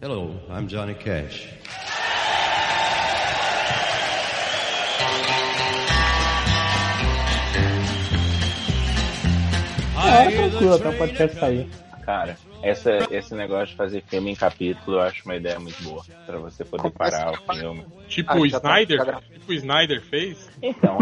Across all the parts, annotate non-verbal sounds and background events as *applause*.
Hello, I'm Johnny Cash. Ah, é tranquilo até o podcast sair. Cara, essa, esse negócio de fazer filme em capítulo eu acho uma ideia muito boa. Pra você poder parar o filme. Tipo Ah, o tá- Snyder? tá- Tipo o Snyder fez? Então,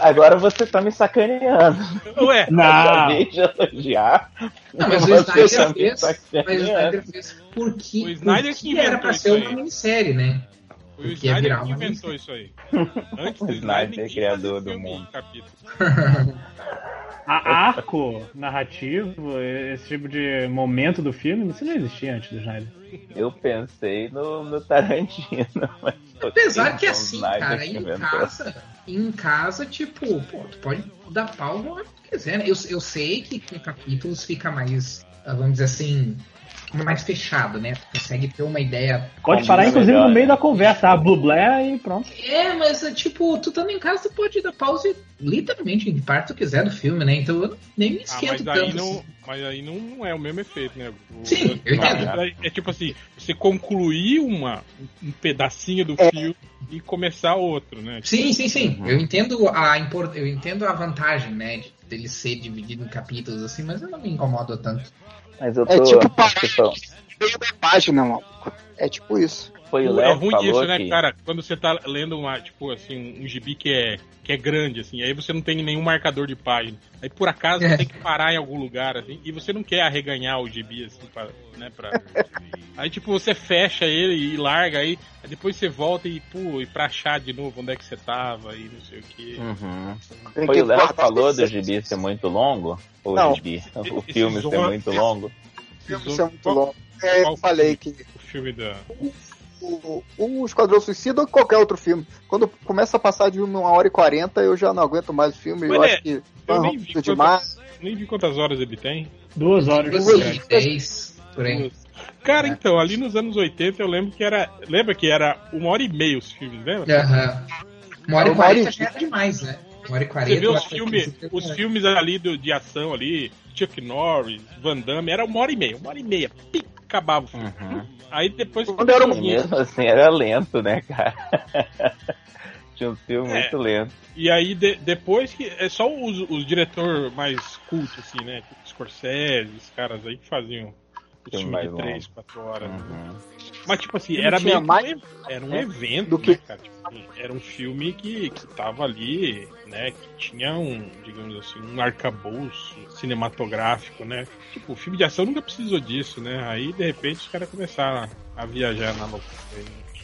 agora você tá me sacaneando. Ué, *laughs* Não, acabei de elogiar. Não, mas o Snyder tá fez. Mas o sacaneando. Snyder fez porque, O Snyder porque que era pra ser uma minissérie, né? foi o Snyder virar que inventou isso aí. Antes do *laughs* O Snyder, Snyder, ninguém criador do mundo. *laughs* A arco narrativo, esse tipo de momento do filme, isso não existia antes do Snyder. Eu pensei no, no Tarantino. *laughs* Mas Apesar que assim, cara, em casa, em casa, tipo, pô, tu pode dar pau no que quiser, né? Eu, eu sei que com capítulos fica mais, vamos dizer assim, mais fechado, né? Tu consegue ter uma ideia. Pode parar, inclusive, melhor, no meio né? da conversa, a Blublé e pronto. É, mas é, tipo, tu estando em casa, tu pode dar pause literalmente em parte tu quiser do filme, né? Então eu nem me Ah, esquento mas aí, tanto. não, assim. mas aí não, não é o mesmo efeito, né? O- Sim, eu entendo. É, é tipo assim, você concluir uma, um pedacinho do É. filme e começar outro, né? Sim, sim, sim. Uhum. Eu entendo a import... eu entendo a vantagem, né, de dele ser dividido em capítulos assim, mas eu não me incomodo tanto. Mas eu tô. É tipo parar no meio da página, mano. É tipo isso. Foi o é Léo que ruim falou disso, né, que... cara? Quando você tá lendo uma, tipo assim, um gibi que é, que é grande, assim, aí você não tem nenhum marcador de página. Aí por acaso você É. tem que parar em algum lugar, assim, e você não quer arreganhar o gibi, assim, pra, né, pra... *laughs* Aí tipo, você fecha ele e larga, aí, aí depois você volta e, pô, e pra achar de novo onde é que você tava e não sei o que. Uhum. Foi que o Léo que falou do gibi ser muito longo? Ou Não. o gibi? O filme ser Zorro- muito longo? Isso é muito longo. É, eu falei que O filme da... o, o Esquadrão Suicida ou qualquer outro filme, quando começa a passar de uma hora e quarenta, eu já não aguento mais o filme. Mas eu é, acho que Eu nem vi, demais. quantas, nem vi quantas horas ele tem. Duas horas. Duas- 10 por aí. Cara, É. então, ali nos anos 80 eu lembro que era. Lembra que era uma hora e meia os filmes, lembra? Aham. Uma hora e Uma hora e quarenta já era demais, né? Uma hora e quarenta. Você vê os é os filmes ali do, de ação ali, Chuck Norris, Van Damme, era uma hora e meia, uma hora e meia, pic, acabava o filme. Uhum. Aí depois Quando era um- mesmo assim era lento, né, cara? *laughs* Tinha um filme É. muito lento. E aí de- depois que. É só os, os diretores mais cultos, assim, né? Tipo Scorsese, os caras aí que faziam Filme filme mais de longo. 3, 4 horas. Uhum. Mas, tipo assim, era tinha meio mais- um, era um é, evento, do que- né, cara? Tipo, assim, era um filme que, que tava ali, né? Que tinha um, digamos assim, um arcabouço cinematográfico, né? Tipo, o filme de ação nunca precisou disso, né? Aí, de repente, os caras começaram a viajar na loucura.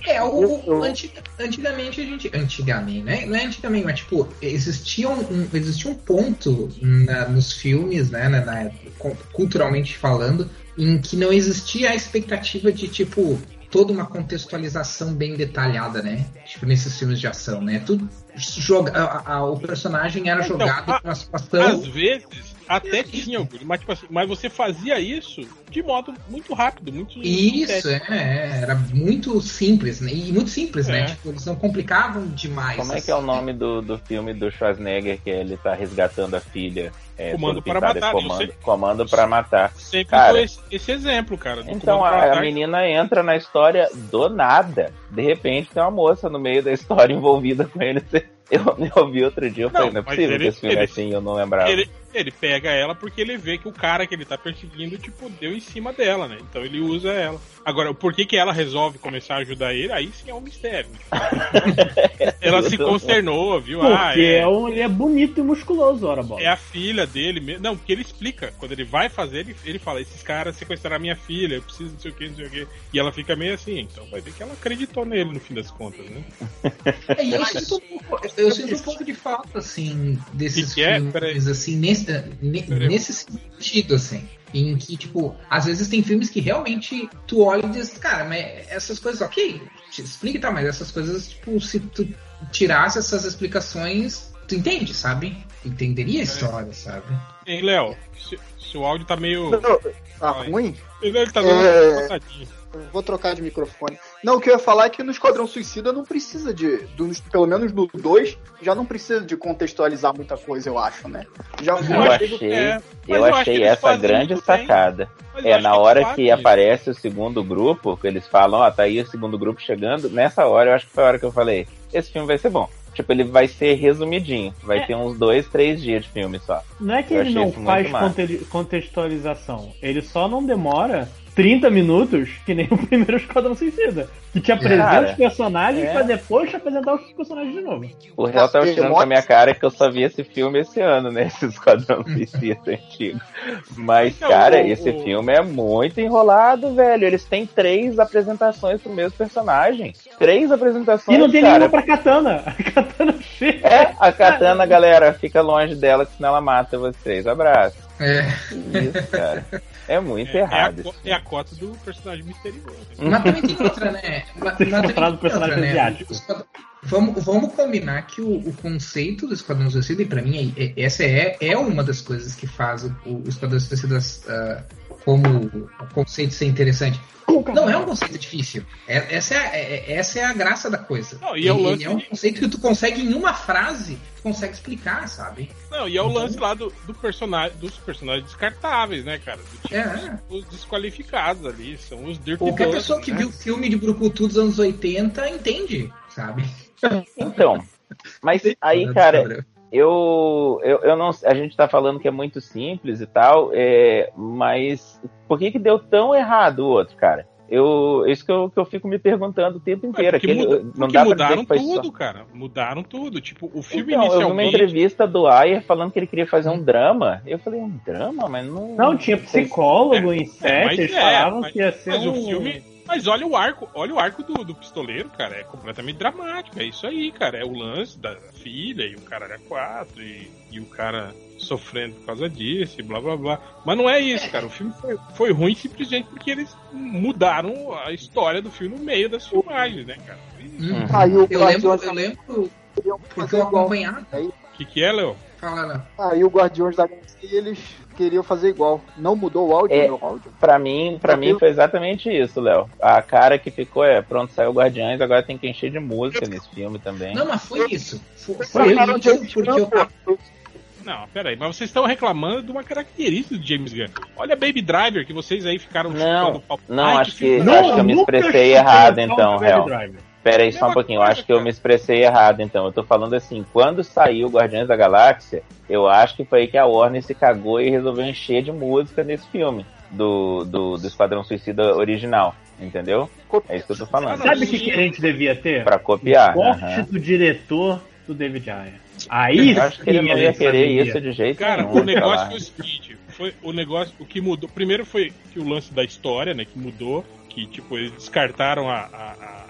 É, o, o- anti- antigamente a gente. Antigamente, né? Não é antigamente, mas tipo, existia um, existia um ponto na- nos filmes, né? Na, na- cu- culturalmente falando, em que não existia a expectativa de, tipo, toda uma contextualização bem detalhada, né? Tipo, nesses filmes de ação, né? Tudo joga, a- a- o personagem era Então, jogado a- com uma situação. Às vezes, até tinha, mas, tipo assim, mas você fazia isso de modo muito rápido, muito. Isso, é, é, era muito simples, né? E muito simples, É. né? Tipo, eles não complicavam demais. Como é que é o assim. nome do, do filme do Schwarzenegger que ele tá resgatando a filha? É, Comando para matar, Comando, você- comando para matar. Sempre Cara. foi esse, esse exemplo, cara. do Então a, a menina entra na história do nada. De repente tem uma moça no meio da história *laughs* envolvida com ele. Eu, eu vi outro dia, eu Não, falei, não é possível ele- que esse filme é ele- assim, eu não lembrava. Ele, ele pega ela porque ele vê que o cara que ele tá perseguindo, tipo, deu em cima dela, né? Então ele usa ela. Agora, o porquê que ela resolve começar a ajudar ele, aí sim é um mistério. *laughs* ela se consternou, viu? Ah, Porque é, é um, ele é bonito e musculoso, ora bola. é a filha dele mesmo. Não, porque ele explica. Quando ele vai fazer, ele, ele fala: esses caras sequestraram a minha filha, eu preciso não sei o que, não sei o que. E ela fica meio assim. Então vai ver que ela acreditou nele no fim das contas, né? *laughs* É, um pouco, eu sinto um pouco de falta, assim, desses Que que é? filmes, assim, nesse, nesse sentido, assim. Em que, tipo, às vezes tem filmes que realmente tu olha e diz, cara, mas essas coisas, ok, te explica e tal, mas essas coisas, tipo, se tu tirasse essas explicações, tu entende, sabe? Entenderia É. a história, sabe? Ei, Léo, se, se o áudio tá meio. Não, tá ruim? Ele tá dando É. uma. Vou trocar de microfone. Não, o que eu ia falar é que no Esquadrão Suicida não precisa de. do- pelo menos no 2, já não precisa de contextualizar muita coisa, eu acho, né? Já Eu Eu achei, é, eu eu achei eles essa grande sacada. Eu É, na que hora que aparece o segundo grupo, que eles falam, ó, tá aí o segundo grupo chegando, nessa hora eu acho que foi a hora que eu falei, esse filme vai ser bom. Tipo, ele vai ser resumidinho. Vai É. ter uns dois, três dias de filme só. Não é que Eu ele não faz contextualização. Ele só não demora 30 minutos, que nem o primeiro *laughs* Esquadrão Suicida. Que te apresenta Cara, os personagens é. pra depois te apresentar os personagens de novo. O real tava tirando com a minha cara que eu só vi esse filme esse ano, né? *laughs* Esse Esquadrão Suicida *laughs* antigo. Mas, Então, cara, o- esse o- filme é muito enrolado, velho. Eles têm três apresentações pro mesmo personagem. Três apresentações, E não tem cara. nenhuma pra Katana. A Katana chega. É, a Katana, galera, fica longe dela, que senão ela mata vocês. Abraço. É. Isso, cara. É muito É, é a, errado. co- esse é a cota do personagem misterioso. Mas também tem outra, né? Mas, mas tem o personagem outra, né? asiático. Esquadrão- Vamos, vamos combinar que o, o conceito do Esquadrão Suicida, e pra mim, é- é- essa é, é uma das coisas que faz o, o Esquadrão Suicida ah, como o conceito ser interessante. Não é um conceito difícil. É- essa, é, a- é- essa é a graça da coisa. Não, e é o Ele- lance ele é um conceito que tu consegue, em uma frase, tu consegue explicar, sabe? Não, e é o lance lá do, do personagem, dos personagens descartáveis, né, cara? Do tipo, É. os desqualificados ali, são os Dirty Qualquer pessoa que né? viu filme de Brucutu dos anos 80 entende, sabe? Então, mas aí, cara, eu, eu, eu não. A gente tá falando que é muito simples e tal, é, mas por que que deu tão errado o outro, cara? Eu, isso que eu, que eu fico me perguntando o tempo É, inteiro. porque Aquele, muda- não porque dá mudaram que foi só- tudo, cara. Mudaram tudo. Tipo, o filme Então, eu vi uma inicialmente. entrevista do Ayer falando que ele queria fazer um drama. Eu falei, um drama? Mas não. Não, tinha psicólogo em É, set, mas eles é, falavam mas- que ia ser Mas um... o filme. Mas olha o arco, olha o arco do, do pistoleiro, cara. É completamente dramático. É isso aí, cara. É o lance da filha e o cara era quatro e, e o cara sofrendo por causa disso e blá blá blá. Mas não é isso, cara. O filme foi, foi ruim simplesmente porque eles mudaram a história do filme no meio das filmagens, né, cara? Uhum. Aí o Eu lembro, Guardiões eu lembro porque fazer eu acompanhava. O que, que é, Léo? Fala, Léo. Aí o Guardiões da Galáxia eles queriam fazer igual. Não mudou o áudio, É. meu áudio. Pra mim, pra mim foi exatamente isso, Léo. A cara que ficou é, pronto, saiu Guardiões, agora tem que encher de música nesse filme também. Não, mas foi isso. Foi, Foi isso James porque eu. Não, peraí, mas vocês estão reclamando de uma característica do James Gunn. Olha Baby Driver, que vocês aí ficaram Não, chutando pau. não, Ai, acho que- Não, acho que eu me expressei errado, então, real. Driver. Pera aí só um pouquinho, eu acho que eu cara. me expressei errado, então. Eu tô falando assim, quando saiu Guardiões da Galáxia, eu acho que foi aí que a Warner se cagou e resolveu encher de música nesse filme. Do, do, do Esquadrão Suicida original, entendeu? É isso que eu tô falando. Sabe o que, que a gente devia ter? Pra copiar. Corte aham. do diretor do David Ayer. Aí Eu acho que ele não a ia querer saberia. isso de jeito Cara, nenhum. o negócio foi o seguinte, foi o negócio, o que mudou, primeiro foi que o lance da história, né, que mudou, que tipo, eles descartaram a, a, a-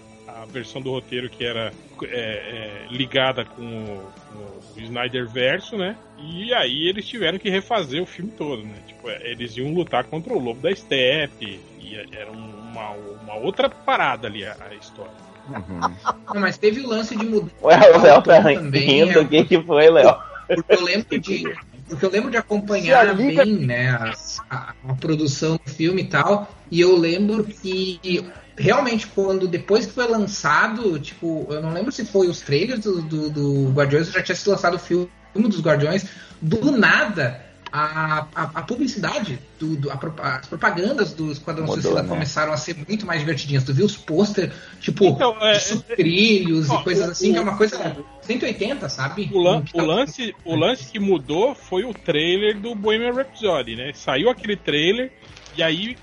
a versão do roteiro que era é, é, ligada com o, com o Snyder Verso, né, e aí eles tiveram que refazer o filme todo, né, tipo, é, eles iam lutar contra o Lobo da Steppe, e era um- uma, uma outra parada ali a, a história. Uhum. Não, mas teve o lance de mudar. Ué, o Léo tá Também rindo, é- o que que foi, Léo? Porque eu lembro de. Porque eu lembro de acompanhar bem né, a, a- a produção do filme e tal. E eu lembro que realmente quando depois que foi lançado, tipo, eu não lembro se foi os trailers do, do, do Guardiões, já tinha sido lançado o filme dos Guardiões, do nada. A, a, a publicidade, do, do- a as propagandas do Esquadrão Mudou, Suicida né? começaram a ser muito mais divertidinhas. Tu viu os pôster, tipo, Então, é, de sucrilhos ó, e coisas o- assim, que é uma coisa 180, sabe? O, lan- Que o tá- lance, o lance que mudou foi o trailer do Bohemian Rhapsody, né? Saiu aquele trailer e aí,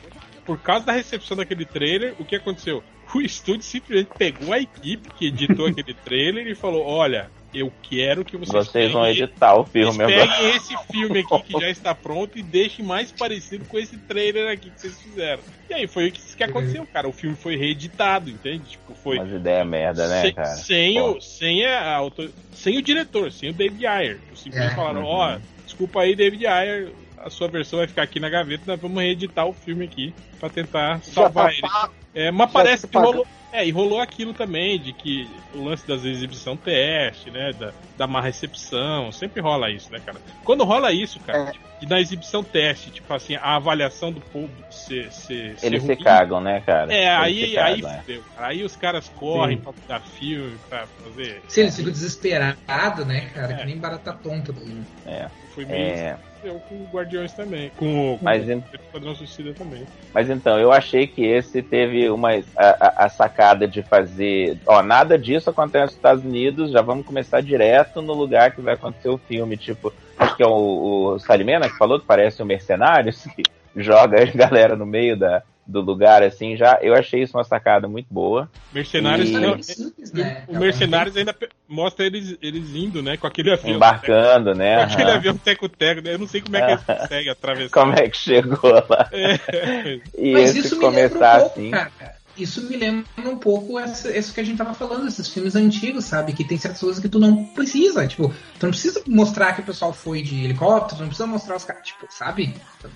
por causa da recepção daquele trailer, o que aconteceu? O estúdio simplesmente pegou a equipe que editou *laughs* aquele trailer e falou: Olha, eu quero que vocês, Vocês vão peguem- editar o filme agora. peguem esse filme aqui que já *laughs* está pronto e deixem mais parecido com esse trailer aqui que vocês fizeram. E aí foi o que, que aconteceu, cara. O filme foi reeditado, entende? Tipo, foi Umas ideias merda, né, sem, cara? sem Pô. o, sem, a, autor- sem o diretor, sem o David Ayer. Simplesmente É. falaram, Uhum. ó, desculpa aí, David Ayer, a sua versão vai ficar aqui na gaveta, nós vamos reeditar o filme aqui pra tentar Já salvar tá ele. É, mas parece que rolou, É, e rolou aquilo também, de que o lance das exibição teste, né? Da, da má recepção, sempre rola isso, né, cara? Quando rola isso, cara, É. tipo, e na exibição teste, tipo assim, a avaliação do público ser. ser, ser Eles se cagam, né, cara? É, Eles aí, aí, cagam, é. fudeu. aí os caras correm Sim. pra dar filme, pra fazer. Se eles ficam desesperados, né, cara? É. Que nem barata tonta. do- É. Foi meio É. eu com o Guardiões também. Com, com Mas o Esquadrão Suicida também. Mas então, eu achei que esse teve uma a, a- a sacada de fazer. Ó, nada disso acontece nos Estados Unidos, já vamos começar direto no lugar que vai acontecer o filme. Tipo, acho que é o, o Salimena que falou que parece um mercenário, *laughs* que joga a galera no meio da, do lugar assim já. Eu achei isso uma sacada muito boa. Mercenários. E- não, Justamente simples, né? o Mercenários ainda mostra eles, eles indo, né? Com aquele avião. Embarcando, né? Com aquele aham. avião teco-teco, né? Eu não sei como é que eles *laughs* conseguem atravessar. Como é que chegou lá? É. E Mas esse isso começar um pouco, assim. cara. Isso me lembra um pouco essa, isso que a gente tava falando, esses filmes antigos, sabe? Que tem certas coisas que tu não precisa. Tipo, tu não precisa mostrar que o pessoal foi de helicóptero, tu não precisa mostrar os caras, tipo, sabe?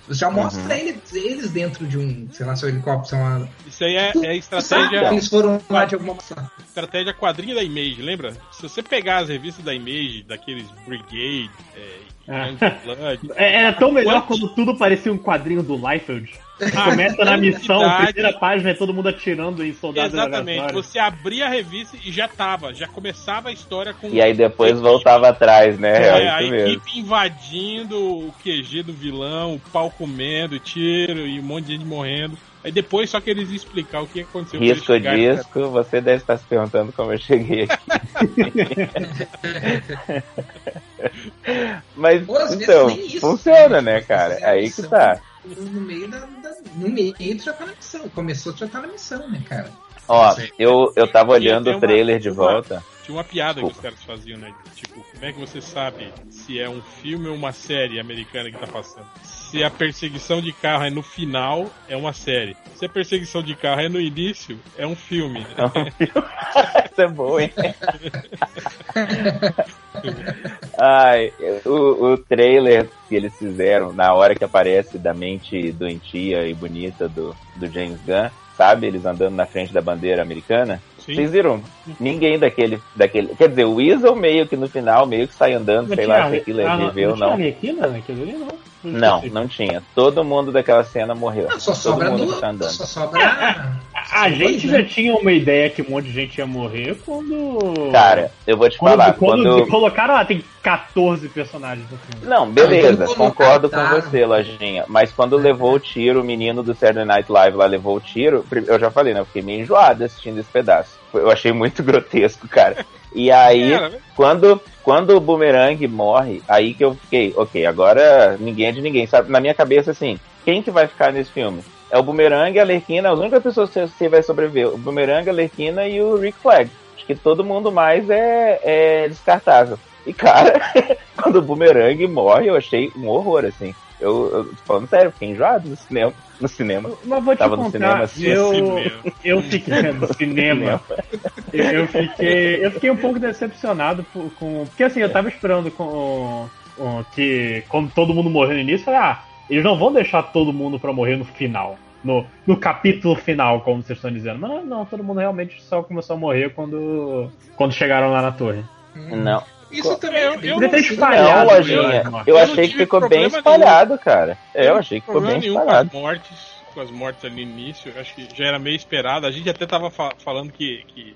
Já mostra Uhum. eles, eles dentro de um, sei lá, seu helicóptero, sei lá. Isso aí é, é Sabe? estratégia, Eles foram lá de alguma coisa. estratégia quadrinha da Image, lembra? Se você pegar as revistas da Image, daqueles Brigade, é, Ah. Blood, *laughs* É- Era tão melhor quando tudo parecia um quadrinho do Liefeld. *laughs* Começa na missão, primeira página, é todo mundo atirando em soldados Exatamente. Você abria a revista e já tava, já começava a história com E aí depois equipe- voltava atrás, né? É, É, a isso mesmo. equipe invadindo o QG do vilão, o pau comendo, tiro e um monte de gente morrendo. Aí depois só que eles explicar o que aconteceu. Risco disco, você deve estar se perguntando como eu cheguei aqui. *laughs* *laughs* Mas então, funciona, né? né, cara? Aí que tá. No meio da, da- No meio tu já tá na missão. Começou, tu já tá na missão, né, cara? Ó, eu, eu tava olhando o uma- trailer de uma- volta. Tinha uma piada que os caras faziam, né? Tipo, como é que você sabe se é um filme ou uma série americana que tá passando? Se a perseguição de carro é no final, é uma série. Se a perseguição de carro é no início, é um filme. *laughs* Isso é bom, hein? *laughs* Ai, o, o trailer que eles fizeram na hora que aparece da mente doentia e bonita do, do James Gunn, sabe? Eles andando na frente da bandeira americana. Sim. Vocês viram? Ninguém daquele, daquele. Quer dizer, o Weasel meio que no final, meio que sai andando, sei lá se aquilo é não, viver ou não. não. tinha Arlequina naquilo ali, não? Não, não tinha. Todo mundo daquela cena morreu. Não, só Todo sobra mundo que tá andando. Só sobra. *laughs* A gente dois, já tinha uma ideia que um monte de gente ia morrer quando. Cara, eu vou te quando, falar, quando, quando. colocaram, ah, tem 14 personagens no filme. Não, beleza, concordo com você, Lojinha. Mas quando levou o tiro, o menino do Saturday Night Live lá levou o tiro, eu já falei, né? Eu fiquei meio enjoado assistindo esse pedaço. Eu achei muito *laughs* grotesco, cara. E aí, Era, né? quando, quando o Boomerang morre, aí que eu fiquei, ok, agora ninguém é de ninguém, sabe? Na minha cabeça, assim, quem que vai ficar nesse filme? É o Boomerang, a Lerquina, as únicas pessoas que você vai sobreviver. O Boomerang, a Lerquina e o Rick Flag. Acho que todo mundo mais é, é descartável. E, cara, *laughs* quando o Boomerang morre, eu achei um horror, assim. Eu, eu tô falando sério, fiquei enjoado no cinema. No cinema. Mas vou te Tava no contar, cinema assim, eu, eu fiquei *laughs* no cinema. Eu, fiquei, eu fiquei um pouco decepcionado com. Porque assim, eu tava esperando com, com- que quando todo mundo morreu no início, eu falei, ah, eles não vão deixar todo mundo pra morrer no final. No, no capítulo final, como vocês estão dizendo. Mas não, não, todo mundo realmente só começou a morrer quando, quando chegaram lá na torre. Não, Isso também Eu- é bem eu ter possível. espalhado. não, Lojinha. né? Eu Eu achei não que ficou bem espalhado, cara. É, eu achei que ficou bem nenhum com espalhado. as mortes, com as mortes ali no início. eu Acho que já era meio esperado. A gente até tava fa- falando que, que.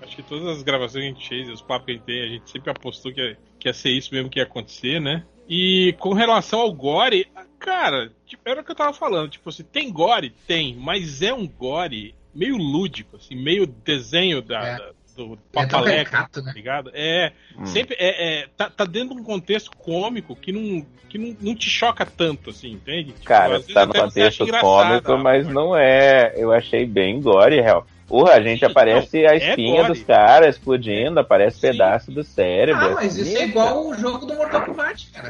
Acho que todas as gravações que a gente fez, os papos que a gente tem, a gente sempre apostou que, ia- que ia ser isso mesmo que ia acontecer, né? E com relação ao gore, cara, tipo, era o que eu tava falando. Tipo assim, tem gore? Tem, mas é um gore meio lúdico, assim, meio desenho da, É. da- do É Papaleca, caricato, tá né? ligado? É, Hum. sempre é, é, tá, tá dentro de um contexto cômico que não, que não, não te choca tanto, assim, entende? Tipo, Cara, tá no contexto cômico, mas não é. Eu achei bem gore, real. Porra, a gente aparece não, a é espinha gore. dos caras explodindo, aparece Sim. pedaço do cérebro. Ah, mas isso é igual o jogo do Mortal Kombat, cara.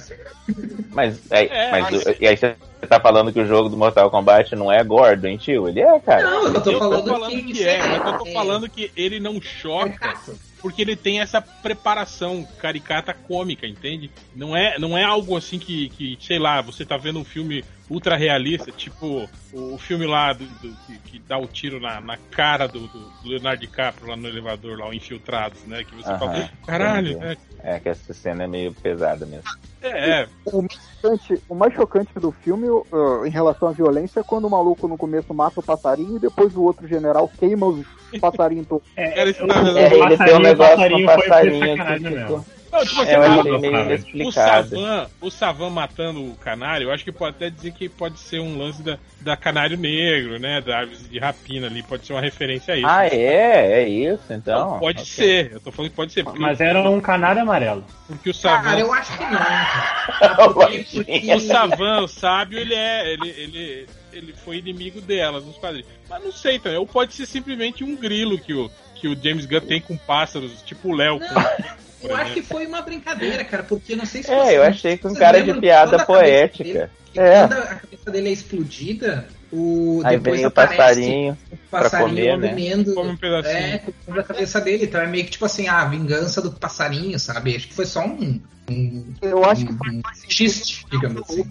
Mas, é, É, mas o- e aí você tá falando que o jogo do Mortal Kombat não é gordo, hein, tio? Ele é, cara. Não, eu tô Eu falando, tô falando que, isso é, mas eu tô é- falando que ele não é choca porque ele tem essa preparação caricata cômica, entende? Não é, não é algo assim que, que, sei lá, você tá vendo um filme ultra realista, tipo o, filme lá do, do- que, que dá o tiro na, na cara do, do Leonardo DiCaprio lá no elevador, lá, o Infiltrados, né? Que você Aham, fala, caralho, né? É que essa cena é meio pesada mesmo. É, é, O mais chocante, o mais chocante do filme uh, em relação à violência é quando o maluco no começo mata o passarinho e depois o outro general queima os *laughs* passarinhos todos. É, o- tá- o É, ele tem um passarinho- negócio com passarinho foi- foi passarinho Não, tipo assim, É, eu achei meio cara. o. Savan, o Savan matando o canário, eu acho que pode até dizer que pode ser um lance da, da canário negro, né? Da árvore de rapina ali, pode ser uma referência a isso. Ah, é? É isso, então? pode Ok. ser, eu tô falando que pode ser, porque, Mas era um canário amarelo. porque o Savan. Cara, eu acho que não. *laughs* Porque, O Savan, o sábio, ele é. Ele, ele, ele foi inimigo delas nos quadrinhos. Mas não sei também. Ou pode ser simplesmente um grilo que o, que o James Gunn tem com pássaros, tipo o Léo. Com- Eu acho que foi uma brincadeira, cara, porque não sei se É, você- eu achei com cara de piada quando a cabeça poética. dele- É. Quando a cabeça dele é explodida, o Aí depois vem o passarinho. o passarinho comer, né? comendo Come um pedacinho. é, comendo a cabeça dele. Então é meio que tipo assim, ah, a vingança do passarinho, sabe? Acho que foi só um, um, Eu acho que um, um xiste, digamos assim.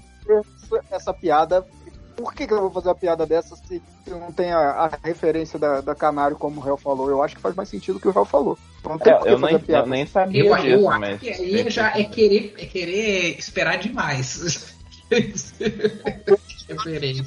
essa piada. Por que, que eu vou fazer uma piada dessa se não tem a, a referência da, da Canário, como o Réu falou? Eu acho que faz mais sentido o que o Réu falou. Não tem É, eu, fazer nem, piada. eu nem sabia Eu, disso, eu acho mas. que aí já é querer, é querer esperar demais. *laughs* *laughs* Referência.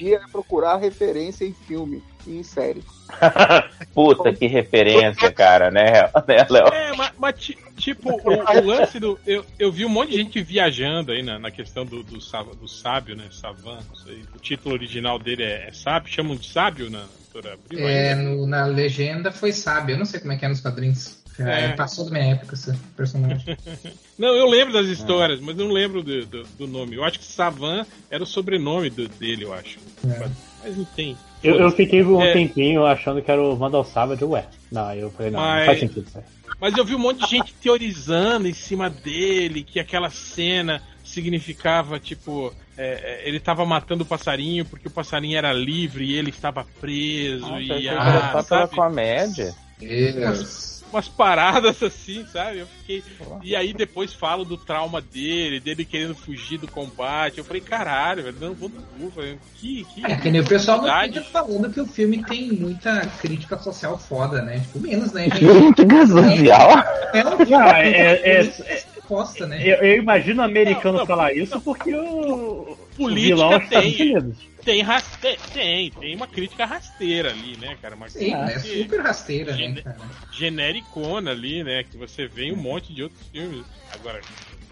Dia é procurar referência em filme e em série. *laughs* Puta que referência, cara, né, né Léo? É, mas, mas ti- tipo, o, o *laughs* lance do. Eu, eu vi um monte de gente viajando aí na, na questão do, do, do sábio, né? Savan, não sei. O título original dele é, é sábio, chamam de sábio na doutora Abril? É, no- na legenda foi sábio. Eu não sei como é que é nos quadrinhos. É. É, passou da minha época esse personagem. *laughs* Não, eu lembro das histórias, mas não lembro do, do, do nome. Eu acho que Savan era o sobrenome do- dele, eu acho. É. Mas não tem. Eu, eu fiquei um É. tempinho achando que era o Vandal Savage, ué. Não, aí eu falei, não, Mas- não faz sentido isso aí. Mas eu vi um monte de gente teorizando em cima dele, que aquela cena significava, tipo, é, é, ele estava matando o passarinho porque o passarinho era livre e ele estava preso. Eu e ah, era só pela sabe? comédia. Deus. Umas paradas *laughs* assim, sabe? Eu fiquei. E aí depois falo do trauma dele, dele querendo fugir do combate. Eu falei, caralho, velho, não vou do cu, velho. Que, que. É, que nem o pessoal no. Twitter falando que o filme tem muita crítica social foda, né? Tipo, menos, né, gente? Crítica social? É um Não, é, é- é- posta, né? eu, eu imagino o americano Não, não, falar isso porque o, o vilão é os Estados tem. Unidos. Tem, raste... tem, tem uma crítica rasteira ali, né, cara? Uma Sim, é super rasteira, né, cara? genericona ali, né? Que você vê em um monte de outros filmes. Agora,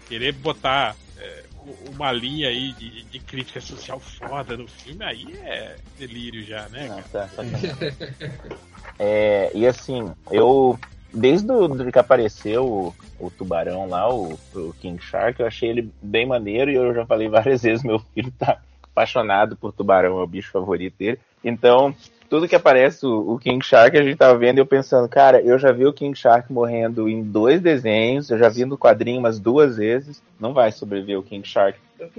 querer botar é, uma linha aí de, de crítica social foda no filme, aí é delírio já, né, Não, tá, sacanagem. É, e assim, eu. Desde o, do que apareceu o, o tubarão lá, o, o King Shark, eu achei ele bem maneiro e eu já falei várias *laughs* vezes, meu filho tá apaixonado por tubarão, é o bicho favorito dele. Então, tudo que aparece o, o King Shark, a gente tava vendo e eu pensando, cara, eu já vi o King Shark morrendo em dois desenhos, eu já vi no quadrinho umas duas vezes, não vai sobreviver o King Shark. Eu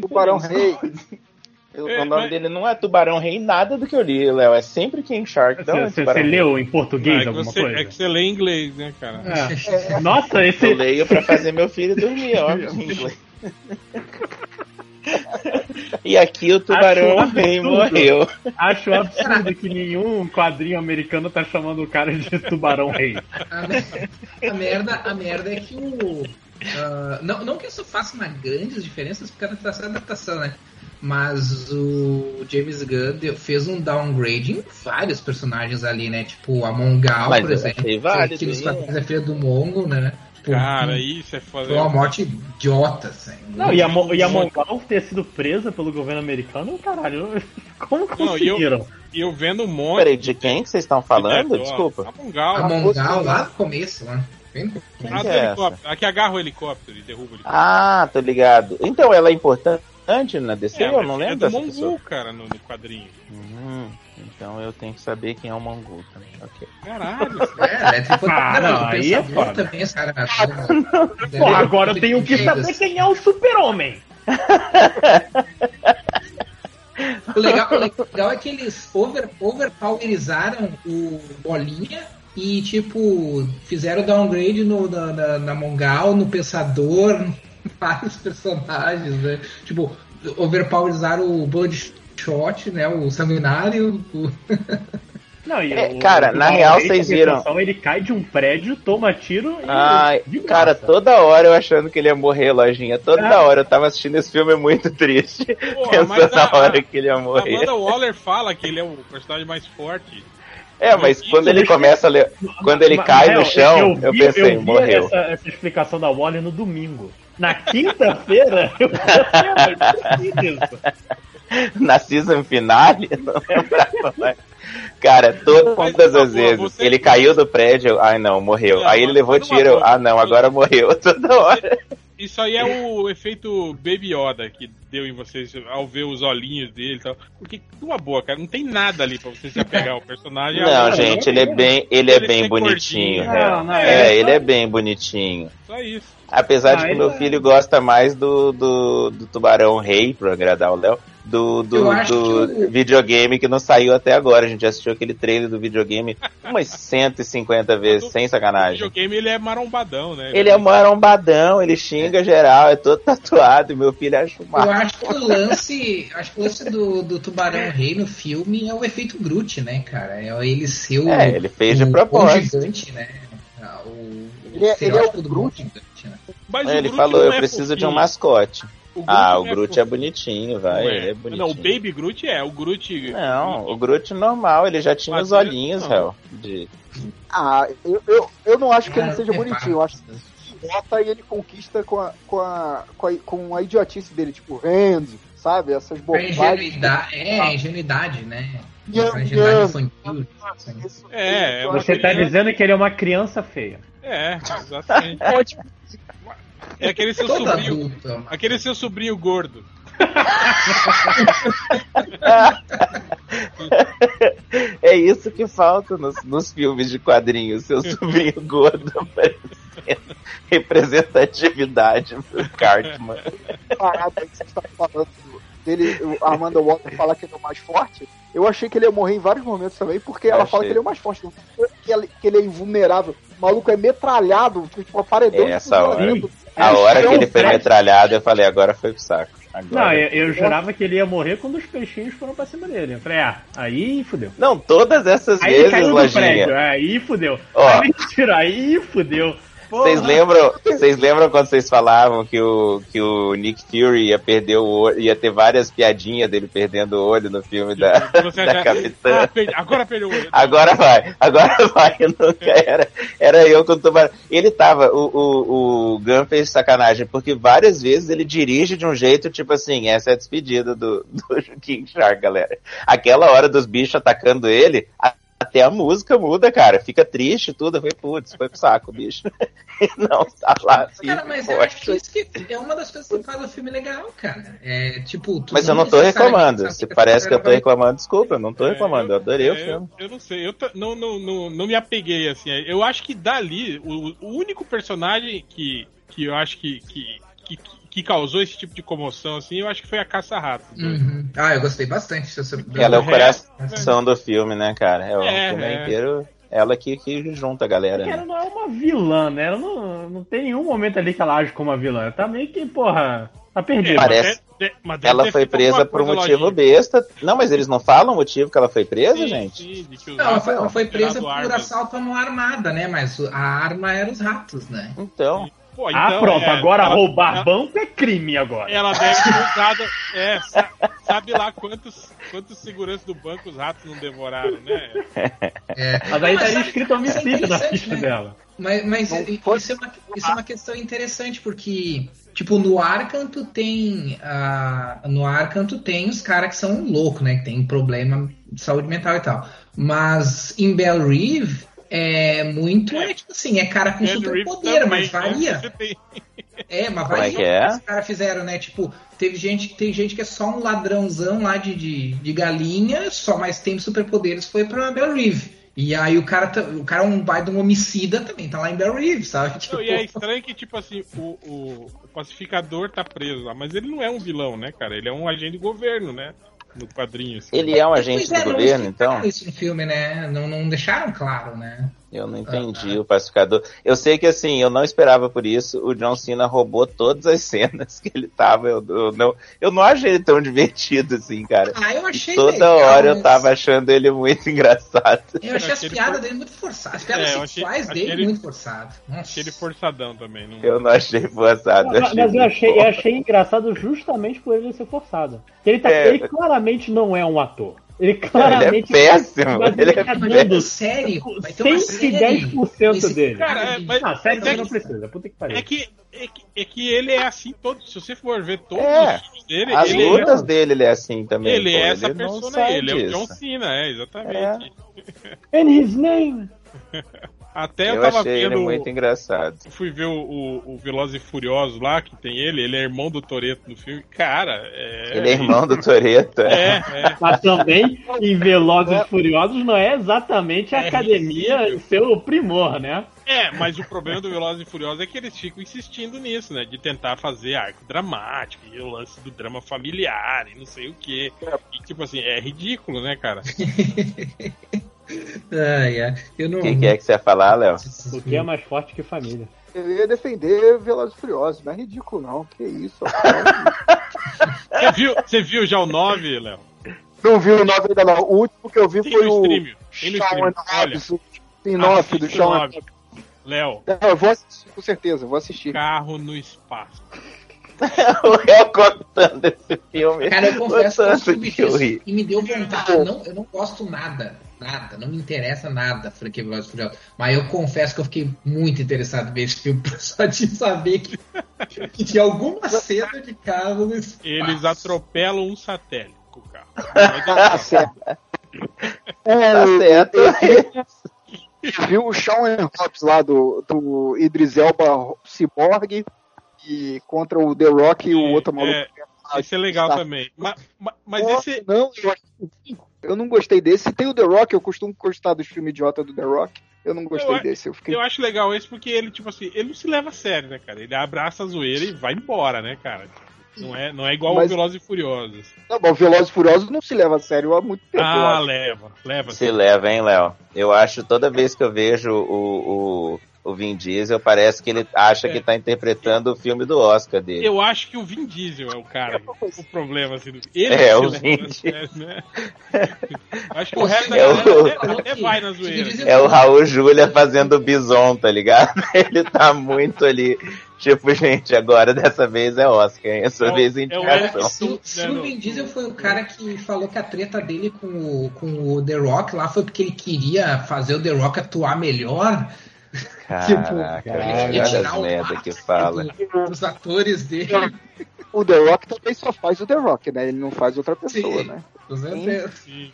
Tubarão feliz. Rei. *laughs* O É, nome mas- dele não é Tubarão Rei, nada do que eu li, Léo. É sempre King Shark. Não, é Você, você, você leu em português Ah, é, que alguma você, coisa? é que você lê em inglês, né, cara? É. Nossa, Eu esse. leio pra fazer meu filho dormir, óbvio. em inglês. *laughs* e aqui o Tubarão Acho Rei morreu. Acho absurdo que nenhum quadrinho americano tá chamando o cara de tubarão rei. A, me- a merda, a merda é que o. ah, não, não que isso faça uma grande diferença, porque a adaptação é adaptação, né? Mas o James Gunn fez um downgrade em vários personagens ali, né? Tipo a Mongal, Mas por eu exemplo. válido, que nos quadrinhos é filha do Mongo, né? Cara, isso é foda. foi uma morte idiota, assim. Não, e a, Mo- e a Mongal ter sido presa pelo governo americano, caralho, *laughs* como Não, e eu- conseguiram? E eu vendo um monte. Peraí, de quem que vocês estão falando? de- Desculpa. A Mongal. A Mongal lá no começo, lá. Bem no começo. A que do é helicóptero. A que agarra o helicóptero e derruba o helicóptero. Ah, tô ligado. Então ela é importante na DC? eu mas não é lembro do dessa Mongu, pessoa. cara, no, no quadrinho. Hum, então eu tenho que saber quem é o Mongu também. Ok. Caralho. É, é tipo, Ah, não, o aí é pensador foda. também, cara. *laughs* Pô, agora eu tenho que saber quem é o super-homem. o, legal, o legal é que eles over, overpowerizaram o Bolinha e, tipo, fizeram downgrade no, na, na, na Mongal, no Pensador, *laughs* vários personagens, né? Tipo, overpowerizaram o Bloodshot, né? O Sanguinário. O... Não, e é, o, cara, o, na real vocês viram. Ele cai de um prédio, toma tiro e. Ai, cara, toda hora eu achando que ele ia morrer, lojinha. Toda hora eu tava assistindo esse filme muito triste. *laughs* pensando na hora que ele ia morrer. A Amanda Waller fala que ele é o personagem mais forte. É, mas quando ele começa a ler, quando ele cai no chão, eu, vi, eu pensei, eu morreu. Essa, essa, explicação da Waller no domingo. Na quinta-feira, *laughs* eu pensei. *laughs* Na season finale, não lembrava mais. Cara, todas as vezes ele caiu do prédio, ai não, morreu. Aí ele levou tiro, ah não, agora morreu. *laughs* Toda hora. Isso aí é o efeito Baby Yoda que deu em vocês ao ver os olhinhos dele e tal. Porque, uma boa, cara, não tem nada ali pra você se apegar ao personagem. Não, gente, ele é bem, ele é bem bonitinho. Não, não, é, é, ele é bem bonitinho. Só isso. Apesar de que meu filho gosta mais do, do, do Tubarão Rei, pra agradar o Léo do, do, do que... videogame que não saiu até agora. A gente assistiu aquele trailer do videogame umas 150 vezes, sem sacanagem. O videogame ele é marombadão, né? Ele é marombadão, ele xinga geral, é todo tatuado, e meu filho acha uma... Eu acho que o lance, acho que o lance do, do Tubarão Rei no filme é o efeito Groot, né, cara? É ele ser o. É, ele fez de propósito. gigante, né? Ah, o, ele, é, ele é o Groot. Gigante, né? Mas é, ele Groot falou, eu é preciso de um mascote. O ah, o é Groot é, é bonitinho, vai. É. é. bonitinho. Não, o Baby Groot é, o Groot. Não, o Groot normal, ele já tinha os olhinhos, réu. De... Ah, eu, eu, eu não acho que ele seja bonitinho, eu acho que bota e ele conquista com a, com a, com a, com a idiotice dele, tipo, Hand, sabe? Essas bobagens. Ingenuidade, é, ingenuidade, né? ingenuidade É, você tá dizendo que ele é uma criança feia. É, exatamente. *laughs* É aquele seu Toda sobrinho. Adulta. Aquele seu sobrinho gordo. é isso que falta nos, nos filmes de quadrinhos, seu sobrinho gordo aparecendo *laughs* representatividade pro Cartman. Parada que você está falando dele, o Armando Walter fala que ele é o mais forte, eu achei que ele ia morrer em vários momentos também, porque ela fala que ele é o mais forte, que ele, que ele é invulnerável. O maluco é metralhado, tipo, a paredão. É essa hora. A hora que ele foi metralhado, eu falei, agora foi pro saco. Agora. Não, eu, eu, jurava que ele ia morrer quando os peixinhos foram pra cima dele. Eu falei, ah, aí fudeu. Não, todas essas aí vezes, Lojinha. Prédio, aí fudeu. Ó, aí, tira, aí fudeu. Vocês lembram, vocês lembram quando vocês falavam que o, que o Nick Fury ia perder o olho, ia ter várias piadinhas dele perdendo o olho no filme da, da Capitã? Ah, agora perdeu o olho. Agora vai, agora *laughs* vai. Nunca era, era eu com o tubarão. Ele tava, o, o, o Gun fez sacanagem, porque várias vezes ele dirige de um jeito, tipo assim, essa é a despedida do, *laughs* do King Shark, galera. Aquela hora dos bichos atacando ele, até a música muda, cara. Fica triste tudo. Eu falei, putz, foi pro saco, bicho. *laughs* não, tá lá. Assim, cara, mas eu acho que isso que é uma das coisas que faz o filme legal, cara. É tipo. Mas eu não tô reclamando. Se parece que eu tô reclamando, desculpa, eu não tô é, reclamando. Eu, eu adorei é, o filme. Eu, eu, não sei, eu não, não, não, não me apeguei assim. Eu acho que dali, o, o único personagem que, que eu acho que, que, que que causou esse tipo de comoção, assim, eu acho que foi a Caça-Rato. Uhum. Ah, eu gostei bastante. Ela é o coração do filme, né, cara? É o é, filme é. inteiro ela que, que junta a galera. Né? Ela não é uma vilã, né? Ela não, não tem nenhum momento ali que ela age como uma vilã. Ela tá meio que, porra, tá perdida. Parece. Mas ela foi presa por um motivo lojinha. besta. Não, mas eles não falam o motivo que ela foi presa, sim, gente? Sim, não, ela foi, ela foi presa por armas. assalto a uma armada, né? Mas a arma era os ratos, né? Então. Pô, ah, então, ah, pronto, é, agora ela, roubar ela, banco é crime agora. Ela deve ter usado. É, sabe lá quantos, quantos seguranças do banco os ratos não devoraram, né? É. Mas aí estaria escrito homicídio na ficha né? dela. Mas, mas isso, é uma, isso é uma questão interessante, porque, tipo, no Arkham tu tem. Uh, no Arkham tu tem os caras que são loucos, né? Que tem problema de saúde mental e tal. Mas em Bell Reeve é muito, é, tipo assim, é cara com super poder, mas varia. É, mas Como varia é que é? os caras fizeram, né? Tipo, teve gente, tem gente que é só um ladrãozão lá de, de, de galinha, só mas tem superpoderes, foi pra Bell Reeve. E aí o cara, tá- o cara é um baita de um homicida também, tá lá em Bell Reef, sabe? Tipo, Não, e é estranho que, tipo assim, o, o, o pacificador tá preso lá, mas ele não é um vilão, né, cara? Ele é um agente de governo, né? No quadrinho. Assim. Ele é um agente do governo, então? isso no filme, né? Não, não deixaram claro, né? Eu não entendi o pacificador. Eu sei que assim, eu não esperava por isso. O John Cena roubou todas as *laughs* cenas que ele tava. Eu, eu não, eu não achei ele tão divertido assim, cara. Ah, eu achei Toda legal, hora eu mas tava achando ele muito *laughs* engraçado. Eu achei as Achei piadas for- dele muito forçadas. As piadas É, eu achei- sexuais achei dele ele- muito forçadas. Achei ele forçadão também. Não... Eu não achei forçado. Mas, mas eu achei, eu achei engraçado justamente por ele ser forçado. Ele, tá, É. ele claramente não é um ator. Ele Ele é claramente. péssimo. Ele ele é uma série, vai ter uma série. 110% Esse dele. Cara, é, mas- Ah, sério, mas é você não que- precisa. Puta que pariu. É que, é, que, é que ele é assim todo. Se você for ver todos É. os filmes dele, As ele, lutas é, dele, ele é assim também. ele pô, é essa não persona aí. Ele é o John. Cena, é, exatamente. And his name. *laughs* Até eu, Eu tava achei ele vendo. muito engraçado. Fui ver o, o, o Velozes e Furiosos lá, que tem ele, ele é irmão do Toreto no filme. Cara, é. Ele é irmão do Toreto. É, é. Mas também, em Velozes e Furiosos, não é exatamente a É academia ridículo. seu primor, né? É, mas o problema do Velozes e Furiosos é que eles ficam insistindo nisso, né? De tentar fazer arco dramático e o lance do drama familiar e não sei o quê. E tipo assim, é ridículo, né, cara? *laughs* Ai, ai. Eu não. O que, que é que você ia falar, Léo? O que é mais forte que família. Eu ia defender Velozes e Furiosos, não é ridículo não, que isso. *laughs* Você viu, você viu já o 9, Léo? não vi o 9 ainda não, o último que eu vi Tem foi no o stream. Tem no stream. Hobbs, o spin-off do 9. Léo, Não, eu vou assistir com certeza, vou assistir. carro no espaço. *laughs* o réu contando esse filme. Cara, eu confesso que eu Tanto subi que eu ri. e me deu vontade. Não, eu não gosto nada, nada, não me interessa nada a franquia Velozes e Furiosos. Mas eu confesso que eu fiquei muito interessado em ver esse filme *laughs* só de saber que, que tinha alguma cena de carro no espaço. Eles atropelam um satélite com o carro. Ah, certo. É, Tá certo. eu vi o Shawn and Hobbs lá do, do Idris Elba Cyborg e contra o The Rock e o outro maluco. É, Esse é legal Tá. também. Ma- ma- Mas, Nossa, esse. Não, eu, acho- eu não gostei desse. Tem o The Rock, eu costumo gostar dos filmes idiota do The Rock. Eu não gostei Eu desse. Eu fiquei. Eu acho legal esse porque ele, tipo assim, ele não se leva a sério, né, cara? Ele abraça a zoeira e vai embora, né, cara? Não é, não é igual Mas- o Velozes e Furiosos. Não, bom, Velozes e Furiosos não se leva a sério há muito tempo. Ah, leva, leva. Se leva, hein, Léo? Eu acho toda vez que eu vejo o, o, o Vin Diesel, parece que ele acha que tá interpretando o filme do Oscar dele. Eu acho que o Vin Diesel é o cara, o problema, assim. do- Ele É, se o Vin sério, né? Acho que o resto da é o- até, até vai na zoeira. É o Raul Júlia fazendo o bison, tá ligado? *laughs* Ele tá muito ali. Tipo, gente, agora dessa vez é Oscar, hein? Essa É o- vez é é indicação. Se, o- se Não, o não. Vin Diesel foi o cara que falou que a treta dele com o, com o The Rock lá foi porque ele queria fazer o The Rock atuar melhor. Caraca, Ele olha as merda que fala. dos atores dele. O The Rock também só faz o The Rock, né? Ele não faz outra pessoa, Sim. né? Sim,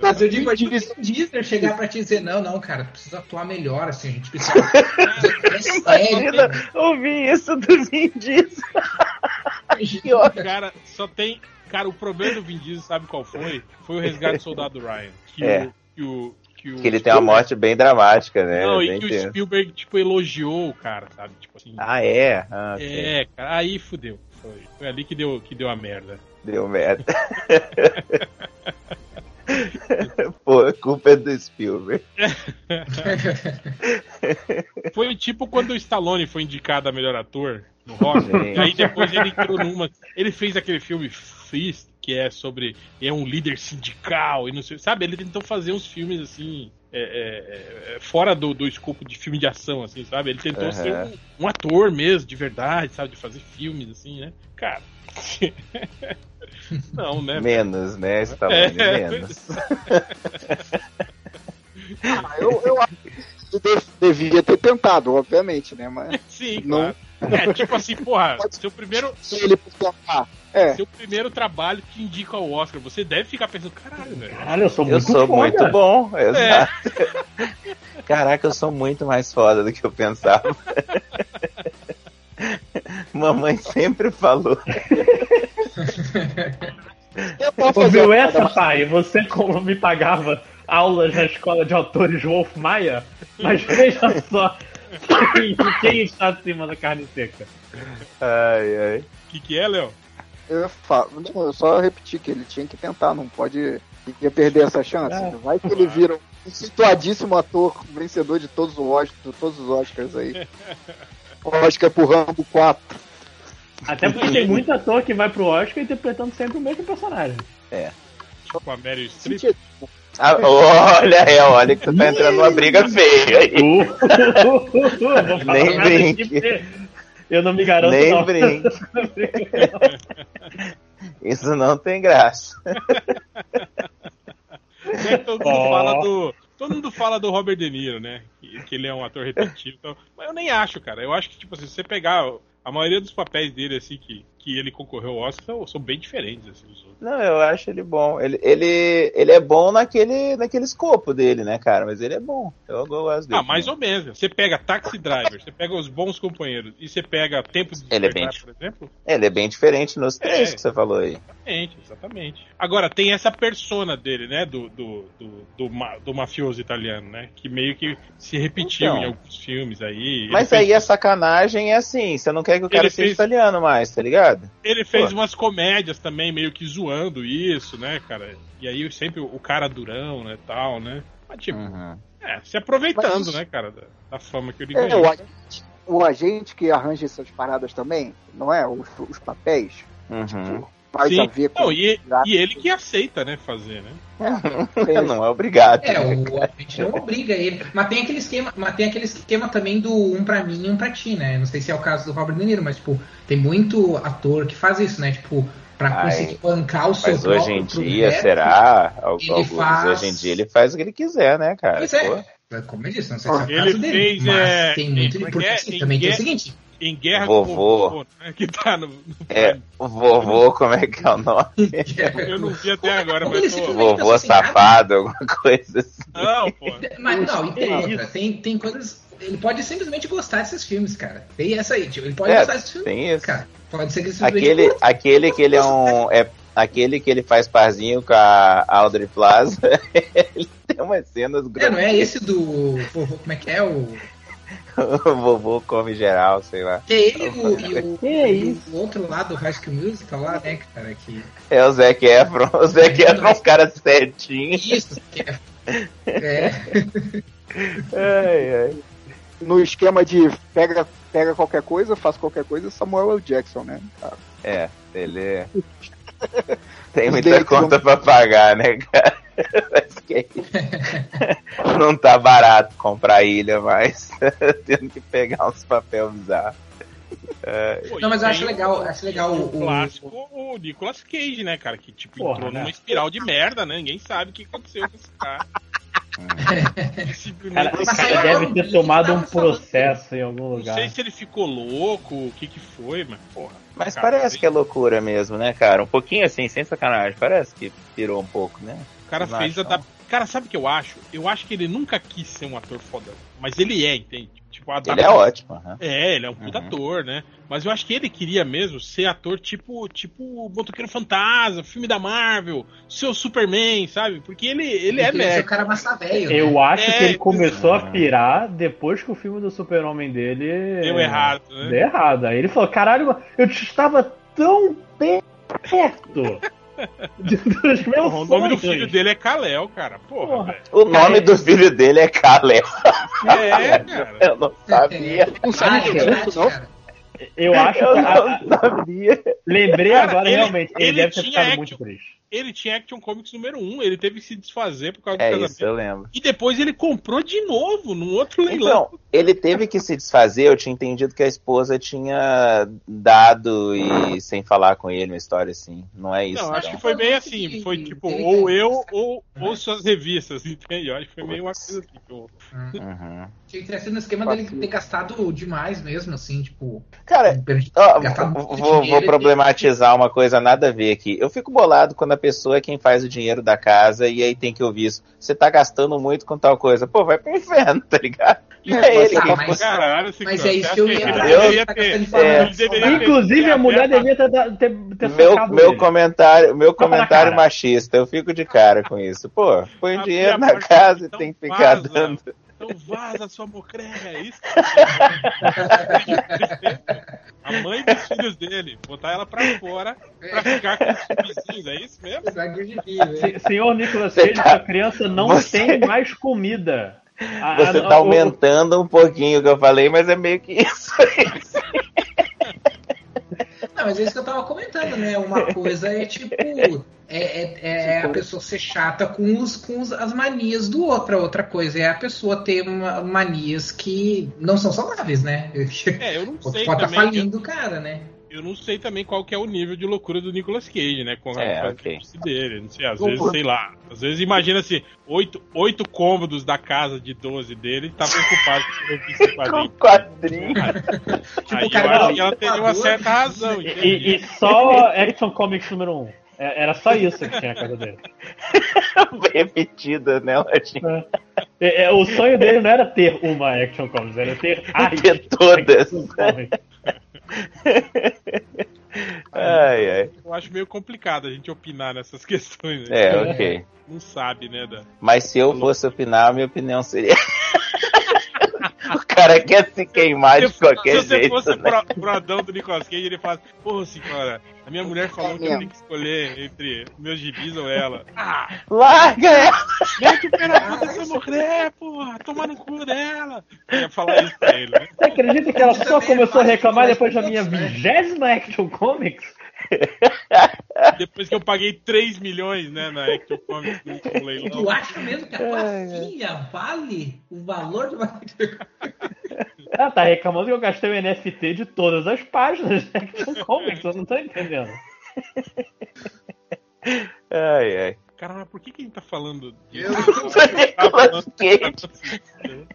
Mas eu digo, o Vin Diesel chegar pra te dizer, não, não, cara, precisa atuar melhor, assim, a gente precisa. *laughs* Imagina ouvir isso do Vin Diesel. Cara, só tem. Cara, o problema do Vin Diesel, sabe qual foi? Foi o resgate do soldado Ryan. Que É. o. Que, o, que, o Que ele tem uma morte bem dramática, né? Não, Bem e que o tenso. Spielberg, tipo, elogiou o cara, sabe? Tipo assim. Ah, é? Ah, é, cara, aí fudeu. Foi, foi ali que deu, que deu a merda. Deu merda. *laughs* Pô, a culpa é do Spielberg. *laughs* Foi tipo quando o Stallone foi indicado a melhor ator no rock. E aí depois ele entrou numa. Ele fez aquele filme Fist, que é sobre. É um líder sindical e não sei. Sabe? Ele tentou fazer uns filmes assim. é, é, é, fora do, do escopo de filme de ação, assim, sabe? Ele tentou Aham. ser um, um ator mesmo, de verdade, sabe? De fazer filmes, assim, né? Cara. *laughs* não, né? Menos, né, Stallone? É. Menos. Ah, eu, eu acho que devia ter tentado, obviamente, né? Mas *laughs* Sim, Não. claro. É, tipo assim, porra, seu primeiro, ele. É, seu primeiro trabalho te indica ao Oscar. Você deve ficar pensando, caralho, velho. Caralho, eu sou Eu muito sou foda. muito bom, exato. *laughs* Caraca, eu sou muito mais foda do que eu pensava. *laughs* Mamãe sempre falou. Ouviu essa, pai? Você como me pagava aulas na escola de autores Wolf Maia, mas veja só quem está acima da carne seca. Ai, ai. O que, que é, Léo? Eu, falo, não, eu só repeti que ele tinha que tentar, não pode ia perder essa chance. É. Vai que ele vira um situadíssimo ator, vencedor de todos, os Oscars, de todos os Oscars aí. *laughs* Oscar pro Rambo 4. Até porque tem muito ator que vai pro Oscar interpretando sempre o mesmo personagem. Tipo a Meryl Streep? Ah, olha, é, olha que tu tá entrando numa briga feia aí. Uh, *laughs* Nem brinque. Eu não me garanto, Nem não. brinque. *laughs* Isso não tem graça. É, todo, mundo Ó. fala do, todo mundo fala do Robert De Niro, né? Que, que ele é um ator repetitivo. Então, mas eu nem acho, cara. Eu acho que, tipo assim, se você pegar a maioria dos papéis dele, assim, que, que ele concorreu ao Oscar, são, são bem diferentes, assim, dos outros. Não, eu acho ele bom. Ele, ele, ele é bom naquele, naquele escopo dele, né, cara? Mas ele é bom. Eu, eu gosto dele. Ah, mais ou menos. Você pega Taxi Driver, você pega Os Bons Companheiros e você pega Tempo de Ele é bem por exemplo. Ele é bem diferente nos três É. que você falou aí. Exatamente, exatamente. Agora, tem essa persona dele, né? Do, do, do, do, ma- do mafioso italiano, né? Que meio que se repetiu Então. em alguns filmes aí. Mas fez- aí a sacanagem é assim, você não quer que o cara Ele seja fez- italiano mais, tá ligado? Ele fez Pô. umas comédias também, meio que zoando isso, né, cara? E aí sempre o cara durão, né, tal, né? Mas, tipo, Uhum. é, se aproveitando, Mas- né, cara, da, da fama que ele É, ganhou. o agente, o agente que arranja essas paradas também, não é? Os, os papéis. Uhum. Faz Sim. a ver com. Não, e, e ele que aceita, né, fazer, né? *laughs* não é obrigado. É, o, a gente não obriga ele. Mas tem aquele esquema, mas tem aquele esquema também do um pra mim e um pra ti, né? Não sei se é o caso do Robert De Niro, mas tipo, tem muito ator que faz isso, né? Tipo, pra Ai, conseguir bancar o seu Mas hoje em dia, projeto. será? Alguns, faz- Hoje em dia ele faz o que ele quiser, né, cara? Pois Pô. é. Como eu disse, não sei se é o Ele caso dele. fez, mas é, tem muito. é porque é? assim, também tem o seguinte. Em Guerra Vovô. com o Vovô, né, que tá no, no É, o vovô, como é que é o nome? *laughs* Eu não vi até agora, mas simplesmente- Vovô safado, alguma coisa assim. Não, pô. Mas não, e tem outra. Tem, tem coisas. Ele pode simplesmente gostar desses filmes, cara. Tem essa aí, tipo, ele pode É, gostar desses filmes, tem isso. cara. Pode ser que ele Aquele, aquele que ele é um. É, aquele que ele faz parzinho com a Audrey Plaza, *laughs* ele tem umas cenas É, não é esse do. vovô, Como é que é? O. *laughs* O vovô come geral, sei lá. Que é ele e o, e *laughs* o, Que e o outro lá do High School Musical lá, né, cara? Que... É o Zac Efron. O Zac Efron é um cara certinho. Isso, que *laughs* é. É, Ai, ai. No esquema de pega, pega qualquer coisa, faz qualquer coisa, Samuel L. Jackson, né? É, ele é- tem muita conta pra pagar, né, cara? Não tá barato comprar ilha, mas *laughs* tendo que pegar uns papel bizarros. Pô, Não, mas eu acho legal, o- acho legal o, o- clássico, o Nicolas Cage, né, cara? Que tipo Porra, entrou né? numa espiral de merda, né? Ninguém sabe o que aconteceu com esse cara. *laughs* Cara, cara agora deve ter tomado um processo em algum não lugar. sei se ele ficou louco, o que que foi, mas porra. Mas cara, parece que é loucura mesmo, né, cara? Um pouquinho assim, sem sacanagem. Parece que pirou um pouco, né? O cara fez acho, adap... Cara, sabe o que eu acho? Eu acho que ele nunca quis ser um ator fodão. Mas ele é, entende? Tipo, a Ele é ótimo. aham. É, ele é um puta Uhum. ator, né? Mas eu acho que ele queria mesmo ser ator tipo, tipo o Motoqueiro Fantasma, filme da Marvel, seu Superman, sabe? Porque ele, ele é queria ser o cara massa velho. né? Eu acho É, que ele começou a exato. pirar depois que o filme do Super-Homem dele Deu errado, né? Deu errado. Aí ele falou: caralho, eu estava tão perto *laughs* Porra, o nome do sonhos." filho dele é Kalel, cara. Porra, Porra. O nome do filho dele é Kalel. É, *laughs* cara. Eu não sabia. Não Ah, é que é verdade, isso, não? Eu acho Eu que. a- não sabia. lembrei Cara, agora, ele- realmente. Ele, ele deve ter ficado muito triste. Ele tinha Action Comics número 1, ele teve que se desfazer por causa do É casamento. isso, eu lembro. E depois ele comprou de novo, num outro leilão. Então, ele teve que se desfazer. Eu tinha entendido que a esposa tinha dado e sem falar com ele, uma história assim. Não é isso. Não, acho então. que foi bem assim. Foi tipo, ou eu ou, ou suas revistas, *laughs* entende? Eu acho que foi meio uma coisa assim. que eu- Uhum. Tinha que ter sido no esquema dele ter gastado demais mesmo, assim, tipo. Cara, Ó, vou, vou- e- problematizar uma coisa nada a ver aqui. Eu fico bolado quando a pessoa é quem faz o dinheiro da casa e aí tem que ouvir isso. Você tá gastando muito com tal coisa. Pô, vai pro inferno, tá ligado? É ele que mas, Caralho, mas é isso que eu ia deveria ter. É. Inclusive, a mulher devia ter, ter, ter Meu, meu ele. comentário, meu comentário machista, eu fico de cara com isso. Pô, põe Abre dinheiro a na casa e então tem que ficar dando. Então vaza sua mocreia, é isso? A mãe dos filhos dele, botar ela pra fora pra ficar com os vizinhos, é isso mesmo? Se- Senhor Nicolas Cage, tá- criança não você- tem mais comida. A- Você a- tá o- aumentando um pouquinho o que eu falei, mas é meio que isso. *laughs* Não, mas é isso que eu tava comentando, né? Uma coisa é tipo. É, é- é a pessoa ser chata com, os, com os- as manias do outro. A outra coisa é a pessoa ter uma- manias que não são saudáveis, né? É, eu não *laughs* Pode sei estar também. falindo o cara, né? Eu, não sei também qual que é o nível de loucura do Nicolas Cage, né? Com a É, com a ok. chatice dele. Não sei, às vezes, sei lá. Às vezes imagina assim, oito, oito cômodos da casa de 12 dele estavam ocupados por esse Com quadrinho. quadrinho. Tipo, Aí o cara eu acho que ela teria uma certa razão, E, e- só *laughs* Action Comics número 1. Um. É- Era só isso que tinha na casa dele. *laughs* Repetida, né, Lojinha? É, é, o sonho dele não era ter uma Action Comics, era ter Ter todas. *laughs* Ai, ai. Eu acho meio complicado a gente opinar nessas *laughs* questões. né? É, ok. Não sabe, né? Da... Mas se eu fosse opinar, a minha opinião seria. *laughs* o cara quer se queimar de Se- qualquer se você jeito. fosse né? pro, pro Adão do Nicolas Cage, ele fala: Pô, senhora, a minha mulher falou que eu tenho que escolher entre meus gibis ou ela. Ah, *laughs* Larga ela! mete o pé na puta dessa mulher, porra, toma no cu dela. Eu ia falar isso pra ele, né? Você acredita que ela só começou a reclamar depois da minha vigésima Action Comics? *laughs* Depois que eu paguei 3 milhões, né, na Action Comics no, no Tu leilão. acha mesmo que a tua filha vale o valor de uma. *laughs* Ela tá reclamando que eu gastei o NFT de todas as páginas da Action Comics, eu não tô entendendo. *laughs* Ai, ai. Cara, mas por que, que a gente tá falando disso? Do Nicolas Cage.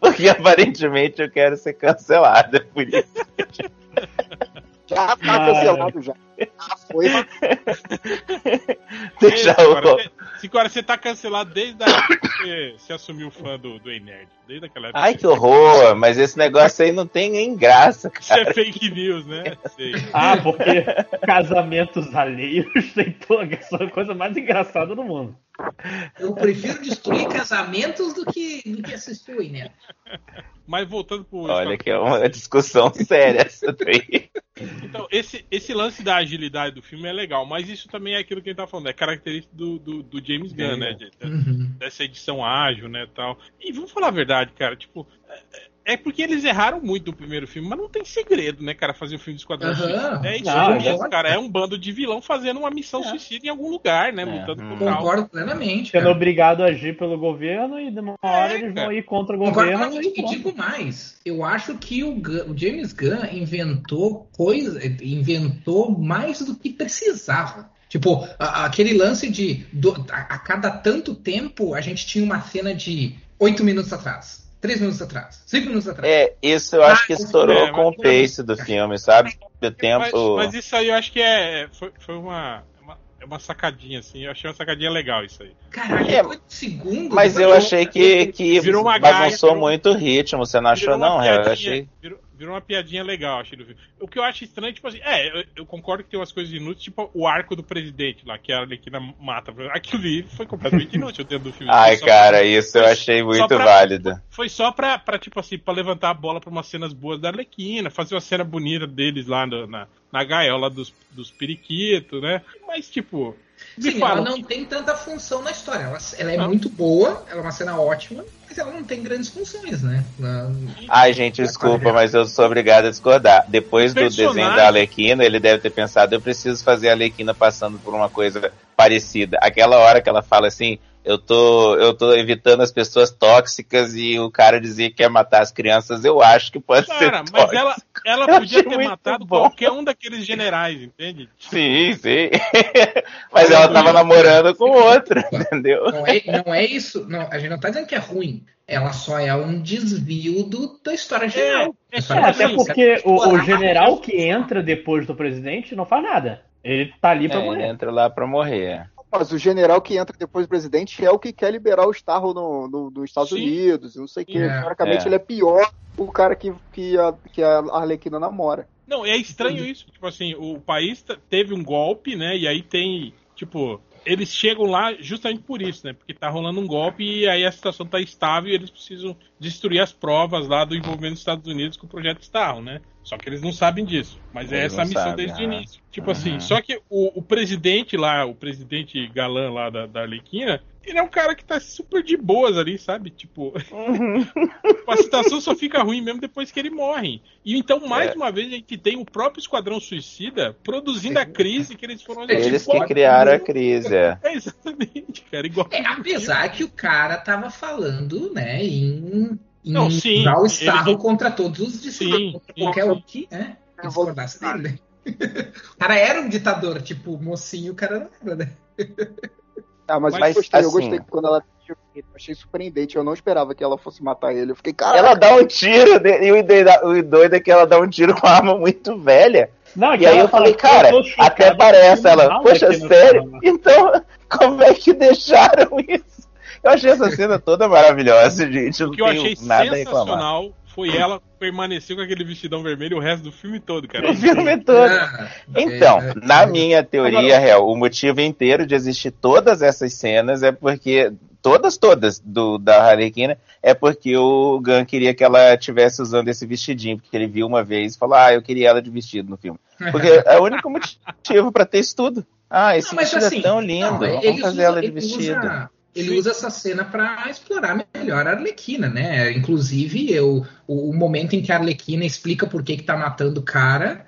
Porque aparentemente eu quero ser cancelado, é por isso. Já tá Mas- cancelado já. Já foi. *laughs* Deixa o. você- Agora, você tá cancelado desde a época que você se assumiu fã do, do Nerd. Desde aquela época. Ai, que horror! Mas esse negócio aí não tem nem graça, *laughs* Isso é cara. fake news, né? Sei. Ah, porque casamentos alheios *laughs* tem toda essa coisa mais engraçada do mundo. Eu prefiro destruir casamentos do que, do que assistir o né? Mas voltando pro. Olha que é uma discussão séria essa daí. Então, esse, esse lance da agilidade do filme é legal, mas isso também é aquilo que a gente tá falando, é característico do, do, do James Gunn, né? de- Uhum. dessa edição ágil, né, tal. E vamos falar a verdade, cara, tipo, é- é porque eles erraram muito no primeiro filme, mas não tem segredo, né, cara, fazer o filme do Esquadrão. Suicida. É isso Não, mesmo, é. cara, é um bando de vilão fazendo uma missão suicida em algum lugar, né, É. lutando Hum. contra algo. Concordo plenamente. Sendo obrigado a agir pelo governo e de uma hora É, eles vão ir contra o Concordo governo plenamente. e E digo mais, eu acho que o, Gunn- o James Gunn inventou coisa, inventou mais do que precisava. Tipo, a- aquele lance de do- a, a cada tanto tempo a gente tinha uma cena de oito minutos atrás, três minutos atrás, cinco minutos atrás. É, isso eu acho que estourou É, com o mas- pace do filme, sabe? O Mas, tempo. mas isso aí eu acho que é, foi, foi uma, uma, é uma sacadinha, assim, eu achei uma sacadinha legal isso aí. Caralho, É, depois do segundo. Mas eu achei que, que Virou uma gaia, bagunçou virou- muito o ritmo, você não achou, não? Eu achei. Virou, virou uma piadinha legal, achei do filme. O que eu acho estranho, tipo assim, é, eu, eu concordo que tem umas coisas inúteis, tipo o arco do presidente lá, que a Arlequina mata. Aquilo ali foi completamente inútil dentro do filme. Ai, cara, pra- isso eu achei muito pra- válido. Foi só pra, pra, tipo assim, pra levantar a bola pra umas cenas boas da Arlequina, fazer uma cena bonita deles lá no- na, na gaiola dos, dos periquitos, né? Mas, tipo, Sim, fala. ela não tem tanta função na história. Ela, ela é Não. muito boa, ela é uma cena ótima, mas ela não tem grandes funções, né? Ela- Ai, gente, desculpa, mas eu sou obrigado a discordar. Depois do Personagem- desenho da Alequina, ele deve ter pensado, eu preciso fazer a Alequina passando por uma coisa parecida. Aquela hora que ela fala assim, eu tô, eu tô evitando as pessoas tóxicas e o cara dizia que quer matar as crianças, eu acho que pode Cara, ser mas tóxico. ela, ela *laughs* Eu podia ter matado bom. qualquer um daqueles generais, entende? Sim, sim. *laughs* mas ela tava namorando com outro, *laughs* entendeu? Não é, não é isso. Não, a gente não tá dizendo que é ruim. Ela só é um desvio do, da história geral. é É, história até porque o, o general que entra depois do presidente não faz nada. Ele tá ali pra É, ele morrer. entra lá pra morrer. Mas o general que entra depois do presidente é o que quer liberar o Starro no, no, nos Estados Sim. Unidos, não sei o que. É. Francamente, é. ele é pior o cara que, que, a, que a Arlequina namora. Não, é estranho isso. Tipo assim, o país teve um golpe, né? E aí tem, tipo, eles chegam lá justamente por isso, né? Porque tá rolando um golpe e aí a situação tá estável e eles precisam destruir as provas lá do envolvimento dos Estados Unidos com o projeto Starro, né? Só que eles não sabem disso. Mas é eles é essa a missão sabe, desde o início. Tipo assim, uhum. assim, só que o, o, presidente lá, o presidente galã lá da, da Arlequina, ele é um cara que tá super de boas ali, sabe? Tipo, uhum. a situação só fica ruim mesmo depois que ele morre. E então, mais é. uma vez, a gente tem o próprio Esquadrão Suicida produzindo a crise que eles foram... Eles que criaram a crise, é. *laughs* é exatamente, cara. Igual é, apesar que o cara tava falando, né, em... em Não, sim, usar o Estado ele... contra todos os discípulos. Qualquer um que, né, discordasse dele. *laughs* O cara era um ditador, tipo, mocinho, o cara não era, né? *laughs* Ah, mas, mas eu gostei, assim, eu gostei quando ela eu achei surpreendente, eu não esperava que ela fosse matar ele. Eu fiquei, cara. Ela dá um tiro, e o doido é que ela dá um tiro com uma arma muito velha. Não, e aí eu falei, cara, até parece ela, poxa, sério? Então, *laughs* como é que deixaram isso? Eu achei essa cena toda maravilhosa, gente. O que eu achei sensacional foi ela permaneceu com aquele vestidão vermelho o resto do filme todo, cara. O filme todo. Ah, então, é, na minha teoria, real, o motivo inteiro de existir todas essas cenas é porque. Todas, todas do, da Harlequina é porque o Gun queria que ela estivesse usando esse vestidinho, porque ele viu uma vez e falou: Ah, eu queria ela de vestido no filme. Porque é o único motivo para ter isso tudo. Ah, esse não, vestido é assim, é tão lindo, não, vamos fazer usa, ela de vestido. Usa ele Sim. usa essa cena para explorar melhor a Arlequina, né? Inclusive, eu, o, o, momento em que a Arlequina explica por que, que tá matando o cara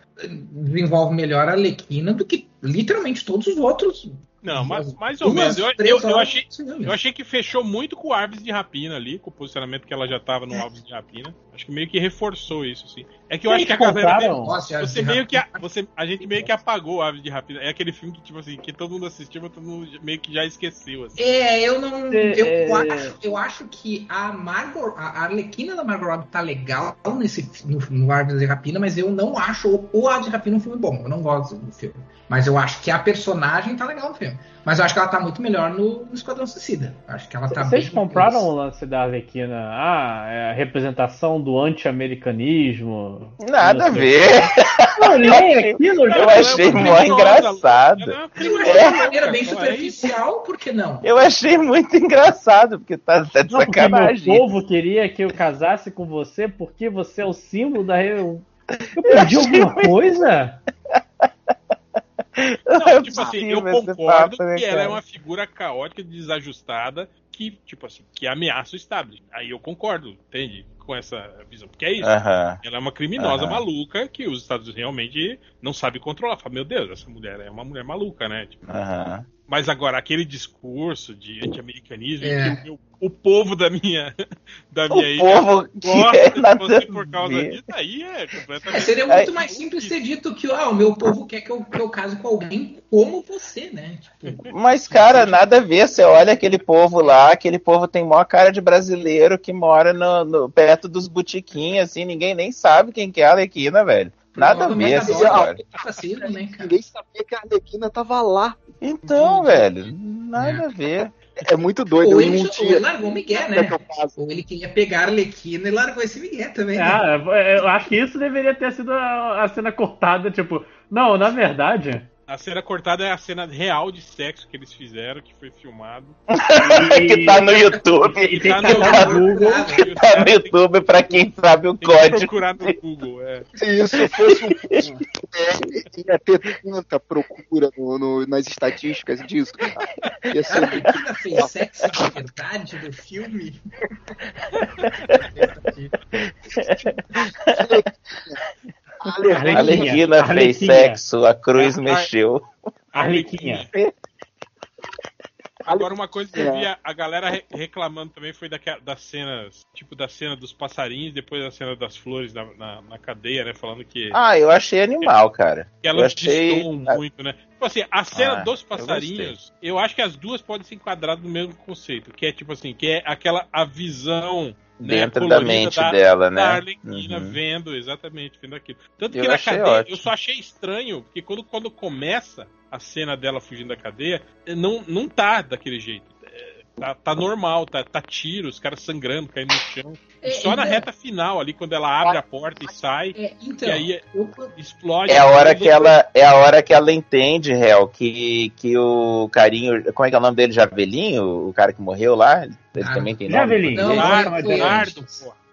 desenvolve melhor a Arlequina do que literalmente todos os outros não, mais, mais ou menos. Eu, eu, eu, achei, eu achei que fechou muito com o Arves de Rapina ali, com o posicionamento que ela já tava no Alves de Rapina. Acho que meio que reforçou isso, assim. É que eu acho que a galera. você meio que. A, você, a gente meio que apagou o Aves de Rapina. É aquele filme que, tipo assim, que todo mundo assistiu, mas todo mundo meio que já esqueceu. Assim. É, eu não. Eu, é... acho, eu acho que a Margot. A Arlequina da Margot Robbie tá legal nesse, no, no de Rapina, mas eu não acho o, o de Rapina um filme bom. Eu não gosto do filme. Mas eu acho que a personagem tá legal no filme. Mas eu acho que ela tá muito melhor no, no Esquadrão Suicida. Acho que ela tá Vocês compraram o lance da Arlequina? Ah, é a representação do anti-americanismo. Nada a ver. Eu, achei, aquilo, eu achei mó engraçado. Eu achei de maneira bem superficial, por que não? Eu achei muito engraçado, porque tá, tá de não, sacanagem. O povo queria que eu casasse com você porque você é o símbolo da. Eu perdi alguma coisa? Não, *laughs* é tipo assim, eu concordo papo, né, que ela é uma figura caótica, desajustada, que, tipo assim, que ameaça o Estado. Aí eu concordo, entende? Com essa visão. Porque é isso. Uh -huh. Ela é uma criminosa uh -huh. maluca que os Estados Unidos realmente não sabem controlar. Fala, meu Deus, essa mulher é uma mulher maluca, né? Tipo, uh -huh. Mas agora, aquele discurso de anti-americanismo é. que o, o, povo da minha, da minha o ilha povo gosta é de você por causa disso, aí é completamente. É, seria muito mais simples ter dito que ah, o meu povo quer que eu, que eu case com alguém como você, né? Tipo, Mas, cara, nada a ver. Você olha aquele povo lá, aquele povo tem maior cara de brasileiro que mora no, no perto dos botiquinhos, assim, ninguém nem sabe quem que é a Alequina, velho. Nada a ver essa história. Né, ninguém sabia que a Arlequina tava lá. Então, velho, nada é. a ver. É muito doido. Ou ele, tinha... ou largou o Miguel, né? Ou ele queria pegar a Arlequina e largou esse Miguel também. Né? Ah, eu acho que isso deveria ter sido a, a cena cortada, tipo, não, na verdade, a cena cortada é a cena real de sexo que eles fizeram, que foi filmado. E... *laughs* que tá no YouTube. E tá, no, tá no Google. Que tá no YouTube pra quem sabe o tem código. procurar no Google, é. Se isso fosse um. *laughs* ia ter tanta procura no, no, nas estatísticas disso. Ia ser. A fez sexo de verdade no filme? *laughs* Arlequina, Arlequina fez sexo, a cruz a, mexeu. Arlequinha. *laughs* Agora uma coisa que eu vi a, galera reclamando também foi daquela, das cenas, tipo da cena dos passarinhos, depois da cena das flores na, na, na cadeia, né? Falando que. Ah, eu achei animal, cara. Que elas achei... muito, né? Tipo assim, a cena ah, dos passarinhos, eu, eu, acho que as duas podem ser enquadradas no mesmo conceito, que é tipo assim, que é aquela a visão né, dentro da mente da, dela, né? Da Arlequina uhum. vendo, exatamente, vendo aquilo. Tanto eu que na cadeia, ótimo. eu só achei estranho, porque quando, quando começa a cena dela fugindo da cadeia, não, não tá daquele jeito. É, Tá, tá normal, tá, tá tiro, os caras sangrando, caindo no chão. É, Só na então- reta final, ali, quando ela abre a porta e sai, É, então, e aí eu- explode. É a hora que ela é a hora que ela entende, Hel, que, que o carinho, como é que é o nome dele, Javelinho, o cara que morreu lá, ele Ah, também tem nome. Javelin. Não, Ele foi- chama foi de- Dardo.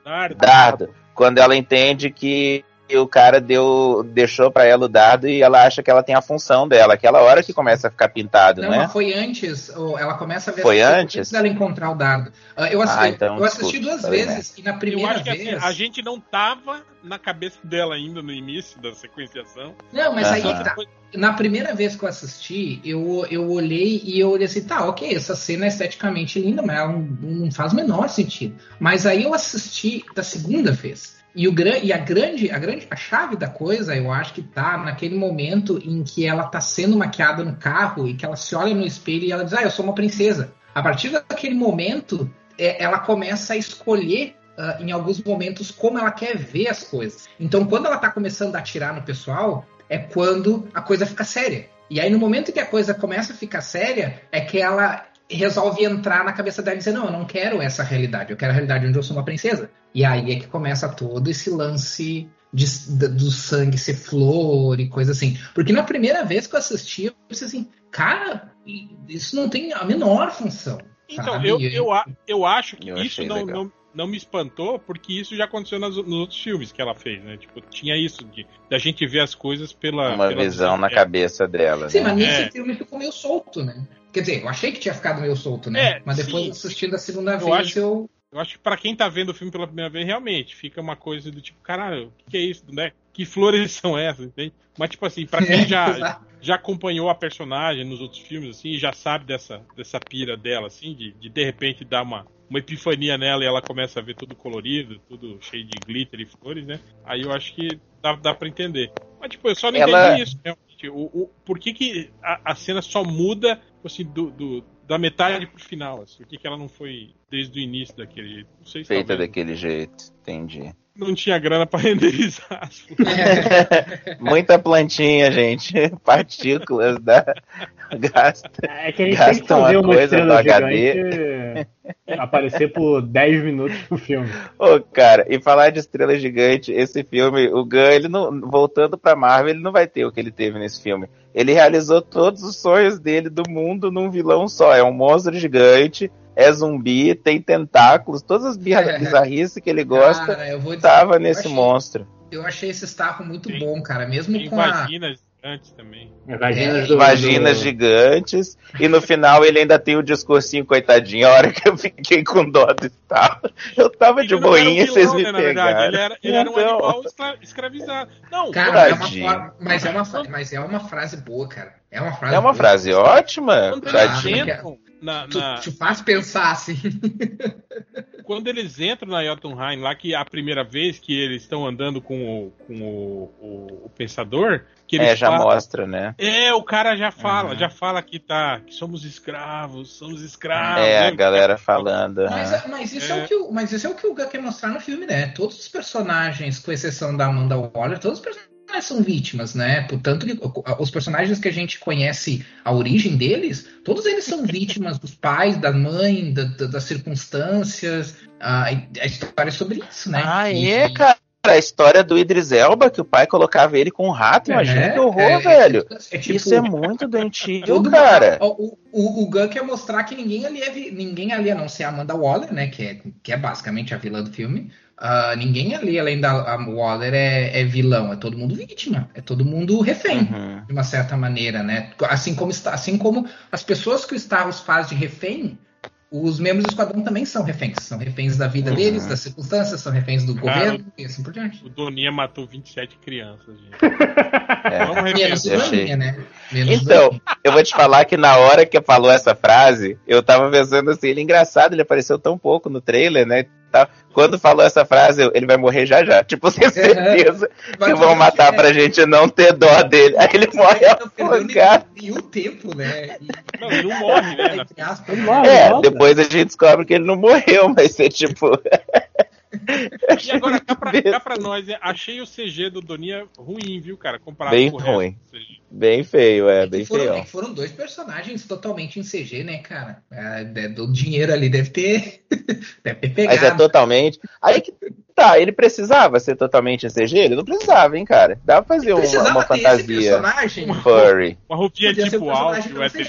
Dardo. Dardo. Quando ela entende que o cara deu, deixou pra ela o dardo e ela acha que ela tem a função dela. Aquela hora que começa a ficar pintado, Não, né? mas foi antes, ou ela começa a ver Foi antes? antes dela encontrar o dardo. Ah, eu, assi- Ah, então, eu assisti desculpa, duas falei vezes e na Eu primeira acho que assim, vez. a gente não tava na cabeça dela ainda no início da sequenciação. Não, mas aí tá. Na primeira vez que eu assisti, eu, eu olhei e eu olhei assim, tá, ok, essa cena é esteticamente linda, mas ela não, não faz o menor sentido. Mas aí eu assisti da segunda vez. E, o, e a grande, a grande, a chave da coisa, eu acho que tá naquele momento em que ela tá sendo maquiada no carro e que ela se olha no espelho e ela diz, ah, eu sou uma princesa. A partir daquele momento, é, ela começa a escolher ah, em alguns momentos como ela quer ver as coisas. Então, quando ela tá começando a atirar no pessoal, é quando a coisa fica séria. E aí, no momento que a coisa começa a ficar séria, é que ela resolve entrar na cabeça dela e dizer: Não, eu não quero essa realidade, eu quero a realidade onde eu sou uma princesa. E aí é que começa todo esse lance de- da- do sangue ser flor e coisa assim. Porque na primeira vez que eu assisti, eu pensei assim: Cara, isso não tem a menor função. Então, sabe? eu, eu, eu acho que Eu isso não, não, não me espantou, porque isso já aconteceu nas- nos outros filmes que ela fez, né? Tipo, tinha isso de da gente ver as coisas pela. Uma pela visão na cabeça dela. Sim, né? mas nesse É. filme ficou meio solto, né? Quer dizer, eu achei que tinha ficado meio solto, né? É, mas depois sim. assistindo a segunda Eu vez, acho- eu. Eu acho que pra quem tá vendo o filme pela primeira vez, realmente, fica uma coisa do tipo, caralho, o que, que é isso, né? Que flores *laughs* são essas, entende? Mas, tipo assim, pra quem *laughs* já, já acompanhou a personagem nos outros filmes, assim, e já sabe dessa, dessa pira dela, assim, de, de de repente dar uma, uma epifania nela e ela começa a ver tudo colorido, tudo cheio de glitter e flores, né? Aí eu acho que dá, dá pra entender. Mas, tipo, eu só não Ela- entendi isso, realmente. O, o, por que, que a, a cena só muda, assim, do, do- da metade pro final, assim? Por que, que ela não foi desde o início daquele jeito? Não sei se Feita talvez daquele jeito, entendi. Não tinha grana pra *laughs* renderizar as *laughs* flores. Muita plantinha, gente. *laughs* Partículas da. Gasta. É que a gente Gasta tem que fazer uma uma coisa estrela no HD. gigante aparecer por 10 minutos no filme. Ô, cara, e falar de estrela gigante, esse filme, o Gun, ele não. Voltando pra Marvel, ele não vai ter o que ele teve nesse filme. Ele realizou todos os sonhos dele do mundo num vilão só. É um monstro gigante, é zumbi, tem tentáculos, todas as birra- bizarrices que ele gosta, Cara, eu vou dizer, tava eu nesse achei- monstro. Eu achei esse estarro muito Tem- bom, cara. Mesmo Tem com a. vaginas antes também. Vaginas É, do, Vaginas do- gigantes, e no final ele ainda tem o discursinho, coitadinho, a hora que eu fiquei com dó do estalo. Eu tava de Ele não um boinha, vilão, vocês me né, na verdade. pegaram. Ele era, ele era um Então. animal escra- escravizado. Não, Cara, é uma mas, é uma, mas é uma frase boa, cara. É uma frase É uma boa. frase ótima, eles entram na, Tu, na- te faz pensar assim. *laughs* quando eles entram na Jotunheim, lá que é a primeira vez que eles estão andando com o, com o, o- o pensador, que eles É, já falam- mostra, né? É, o cara já fala, Uhum. já fala que tá, que somos escravos, somos escravos. É, a né? galera falando. Mas, aham. mas isso é. É. o que o, mas isso é o que o Gun quer mostrar no filme, né? Todos os personagens, com exceção da Amanda Waller, todos os personagens são vítimas, né? Portanto, os personagens que a gente conhece a origem deles, todos eles são vítimas dos pais, da mãe, da- da- das circunstâncias. A, a história é sobre isso, né? Ah, E- é, cara. A história do Idris Elba, que o pai colocava ele com um rato, imagina É, que horror, é, velho. é tipo- Isso é muito doentio, cara. O, o, o Gun quer mostrar que ninguém ali é ninguém ali, a não ser a Amanda Waller, né? Que é, que é basicamente a vilã do filme. Ah, ninguém ali, além da a Waller, é, é vilão. É todo mundo vítima. É todo mundo refém, Uhum. de uma certa maneira, né? Assim como, está, assim como as pessoas que o Star faz de refém, os membros do esquadrão também são reféns. São reféns da vida Uhum. deles, das circunstâncias, são reféns do Cara, governo e assim por diante. O Doninha matou 27 crianças, gente. *laughs* É. Vamos Menos o. Daninha, né? Menos Então, Daninha. eu vou te falar que na hora que falou essa frase, eu tava pensando assim, ele é engraçado, ele apareceu tão pouco no trailer, né? Quando falou essa frase, eu- ele vai morrer já já. Tipo, sem certeza Vai que vão matar é, pra gente não ter dó dele. Aí ele morre perdendo afogado. nenhum tempo, né? E- Não, ele não morre, né? na- entre aspas, Ele morre, É, volta. depois a gente descobre que ele não morreu, *laughs* mas é tipo. E agora, cá pra, *laughs* cá pra nós, né? achei o CG do Doninha ruim, viu, cara? Comparado Bem com o resto ruim. do CG. Bem feio, é, bem foram, feio. Foram dois personagens totalmente em CG, né, cara? É, do dinheiro ali deve ter, *laughs* deve ter pegado. Mas é totalmente. Aí que tá, ele precisava ser totalmente em CG? Ele não precisava, hein, cara? Dá pra fazer uma, uma fantasia furry. Uma roupinha Podia tipo alto,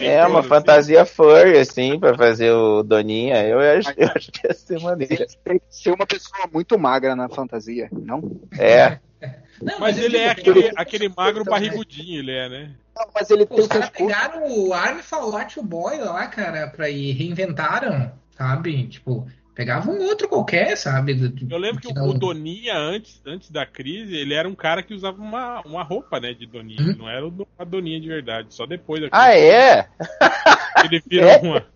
É, uma assim. fantasia furry, assim, pra fazer o Doninha. Eu acho, eu acho que ia ser maneiro. Tem que ser uma pessoa muito magra na fantasia, não? É. Não, mas, mas ele é aquele, aquele magro barrigudinho, ele é, né? Não, mas ele Pô, tem Os caras pegaram o Army Fallout Boy lá, cara, pra ir, reinventaram, sabe? Tipo, pegava um outro qualquer, sabe? Eu lembro que, que o, o Doninha, antes, antes da crise, ele era um cara que usava uma, uma roupa, né, de Doninha. Hum? Não era a Doninha de verdade, só depois da crise. Ah, é? Ele vira *laughs* é? uma...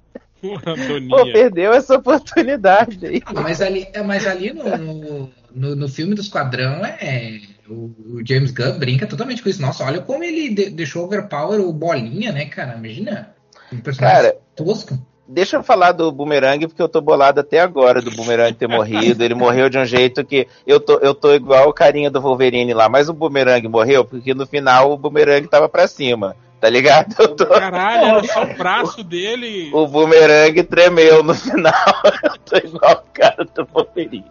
Pô, perdeu essa oportunidade aí. Ah, mas ali, mas ali no, no, no, no filme do Esquadrão é, o, o, James Gunn brinca totalmente com isso. Nossa, olha como ele de, deixou overpower o Bolinha, né, cara? Imagina. Um personagem cara, tosco. Deixa eu falar do Boomerang, porque eu tô bolado até agora do Boomerang ter morrido. Ele morreu de um jeito que eu tô, eu tô igual o carinha do Wolverine lá, mas o Boomerang morreu porque no final o Boomerang tava pra cima tá ligado? Eu tô... Caralho, era só o *laughs* braço dele. O boomerang tremeu no *laughs* final. eu tô igual o cara do Wolverine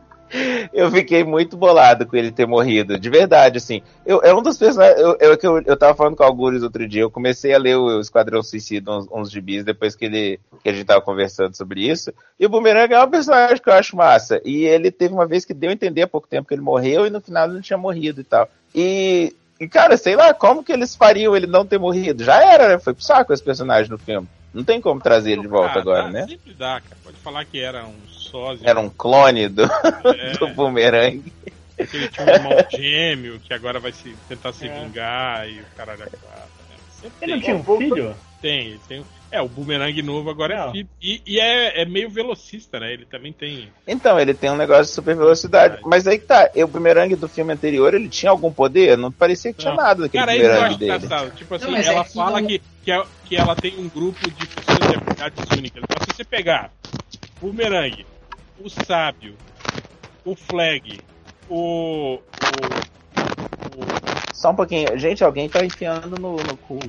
eu fiquei muito bolado com ele ter morrido, de verdade, assim. Eu, é um dos personagens. Eu, eu, eu, eu tava falando com o Algures outro dia, eu comecei a ler o Esquadrão Suicida, uns, uns gibis, depois que, ele, que a gente tava conversando sobre isso. E o Boomerang é um personagem que eu acho massa. E ele teve uma vez que deu a entender há pouco tempo que ele morreu e no final ele não tinha morrido e tal. E, e cara, sei lá, como que eles fariam ele não ter morrido? Já era, né? Foi pro saco esse personagem no filme. Não tem como trazer ele de volta ah, agora, dá, né? Sempre dá, cara. Pode falar que era um sósia. Era um clone do, é, *laughs* do boomerang. Que ele tinha um irmão *laughs* gêmeo que agora vai se, tentar se é. vingar e o caralho é quatro. Né? Ele não tinha um filho? Tem, tem. É, o Boomerang novo agora é filho. E, e é, é, meio velocista, né? Ele também tem. Então, ele tem um negócio de super velocidade. Mas aí que tá, o Boomerang do filme anterior, ele tinha algum poder? Não parecia que tinha não. nada daquele Cara, Boomerang dele. Engraçado. Tipo assim, não, ela é fala que, que, é, que ela tem um grupo de pessoas de habilidades únicas. Então, se você pegar Boomerang, o Sábio, o Flag, o, o, o. Só um pouquinho. Gente, alguém tá enfiando no, no cu.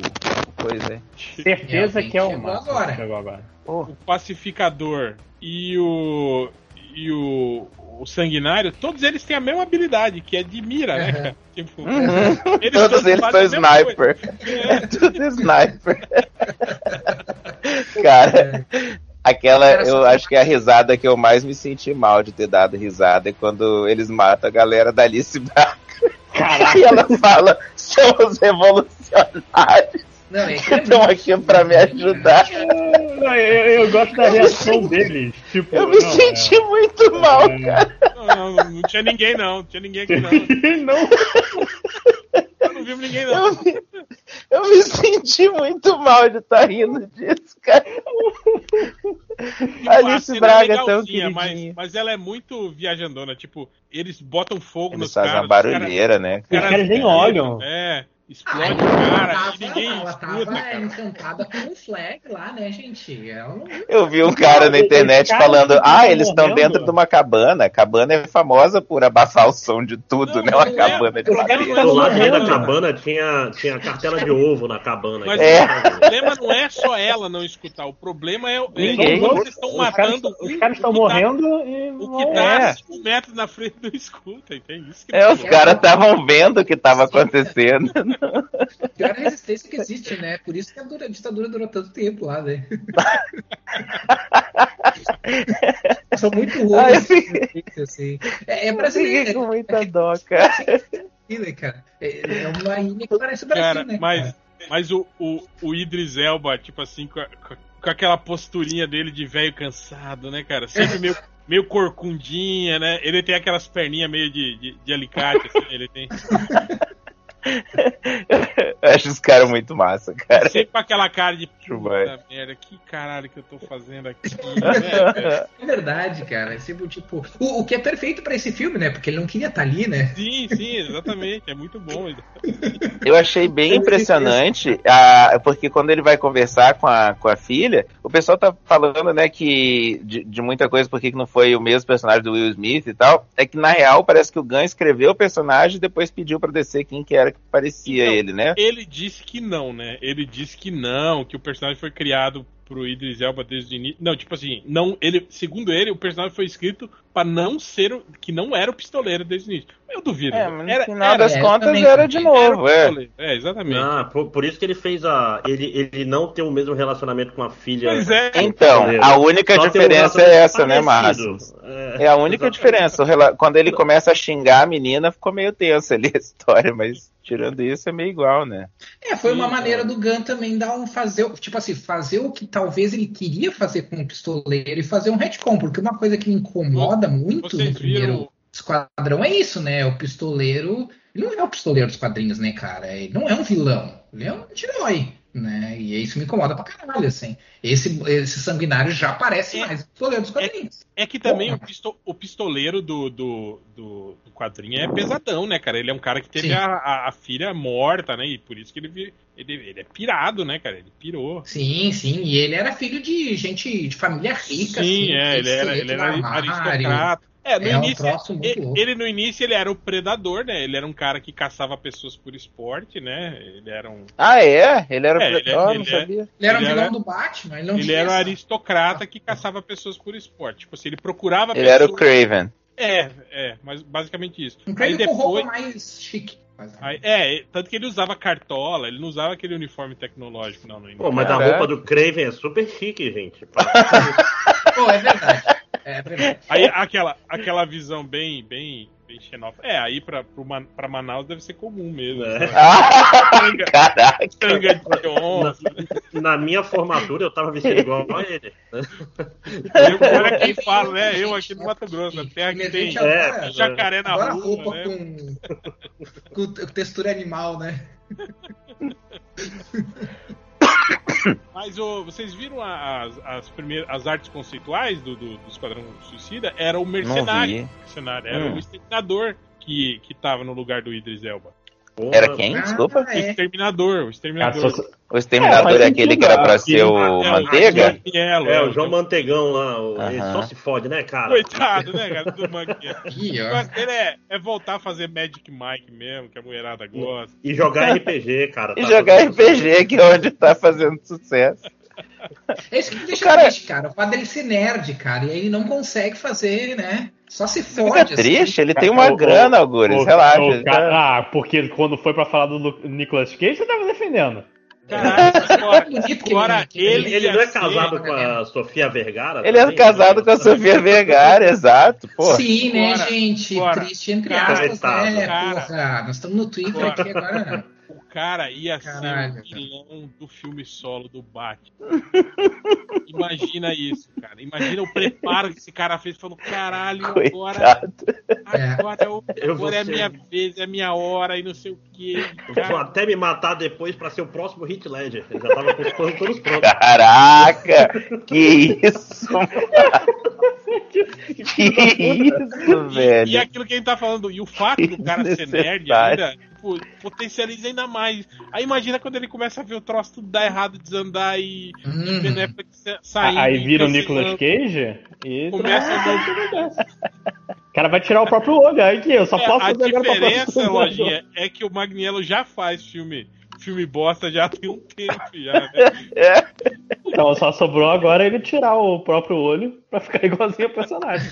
Coisa aí. Certeza que é o agora. agora. Oh. O Pacificador e o. E o, o Sanguinário, todos eles têm a mesma habilidade, que é de mira, né, cara? Tipo, uhum. eles todos eles são sniper. É. *laughs* tudo sniper. *laughs* cara, Aquela, eu acho que é a risada que eu mais me senti mal de ter dado risada é quando eles matam a galera da Alice Braga. *laughs* E ela fala, somos revolucionários. Não, *laughs* é Estão aqui pra me ajudar. Não, eu, eu, gosto da reação deles. Tipo, eu me não, senti é... muito mal, é... cara. Não, não, não, tinha ninguém, não. Não tinha ninguém aqui, não. *laughs* não. Eu não vi ninguém, não. Eu me, eu me senti muito mal de estar tá rindo disso, cara. Alice Braga é tão queridinha. Mas, mas ela é muito viajandona. Tipo, eles botam fogo eles nos caras. Eles fazem uma barulheira, cara, né? Os caras nem olham. É. Explode ah, o cara tava, ninguém ela escuta, tava cara. encantada com o flag lá, né, gente? Ela... Eu vi um cara na internet cara falando, ah, eles estão dentro de uma cabana. A cabana é famosa por abafar o som de tudo, não, né? Uma é, cabana é, de madeira. Do lado da cabana tinha, tinha cartela de ovo na cabana. Mas é. o problema não é só ela não escutar, o problema é, é Ninguém. eles estão matando. Os cares estão morrendo tá, e. O que tá é. 5 metros na frente não escuta, entende? Isso é, os caras estavam vendo o que estava acontecendo. Pior resistência que existe, né? Por isso que a, dura, a ditadura durou tanto tempo lá, né? *laughs* São muito ruins. Assim. É, é brasileiro. Com muita dó, *laughs* cara. É, é uma ilha que parece Brasil, cara, né? Mas, cara? mas o, o, o Idris Elba, tipo assim, com, a, com aquela posturinha dele de velho cansado, né, cara? Sempre meio, meio corcundinha, né? Ele tem aquelas perninhas meio de, de, de alicate, assim, ele tem. *laughs* eu acho os caras muito massa, cara. Sempre com aquela cara de puta merda, que caralho que eu tô fazendo aqui, *laughs* né, É verdade, cara. É sempre tipo. O, o que é perfeito pra esse filme, né? Porque ele não queria estar tá ali, né? Sim, sim, exatamente. É muito bom. Eu achei bem impressionante, a, porque quando ele vai conversar com a, com a filha, o pessoal tá falando, né, que de, de muita coisa, porque que não foi o mesmo personagem do Will Smith e tal, é que na real parece que o Gun escreveu o personagem e depois pediu pra descer quem que era que parecia Então, ele, né? Ele disse que não, né? Ele disse que não, que o personagem foi criado pro Idris Elba desde o início. Não, tipo assim, não, ele, segundo ele, o personagem foi escrito pra não ser, o- que não era o pistoleiro desde o início. Eu duvido. É, mas no era, final era- das é, contas também era de acho. era novo, é. É, exatamente. Ah, por, por isso que ele fez a. Ele, ele não tem o mesmo relacionamento com a filha. Pois é. Então, a única Só tem um diferença é essa, né, relacionamento Márcio? parecido. É a única diferença. O rela- Quando ele começa a xingar a menina, ficou meio tenso ali a história, mas tirando isso é meio igual, né? É, foi uma Sim, maneira do Gun também dar um fazer, tipo assim, fazer o que talvez ele queria fazer com o pistoleiro e fazer um retcon, porque uma coisa que me incomoda muito Vocês no primeiro viram. esquadrão é isso, né? O pistoleiro, ele não é o pistoleiro dos quadrinhos, né, cara? Ele não é um vilão, ele é um anti-herói, né? E isso me incomoda pra caralho, assim. Esse, esse sanguinário já parece É. mais o pistoleiro dos quadrinhos. É que também Porra. o, pisto- o pistoleiro do, do, do, do quadrinho é pesadão, né, cara? Ele é um cara que teve a, a, a filha morta, né? E por isso que ele, ele, ele é pirado, né, cara? Ele pirou. Sim, sim, e ele era filho de gente de família rica, Sim, assim, é, ele era, ele era armário. aristocrata. É, no É um início. troço muito ele, ele no início ele era o predador, né? Ele era um cara que caçava pessoas por esporte, né? Ele era um. Ah, é? Ele era o É, ele é- pretor? ele não é- sabia. Ele era um vilão era- do Batman, ele não Ele tinha era um aristocrata que caçava pessoas por esporte. Tipo assim, ele procurava Ele era o pessoas- Craven. É, é, mas basicamente isso. Um Aí crânio com roupa depois. mais chique. Aí, é, tanto que ele usava cartola, ele não usava aquele uniforme tecnológico, não, no início. Pô, mas a roupa do Craven é super chique, gente. *laughs* Pô, é verdade. *laughs* É verdade. Aí aquela, aquela visão bem, bem, bem xenófoba. É, aí pra, pro Man- pra Manaus deve ser comum mesmo. É. Tanga, caraca. tanga de onça. Na minha formatura eu tava vestido igual a ele. Eu, olha quem fala, né? Eu aqui no Mato Grosso, na terra que tem é, jacaré na rua, roupa né? com, com textura animal, né? *laughs* *coughs* Mas ô, vocês viram as, as primeiras as artes conceituais do, do, do Esquadrão Suicida? Era o mercenário. mercenário era Hum. o exterminador que, que tava no lugar do Idris Elba. Porra. Era quem? Desculpa. Ah, O é. exterminador, o exterminador. O Exterminador É, é, aquele que era pra ah, ser o É, Manteiga? Manguelo, É, o João Mantegão lá, o- ele Aham. só se fode, né, cara? Coitado, né, cara, do negócio dele *laughs* é, é voltar a fazer Magic Mike mesmo, que a mulherada gosta. E jogar RPG, cara. E tá jogar tudo- RPG, que é onde tá fazendo sucesso. É isso que me deixa Cara- triste, cara. O fato dele ser nerd, cara. E aí ele não consegue fazer, né? Só se Fica fode. assim. triste, ele tem uma Ô, ô, grana, Algures, relaxa. ele cara- tá- Ah, porque quando foi pra falar do Nicolas Cage, você tava defendendo. Caralho, agora, *laughs* ele- ele, Ele não é casado com a Sofia Vergara? Ele é casado com a Sofia Vergara, exato. Pô, Sim, né, gente? Triste entre aspas, né? Porra, nós estamos no Twitter aqui agora. Cara ia Caralho, ser o cara. vilão do filme solo do Batman. Imagina isso, cara. Imagina o preparo que esse cara fez. Falou, caralho, agora, agora, é, Eu vou agora é a minha vez, é a minha hora e não sei o que. Eu vou até me matar depois pra ser o próximo Hit Ledger. Ele já tava com os planos todos prontos. Caraca! Que isso, mano? *laughs* Que isso, E, velho? e aquilo que a gente tá falando, e o fato do cara ser nerd ainda, tipo, potencializa ainda mais. Aí imagina quando ele começa a ver o troço tudo dar errado, desandar e, e Hum. Ben Affleck sa- saindo. Aí e vira o. Nicolas Cage e. Começa a *laughs* O cara vai tirar o próprio Logan aqui, eu só É, posso a fazer agora pra diferença, Lojinha, é que o Magniello já faz filme, filme bosta já tem um tempo já, né? *laughs* Então só sobrou agora ele tirar o próprio olho pra ficar *laughs* igualzinho ao personagem.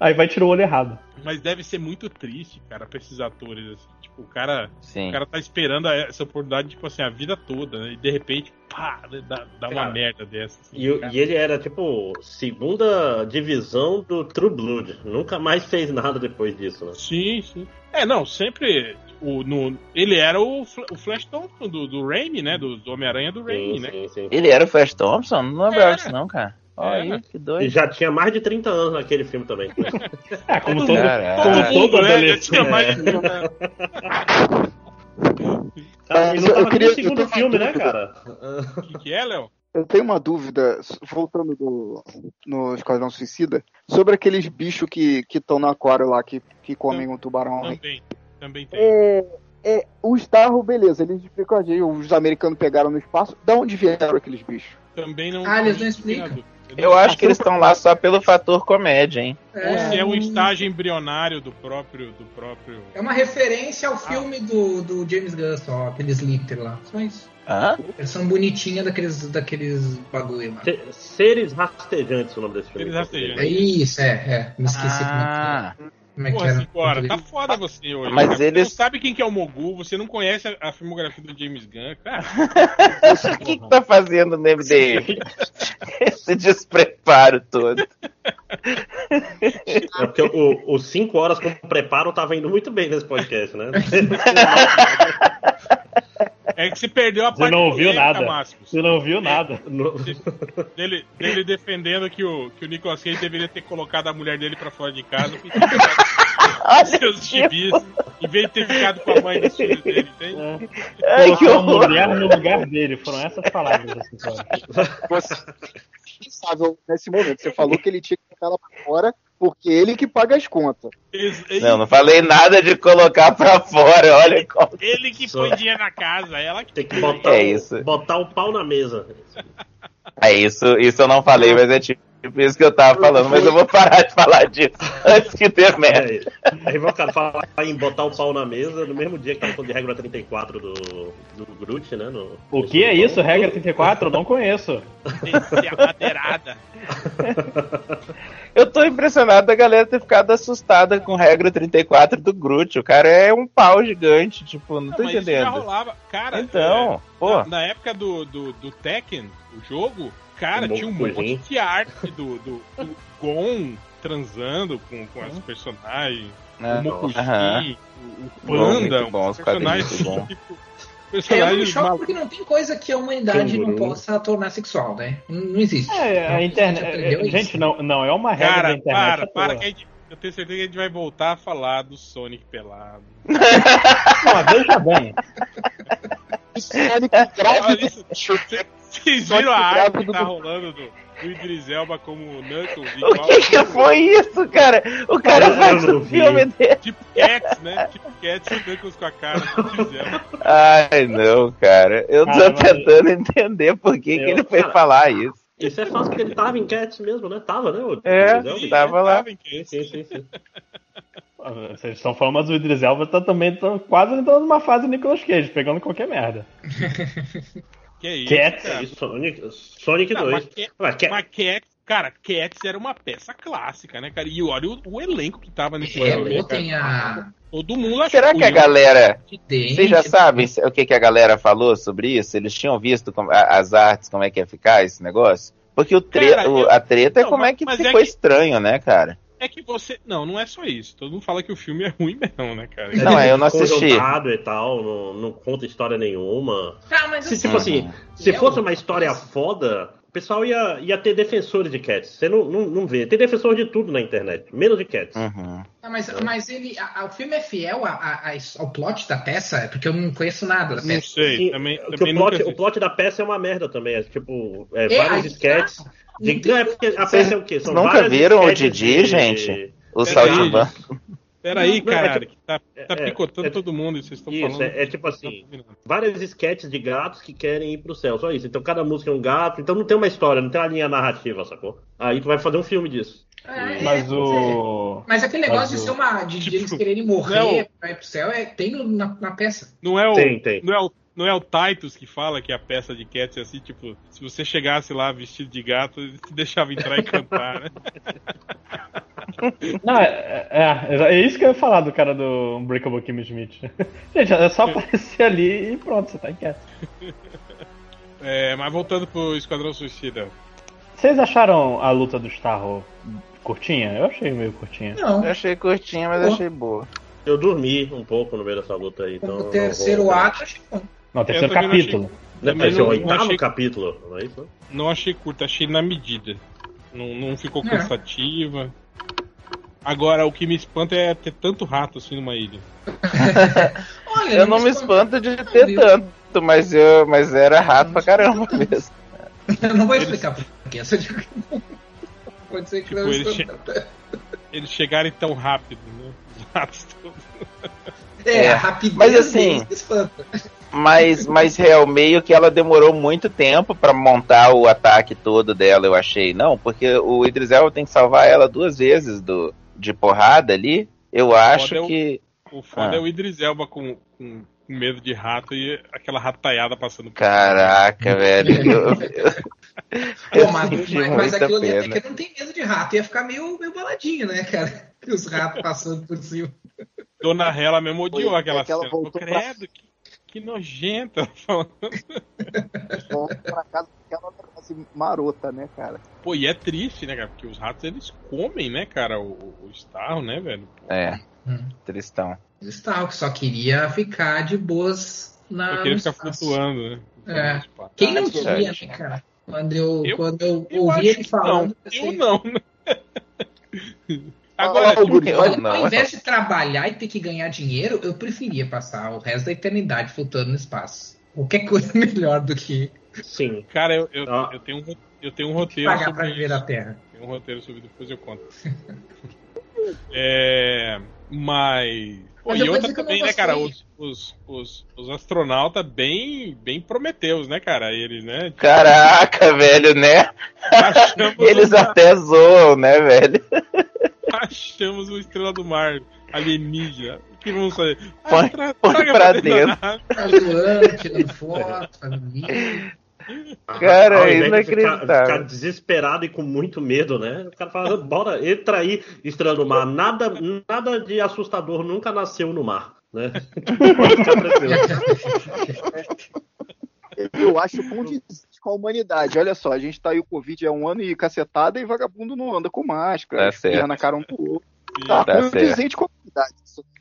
Aí vai tirar o olho errado. Mas deve ser muito triste, cara, pra esses atores, assim. Tipo, o cara, Sim. o cara tá esperando essa oportunidade, tipo assim, a vida toda, né? E de repente, pá, dá, dá uma merda dessa. assim. E, e ele era, tipo, segunda divisão do True Blood. Nunca mais fez nada depois disso, né? Sim, sim. É, não, sempre. O, no, ele era o, o Flash Thompson do, do Raimi, né? Do, do Homem-Aranha do Raimi, Sim, né? sim, sim. Ele era o Flash Thompson? Não lembrava disso, não, cara. Olha Era. aí, que E doido. já tinha mais de 30 anos naquele filme também. É, como Todo Caraca. como Todo todo né? Já tinha mais de- Ah, e Mas não eu tava queria- nem no segundo eu filme, né, cara? O que, que é, Léo? Eu tenho uma dúvida, voltando do, no Esquadrão Suicida, sobre aqueles bichos que estão no aquário lá, que, que comem o tubarão. Também. Também tem. É, é, o Starro, beleza, eles explicam a gente, os americanos pegaram no espaço, da onde vieram aqueles bichos? Também não. Ah, eles não não explicam. Eu acho que eles estão lá só pelo fator comédia, hein? Ou se é um estágio embrionário do próprio. Do próprio... É uma referência ao filme do, do James Gunn, só, aquele Slipter lá. Só isso. Hã? Versão bonitinha daqueles, daqueles bagulho lá. Se- Seres rastejantes o nome desse filme. Seres rastejantes. É isso, é, é. Me esqueci Ah, como é que, como é que Porra, era. Cicora, tá foda você hoje. Mas cara. Você não sabe quem que é o Mogu, você não conhece a, a filmografia do James Gunn, cara. *laughs* o que, que tá fazendo no MDM? *laughs* Esse despreparo todo. É porque o- os 5 horas com preparo tava indo muito bem nesse podcast, né? *laughs* É que você perdeu a Você parte não ouviu nada. Você não ouviu nada. Dele, dele defendendo que o, que o Nicolas Cage deveria ter colocado a mulher dele pra fora de casa porque Olha, seus gibis, em vez de ter ficado com a mãe dos filhos dele, entende? ai, que Colocou a horror. mulher no lugar dele. Foram essas palavras. Você é nesse momento. Você falou que ele tinha que botar ela pra fora porque ele que paga as contas. Ex- Não, não falei nada de colocar pra fora, olha como. Ele que põe dinheiro na casa, ela que Tem que botar, É isso. botar o pau na mesa. É isso, isso eu não falei, mas é tipo isso que eu tava falando, mas eu vou *laughs* parar de falar disso antes que dê merda. É, aí vai o cara falar em botar o pau na mesa no mesmo dia que tava falando de regra 34 do, do Groot, né? no- O que é isso? Regra 34? Eu não conheço. tem que ser amadeirada. Eu tô impressionado da galera ter ficado assustada com regra 34 do Groot. O cara é um pau gigante, tipo, não tô Mas isso já entendendo. rolava. Cara, Então, é, pô. na, na época do, do, do Tekken, o jogo, cara, Um tinha um monte de gente. arte do, do, do Gon transando com, com as personagens. né? o Mokushi, Aham. o, o Panda, bom, um os bom. tipo, É, eu me personagens choco malucos. porque não tem coisa que a humanidade não possa tornar sexual, né? Não, existe. É, a gente internet. isso. Gente, não, não é uma regra da Cara, internet. para, para que a gente, eu tenho certeza que a gente vai voltar a falar do Sonic pelado. Não, veja bem. Sonic Olha grávido. isso, Vocês viram a arte que tá rolando do, do Idris Elba como Knuckles? O que, que foi isso, cara? O cara Eu faz vi. filme dele. Tipo Cats, né? Tipo Cats e Knuckles com a cara do Idris Elba. Ai, não, cara. Eu tô mas- tentando entender por que, que Eu- ele foi Cara, falar isso. Isso é fácil porque ele tava em Cats mesmo, né? Tava, né? o- É. Sim, tava lá. tava em Sim, Cats. sim, sim, sim. *laughs* Vocês estão falando, mas o Idris Elba tá também tão, quase entrando numa fase Nicolas Cage, pegando qualquer merda. *laughs* Que é isso, Cats. cara. E Sonic, Sonic Não, 2. mas Cats- Mas Cats- cara, Cats era uma peça clássica, né, cara? E olha o, o elenco que tava nesse É, filme, cara. tem a. Todo mundo achou Será que a galera. Vocês já sabem o que, que a galera falou sobre isso? Eles tinham visto como- a- as artes, como é que ia ficar esse negócio? Porque o tre- Cara, o- a treta é Não, como mas- é que ficou é que- estranho, né, cara? É que você. Não, não é só isso. Todo mundo fala que o filme é ruim mesmo, né, cara? Não, é, eu não assisti. E tal, não, não conta história nenhuma. Ah, mas Se, assim, tipo assim, se eu- fosse uma história foda, o pessoal ia, ia ter defensores de Cats. Você não, não, não vê. Tem defensor de tudo na internet, menos de Cats. Uhum. Ah, mas, mas ele. a- a- o filme é fiel a- a- a- ao plot da peça? Porque eu não conheço nada da Não peça. sei. Sim, também, também o, plot, o plot da peça é uma merda também. É tipo, é, É, vários aí sketches. tá. Não não, é porque a peça é o quê? São Nunca viram o Didi, de- gente? O Peraí, Saltimban. Peraí, Não, é cara, tipo- que tá, tá é- picotando é- todo mundo e vocês estão Isso, falando. é, é tipo assim, vários sketches de gatos que querem ir pro céu, só isso. Então cada música é um gato, então não tem uma história, não tem uma linha narrativa, sacou? Aí tu vai fazer um filme disso. É, Mas é, o. Mas aquele negócio Mas de ser uma. de, de Tipo, eles quererem não. morrer pra ir pro céu, é, tem no- na, na peça. Não é o. Tem, tem. Não é o. Não é o Titus que fala que a peça de Cats é assim, tipo, se você chegasse lá vestido de gato, ele te deixava entrar e cantar, né? *laughs* Não, é, é, é isso que eu ia falar do cara do Unbreakable Kimmy Schmidt. *laughs* Gente, é só aparecer ali e pronto, você tá quieto. É, mas voltando pro Esquadrão Suicida. Vocês acharam a luta do Starro curtinha? Eu achei meio curtinha. Não. Eu achei curtinha, mas Pô. achei boa. Eu dormi um pouco no meio dessa luta aí, então. o terceiro ato, acho que não. Terceiro também não achei- capítulo. Né, Também Esse é o não- oitavo achei- capítulo, não é isso? Não achei curta, achei na medida. Não, não ficou É. cansativa. Agora, o que me espanta é ter tanto rato assim numa ilha. *laughs* Olha, Eu não me espanto de ter viu? tanto, mas, eu, mas era rato pra caramba *laughs* mesmo. Eu não vou explicar por quê. Só digo que- Pode ser que Tipo, não ele espanta. Eles chegarem tão rápido, né? Os ratos todos. É, É, rapidez mas assim- deles espanta. Mas, mas real, meio que ela demorou muito tempo para montar o ataque todo dela, eu achei. Não, porque o Idris Elba tem que salvar ela duas vezes do, de porrada ali. Eu acho foda é o- que. O foda Ah. é o Idris Elba com, com, com medo de rato e aquela rataiada passando por Caraca, velho. Eu, eu, eu *laughs* Pô, mas, mas, mas aquilo ali até que eu não tenho medo de rato, ia ficar meio, meio baladinho, né, cara? *laughs* Os ratos passando por cima. Dona Hela mesmo odiou Foi, aquela é que ela cena. voltou Pô, pra- Credo, que, que nojenta. ela falando. Volta pra casa porque ela assim, marota, né, cara? Pô, e é triste, né, cara? Porque os ratos eles comem, né, cara, o, o Starro, né, velho? Pô, É, Hum. tristão. Starro, que só queria ficar de boas na. Eu queria ficar espaço. flutuando, né? É. Quem não Ah, queria, né, cara? Quando eu, Eu- quando eu, Eu ouvi ele falando. não. eu Eu não. *laughs* Agora, Ah, tipo, Guri, eu Olha, não. ao invés de trabalhar e ter que ganhar dinheiro, eu preferia passar o resto da eternidade flutuando no espaço. Qualquer coisa *laughs* melhor do que Sim. cara, eu, eu, Ah. eu tenho um, eu tenho um roteiro pagar pra sobre viver isso. na Terra. Tem um roteiro sobre depois eu conto. *laughs* é, mas. Pô, Mas e outra também, né, cara? Os, os, os, os astronautas bem, bem prometeus, né, cara? Eles, né? Caraca, velho, né? Achamos, *laughs* Eles uma, até zoam, né, velho? Achamos uma estrela do mar alienígena. O que vamos fazer? Põe- tra- põe traga pra dentro. Tá zoando, tirando foto, fazendo vídeo. Cara, é de ficar, inacreditável. ficar desesperado e com muito medo, né? O cara fala, bora, entra aí, estrela do mar. Nada, nada de assustador nunca nasceu no mar, né? *laughs* Pode ficar tranquilo. *laughs* Eu acho condizente com a humanidade. Olha só, a gente tá aí o Covid há um ano e cacetada e vagabundo não anda com máscara, Tá certo. na cara um do outro. Tá, Tá condizente com a humanidade.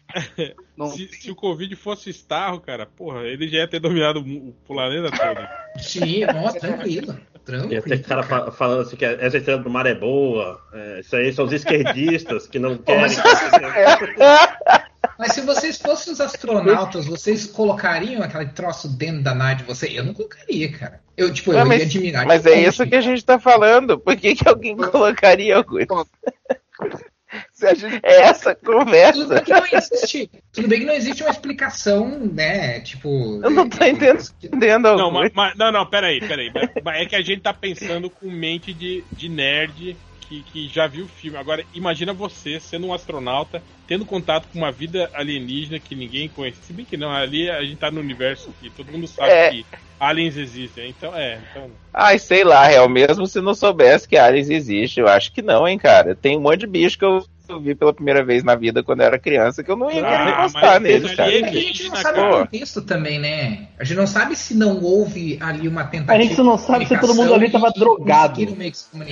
*laughs* Não, Se, se o Covid fosse Starro, cara, porra, ele já ia ter dominado o planeta todo. Sim, nossa, tranquilo. E Tranquilo. até cara fa- falando assim que essa estrela do mar é boa. é, isso aí são os esquerdistas que não querem. *laughs* *laughs* mas, se vocês, fossem os astronautas, vocês colocariam aquele troço dentro da nave de você? Eu não colocaria, cara. Eu, tipo, eu Não, mas- ia admirar. Mas de é isso que a gente tá falando. Por que, que alguém colocaria alguma *laughs* se a gente É essa Tudo conversa. bem que não existe. Tudo bem que não existe uma explicação, né? Tipo. Eu não tô entendendo Não, mas, mas- não, não, peraí, peraí. Mas É que a gente tá pensando com mente de, de nerd que, que já viu o filme. Agora, imagina você sendo um astronauta, tendo contato com uma vida alienígena que ninguém conhece. Se bem que não, ali a gente tá no universo que todo mundo sabe É. que aliens existem. Então, é. Então, Ai, sei lá, real, mesmo se não soubesse que Aliens existe, eu acho que não, hein, cara. Tem um monte de bicho que eu vi pela primeira vez na vida quando eu era criança que eu não ia Ah, querer encostar neles, cara. É que a gente não sabe o contexto também, né? A gente não sabe se não houve ali uma tentativa. A gente não sabe se todo mundo ali tava e drogado.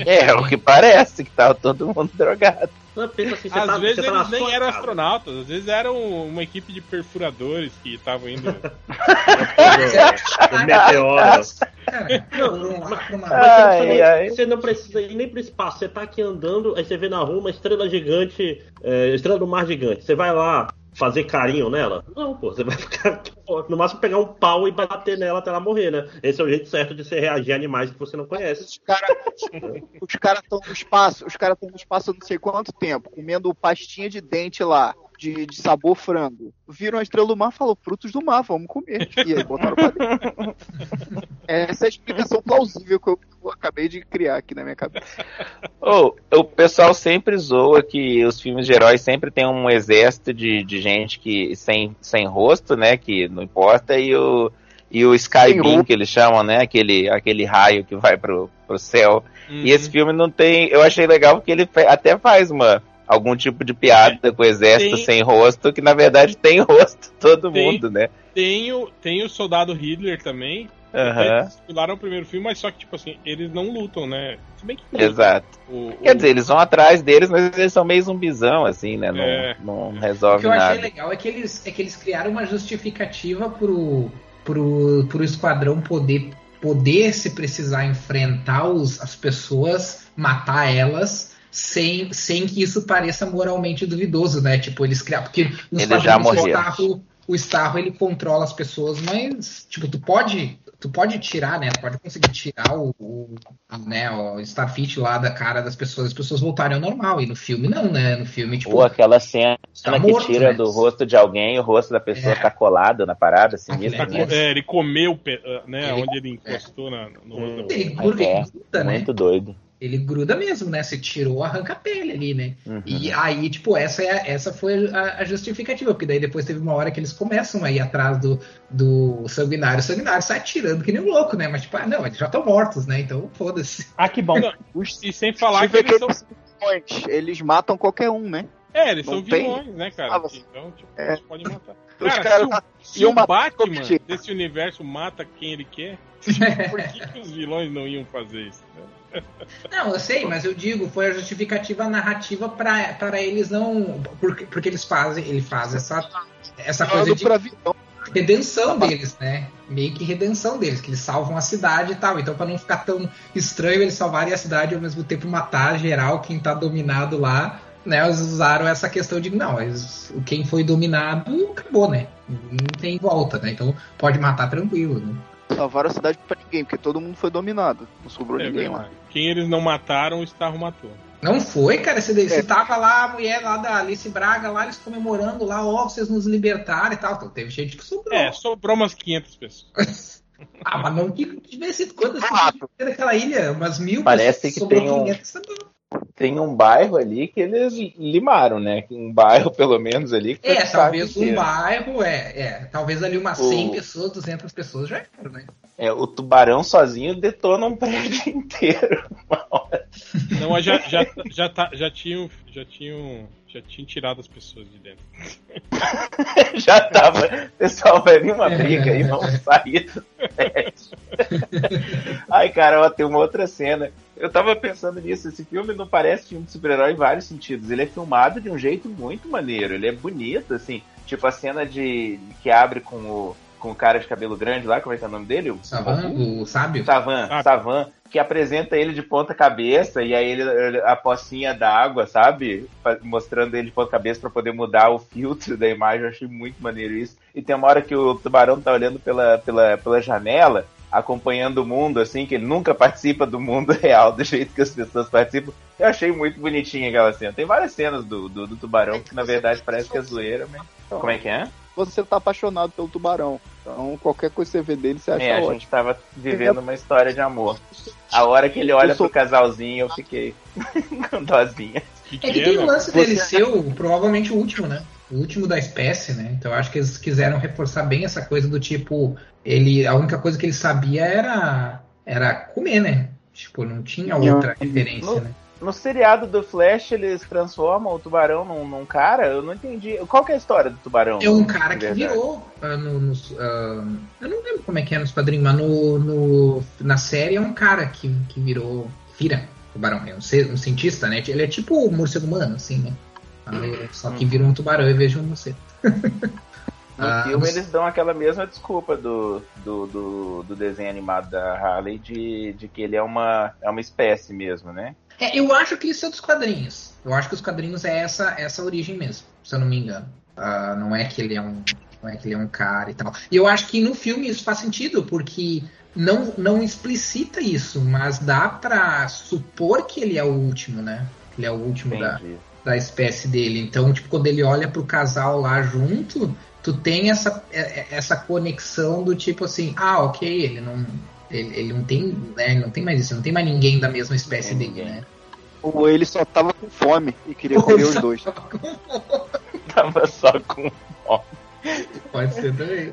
É, o que parece que tava todo mundo drogado. Não, assim, às tá, vezes tá eles nem eram casa. astronautas, às vezes eram uma equipe de perfuradores que estavam indo. *laughs* O meteoro. Cara, Mas não, Ai, precisa, ai. você não precisa ir nem pro espaço. Você tá aqui andando, aí você vê na rua uma estrela gigante, é, estrela do mar gigante. Você vai lá fazer carinho nela? Não, pô. Você vai ficar, pô, no máximo pegar um pau e bater nela até ela morrer, né? Esse é o jeito certo de você reagir a animais que você não conhece. Os caras os cara estão no espaço, os caras estão no espaço há não sei quanto tempo, comendo pastinha de dente lá, de, de sabor frango. Viram a estrela do mar e falou, frutos do mar, vamos comer. E aí botaram pra dentro. *laughs* Essa é a explicação plausível que eu, que eu acabei de criar aqui na minha cabeça. Ô, o pessoal sempre zoa que os filmes de heróis sempre tem um exército de, de gente que sem, sem rosto, né? Que não importa, e o, e o Sky Sem Beam, roupa. que eles chamam, né? Aquele, aquele raio que vai pro, pro céu. Uhum. E esse filme não tem. Eu achei legal porque ele até faz uma. Algum tipo de piada com o exército Tem- sem rosto, que na verdade tem rosto todo Tem. mundo, né? Tem o, tem o soldado Hitler também. Aham, Eles o primeiro filme, mas só que, tipo assim, eles não lutam, né? Se bem que lutam. exato. O, o- Quer dizer, eles vão atrás deles, mas eles são meio zumbizão, assim, né? Não, É. não O resolve que eu achei nada. legal é que eles, é que eles criaram uma justificativa pro, pro, pro esquadrão poder, poder, se precisar, enfrentar os, as pessoas, matar elas, sem, sem que isso pareça moralmente duvidoso, né? Tipo, eles criaram. Porque nos Ele já morreu. Starro, o Starro ele controla as pessoas, mas, tipo, tu pode. Tu pode tirar, né? Tu pode conseguir tirar o, o, né, o Starfit lá da cara das pessoas, as pessoas voltarem ao normal. E no filme não, né? No filme, tipo. Ou aquela cena tá que morto, tira né? do rosto de alguém, o rosto da pessoa É. tá colado na parada, assim, né? Tá co- é, ele comeu, pe- né, Ele- onde ele encostou na, no rosto da Ele outra. gruda, É, ele né? Muito doido. Ele gruda mesmo, né? Você tirou, arranca a pele ali, né? Uhum. E aí, tipo, essa, é, a- essa foi a, a justificativa, porque daí depois teve uma hora que eles começam a ir atrás do, do sanguinário. O sanguinário sai atirando que nem um louco, né? Mas, tipo, ah, não, eles já estão mortos, né? Então, foda-se. Ah, que bom. *laughs* E sem falar que eles são, vilões, Eles matam qualquer um, né? é, eles Não são tem- vilões, né, cara? Ah, você- Então, tipo, É. eles podem matar. Os Cara, caras se o, se o Batman desse universo mata quem ele quer, *laughs* por que, que os vilões não iam fazer isso? né? Não, eu sei, mas eu digo, foi a justificativa narrativa para eles não. Porque, porque eles fazem, ele faz essa, essa coisa de redenção deles, né? Meio que redenção deles, que eles salvam a cidade e tal. Então, para não ficar tão estranho eles salvarem a cidade e ao mesmo tempo matar geral quem tá dominado lá, né? Eles usaram essa questão de não, eles, quem foi dominado acabou, né? Não tem volta, né? Então pode matar tranquilo, né? Salvaram a cidade pra ninguém, porque todo mundo foi dominado. Não sobrou É ninguém lá. verdade. Quem eles não mataram, o Starro matou. Não foi, cara. Você, você É. tava lá, a mulher lá da Alice Braga, lá eles comemorando lá, ó, vocês nos libertaram e tal. Então teve gente que sobrou. É, sobrou umas 500 pessoas. *laughs* Ah, mas não que tivesse quantas Ah, pessoas tinha naquela ilha? Umas mil Parece pessoas, que sobrou tem um- 500, tá bom. Tem um bairro ali que eles limaram, né? Um bairro, *laughs* pelo menos, ali. É, talvez um bairro, é, é. Talvez ali umas O- 100 pessoas, 200 pessoas já eram, né? É, o tubarão sozinho detona um prédio *laughs* inteiro. Uma hora. Não, mas já, já, já, tá, já tinham. Já tinham. Já tinham tirado as pessoas de dentro. *laughs* Já tava. Pessoal, vai vir uma briga aí, vamos sair do. Ai, cara, ó, tem uma outra cena. Eu tava pensando nisso, esse filme não parece filme de super-herói em vários sentidos. Ele é filmado de um jeito muito maneiro, ele é bonito, assim. Tipo a cena de que abre com o, com o cara de cabelo grande lá, como é que é o nome dele? O Savan, o sábio. Savan, Sabe. Savan, que apresenta ele de ponta cabeça e aí ele, a pocinha d'água, sabe? Fa- Mostrando ele de ponta cabeça pra poder mudar o filtro da imagem. Eu achei muito maneiro isso. E tem uma hora que o tubarão tá olhando pela, pela, pela janela, acompanhando o mundo, assim, que ele nunca participa do mundo *laughs* real do jeito que as pessoas participam. Eu achei muito bonitinha aquela cena. Tem várias cenas do, do, do tubarão que na verdade parece que é zoeira, mas. Como é que é? Você tá apaixonado pelo tubarão. Então, qualquer coisa que você vê dele, você acha É, a ótimo. gente tava vivendo uma história de amor. A hora que ele olha Eu sou- pro casalzinho, eu fiquei *laughs* com dozinha. É que tem o lance dele ser o, provavelmente o último, né? O último da espécie, né? Então eu acho que eles quiseram reforçar bem essa coisa do tipo, ele, a única coisa que ele sabia era, era comer, né? Tipo, não tinha outra referência, No- né? No seriado do Flash, eles transformam o tubarão num, num cara? Eu não entendi. Qual que é a história do tubarão? É um cara que virou. ah, no- nos, ah, eu não lembro como é que é nos quadrinhos, mas no, no- na série é um cara que, que virou. Vira tubarão, é um, um cientista, né? Ele é tipo o morcego humano, assim, né? Ah, Só que vira um tubarão e vejo um morcego. *laughs* No Ah, filme, no- eles dão aquela mesma desculpa do, do, do, do desenho animado da Harley de, de que ele é uma, é uma espécie mesmo, né? É, eu acho que isso é dos quadrinhos. Eu acho que os quadrinhos é essa, essa origem mesmo, se eu não me engano. Ah, não é que ele é um. Não é que ele é um cara e tal. E eu acho que no filme isso faz sentido, porque não, não explicita isso, mas dá pra supor que ele é o último, né? Ele é o último da, Entendi. da espécie dele. Então, tipo, quando ele olha pro casal lá junto, tu tem essa, é- é- essa conexão do tipo assim, ah, ok, ele não. Ele, ele não tem, né, ele não tem mais isso, não tem mais ninguém da mesma espécie dele, né? Ou ele só tava com fome e queria comer os dois. *laughs* Tava só com. Pode ser também.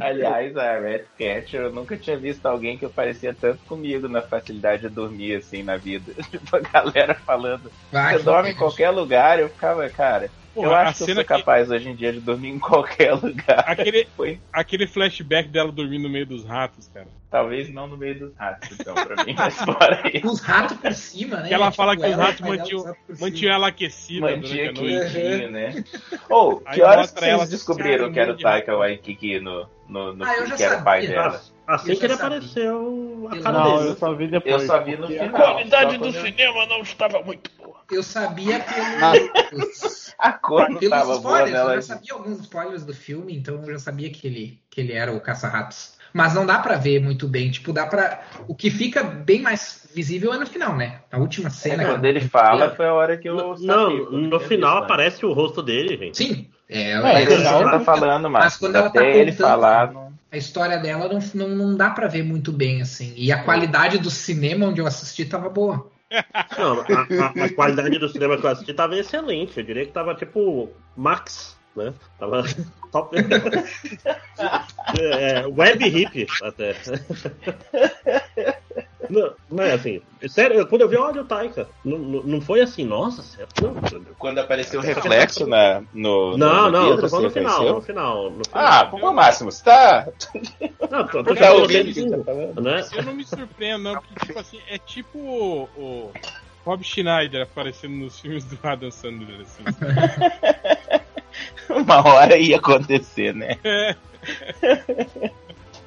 Aliás, a Red Cat, eu nunca tinha visto alguém que parecia tanto comigo na facilidade de dormir assim na vida. *laughs* Tipo, a galera falando. Vai, Você dorme em qualquer lugar, eu ficava, cara. Porra, eu a acho que eu sou que- capaz hoje em dia de dormir em qualquer lugar. Aquele, *laughs* Foi. aquele flashback dela dormindo no meio dos ratos, cara. Talvez não no meio dos ratos, então, pra mim, mas fora *laughs* isso. Os ratos por cima, né? Que ela Tipo, fala que os ela os ratos mantinham ela aquecida Mantinha a quentinho, né? *laughs* Ou, Aí que horas que vocês descobriram que era o Taika. Waititi no, no, no Ah, que era o pai dela? Assim Eu que ele sabia. apareceu, a Eu cara Não, dele. eu só vi depois. Eu só vi no final. qualidade só do cinema não estava muito boa. Eu sabia Ah. pelos, A cor não pelos tava boa spoilers, eu já sabia alguns spoilers do filme, então eu já sabia que ele, que ele era o caça-ratos. mas não dá para ver muito bem. Tipo, dá para O que fica bem mais visível é no final, né? A última cena. É, quando ele fala, foi a hora que eu. Não, sabia, no final visto, aparece o rosto dele, gente. Sim. É, é é, ela tá falando, mas, mas quando ela tá ele falar. Não... A história dela não, não, não dá para ver muito bem, assim. E a qualidade do cinema onde eu assisti tava boa. Não, a, a, qualidade do cinema que eu assisti tava excelente. Eu diria que tava tipo Max, né? Tava *laughs* top. *laughs* é, web hip até. *laughs* Não, não é assim. Sério, quando eu vi, olha o Taika. Não, não, não foi assim, nossa, sério. Quando apareceu o reflexo na, no. Não, no não, vidro, tô falando no final, no final, no final. Ah, pô, Máximo, você tá. Não, tô, tô tá ouvindo, tá né? Eu não me surpreendo, não, porque, tipo assim, é tipo o, o Rob Schneider aparecendo nos filmes do Adam Sandler, assim. *laughs* Uma hora ia acontecer, né? É. *laughs*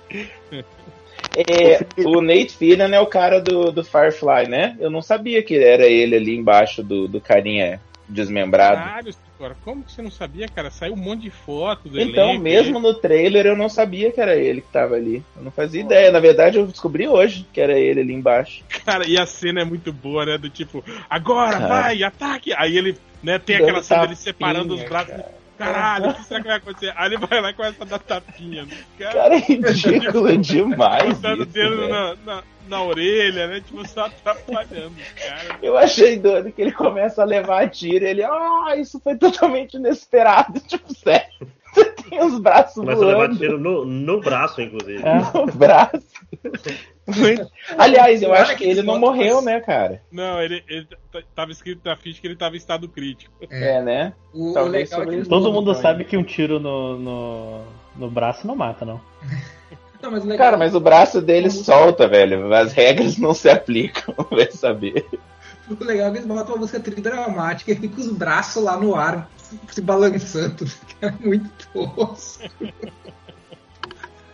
*laughs* É, *laughs* o Nate Fillion é o cara do, do Firefly, né? Eu não sabia que era ele ali embaixo do, do carinha desmembrado. Caralho, cara, como que você não sabia, cara? Saiu um monte de foto do Então, elenco, mesmo no trailer eu não sabia que era ele que tava ali. Eu não fazia ideia. Na verdade, eu descobri hoje que era ele ali embaixo. *laughs* Cara, e a cena é muito boa, né? Do tipo, agora, vai, ataque! Aí ele, né, tem aquela cena dele separando os braços. Cara caralho, o que será que vai acontecer? Aí ele vai lá e começa a dar tapinha. Cara, cara é ridículo demais. Botando o dedo na, na, na, orelha, né? Tipo, só atrapalhando, cara. Eu achei doido que ele começa a levar a tiro e ele, ah, isso foi totalmente inesperado. *laughs* Tipo, sério. Você tem os braços Começa voando. a levar tiro no, no braço, inclusive. É. *laughs* No braço. Aliás, eu acho que ele não morreu, né, cara? Não, ele, ele tava escrito na ficha que ele tava em estado crítico. É, é né? O, Talvez o é Todo mundo sabe que um tiro no, no, no braço não mata, não. *laughs* Não, mas legal... Cara, mas o braço dele solta, velho. As regras não se aplicam, *laughs* vai saber. O legal é que eles botam uma música dramática e fica com os braços lá no ar, se balançando. *laughs* É muito tosco.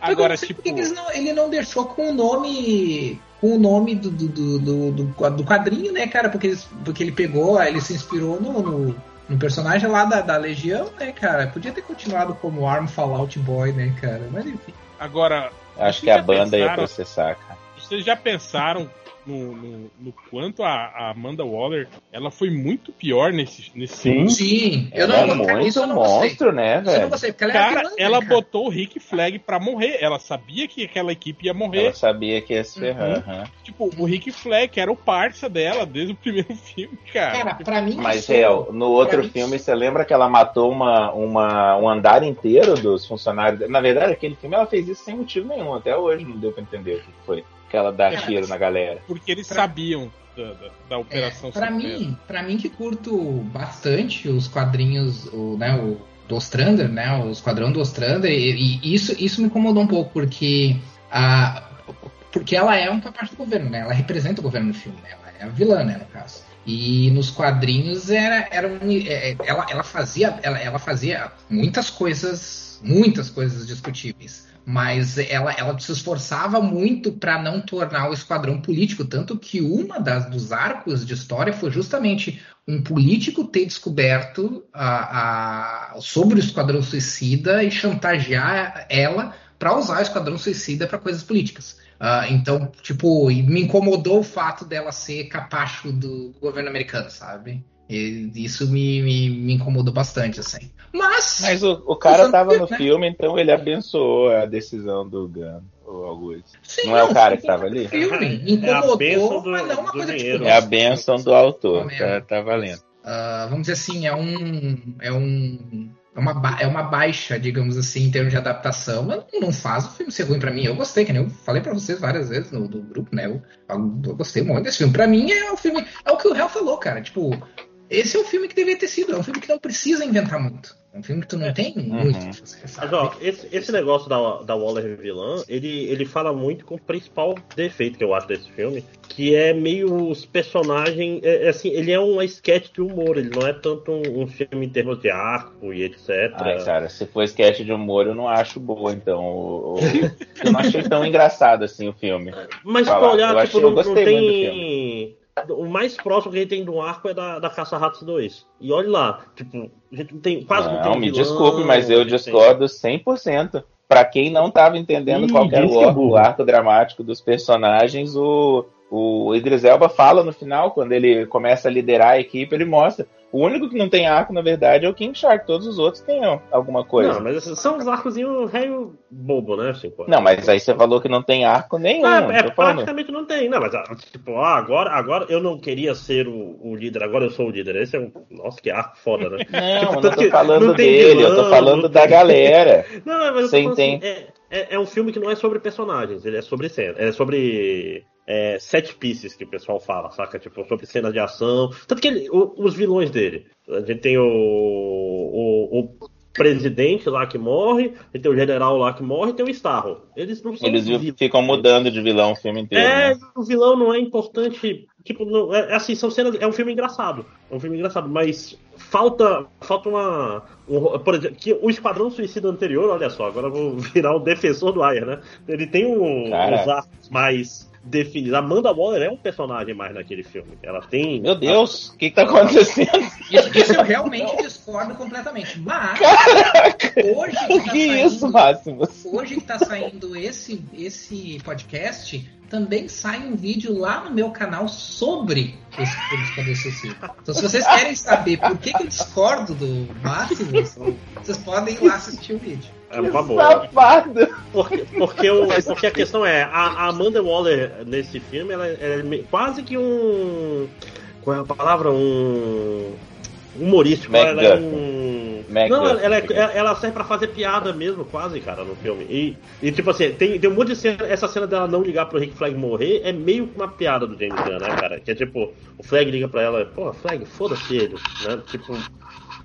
Agora, tipo. Por que não, ele não deixou com o nome. Com o nome do, do, do, do, do quadrinho, né, cara? Porque, ele, porque ele pegou, ele se inspirou no, no, no personagem lá da, da Legião, né, cara? Podia ter continuado como Arm Fallout Boy, né, cara? Mas enfim. Agora. Acho que a banda pensaram, ia processar, cara. Vocês já pensaram no, no, no, quanto a, a, Amanda Waller ela foi muito pior nesse, nesse Sim, sim. Eu ela não, é muito não monstro, né, velho? Eu não gostei, ela cara, vilã, ela cara. botou o Rick Flag pra morrer. Ela sabia que aquela equipe ia morrer. Ela sabia que ia se ferrar. Uhum. Uhum. Tipo, o Rick Flag era o parça dela desde o primeiro *laughs* filme, cara. Cara, pra mim. Mas, real, no outro filme, você lembra que ela matou uma, uma, um andar inteiro dos funcionários? Na verdade, aquele filme ela fez isso sem motivo nenhum. Até hoje não deu pra entender o que foi ela dá tiro na galera. Porque eles pra... sabiam da, da, da operação. É, para mim, para mim que curto bastante os quadrinhos, o, né, o do Ostrander, né, o Esquadrão do Ostrander, e, e, isso, isso me incomodou um pouco porque a porque ela é uma parte do governo, né? Ela representa o governo no filme, né? Ela é a vilã, né, no caso. E nos quadrinhos era, era um, é, é, ela, ela fazia ela, ela fazia muitas coisas, muitas coisas discutíveis mas ela, ela se esforçava muito para não tornar o esquadrão político, tanto que uma das dos arcos de história foi justamente um político ter descoberto a, a, sobre o esquadrão suicida e chantagear ela para usar o esquadrão suicida para coisas políticas. Uh, então, tipo, me incomodou o fato dela ser capacho do governo americano, sabe? E isso me, me, me, incomodou bastante, assim. Mas. Mas o, o cara tava no filme, então ele abençoou a decisão do Gun ou algo assim. não é o cara que tava ali? Filme. Incomodou, é do, mas não uma coisa tipo. É a benção do autor, tá, tá valendo. Uh, vamos dizer assim, é um. É um. É uma, é uma baixa, digamos assim, em termos de adaptação, mas não faz o filme ser ruim pra mim. Eu gostei, que nem eu falei pra vocês várias vezes no, no grupo, né? Eu, eu, gostei muito desse filme. Pra mim é o filme. É o que o Hell falou, cara. Tipo, esse é o filme que deveria ter sido. É um filme que não precisa inventar muito. É um filme que tu não tem uhum. muito Mas, ó, esse, esse negócio da, da Waller vilã, ele, ele fala muito com o principal defeito que eu acho desse filme, que é meio os personagens. É, é assim, ele é um sketch de humor, ele não é tanto um, um, filme em termos de arco e etc. Ai, cara, se for sketch de humor, eu não acho boa, então. eu não achei tão engraçado assim o filme. Mas pra olhar, eu tipo, achei, não, não tem o mais próximo que a gente tem do arco é da, da Caça-Ratos 2. E olha lá, tipo, a gente não tem quase não, não tem me vilão, desculpe, mas eu discordo tem... 100%. Pra quem não tava entendendo Ih, qual era o, é ar- burro. o arco dramático dos personagens, o, o Idris Elba fala no final, quando ele começa a liderar a equipe, ele mostra. O único que não tem arco, na verdade, é o King Shark. Todos os outros têm alguma coisa. Não, mas esses são uns arcozinhos velho bobo, né? Assim, pô. Não, mas aí você falou que não tem arco nenhum. Ah, é, falando. praticamente não tem, não, mas ah, tipo, ah, agora, agora eu não queria ser o, o líder, agora eu sou o líder. Esse é um. Nossa, que arco foda, né? *laughs* Não, Tipo, eu não tô falando não dele, eu tô vilão, falando da tem- galera. *laughs* Não, mas eu tô Você falando assim, é, é, é um filme que não é sobre personagens, ele é sobre cena, é sobre é, set pieces que o pessoal fala, saca? Tipo, sobre cenas de ação. Tanto que ele- o- os vilões dele. A gente tem o, o, o presidente lá que morre, e tem o general lá que morre e tem o Starro. Eles não são Eles vilões. ficam mudando de vilão o filme inteiro. É, né? o vilão não é importante. Tipo, não, é, é assim, são cenas. É um filme engraçado. É um filme engraçado, mas falta. Falta uma. um- por exemplo, que o Esquadrão Suicida anterior, olha só, agora eu vou *laughs* virar o defensor do Ayer, né? Ele tem um, uns arcos mais definidos. Amanda Waller é um personagem mais naquele filme. Ela tem. Meu Deus, o que, que tá acontecendo? Isso, isso eu realmente discordo completamente. Mas, hoje que tá que é isso, saindo- Máximo? Hoje que tá saindo esse, esse podcast, também sai um vídeo lá no meu canal sobre esse filme de Suicida. Então, se vocês querem saber por que, que eu discordo do Máximo, vocês podem ir lá assistir o vídeo. É uma boa. Safado! Porque, porque, o- porque a questão é, a, a Amanda Waller nesse filme, ela, é quase que um. Qual é a palavra? Um. Humorístico. Ela é um. MacGuffin. Não, ela, ela, é- ela serve pra fazer piada mesmo, quase, cara, no filme. E, e tipo assim, tem, tem um monte de cena. Essa cena dela não ligar pro Rick Flag morrer é meio que uma piada do James Gunn, né, cara? Que é tipo, o Flag liga pra ela, pô, Flag, foda-se ele, né? Tipo.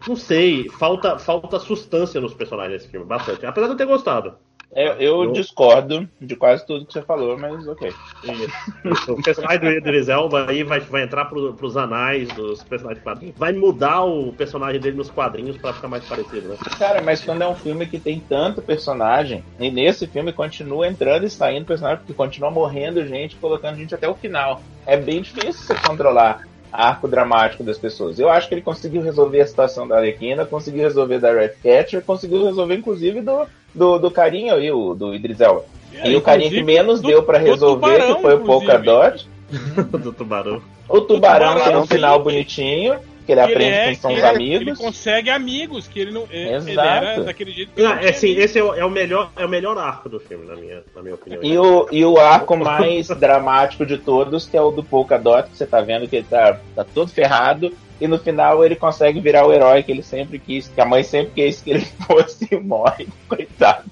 Não sei, falta, falta substância nos personagens desse filme, bastante. Apesar de eu ter gostado. Eu, eu Eu- discordo de quase tudo que você falou, mas ok. Isso. O personagem do Idris Elba aí vai, vai entrar pro, pros anais dos personagens de quadrinhos. Vai mudar o personagem dele nos quadrinhos pra ficar mais parecido, né? Cara, mas quando é um filme que tem tanto personagem, e nesse filme continua entrando e saindo personagem, porque continua morrendo gente, colocando gente até o final. É bem difícil você controlar arco dramático das pessoas. Eu acho que ele conseguiu resolver a situação da Arlequina, conseguiu resolver da Ratcatcher, conseguiu resolver inclusive do, do, do carinha aí, o, do Idris Elba. É, e o carinha que menos do- deu pra do resolver, tubarão, que foi o. Polkadot. *laughs* do tubarão. O tubarão tem tubarão, um final bonitinho, que ele Que aprende é- quem são que os ele- amigos. Ele consegue amigos, que ele não. Ele Exato. era daquele jeito que Não, não é assim, visto. esse é o, é o melhor, é o melhor arco do filme, na minha, na minha opinião. E o, e o arco mais *laughs* dramático de todos, que é o do Polkadot, que você tá vendo que ele tá, tá todo ferrado. E no final ele consegue virar o herói que ele sempre quis, que a mãe sempre quis que ele *laughs* fosse e morre. Coitado.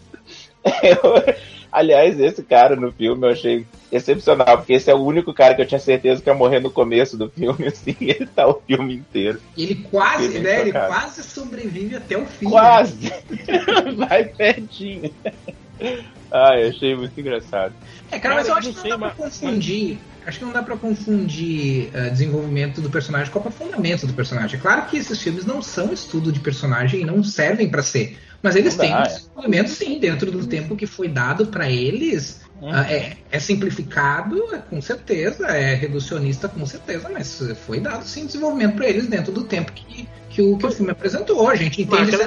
*laughs* Eu- aliás, esse cara no filme eu achei excepcional, porque esse é o único cara que eu tinha certeza que ia morrer no começo do filme, *laughs* assim, ele tá o filme inteiro. Ele quase, Ele né? Ele quase sobrevive até o fim. né? Quase! *laughs* Vai pertinho. Ah, eu achei muito engraçado. É, cara, mas eu acho que não dá pra confundir. Acho que não dá pra confundir eh, desenvolvimento do personagem com aprofundamento do personagem. É claro que esses filmes não são estudo de personagem e não servem pra ser. Mas eles têm um é. desenvolvimento, sim, dentro do tempo que foi dado pra eles. Hum. É, é simplificado, é, com certeza, é reducionista, com certeza, mas foi dado sim desenvolvimento pra eles dentro do tempo que, que, o, que o filme apresentou. A gente entende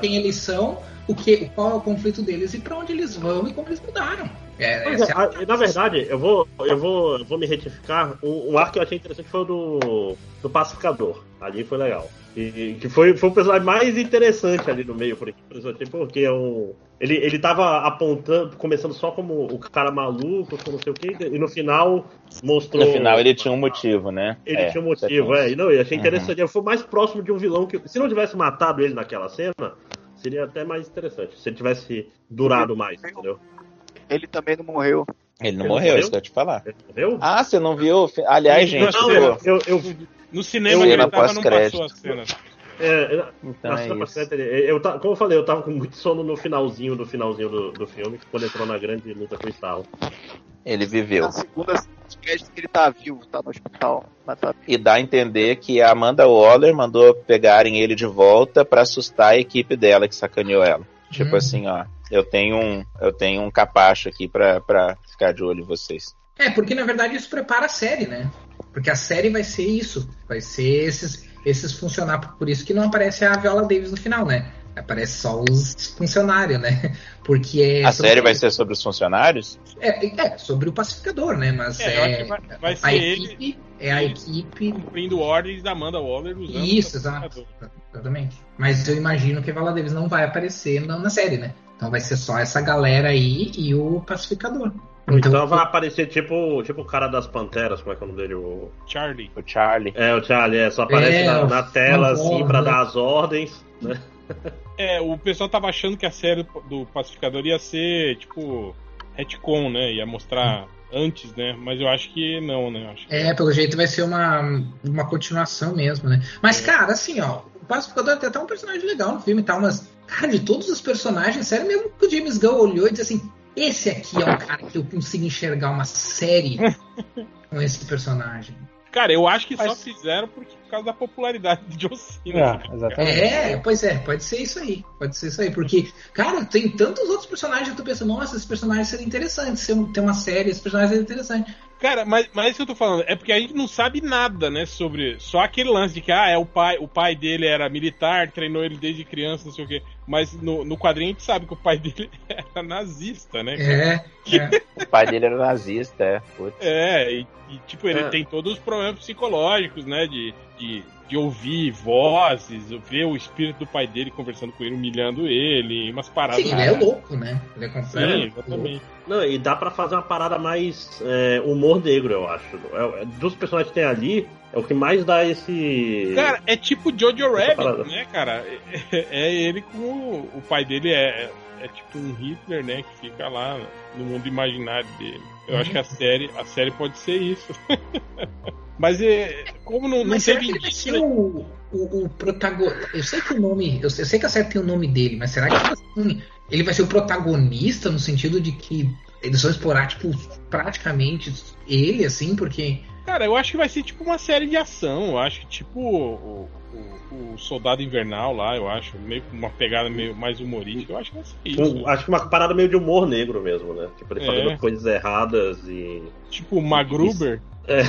quem eles são, o que, qual é o conflito deles e pra onde eles vão e como eles mudaram. É, é, é a- na verdade, eu vou, eu vou, eu vou me retificar. Um, um arco que eu achei interessante foi o do, do Pacificador. Ali foi legal. E, que foi, foi o personagem mais interessante ali no meio, por aqui, porque é um, ele, ele tava apontando, começando só como o cara maluco, não sei o que, e no final mostrou. No final ele tinha um motivo, né? Ele É, tinha um motivo, é. E não, eu achei Uhum. interessante. Ele foi mais próximo de um vilão que. Se não tivesse matado ele naquela cena, seria até mais interessante. Se ele tivesse durado mais, entendeu? Ele também não morreu. Ele não Ele morreu, morreu? isso que eu ia te falar. Ele morreu? Ah, você não viu? Aliás, gente, não, eu, eu, No cinema Eu ele tava, não passou as cenas. é, então é cena isso. eu, como eu falei, eu tava com muito sono no finalzinho do finalzinho do, do filme, quando entrou na grande luta com o Starro. Ele viveu. Na segunda podcast que ele tá vivo, tá no hospital. Mas tá... E dá a entender que a Amanda Waller mandou pegarem ele de volta pra assustar a equipe dela que sacaneou ela. Tipo Hum. assim, ó, eu tenho um, eu tenho um capacho aqui pra, pra ficar de olho em vocês. É, porque na verdade isso prepara a série, né? Porque a série vai ser isso. Vai ser esses, esses funcionar. Por isso que não aparece a Viola Davis no final, né? Aparece só os funcionários, né? *laughs* Porque é A série vai ser sobre os funcionários? É, é sobre o pacificador, né? Mas É, é, vai- vai a ser ele- equipe é a equipe Cumprindo ordens da Amanda Waller usando Isso, o exato. Exatamente. Mas eu imagino que a Vala Davis não vai aparecer na, na série, né? Então vai ser só essa galera aí e o pacificador. Então, vai aparecer tipo, tipo o cara das Panteras, como é que é o nome dele? O... Charlie. O Charlie. É, o Charlie, é, só aparece É, na, na tela, assim, voz, pra dar as ordens, né? É, o pessoal tava achando que a série do Pacificador ia ser, tipo, retcon, né? Ia mostrar antes, né? Mas eu acho que não, né? Que... É, pelo jeito vai ser uma, uma continuação mesmo, né? Mas, cara, assim, ó, o Pacificador tem até um personagem legal no filme e tal, mas, cara, de todos os personagens, sério mesmo que o James Gunn olhou e disse assim: esse aqui é um cara que eu consigo enxergar uma série com esse personagem. Cara, eu acho que só Mas- fizeram porque, por causa da popularidade de John Cena. É, *laughs* exatamente. É, pois é, pode ser isso aí. Pode ser isso aí. Porque, cara, tem tantos outros personagens que tu pensa, nossa, esses personagens seriam interessantes. Se eu- tem uma série, esses personagens seriam interessantes. Cara, mas, mas isso que eu tô falando é porque a gente não sabe nada, né, sobre só aquele lance de que ah, é o pai, o pai dele era militar, treinou ele desde criança, não sei o quê. Mas no, no quadrinho a gente sabe que o pai dele *laughs* era nazista, né? É, é. O pai dele era nazista, é. Putz. É, e, e, tipo, ele É. tem todos os problemas psicológicos, né? De, de, de ouvir vozes, ver o espírito do pai dele conversando com ele, humilhando ele, umas paradas. Sim, ele é louco, né? Ele é Sim, completamente exatamente. Não, e dá pra fazer uma parada mais é, humor negro, eu acho. É- é- dos personagens que tem ali, é o que mais dá esse. Cara, é tipo Jojo Essa Rabbit, parada. né, cara? É, é ele com o, o pai dele é, é tipo um Hitler, né, que fica lá no mundo imaginário dele. Eu acho que a série, a série pode ser isso. *laughs* Mas é, como não, não Mas será teve que ele vai ser o, o, o protagonista? Eu sei que o nome. Eu sei, eu sei que a série tem o nome dele, mas será que assim, ele vai ser o protagonista no sentido de que eles vão explorar, tipo, praticamente ele, assim, porque. Cara, eu acho que vai ser tipo uma série de ação. Eu acho que tipo o, o, o Soldado Invernal lá, eu acho, meio com uma pegada meio mais humorística. Eu acho que vai ser isso. Um- acho que uma parada meio de humor negro mesmo, né? Tipo, ele É. fazendo coisas erradas e. Tipo o Magruber. É.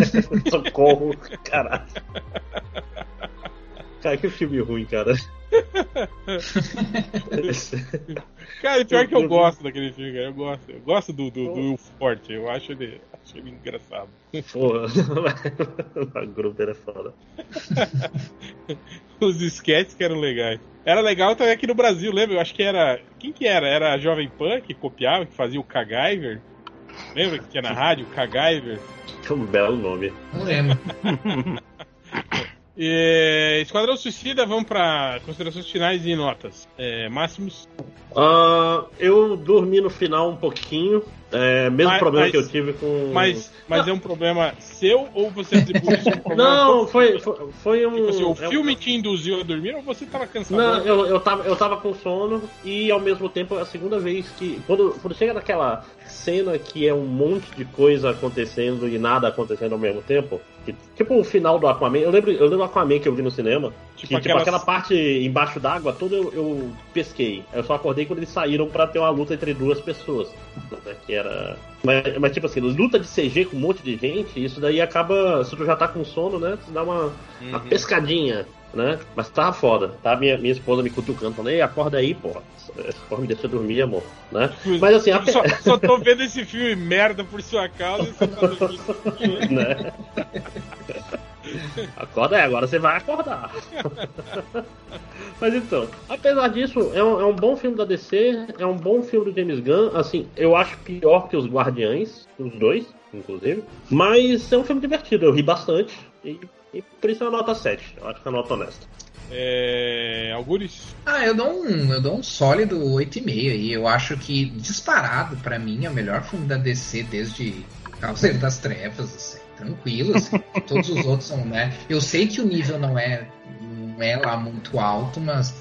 *laughs* Socorro, caralho. *laughs* Cara, que filme ruim, cara. *laughs* Cara, e pior que eu gosto daquele filme, cara. Eu gosto. Eu gosto do, do, do Will Forte. Eu acho ele, acho ele engraçado. Porra, *laughs* a Gruber é foda. *laughs* Os sketches que eram legais. Era legal também aqui no Brasil, lembra? Eu acho que era. Quem que era? Era a Jovem Pan que copiava, que fazia o Kagaiver. Lembra que tinha na rádio? Kagaiver. Que um belo nome. Não lembro. E, Esquadrão Suicida, vamos pra considerações finais e notas. É, máximos. Ah, eu dormi no final um pouquinho. É, mesmo Mas- problema mas- que eu tive com. Mas, mas é um problema seu ou você atribui isso a um *laughs* problema? Não, foi, foi, foi um. Tipo assim, o é filme te induziu a dormir ou você tava cansado? Não, eu, eu, tava, eu tava com sono e ao mesmo tempo é a segunda vez que. Quando, quando chega naquela cena que é um monte de coisa acontecendo e nada acontecendo ao mesmo tempo. que- tipo o final do Aquaman. Eu lembro, eu lembro do Aquaman que eu vi no cinema. Tipo que, tipo, aquelas- aquela parte embaixo d'água toda eu, eu pesquei. Eu só acordei quando eles saíram pra ter uma luta entre duas pessoas. né, Que era. Mas, mas, tipo assim, luta de CG com um monte de gente, isso daí acaba. Se tu já tá com sono, né? Tu dá uma, uma Uhum. pescadinha, né? Mas tava foda. Tá minha, minha esposa me cutucando, falando, ei, acorda aí, porra. Porra, me deixa dormir, amor. Né? Mas assim, a Só, só tô vendo esse filme merda por sua causa e você tá dormindo. *laughs* né? Acorda aí, agora você vai acordar. Mas então, apesar disso, é um, é um bom filme da DC, é um bom filme do James Gunn. Assim, eu acho pior que os Guardiães, os dois, inclusive. Mas é um filme divertido, eu ri bastante. E, e por isso é uma nota 7. Eu acho que é uma nota honesta. É. Algures? Ah, eu dou um, eu dou um sólido 8,5 aí. Eu acho que, disparado, pra mim, é o melhor filme da DC desde Cavaleiro das Trevas, assim, tranquilo, assim. *laughs* Todos os outros são, né? Eu sei que o nível não é, não é lá muito alto, mas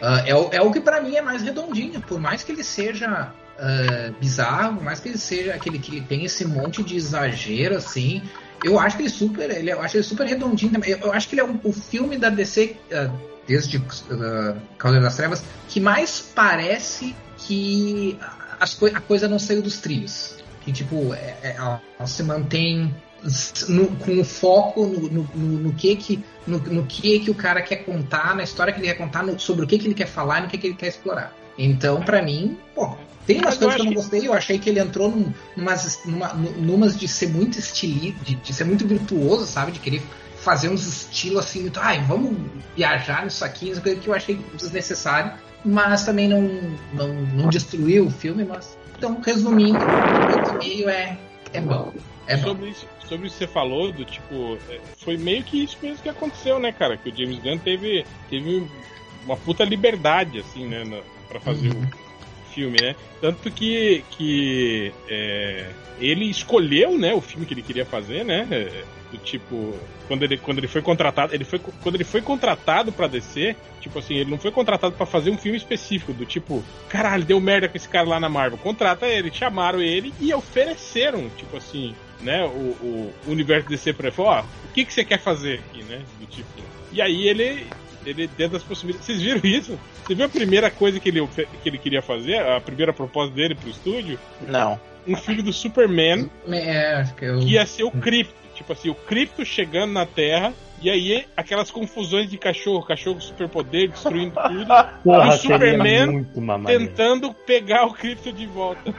ah, é, o- é o que pra mim é mais redondinho. Por mais que ele seja ah, bizarro, por mais que ele seja aquele que ele tem esse monte de exagero, assim. Eu acho ele super, ele, eu acho ele super redondinho. também. Eu, eu acho que ele é o, o filme da DC ah, desde uh, das Trevas que mais parece que as coi- a coisa não saiu dos trilhos. Que tipo, é- é- ela, se mantém no, com o foco no, no, no, que que no, no, que que o cara quer contar, na história que ele quer contar, sobre o que que ele quer falar no que que ele quer explorar. Então, para mim, pô, tem umas coisas que eu não gostei, eu achei que ele entrou num, numas, numa, numas de ser muito estilista, de, de, ser muito virtuoso, sabe? De querer fazer uns estilos assim, muito, ai, vamos viajar nisso aqui, isso que eu achei desnecessário, mas também não, não, não destruiu o filme, mas. Então, resumindo, o meio é, é bom. É sobre, isso, sobre isso que você falou, do tipo, é, foi meio que isso mesmo que aconteceu, né, cara? Que o James Gunn teve, teve uma puta liberdade, assim, né, para fazer uhum. o filme, né? Tanto que, que é, ele escolheu, né, o filme que ele queria fazer, né? É, do tipo, quando ele, quando ele foi contratado, ele foi, quando ele foi contratado para DC, tipo assim, ele não foi contratado para fazer um filme específico, do tipo, caralho, deu merda com esse cara lá na Marvel. Contrata ele, chamaram ele e ofereceram, tipo assim, né, o, o universo DC para ele, falou, ó, o que, que você quer fazer aqui, né? Do tipo. E aí ele, ele dentro das possibilidades. Vocês viram isso? Você viu a primeira coisa que ele, que ele queria fazer? A primeira proposta dele pro estúdio? Não. Um filme do Superman. É, acho que, eu... que ia ser o Crypto. Tipo assim, o Crypto chegando na Terra. E aí, aquelas confusões de cachorro, cachorro com superpoder, destruindo tudo. Porra, *laughs* e o Superman tentando pegar o Crypto de volta.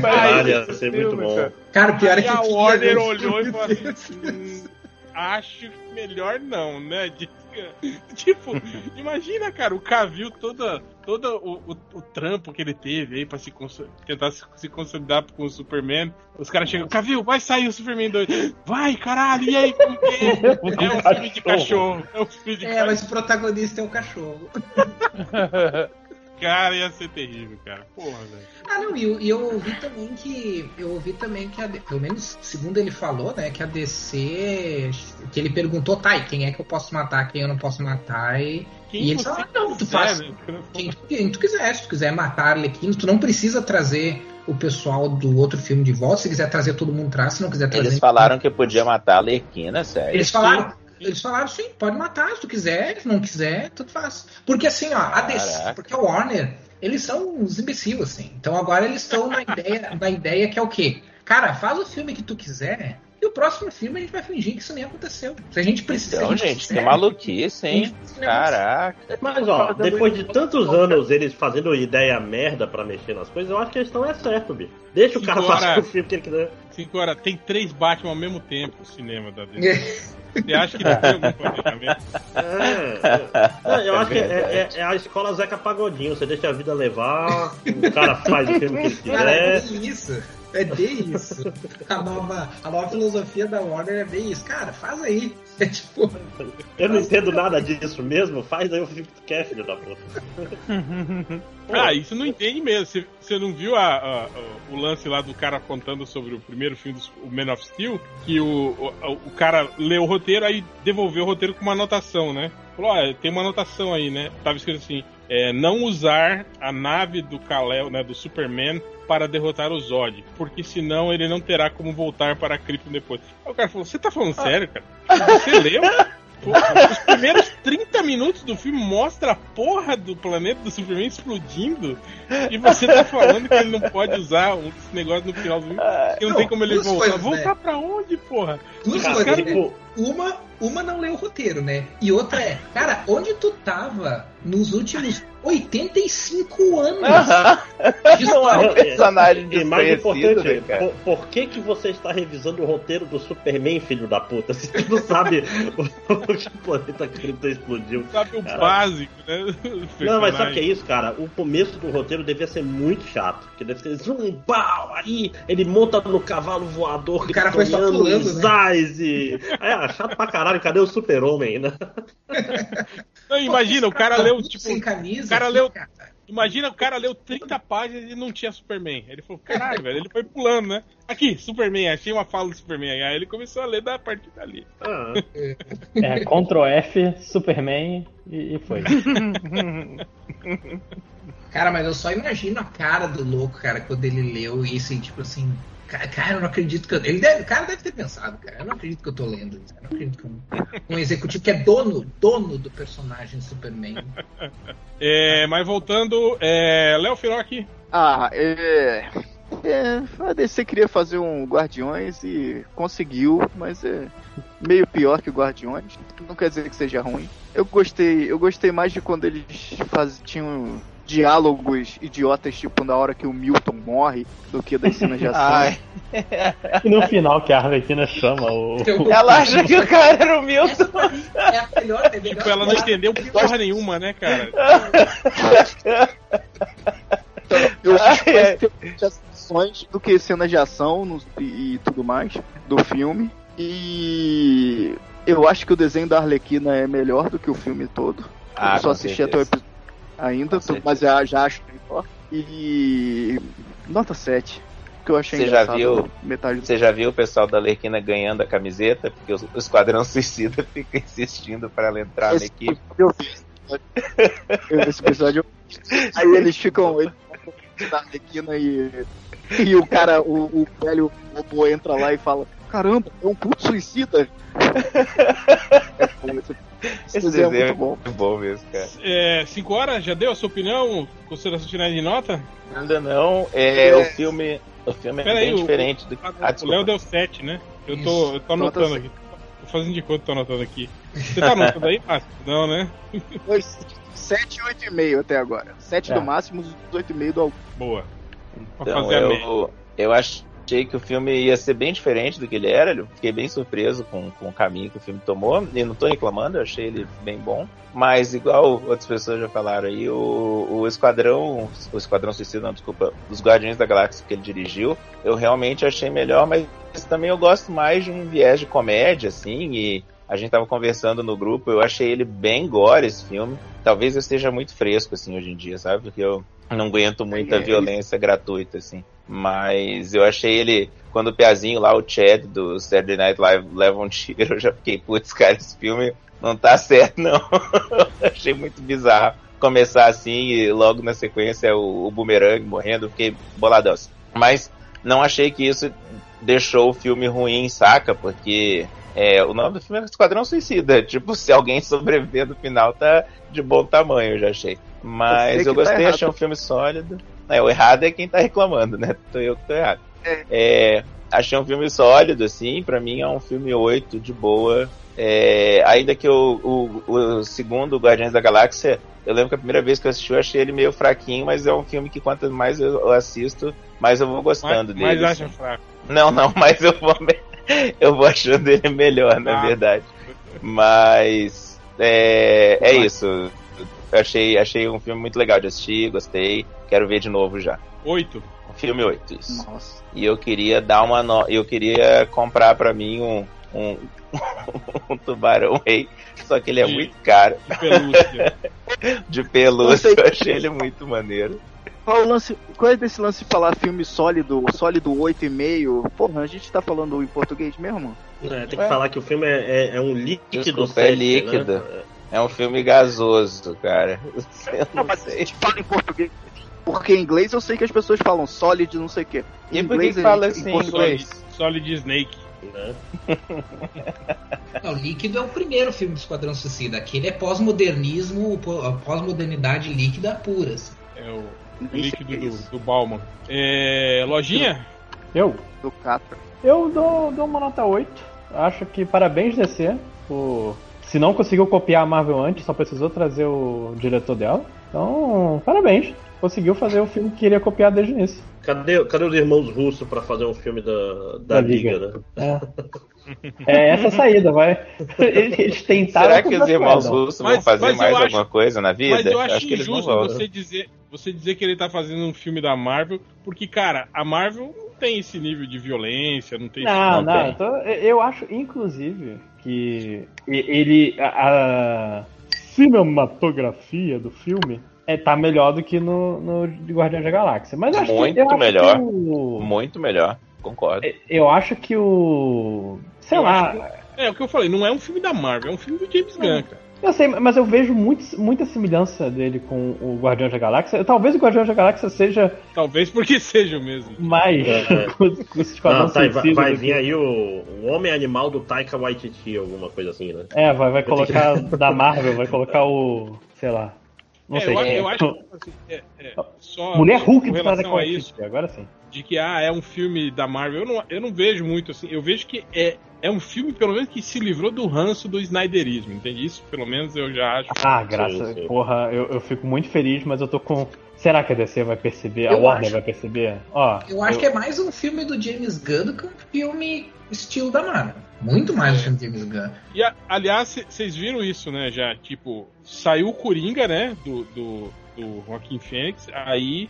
Caralho, ia ser muito bom. Cara, pior é que. a Warner olhou e falou assim: hum, acho melhor não, né? *laughs* tipo, imagina, cara, o Cavill toda, todo o, o, o, trampo que ele teve aí pra se tentar se, se, consolidar com o Superman. Os caras chegam, Cavill, vai sair o Superman 2. Vai, caralho, e aí, como que é? *laughs* É um filme de cachorro. É um filme de é, cachorro. mas o protagonista é o cachorro. *laughs* Cara, ia ser terrível, cara. Porra, velho. Ah, não, e eu, eu, ouvi também que. Eu ouvi também que, a, pelo menos segundo ele falou, né, que a DC. Que ele perguntou, tá, e quem é que eu posso matar, quem eu não posso matar, e. Quem e ele falou, ah, não, tu faz. Né? Quem, quem, tu quiser, se tu quiser matar Arlequino, tu não precisa trazer o pessoal do outro filme de volta, se quiser trazer todo mundo traz, se não quiser trazer. Eles falaram que podia matar a Arlequina, sério. Eles falaram. Eles falaram, sim, pode matar se tu quiser, se não quiser, tudo faz. Porque assim, ó, a DC, porque a Warner, eles são uns imbecis, assim. Então agora eles estão na *laughs* ideia, na ideia que é o quê? Cara, faz o filme que tu quiser, e o próximo filme a gente vai fingir que isso nem aconteceu. Se a gente precisa. Então, gente, gente que maluquice, hein? Caraca. Mas, ó, depois de tantos anos eles fazendo ideia merda pra mexer nas coisas, eu acho que eles estão é certo, bicho. Deixa o cara fazer o filme que ele quiser. Cinco horas, tem três Batman ao mesmo tempo no cinema da DC. Você acha que não tem algum planejamento? É, é, eu acho que é, é, é, a escola Zeca Pagodinho. Você deixa a vida levar, o cara faz o filme que *laughs* ele quiser. Cara, é isso. É bem isso. A nova, a nova filosofia da Warner é bem isso. Cara, faz aí. É tipo. Eu não entendo nada disso mesmo. Faz aí o filme que tu quer, filho da puta. *laughs* ah, isso não entende mesmo. Você, não viu a, a, a, o lance lá do cara contando sobre o primeiro filme do Man of Steel? Que o, o, o cara leu o roteiro, aí devolveu o roteiro com uma anotação, né? Falou, ó, tem uma anotação aí, né? Tava escrito assim: é, não usar a nave do Kal-El, né, do Superman, para derrotar o Zod, porque senão ele não terá como voltar para a Krypton depois. Aí o cara falou: Você tá falando ah. sério, cara? Você *laughs* leu? Os primeiros 30 minutos do filme mostra a porra do planeta do Superman explodindo e você tá falando que ele não pode usar esse negócio no final do filme, que não, não tem como ele voltar. Coisas, voltar né? pra onde, porra? Duas coisas, cara, tipo... uma, uma não leu o roteiro, né? E outra é, cara, onde tu tava nos últimos 85 anos. *laughs* Não é um personagem de mais importante, né, por, por, que que você está revisando o roteiro do Superman, filho da puta? Se tu não sabe *laughs* o, o planeta Krypton explodiu. Sabe o cara. básico, né? Não, mas sabe o que é isso, cara? O começo do roteiro devia ser muito chato. Porque deve ser zoom, pau, aí ele monta no cavalo voador. O cara foi só pulando, né? E... É, chato pra caralho. Cadê o super-homem, né? Não, imagina, o cara leu, tipo... Sem camisa o cara leu. Imagina, o cara leu 30 páginas e não tinha Superman. Ele falou, caralho, velho, ele foi pulando, né? Aqui, Superman, achei uma fala do Superman. Aí ele começou a ler da partir dali. Ah. É, Ctrl F, Superman e, e foi. Cara, mas eu só imagino a cara do louco, cara, quando ele leu isso e tipo assim, Cara, eu não acredito que eu. Ele deve, o cara deve ter pensado, cara. Eu não acredito que eu tô lendo isso. Eu não acredito que um, um executivo que é dono, dono do personagem Superman. *laughs* É, mas voltando, é, Léo Firoc. Ah, é. É, a DC queria fazer um Guardiões e conseguiu, mas é meio pior que o Guardiões. Não quer dizer que seja ruim. Eu gostei, eu gostei mais de quando eles faz, tinham diálogos idiotas, tipo na hora que o Milton morre, do que das cenas de *laughs* ação. e no final que a Arlequina chama o. *laughs* Ela acha que o cara era o Milton. É a melhor, é a melhor Tipo, ela não entendeu porra nenhuma, né, cara? *laughs* Eu acho que Ai, ai. ações do que cenas de ação no- e, e tudo mais do filme. E eu acho que o desenho da Arlequina é melhor do que o filme todo. Ah, eu só assisti até o certeza. episódio ainda, Com mas já, já acho melhor. E nota 7. Que eu achei Você já viu? metade do Você já viu o pessoal da Lerquina ganhando a camiseta? Porque o o Esquadrão *laughs* Suicida fica insistindo pra ela entrar na Esse equipe. eu vi. Esse episódio. Aí eles ficam. Eles ficam na Arlequina e. E o cara, o, o velho robô entra lá e fala: Caramba, é um puto suicida. *laughs* É, esse, esse Esse desenho é desenho muito bom. muito bom mesmo, cara. É, cinco horas, já deu a sua opinião? Considerações finais de nota? Ainda não, é, É. o filme. O filme é Pera aí, bem o- diferente do Ah, Ah, o Léo deu 7, né? Eu tô, Isso. eu tô Nota anotando aqui. Tô fazendo de conta que tô anotando aqui. *laughs* Você tá anotando aí, Márcio? Não, né? Foi 7 e 8,5 até agora. 7 É. do máximo, 8,5 do. Boa. Pra Então, fazer a média. eu, eu achei que o filme ia ser bem diferente do que ele era. Eu fiquei bem surpreso com, com o caminho que o filme tomou. E não tô reclamando, eu achei ele bem bom. Mas, igual outras pessoas já falaram aí, o, o Esquadrão. O Esquadrão Suicida, não, desculpa. Os Guardiões da Galáxia que ele dirigiu, eu realmente achei melhor, mas também eu gosto mais de um viés de comédia, assim. E a gente tava conversando no grupo, eu achei ele bem gore esse filme. Talvez eu esteja muito fresco, assim, hoje em dia, sabe? Porque eu não aguento muita É, é violência gratuita, assim. Mas eu achei ele, quando o Piazinho lá, o Chad do Saturday Night Live, leva um tiro, *laughs* eu já fiquei, putz, cara, esse filme não tá certo, não. *laughs* achei muito bizarro começar assim e logo na sequência o, o Boomerang morrendo, eu fiquei boladão. Mas não achei que isso deixou o filme ruim, saca? Porque é, o nome do filme é Esquadrão Suicida. *laughs* Tipo, se alguém sobreviver no final, tá de bom tamanho, eu já achei. Mas eu que tá gostei, errado. achei um filme sólido. É, o errado é quem tá reclamando, né? Tô eu que tô errado. É, achei um filme sólido, assim, pra mim é um filme 8 de boa. É, ainda que o, o, o segundo, Guardiões da Galáxia, eu lembro que a primeira vez que eu assisti eu achei ele meio fraquinho, mas é um filme que quanto mais eu, eu assisto, mais eu vou gostando Mas, mas dele. acha assim. fraco. Não, não, *laughs* mas eu vou, eu vou achando ele melhor, na Ah. verdade. Mas é, é isso. Eu achei, achei um filme muito legal de assistir, gostei, quero ver de novo já. 8. Um filme 8, isso. Nossa. E eu queria dar uma no... eu queria comprar pra mim um um, *laughs* um tubarão rei, só que ele é Sim. muito caro, De pelúcia. *laughs* de pelúcia, eu achei ele muito maneiro. Qual, o lance, qual é desse lance de falar filme sólido, sólido 8,5? Porra, a gente tá falando em português mesmo? É, tem que Ué. falar que o filme é, é- é um líquido Desculpa, é sete, líquido. Né? É um filme gasoso, cara. *laughs* Eu Não, não mas a gente fala em português. Porque em inglês eu sei que as pessoas falam sólido, não sei o quê. Em E por que inglês que a fala gente- assim em em português. inglês? Solid Snake. né? *laughs* Não, Líquido é o primeiro filme do Esquadrão Suicida. Aquele é pós-modernismo, pós-modernidade líquida pura. assim. É o líquido isso. do, do Bauman. É, lojinha? Eu? Do Catra. Eu dou, dou uma nota 8. Acho que parabéns DC por. Se não conseguiu copiar a Marvel antes, só precisou trazer o diretor dela. Então, parabéns. Conseguiu fazer o filme que queria copiar desde o início. Cadê, cadê os irmãos russos pra fazer um filme da, da, Da Liga, Liga. né? É, é essa a saída, vai. *laughs* Eles tentaram. Será que os irmãos russos Mas- vão fazer mas eu mais acho- alguma coisa na vida? Mas eu acho, que eles não vão. você dizer, você dizer que ele tá fazendo um filme da Marvel, porque, cara, a Marvel não tem esse nível de violência, não tem Não, Não não. tem. então, eu acho, inclusive, que ele. A, a cinematografia do filme é, tá melhor do que no, no de Guardiões da Galáxia. Mas eu acho Muito que, eu acho melhor. que o- Muito melhor, concordo. eu acho que o. Sei Eu lá. acho É o que eu falei, não é um filme da Marvel, é um filme do James Gunn, cara. Eu sei, mas eu vejo muito, muita semelhança dele com o Guardiões da Galáxia. Talvez o Guardiões da Galáxia seja Talvez porque *laughs* seja o mesmo. mais É. *laughs* com, com Não, tá, vai, vai que- vir aí o, o Homem Animal do Taika Waititi, alguma coisa assim, né? É, vai, vai colocar da Marvel, vai colocar o. sei lá. Não É, sei. eu, É. eu acho que assim, é, é, só Mulher Hulk com relação a isso, agora sim. de que ah, é um filme da Marvel, eu não, eu não vejo muito assim. Eu vejo que é, é um filme, pelo menos, que se livrou do ranço do Snyderismo, entende? Isso, pelo menos, eu já acho. Ah, graças. Sim, sim. Porra, eu, eu fico muito feliz, mas eu tô com. Será que a DC vai perceber? A Eu Warner acho. vai perceber? Ó. Eu acho que é mais um filme do James Gunn do que um filme estilo da Marvel. Muito mais um filme do James Gunn. E, aliás, vocês viram isso, né? Já, tipo, saiu o Coringa, né? Do, do, do Joaquim Fênix, aí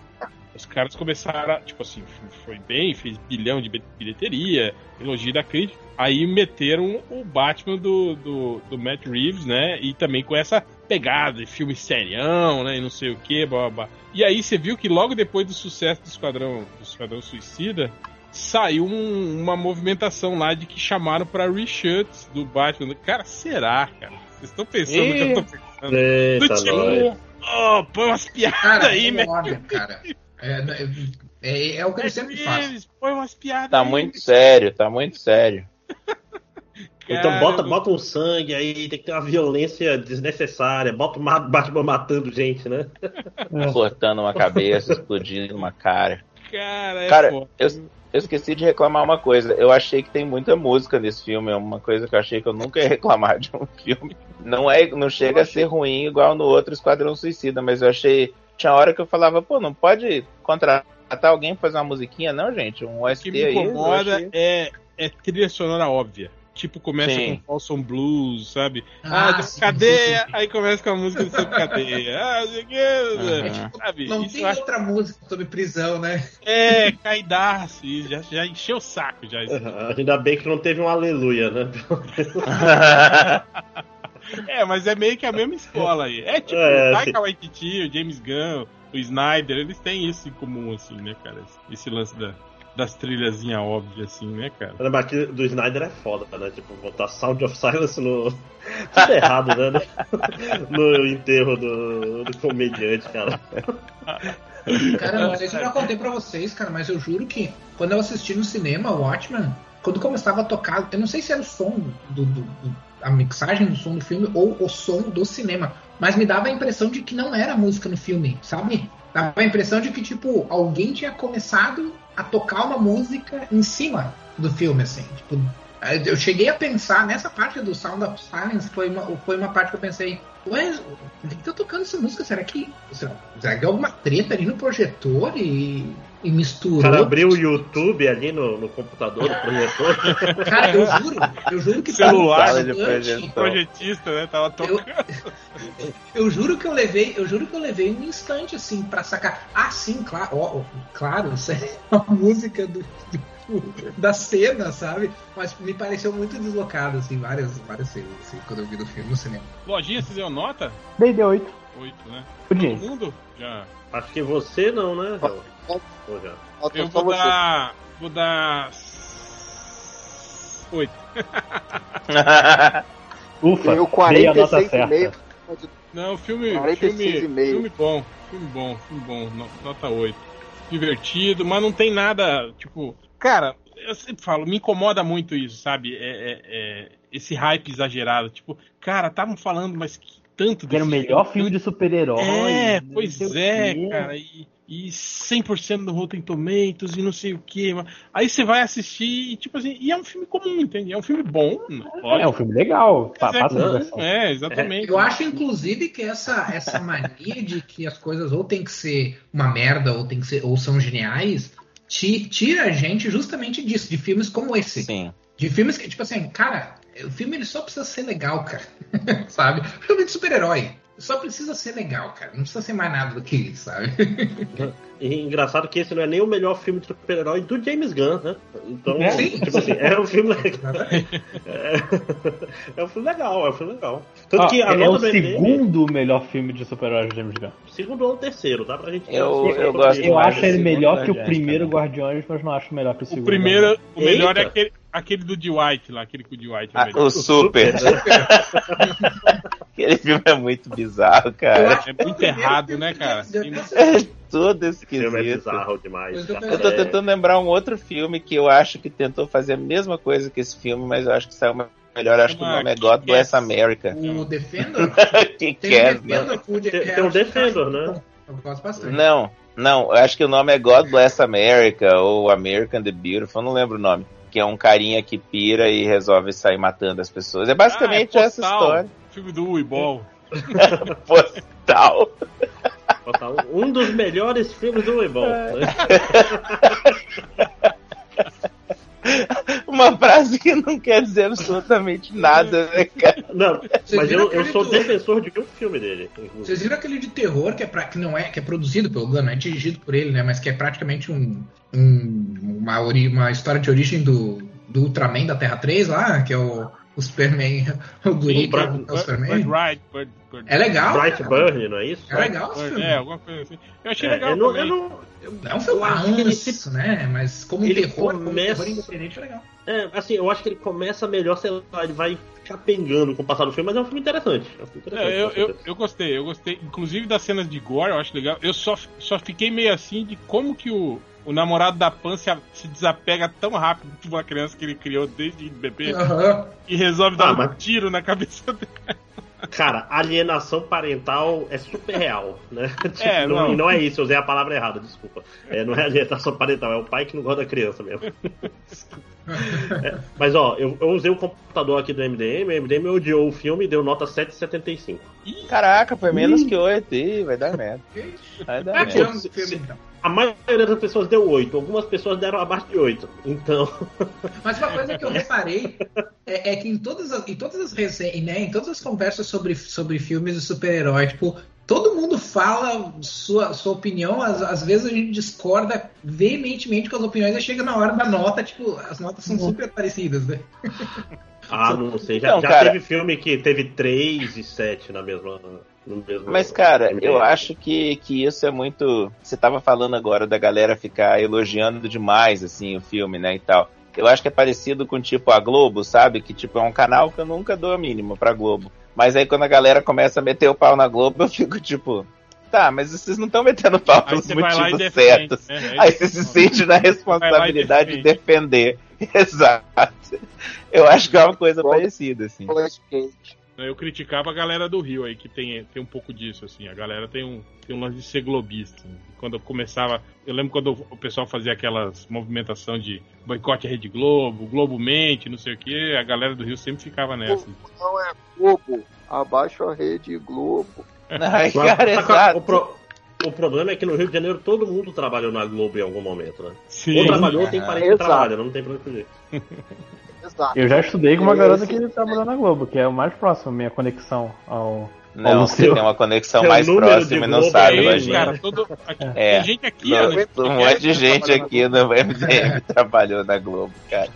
os caras começaram, a, tipo assim, foi bem, fez bilhão de bilheteria, elogio da crítica. Aí meteram o Batman do, do, do Matt Reeves, né? E também com essa pegada de filme serião, né? E não sei o que, blá, blá, blá. E aí você viu que logo depois do sucesso do Esquadrão, do Esquadrão Suicida, saiu um- uma movimentação lá de que chamaram pra reshoots do Batman. Cara, será, cara? Vocês estão pensando no que eu tô pensando? Eita, Do tipo, oh, põe umas piadas aí, é né? óbvio, cara. É, é, é, é o que ele sempre faz. Eles, põe umas piadas Tá aí. muito sério, tá muito sério. *laughs* Então bota, bota um sangue aí, tem que ter uma violência desnecessária. Bota o Ma- Batman matando gente, né? Cortando uma cabeça, explodindo uma cara. Cara, é Cara, foda. eu, eu esqueci de reclamar uma coisa. Eu achei que tem muita música nesse filme. É uma coisa que eu achei que eu nunca ia reclamar de um filme. Não, é, não chega a ser ruim igual no outro Esquadrão Suicida, mas eu achei. Tinha hora que eu falava, pô, não pode contratar alguém pra fazer uma musiquinha, não, gente? Um O OST que me aí. eu incomoda achei- é, é trilha sonora óbvia. Tipo, começa Sim. com Folsom Blues, sabe? Ah, Ah, de sim, cadeia, sim, sim. aí começa com a música de sobre cadeia. *laughs* Ah, não sei o que, Aham. tipo, sabe? Não Isso tem acho outra música sobre prisão, né? É, caidaço, e já, já encheu o saco já. isso. Ainda bem que não teve um aleluia, né? *laughs* É, mas é meio que a mesma escola aí. É tipo, É, o Taika Waititi, o James Gunn, o Snyder, eles têm isso em comum, assim, né, cara? Esse lance da, das trilhazinhas óbvias, assim, né, cara? Lembrar que do Snyder é foda, né? Tipo, botar Sound of Silence no. *laughs* Tudo errado, né? No enterro do, do comediante, cara. Cara, não sei se eu já contei pra vocês, cara, mas eu juro que quando eu assisti no cinema Watchmen, quando começava a tocar, eu não sei se era o som do, do- do- a mixagem do som do filme ou o som do cinema, mas me dava a impressão de que não era música no filme, sabe? Dava a impressão de que, tipo, alguém tinha começado a tocar uma música em cima do filme, assim. Tipo, eu cheguei a pensar nessa parte do Sound of Silence, foi uma, foi uma parte que eu pensei, ué, por que tá tocando essa música? Será que. Será, será que é alguma treta ali no projetor e, e O misturou? cara abriu o YouTube ali no, no computador, no projetor. *laughs* Cara, eu juro, eu juro que Celular um de projetor. O projetista, né, tava tocando. *laughs* Eu juro que eu levei, eu juro que eu levei um instante assim pra sacar. Ah, sim, claro, ó, ó, claro, isso é *laughs* a música do, do- *laughs* da cena, sabe? Mas me pareceu muito deslocado assim, várias, várias cenas assim, quando eu vi do filme no cinema. Lojinha, você deu nota? Dei de 8. Oito, né? O Todo James. mundo? Já. Acho que você não, né? Raul? Ou já? Eu vou você. dar. Vou dar. Oito. *laughs* Ufa, Eu dei a nota 46,5. certa. Não, filme. 46 Filme, filme bom. Filme bom, filme bom. no- Nota 8. Divertido, mas não tem nada. Tipo. Cara, eu sempre falo, me incomoda muito isso, sabe? É, é- é esse hype exagerado. Tipo, cara, estavam falando, mas que tanto Que era o melhor filme de super-herói. É, não pois é, quê. cara. E, e 100% do Rotten Tomatoes e não sei o que. Aí você vai assistir e, tipo assim, e é um filme comum, entende? É um filme bom, É um filme legal. Mas é, Passa diversão. é, exatamente. Eu acho, inclusive, que essa, essa mania de que as coisas ou tem que ser uma merda ou tem que ser ou são geniais tira a gente justamente disso, de filmes como esse. Sim. De filmes que, tipo assim, cara, o filme ele só precisa ser legal, cara. *laughs* sabe? Filme de super-herói. Só precisa ser legal, cara. Não precisa ser mais nada do que isso, sabe? *laughs* E engraçado que esse não é nem o melhor filme de super-herói do James Gunn, né? Então, É. Sim. tipo assim, é um filme legal. É, *laughs* é um filme legal, é um filme legal. Tanto Ó, que a é nota o do segundo melhor filme de super-heróis de James Gunn. segundo ou terceiro, dá pra gente Eu- eu sobre gosto. Eu acho do ele segundo melhor que o primeiro. Guardiões, mas não acho melhor que o O segundo. primeiro, o melhor é aquele, aquele do Dwight lá, aquele com o Dwight. é o Ah, melhor. o Super. Aquele filme é muito bizarro, cara. É muito o errado, né, cara? Gunn- É todo O filme é esquisito. bizarro demais. Eu cara. Eu tô É- tentando lembrar um outro filme que eu acho que tentou fazer a mesma coisa que esse filme, mas eu acho que saiu melhor, acho que o nome é God Bless America. O Defender? *laughs* que Tem que é? o Defender, o de- Tem- é, um que- Defender, né? Eu gosto bastante. Não, não, eu acho que o nome é God Bless America ou American the Beautiful, eu não lembro o nome. Que é um carinha que pira e resolve sair matando as pessoas. É basicamente Ah, é essa história. Filme do Uibol. *laughs* Postal. Um- dos melhores filmes do Weibol. É. *laughs* Uma frase que não quer dizer absolutamente nada, né, cara? Não, mas eu, eu sou do- defensor de um filme dele. inclusive. Vocês viram aquele de terror que é pra, que não é que é produzido pelo Gunn, não é dirigido por ele, né? Mas que é praticamente um, um- uma, ori- uma história de origem do, do Ultraman da Terra 3 lá, que é o, o Superman, o guri é o- é o Superman. Right, Bird, Bird, É legal. Bright. Burn, não é isso? É legal esse filme. é, alguma coisa assim. Eu achei É, legal eu não, eu não- É um filme eu isso, né? Mas como ele terror, como começa- terror independente é legal. É, assim, eu acho que ele começa melhor, sei lá, ele vai capengando com o passar do filme, mas é um filme interessante. É um filme interessante É, eu, eu, eu gostei, eu gostei. Inclusive das cenas de gore, eu acho legal. Eu só, só fiquei meio assim de como que o, o namorado da Pan se, se desapega tão rápido de uma criança que ele criou desde bebê Aham. e resolve dar Ah, um mas- tiro na cabeça dele. *laughs* Cara, alienação parental é super real, né? Tipo, É, não, não. e não é isso, eu usei a palavra errada, desculpa. É, não é alienação parental, é o pai que não gosta da criança mesmo. *laughs* É, mas ó, eu, eu usei o computador aqui do MDM, o MDM odiou o filme e deu nota 7,75. Caraca, foi menos que 8, ih, vai dar merda. Vai dar Ah, merda. filme então. A maioria das pessoas deu 8, algumas pessoas deram abaixo de 8. Então, *laughs* Mas uma coisa que eu reparei é, é que em todas as, em todas as resenhas, né, em todas as conversas sobre, sobre filmes de super-herói, tipo, todo mundo fala sua, sua opinião, às, às vezes a gente discorda veementemente com as opiniões e chega na hora da nota, tipo, as notas são super parecidas, né? ah, não sei, já, Então, já cara- teve filme que teve 3 e 7 na mesma. Mesmo Mas, cara, eu acho que, que isso é muito. Você tava falando agora da galera ficar elogiando demais, assim, o filme, né, e tal. Eu acho que é parecido com, tipo, a Globo, sabe? Que, tipo, é um canal que eu nunca dou a mínima pra Globo. Mas aí, quando a galera começa a meter o pau na Globo, *laughs* eu fico, tipo... Tá, mas vocês não estão metendo pau Aí pelos motivos defende. certos. né? Aí você se sente na responsabilidade de defender. *laughs* Exato. Eu acho que é uma coisa parecida, assim. Cage. Eu criticava a galera do Rio aí, que tem, tem um pouco disso, assim. A galera tem um, tem um lance de ser globista. Quando eu começava. Eu lembro quando o pessoal fazia aquelas movimentação de boicote à Rede Globo, Globo mente, não sei o que, a galera do Rio sempre ficava nessa. Não é Globo. Abaixo a rede Globo. *laughs* Ai, cara, exato. o, pro- o problema é que no Rio de Janeiro todo mundo trabalhou na Globo em algum momento, né? Sim. Ou trabalhou ou tem Ah, parente que trabalha, não tem pra onde fugir. *laughs* Exato. Eu já estudei com uma garota Esse- que trabalhou na Globo, que é o mais próximo, minha conexão ao. Não, você seu- tem uma conexão seu mais próxima e não Globo sabe, é É, imagina. cara, todo, aqui, É. tem gente aqui, Não, ó, nesse um monte de gente aqui no MDM trabalhou na Globo, cara.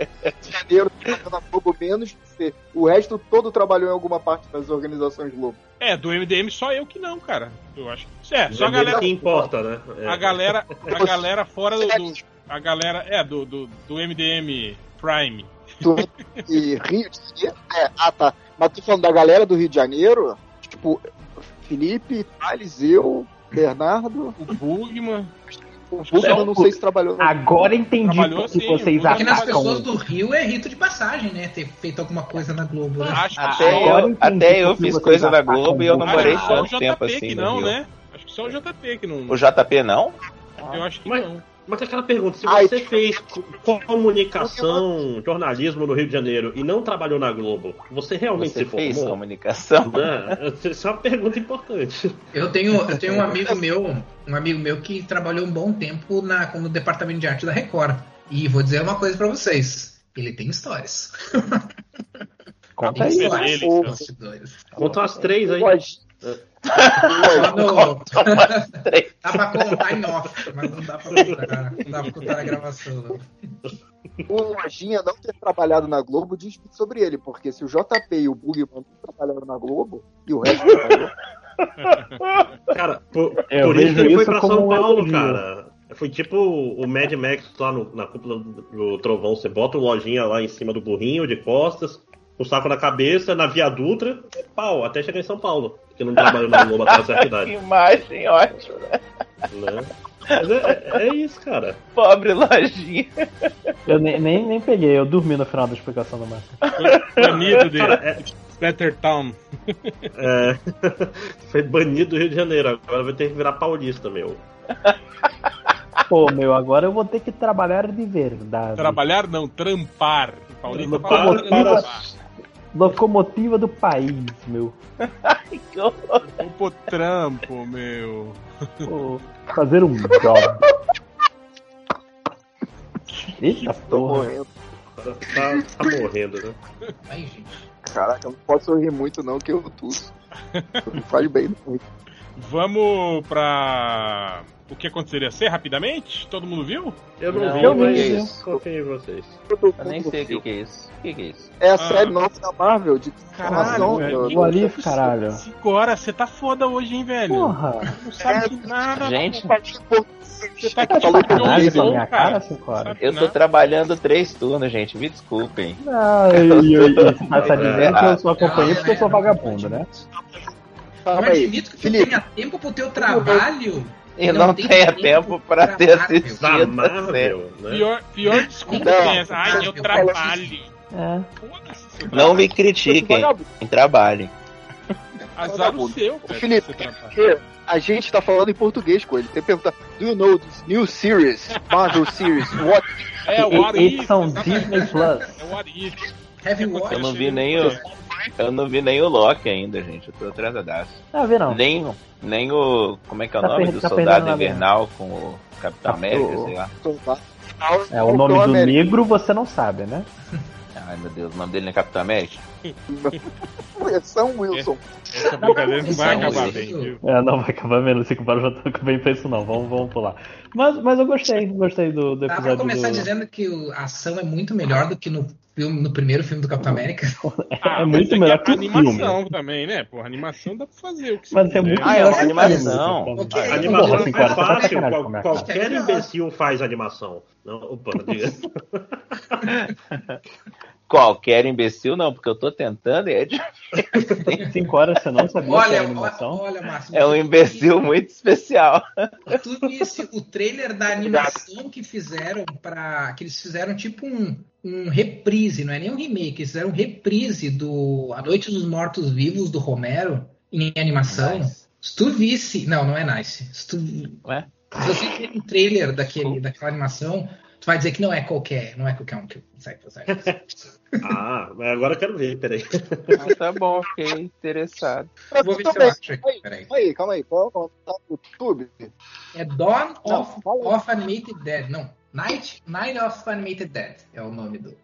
Janeiro trabalhou na Globo menos você. O resto todo trabalhou em alguma parte das organizações Globo. É, do MDM só eu que não, cara. Eu acho. É, só a galera. que importa, né? É. A galera, a galera fora do, do- a galera é do, do, do MDM Prime. Do e Rio de Janeiro. É, ah, tá. Mas tô falando da galera do Rio de Janeiro, tipo, Felipe, Thales, eu, Bernardo. O Bugman. O Buga eu não sei se trabalhou. Agora entendi Trabalhou que sim, vocês Buga Porque nas pessoas do Rio é rito de passagem, né? Ter feito alguma coisa na Globo, né? Acho, Até eu, até eu fiz coisa na Globo e eu não morei tanto tempo assim. não, né? Acho que só o JP que não. O JP não? Eu acho que não. Mas tem aquela pergunta, se Ai, você fez co- comunicação, jornalismo no Rio de Janeiro e não trabalhou na Globo, você realmente Você se fez formou? comunicação? Né? Isso é uma pergunta importante. Eu tenho, eu tenho um amigo meu, um amigo meu que trabalhou um bom tempo na, no departamento de arte da Record. E vou dizer uma coisa pra vocês. Ele tem histórias. Conta Tem aí. Histórias. Conta umas três aí. Lojinha- Três. Dá pra contar em off, mas não dá pra contar. Não dá pra contar na gravação. Não. O Lojinha não ter trabalhado na Globo diz muito sobre ele, porque se o JP e o Bugman não trabalharam na Globo e o resto trabalhou, Cara, por, Eu por isso ele foi pra São Paulo, cara. Foi tipo o Mad Max lá no- na cúpula do, do trovão. Você bota o lojinha lá em cima do burrinho, de costas, o saco na cabeça, na Via Dutra, e pau, até chegar em São Paulo. Porque não trabalhou na Globo até uma certa *laughs* Que idade. imagem ótima. Né? Mas é, é isso, cara. Pobre lojinha. Eu nem, nem, nem peguei, eu dormi no final da explicação do Marco. Banido de Cara, é- Splatter Town. É, *laughs* foi banido do Rio de Janeiro, agora vai ter que virar paulista, meu. Pô, meu, agora eu vou ter que trabalhar de verdade. Trabalhar não, trampar. Paulista Para- para- trampar. Locomotiva do país, meu. Vou pro trampo, meu. Pô, fazer um job. Eita Tô porra. morrendo. Tá, tá- morrendo, né? Aí, gente. Caraca, não posso sorrir muito não, que eu tuço. Não faz bem. não. Vamos pra. O que aconteceria ser rapidamente? Todo mundo viu? Eu não, Não, vi, eu mas vi isso. confio em vocês. Eu nem sei o que, que é isso. O que, que é isso? É a Ah. série nova da Marvel de Caralho, velho. do- O Alif, caralho. 5 horas, você tá foda hoje, hein, velho? Porra. Não sabe de nada. Gente, Você tá Tá de Falou sacanagem português, com a não, minha cara, horas. eu tô trabalhando três turnos, gente. Me desculpem. Ai, ai, ai, você tá *laughs* dizendo que eu só acompanhei Ah, porque eu sou é, vagabundo, né? Calma Não aí. admito que tu Felipe. tenha tempo pro teu trabalho. E Não não, tem tenha tempo pra ter assistido Da a série. Marvel, né? Pior, pior desculpa Não. que tem essa. Ai, eu Eu trabalho. É. Não trabalho. me critiquem. Trabalhem. Azar o seu, cara. Felipe, a gente tá falando em português com ele. Você pergunta, do you know this new series? Marvel series? What? É o What. It's on Disney Plus. É o What If. Heavy Eu Watch. não vi nem o. Eu não vi nem o Loki ainda, gente. Eu tô atrasadaço. Ah, vê não. Nem, nem o. Como é que é o Tá nome per- do tá Soldado Invernal com o Capitão Tá, América, o- sei lá. É o nome do negro você não sabe, né? Ai meu Deus, o nome dele não é Capitão América? *laughs* É Sam Wilson. Essa brincadeira não vai acabar bem, viu? É, não vai acabar menos, cinco para já tô bem pra isso não. Vamos, vamos pular. Mas, mas eu gostei, gostei do, do Dá pra episódio começar do... dizendo que o- a ação é muito melhor do que no, filme, no primeiro filme do Capitão América. É muito melhor que o animação filme. também, né? Porra, animação dá pra fazer o que Mas você é muito. Ah, é melhor animação. filme. Ok, A Porra, animação cinco é tá fácil, sacanagem qual- qualquer imbecil faz animação. Não, opa, diga. Qualquer imbecil, não, porque eu tô tentando e é, de- *laughs* Cinco horas você não sabia que Olha, era olha, animação? olha, Márcio. é um imbecil muito especial. Tu visse o trailer da animação que fizeram para que eles fizeram tipo um, um reprise, não é nem um remake, eles fizeram um reprise do A Noite dos Mortos Vivos do Romero em animação. Nice. Se tu visse, não, não é nice. Se tu Ué? Se você ver um trailer daquele, daquela animação, tu vai dizer que não é qualquer, não é qualquer um que sai sai. *laughs* Ah, mas agora eu quero ver, peraí. Ah, tá bom, fiquei interessado. Vou ver se eu acho aqui, peraí. Calma aí, calma aí. Qual é o YouTube? É Dawn of, of Animated Dead. Não, Night, Night of Animated Dead é o nome do.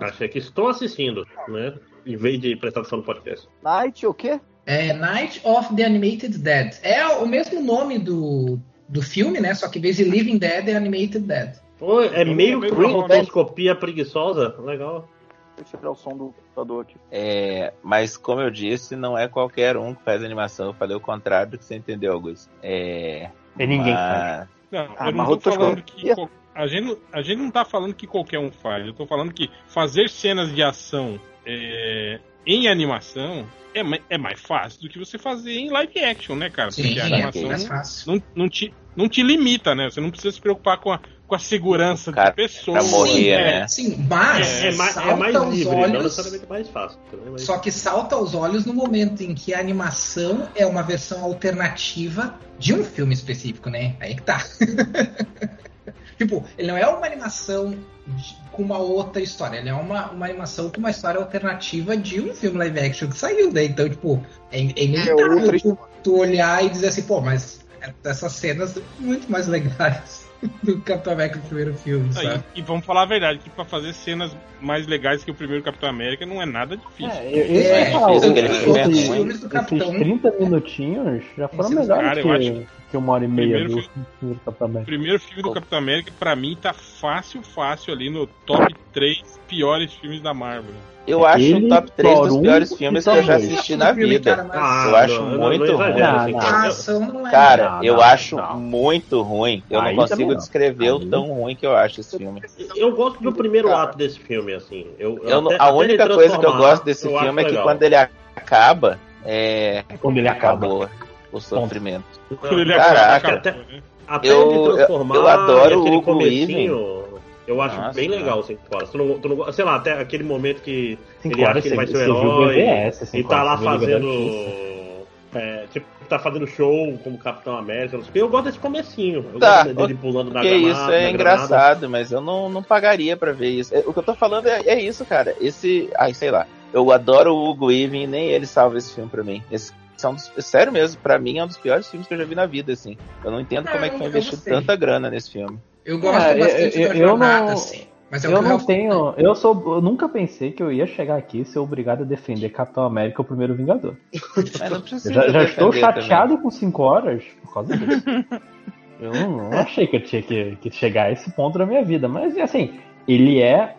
Achei que estou assistindo, né? Em vez de prestar atenção no podcast. Night o quê? É Night of the Animated Dead. É o mesmo nome do, do filme, né? Só que em vez de Living Dead é Animated Dead. Pô, é meio meio que uma bom, rotoscopia preguiçosa. Legal. Deixa eu tirar o som do computador aqui. É, mas como eu disse, não é qualquer um que faz animação. Eu falei o contrário do que você entendeu, Augusto. É. E ninguém mas- Não, Ah, eu não tô falando que. A gente, não- a gente não tá falando que qualquer um faz. Eu tô falando que fazer cenas de ação é, em animação é, é mais fácil do que você fazer em live action, né, cara? Porque a é animação bem mais fácil. não, não, te, não te limita, né? Você não precisa se preocupar com a, com a segurança Cara, de pessoas. pra morrer, né? né? Sim, mas É, mais, salta é mais aos livre, não olhos. necessariamente mais fácil. também, mas- Só que salta aos olhos no momento em que a animação é uma versão alternativa de um filme específico, né? Aí que tá. *laughs* tipo, ele não é uma animação de- com uma outra história, ele é uma, uma animação com uma história alternativa de um filme live action que saiu, né? Então, tipo, é, é É inevitável outra tu, tu olhar e dizer assim, pô, mas essas cenas são muito mais legais do Capitão América do primeiro filme, sabe? e vamos falar a verdade, que pra fazer cenas mais legais que o primeiro Capitão América não é nada difícil. É, eu, eu É, falar, fez é Os ruim. filmes do Capitão 30 minutinhos já foram melhores Cara, eu que, acho que uma hora e meia primeiro do, do Capitão O América. primeiro filme do Capitão América, pra mim, tá fácil, fácil ali no top 3 piores filmes da Marvel. Eu acho Ele, um top 3 dos um piores filmes que Thor eu já assisti na vida. Ah, Eu acho não, muito não ruim. assim, Não, cara. é. Eu acho muito ruim. Eu Aí não consigo não. descrever o tão ruim que eu acho esse filme. Eu gosto do primeiro Cara. ato desse filme, assim. Eu, Eu não- até- a única coisa que eu gosto desse eu filme é que legal. quando ele acaba, é. Quando ele acaba. Acabou. o sofrimento. Quando ele Caraca. acaba, Até, né? até Eu- ele transformar eu- eu adoro aquele o comecinho, eu acho Nossa, bem cara. legal, cinco horas. Tu não, tu não- sei lá, até aquele momento que Cinco ele acha que ele vai você- ser o o herói BVS, e cinco tá lá o da fazendo. É, tipo, tá fazendo show como Capitão América, não sei o quê. Eu gosto desse comecinho. Eu Tá, gosto dele pulando na granada. isso é granada. engraçado, mas eu não, não pagaria pra ver isso. É, O que eu tô falando é, é isso, cara. Esse. Ai, sei lá. Eu adoro o Hugo Weaving e nem ele salva esse filme pra mim. Esse são dos, sério mesmo, pra mim é um dos piores filmes que eu já vi na vida, assim. Eu não entendo Ah, como é que foi investido tanta grana nesse filme. Eu gosto É, bastante eu- da eu jornada, não- assim. Mas é o Eu que não tenho. Eu sou. Eu nunca pensei que eu ia chegar aqui e ser obrigado a defender Capitão América, o primeiro Vingador. Mas não precisa Eu já, já estou chateado com 5 horas por causa disso. *laughs* Eu não, não achei que eu tinha que, que chegar a esse ponto da minha vida. Mas assim, ele é.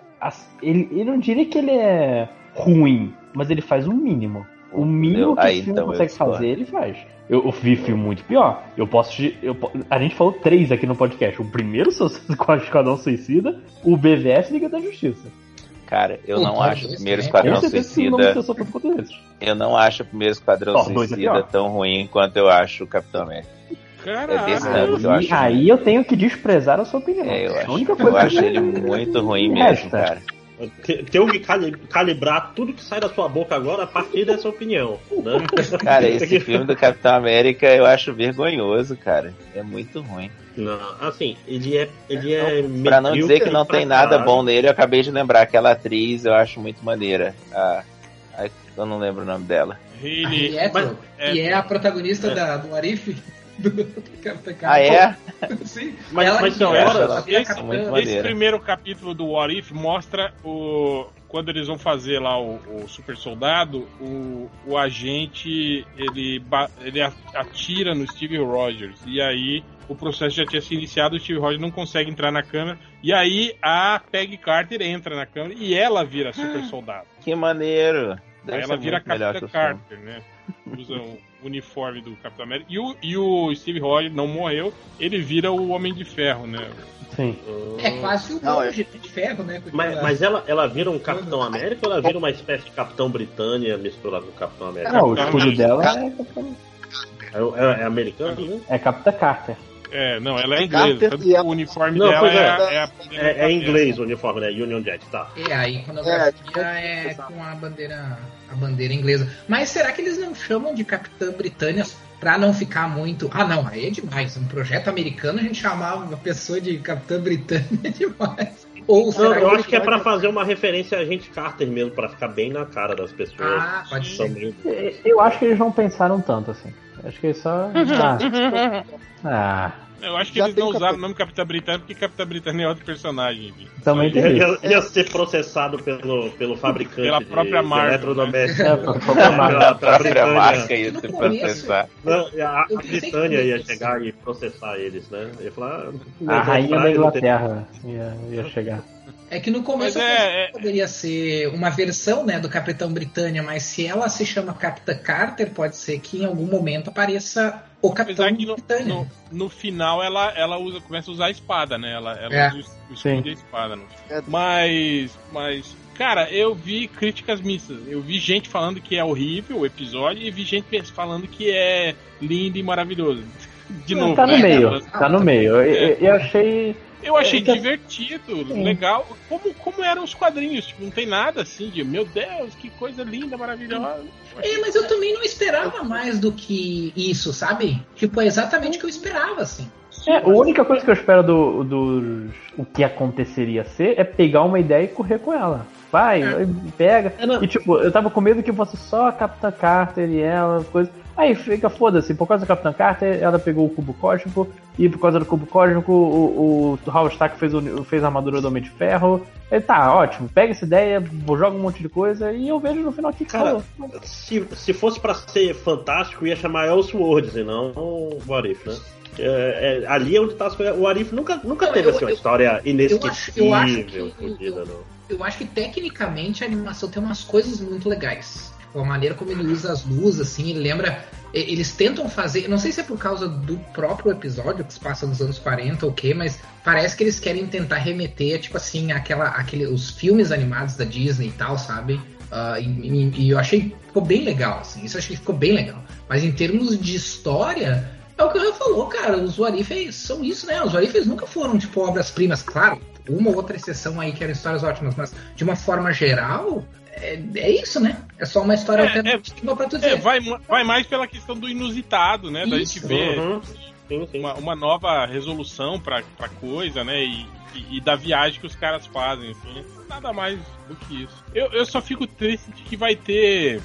Ele, eu não diria que ele é ruim, mas ele faz o mínimo. O mínimo que Aí, o filme então, eu consegue fazer, ele faz. Eu, eu vi filme muito pior. Eu posso. te- Eu, a gente falou três aqui no podcast. O primeiro *laughs* Esquadrão Suicida, o BVS e Liga da Justiça. Cara, eu não acho o primeiro também. Esquadrão nome Suicida. Eu não acho o primeiro Esquadrão é Suicida tão ruim quanto eu acho o Capitão América. É tanto eu Aí, acho. aí eu tenho que desprezar a sua opinião. É, eu a acho, eu acho ele muito ruim mesmo, cara. Te- Tenho que cali- calibrar tudo que sai da sua boca agora a partir dessa opinião. Né? *laughs* Cara, esse filme do Capitão América eu acho vergonhoso, cara. É muito ruim. Não, assim, ele é. Ele é Pra não dizer que não tem nada caralho. bom nele, eu acabei de lembrar aquela atriz, eu acho muito maneira. A, a- eu não lembro o nome dela. A Ele, Rietto, é- que é a protagonista da, do Arif. Do, do Capitão Ah, é? *laughs* Sim. Mas- ela mas que são era elas- a minha esse- esse primeiro capítulo do What If mostra o. Quando eles vão fazer lá o, o super soldado, o, o agente ele, ele atira no Steve Rogers. E aí o processo já tinha se iniciado, o Steve Rogers não consegue entrar na câmera. E aí a Peggy Carter entra na câmera e ela vira super *gasps* soldado. Que maneiro. Deve Aí ela vira a Capitã. Carter, né? *laughs* Usa o uniforme do Capitão América. E o, e o Steve Rogers não morreu, ele vira o Homem de Ferro, né? Sim. É quase o Não, é- de ferro, né? Mas, aquela- mas ela, ela vira um Capitão América ou ela vira uma espécie de Capitão Britânia misturado com Capitão América? Não, o escudo dela é, É, é- é americano, né? é Capitã Carter. É, não, ela é inglesa. Carter tanto e o uniforme Não, dela é, é. a- é, É, é inglês o uniforme, né? Union Jack, tá. É, aí quando a É, é com a bandeira, a bandeira inglesa. Mas será que eles não chamam de Capitã Britânia pra não ficar muito. Ah, não, aí é demais. Um projeto americano a gente chamava uma pessoa de Capitã Britânia *laughs* é demais. Ou Não, será eu que acho que é pra fazer uma referência a gente Carter mesmo, pra ficar bem na cara das pessoas. Ah, pode ser. Eu acho que eles não pensaram tanto assim. Acho que eles só. Ah. ah Eu acho que Já eles não usaram o nome Capitã Britânia porque Capitã Britânia é outro personagem. Também Só tem Ia, isso. ia ser processado pelo, pelo fabricante Pela própria de Marvel, eletrodomésticos. É, pra- pra- pra- Pela- A pela própria Britânia. marca ia No se começo- processar. Não, a, a Britânia ia chegar e processar eles, né? Ia falar. A "Não, rainha da Inglaterra ia, ia chegar. É que no começo Mas eu é- pensei que é- poderia ser uma versão né, do Capitão Britânia, mas se ela se chama Capitã Carter, pode ser que em algum momento apareça o Capitão Apesar que no, no, no final ela, ela usa, começa a usar a espada, né? Ela, ela É. usa o, escudo e a espada. No É. Mas, mas, cara, eu vi críticas mistas. Eu vi gente falando que é horrível o episódio e vi gente falando que é lindo e maravilhoso. De novo. tá no né? meio, tá no meio. Eu- eu achei. Eu achei É que- divertido, legal. Como, como eram os quadrinhos, tipo, não tem nada assim de meu Deus, que coisa linda, maravilhosa. Achei- É, mas eu também não esperava mais do que isso, sabe? Tipo, é exatamente o que eu esperava, assim. É, a única coisa que eu espero do, do o que aconteceria ser é pegar uma ideia e correr com ela. Vai, vai, pega. É. E tipo, eu tava com medo que fosse só a Capitã Carter e ela, coisa. Aí fica, foda-se, por causa da Capitã Carter, ela pegou o cubo cósmico, e por causa do cubo cósmico, o, o Howard Stark fez, o- fez a armadura do Homem de Ferro. Ele tá, ótimo, pega essa ideia, joga um monte de coisa, e eu vejo no final o que que Cara. Se, se fosse pra ser fantástico, ia chamar Elseworlds e não What If, né? É, é, ali é onde tá as coisas. O Arif nunca, nunca Não, teve eu- assim, uma eu- história eu inesquecível, acho- eu acho que- fodida, não. Eu acho que tecnicamente a animação tem umas coisas muito legais. A maneira como ele usa as luzes, assim, ele lembra. Eles tentam fazer. Não sei se é por causa do próprio episódio que se passa nos anos 40 ou o quê, mas parece que eles querem tentar remeter, tipo assim, aquela, aquele, os filmes animados da Disney e tal, sabe? Uh, e, e, eu achei ficou bem legal, assim. Isso eu achei que ficou bem legal. Mas em termos de história, é o que o Real falou, cara. Os Warifes são isso, né? Os Warifes nunca foram, tipo, obras-primas, claro. Uma ou outra exceção aí que eram histórias ótimas, mas de uma forma geral, é, é, isso, né? É só uma história é, alternativa é, pra tu dizer. É, vai, vai mais pela questão do inusitado, né? Isso. Da gente ver uhum. sim, sim. Uma, uma, nova resolução pra, pra coisa, né? E, e, e, da viagem que os caras fazem, assim. Nada mais do que isso. Eu, eu só fico triste de que vai ter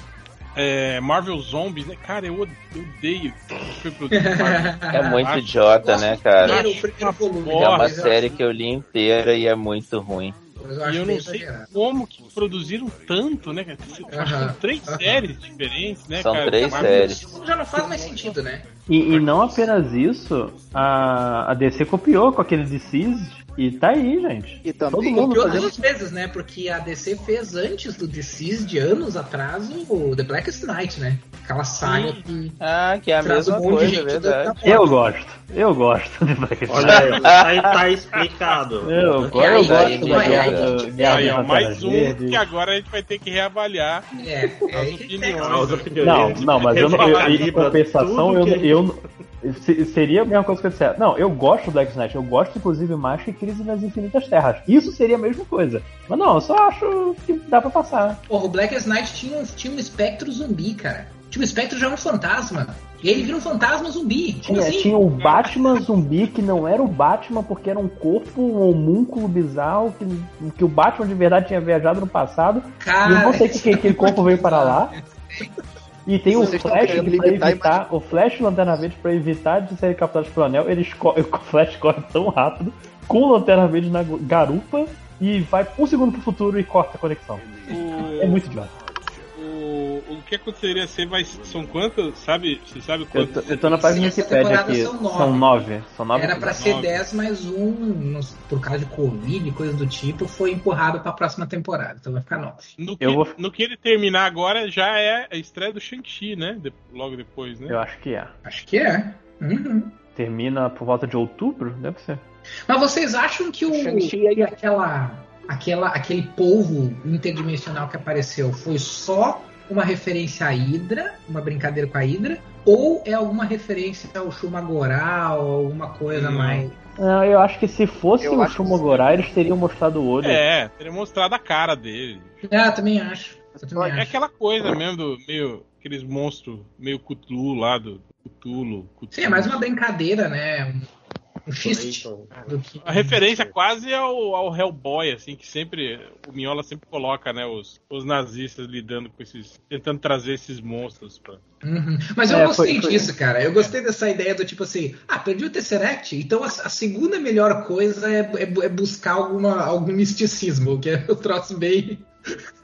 é, Marvel Zombies, né? Cara, eu odeio foi produzido *laughs* É muito idiota, né, cara? É uma série que eu li inteira e é muito ruim. Eu e eu não sei como que produziram tanto, né? Acho que são três séries diferentes, né, são cara? três séries. Isso já não faz mais sentido, né? E, e não apenas isso, a, a DC copiou com aquele Deceased e tá aí, gente. E também Todo mundo fazendo... duas vezes, né? Porque a DC fez antes do DC de anos atrás o The Blackest Night, né? Aquela saga que. Ah, que é a mesma um coisa, é verdade. Eu gosto. Eu gosto de Blackest Night. Olha aí, tá, tá explicado. *laughs* Eu, eu, eu gosto da Guerra, guerra aí, ó, Mais um Verde. que agora a gente vai ter que reavaliar é, é as, opiniões. Não, não, mas eu, eu, eu em compensação, eu, eu, Seria a mesma coisa que eu disse. Não, eu gosto do Black Knight, eu gosto inclusive mais que Crise nas Infinitas Terras. Isso seria a mesma coisa. Mas não, eu só acho que dá pra passar. Porra, o Black Knight tinha um, tinha um espectro zumbi, cara. Tinha um espectro já é um fantasma. E ele vira um fantasma zumbi. Tinha, assim? tinha o Batman zumbi que não era o Batman porque era um corpo, um homúnculo bizarro, que, que o Batman de verdade tinha viajado no passado. Cara, e eu não sei que, que aquele corpo veio para lá. E tem o Flash pra evitar. O Flash Lanterna Verde pra evitar de serem capturados pelo anel, ele *laughs* o Flash corre tão rápido com o Lanterna Verde na garupa e vai um segundo pro futuro e corta a conexão. O... É muito idiota o que aconteceria se vai. São quantas? Sabe? Você sabe quantas? Eu tô, eu tô na página Wikipedia aqui. São nove. São nove. São nove Era pra ser nove. dez mais um, por causa de Covid e coisa do tipo, foi empurrado pra próxima temporada. Então vai ficar nove. No que, vou... no que ele terminar agora já é a estreia do Shang-Chi, né? De, logo depois, né? Eu acho que é. Acho que é. Uhum. Termina por volta de outubro? Deve ser. Mas vocês acham que o. Que aquela aquela, aquele polvo interdimensional que apareceu foi só uma referência à Hydra, uma brincadeira com a Hydra, ou é alguma referência ao Shumagorá ou alguma coisa hum. mais. Não, eu acho que se fosse eu o Shumagorá, eles teriam mostrado o olho. É, teriam mostrado a cara dele. É, também acho. também é acho. aquela coisa mesmo do meio. aqueles monstros meio Cthulhu lá do Cthulhu, Cthulhu. Sim, é mais uma brincadeira, né? Um xiste. A referência quase ao, ao Hellboy, assim, que sempre. O Miola sempre coloca, né, os, os nazistas lidando com esses. tentando trazer esses monstros pra. Uhum. Mas eu é, gostei foi, disso, foi. cara. Eu gostei dessa ideia do tipo assim, ah, perdi o Tesseract, então a, a segunda melhor coisa é, é, é, buscar alguma, algum misticismo, que é o troço bem.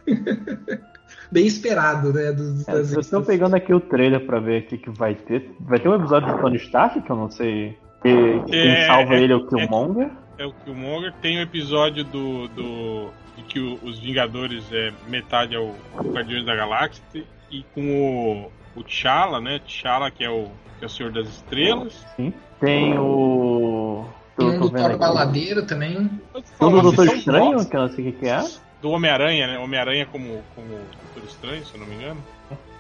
*laughs* bem esperado, né? Dos, é, eu estou pegando aqui o trailer para ver o que, que vai ter. Vai ter um episódio do Tony Stark, que eu não sei e quem é, salva é, ele é o Killmonger? É, é, o Killmonger. Tem o um episódio do, do de que o, os Vingadores é metade é o Guardiões da Galáxia e com o, o T'Challa, né? T'Challa que é o que é o Senhor das Estrelas. Sim. Tem o tem um do Thor Baladeiro também. Tem o do Doutor Estranho, que eu não sei o que é. Do Homem-Aranha, né? Homem-Aranha como, como Doutor Estranho, se eu não me engano.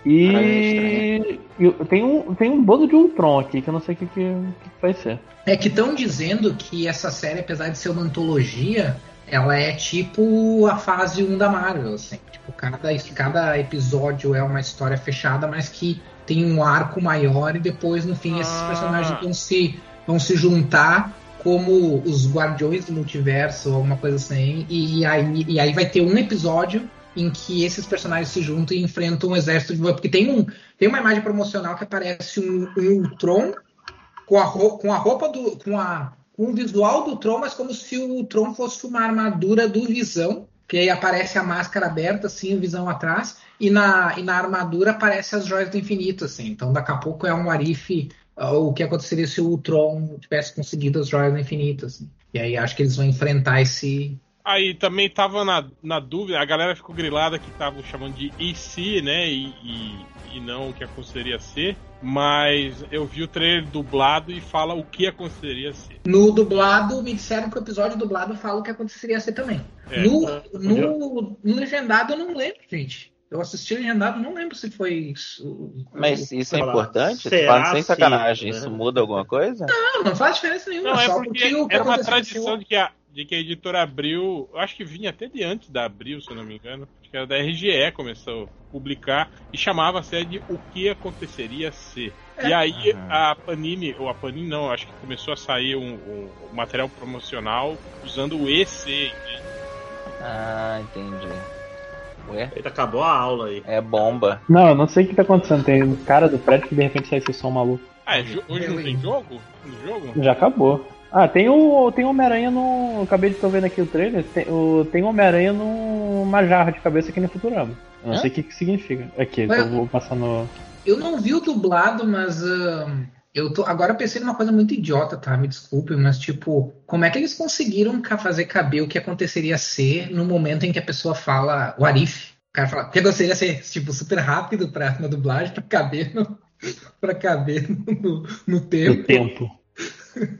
E, e tem, um, tem um bando de Ultron aqui que eu não sei o que, que, que vai ser. É que estão dizendo que essa série, apesar de ser uma antologia, ela é tipo a fase 1 da Marvel, assim. Tipo, cada, cada episódio é uma história fechada, mas que tem um arco maior e depois, no fim, esses ah. personagens vão se, vão se juntar como os Guardiões do Multiverso ou alguma coisa assim. E, e, aí, e aí vai ter um episódio em que esses personagens se juntam e enfrentam um exército de porque tem um tem uma imagem promocional que aparece um, um Ultron com a, com a roupa do com a com o visual do Tron, mas como se o Tron fosse uma armadura do Visão, que aí aparece a máscara aberta assim, o Visão atrás, e na e na armadura aparece as joias do infinito assim. Então daqui a pouco é um arife uh, o que aconteceria se o Ultron tivesse conseguido as joias do infinito assim. E aí acho que eles vão enfrentar esse Aí também tava na, na dúvida, a galera ficou grilada que tava chamando de IC, né? E, e, e não o que aconteceria ser. mas eu vi o trailer dublado e fala o que aconteceria se. No dublado, me disseram que o episódio dublado fala o que aconteceria ser também. É. no, no, no legendado eu não lembro, gente. Eu assisti legendado, não lembro se foi isso. Mas isso é importante? Será fala sem se- sacanagem. né? Isso muda alguma coisa? Não, não faz diferença nenhuma. Não, é só porque o que era uma aconteceu tradição de que, a, de que a editora Abril, eu acho que vinha até de antes da Abril, se eu não me engano, acho que era da RGE, começou a publicar e chamava a série de O que aconteceria se. E aí a Panini, ou a Panini não, acho que começou a sair um, um- um material promocional usando o EC, entende? Ah, entendi. Ué, Eita, acabou a aula aí. é bomba. Não, eu não sei o que tá acontecendo. Tem um cara do prédio que de repente sai esse som maluco. Ah, é jo- hoje não tem jogo? No jogo? Já acabou. Ah, tem o tem Homem-Aranha no. Acabei de tô vendo aqui o trailer. Tem o tem Homem-Aranha numa jarra de cabeça aqui no Futurama. Eu não Hã? sei o que, que significa. Aqui, Ué? eu vou passar no. Eu não vi o dublado, mas ahn, eu tô. Agora eu pensei numa coisa muito idiota, tá? Me desculpe, mas tipo, como é que eles conseguiram fazer caber o que aconteceria ser no momento em que a pessoa fala o Arif? O cara fala, porque gostaria de ser tipo super rápido pra, na dublagem pra caber no, *laughs* pra caber no, no O tempo. tempo.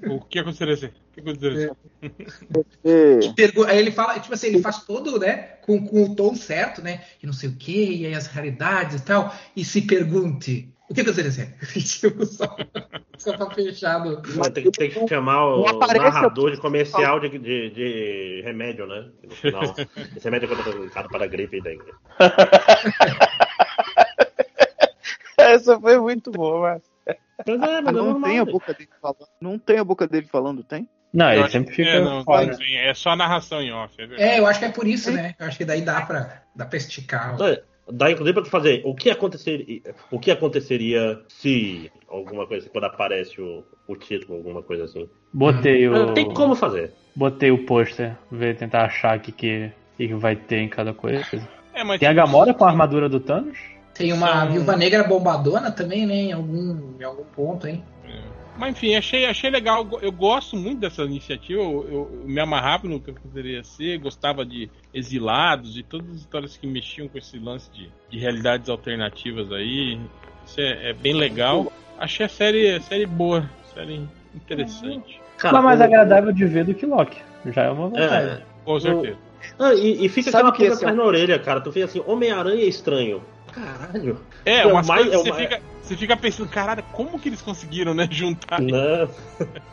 O que aconteceria se? O que aconteceria? *laughs* E- Pergu- Aí ele fala, tipo assim, ele faz todo, né, com, com o tom certo, né, e não sei o que, e aí as raridades e tal, e se pergunte, o que aconteceria ser? *laughs* Tipo, só, só pra. Mas tem, tem que chamar o narrador de comercial de, de, de remédio, né? No final. *laughs* Esse remédio é contraindicado para gripe e dengue. Essa foi muito boa, mas. Mas é, mas é não normal, tem a boca dele falando. Não tem a boca dele falando, tem? Não, Eu ele sempre fica é, não, fora. não é só a narração em off, é. É, eu acho que é por isso, né, eu acho que daí dá pra, dá pra esticar. Então, é, Dá inclusive pra tu fazer o que aconteceria, o que aconteceria se alguma coisa, quando aparece o, o título, alguma coisa assim. Botei o. Tem como fazer. Botei o pôster, ver tentar achar o que, que, que vai ter em cada coisa. É, mas Tem a Gamora com a armadura do Thanos? Tem uma São- viúva negra bombadona também, né, em algum, em algum ponto, hein. Mas enfim, achei, achei legal. Eu gosto muito dessa iniciativa. Eu, eu- eu me amarrava no que poderia ser. Gostava de Exilados e todas as histórias que mexiam com esse lance de, de realidades alternativas aí. Isso é, é bem legal. Achei a série, a série boa, série interessante. Cara, Mas mais o- agradável de ver do que Loki. Já é uma vantagem. É. Com certeza. Ah, e, e fica Sabe aquela que coisa é atrás um- na orelha, cara. Tu fica assim, Homem-Aranha é estranho. Caralho. É, É umas mais- coisas é o que você fica, você fica pensando, caralho, como que eles conseguiram, né, juntar? Não. *laughs*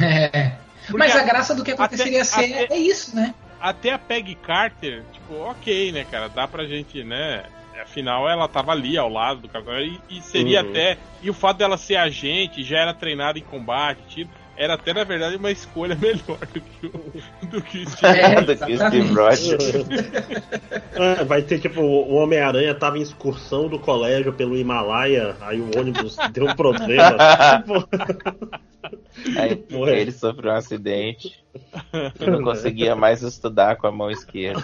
É. Porque Mas a a- graça do que aconteceria até- ser até- é isso, né. até a Peggy Carter, tipo, ok, né, cara? Dá pra gente, né? Afinal, ela tava ali ao lado do casal. E, e seria Uhum. até. E o fato dela ser agente, já era treinada em combate, tiro, era até, na verdade, uma escolha *laughs* melhor do que o, do que o Steve. É, do que Steve. Rogers. É, vai ter tipo, o Homem-Aranha tava em excursão do colégio pelo Himalaia, aí o ônibus *laughs* deu um problema. Tipo, *laughs* Aí Porra. ele sofreu um acidente e não conseguia mais estudar com a mão esquerda.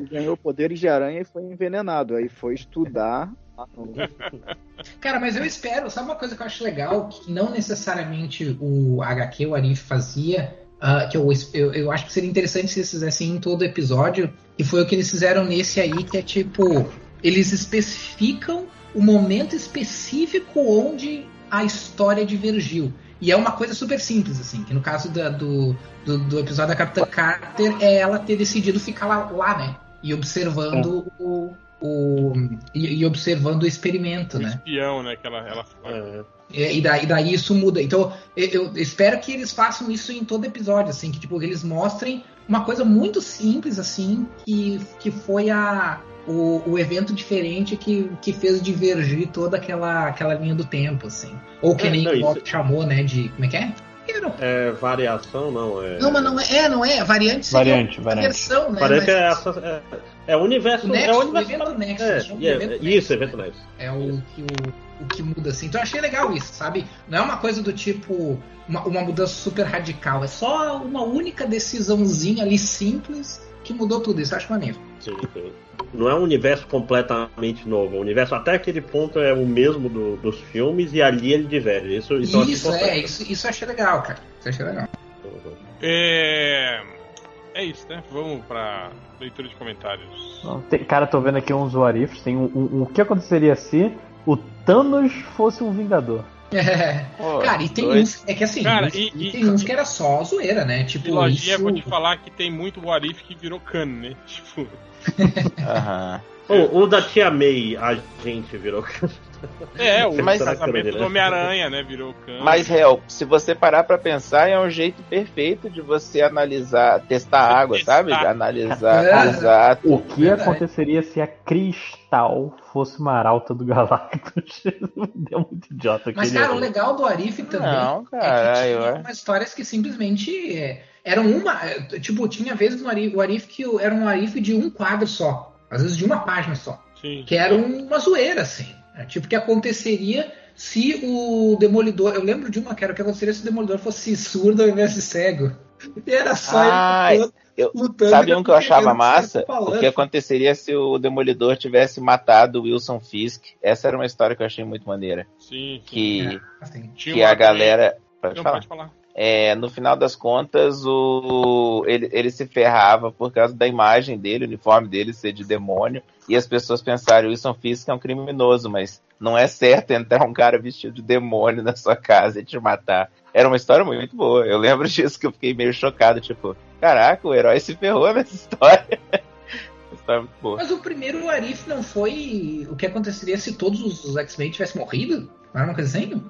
Ganhou poderes de aranha e foi envenenado. Aí foi estudar. *laughs* Cara, mas eu espero, sabe uma coisa que eu acho legal, que não necessariamente o HQ, o Arif fazia, ah, que eu, eu, eu acho que seria interessante se eles fizessem em todo episódio, e foi o que eles fizeram nesse aí, que é tipo, eles especificam o momento específico onde a história divergiu. E é uma coisa super simples, assim, que no caso da- do, do, do episódio da Capitã Carter é ela ter decidido ficar lá, lá né? E observando o. o e, e observando o experimento, O né? espião, né? Que ela, ela faz. é, E, e daí, daí isso muda. Então, eu, eu espero que eles façam isso em todo episódio, assim, que tipo, eles mostrem uma coisa muito simples, assim, que, que foi a, o, o evento diferente que, que fez divergir toda aquela, aquela linha do tempo, assim. Ou que É, nem não, o isso- Bob chamou, né, de. Como é que é? Era- é variação, não. É, Não, mas não é, é, não é. Variante seria Variante, variante. versão, né? Parece mas- que é, essa, é, é o universo. O Nexus, é o o universo. evento Nexus, é, é- de evento isso, Nexus. evento Nexus. É o que, o, o que muda, assim. Então eu achei legal isso, sabe? Não é uma coisa do tipo, uma, uma mudança super radical. É só uma única decisãozinha ali simples que mudou tudo. Isso acho maneiro. Sim, sim. Não é um universo completamente novo. O universo até aquele ponto é o mesmo do- dos filmes e ali ele diverge. Isso, isso, Isso, é, isso, isso eu achei legal, cara. Isso eu achei legal. É. É isso, né? Vamos pra leitura de comentários. Não, tem- cara, tô vendo aqui uns warifs. Tem um, um- um- o que aconteceria se o Thanos fosse um Vingador. É. Pô, Cara, e tem dois. uns. É que assim, Cara, uns- e- e e- tem uns que era só zoeira, né? Tipo, Trilogia, isso. vou te falar que tem muito What If que virou cano, né? *laughs* Tipo, Aham. O, o da Tia May, a gente virou. É, o Mas- casamento do Homem-Aranha, né? Virou cano. Mas, real, se você parar pra pensar, é um jeito perfeito de você analisar, testar a água, sabe? Analisar, É. exato. O que aconteceria se a Cristal fosse uma arauta do Galactus? Deu *laughs* muito idiota Mas, aquele cara, o legal do Arif também Não, é cara, que eu tinha acho. umas histórias que simplesmente é, eram uma. é, Tipo, tinha vezes no Arif, o Arif que era um Arif de um quadro só. Às vezes de uma página só. Sim. Que era uma zoeira, assim. É, tipo, o que aconteceria se o Demolidor. Eu lembro de uma que era o que aconteceria se o Demolidor fosse surdo ao invés de cego. E era só Ah, ele lutando, eu- lutando Sabe um que eu achava massa? O que aconteceria se o Demolidor tivesse matado o Wilson Fisk? Essa era uma história que eu achei muito maneira. Sim, sim. Que, É, assim. Tinha que a galera. Pode Não, falar. pode falar. É, no final das contas, o, ele, ele se ferrava por causa da imagem dele, o uniforme dele ser de demônio, e as pessoas pensaram, Wilson Fisk é um criminoso, mas não é certo entrar um cara vestido de demônio na sua casa e te matar. Era uma história muito boa. Eu lembro disso que eu fiquei meio chocado, tipo, caraca, o herói se ferrou nessa *laughs* história. História é. Mas o primeiro Arif não foi o que aconteceria se todos os X-Men tivessem morrido? Não era uma coisa assim?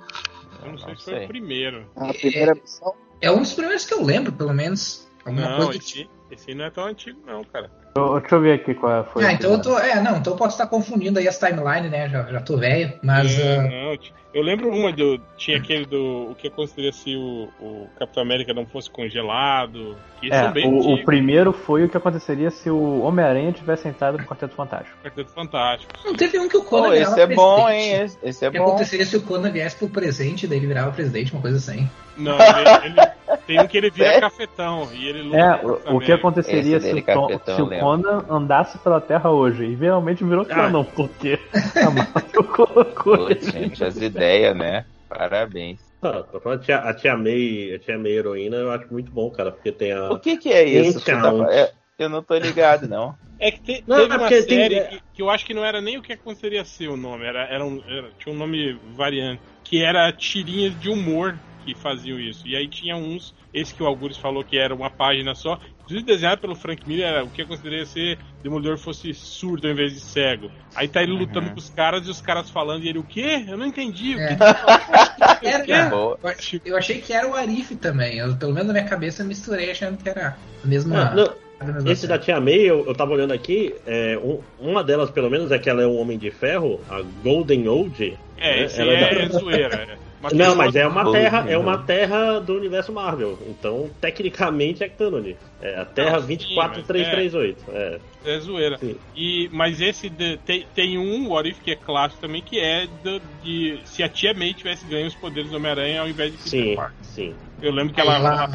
Eu não sei Não se foi o primeiro. A primeira missão. É um dos primeiros que eu lembro, pelo menos. Alguma Não, coisa do tipo. esse, esse não é tão antigo, não, cara. Eu- Deixa eu ver aqui qual foi. Ah, então eu tô. É, não, então eu posso estar confundindo aí as timelines, né? Já, já tô velho, mas. É, ah, não, eu lembro uma do. Tinha aquele do. O que aconteceria se o, o Capitão América não fosse congelado. Que É, bem o, o primeiro foi o que aconteceria se o Homem-Aranha tivesse entrado no Quarteto Fantástico. Quarteto Fantástico. não teve um que o Conan virava esse é bom, hein? Esse, esse é O que bom. aconteceria se o Conan viesse pro presente, daí ele virava presidente, uma coisa assim. Não, ele, ele- tem um que ele vira Sério? *laughs* cafetão e ele luta É, o, o que aconteceria se o, Tom- Capitão, se o. Conan andasse pela Terra hoje? E realmente virou Ah. porque *laughs* a Marvel colocou ele. gente, as ideias, né? Parabéns. Ah, tô falando, a tia, a tia May, a tia May heroína, eu acho muito bom, cara, porque tem a. O que que é isso? que tá? É, eu não tô ligado, não. *laughs* É que te- Não, teve é uma porque tem- série que, que eu acho que não era nem o que aconteceria ser o nome, era, era um, era- tinha um nome variante, que era tirinhas de humor que faziam isso. E aí tinha uns, esse que o Algures falou que era uma página só, desenhado pelo Frank Miller, era o que aconteceria se Demolidor fosse surdo ao invés de cego. Aí tá ele lutando com os caras e os caras falando, e ele, o quê? Eu não entendi. O É. que tá? *laughs* Era, O quê?" cara, Boa. eu ach- eu achei que era o Arif também. Eu, pelo menos na minha cabeça eu misturei achando que era a mesma. Não, mesma esse da tia May, eu, eu tava olhando aqui, é, um- uma delas, pelo menos, é que ela é um homem de ferro, a Golden Age. É, né? esse Ela é, da- zoeira. *laughs* é. Mas Não, mas é uma terra, é Age. uma terra do universo Marvel. Então, tecnicamente é canon. É a Terra sim, 24338. É. É zoeira. Sim. E, mas esse de- tem, tem um What If que é clássico também, que é do- de se a tia May tivesse ganho os poderes do Homem-Aranha ao invés de Peter Sim, Parker. sim. Eu lembro que ela, Ela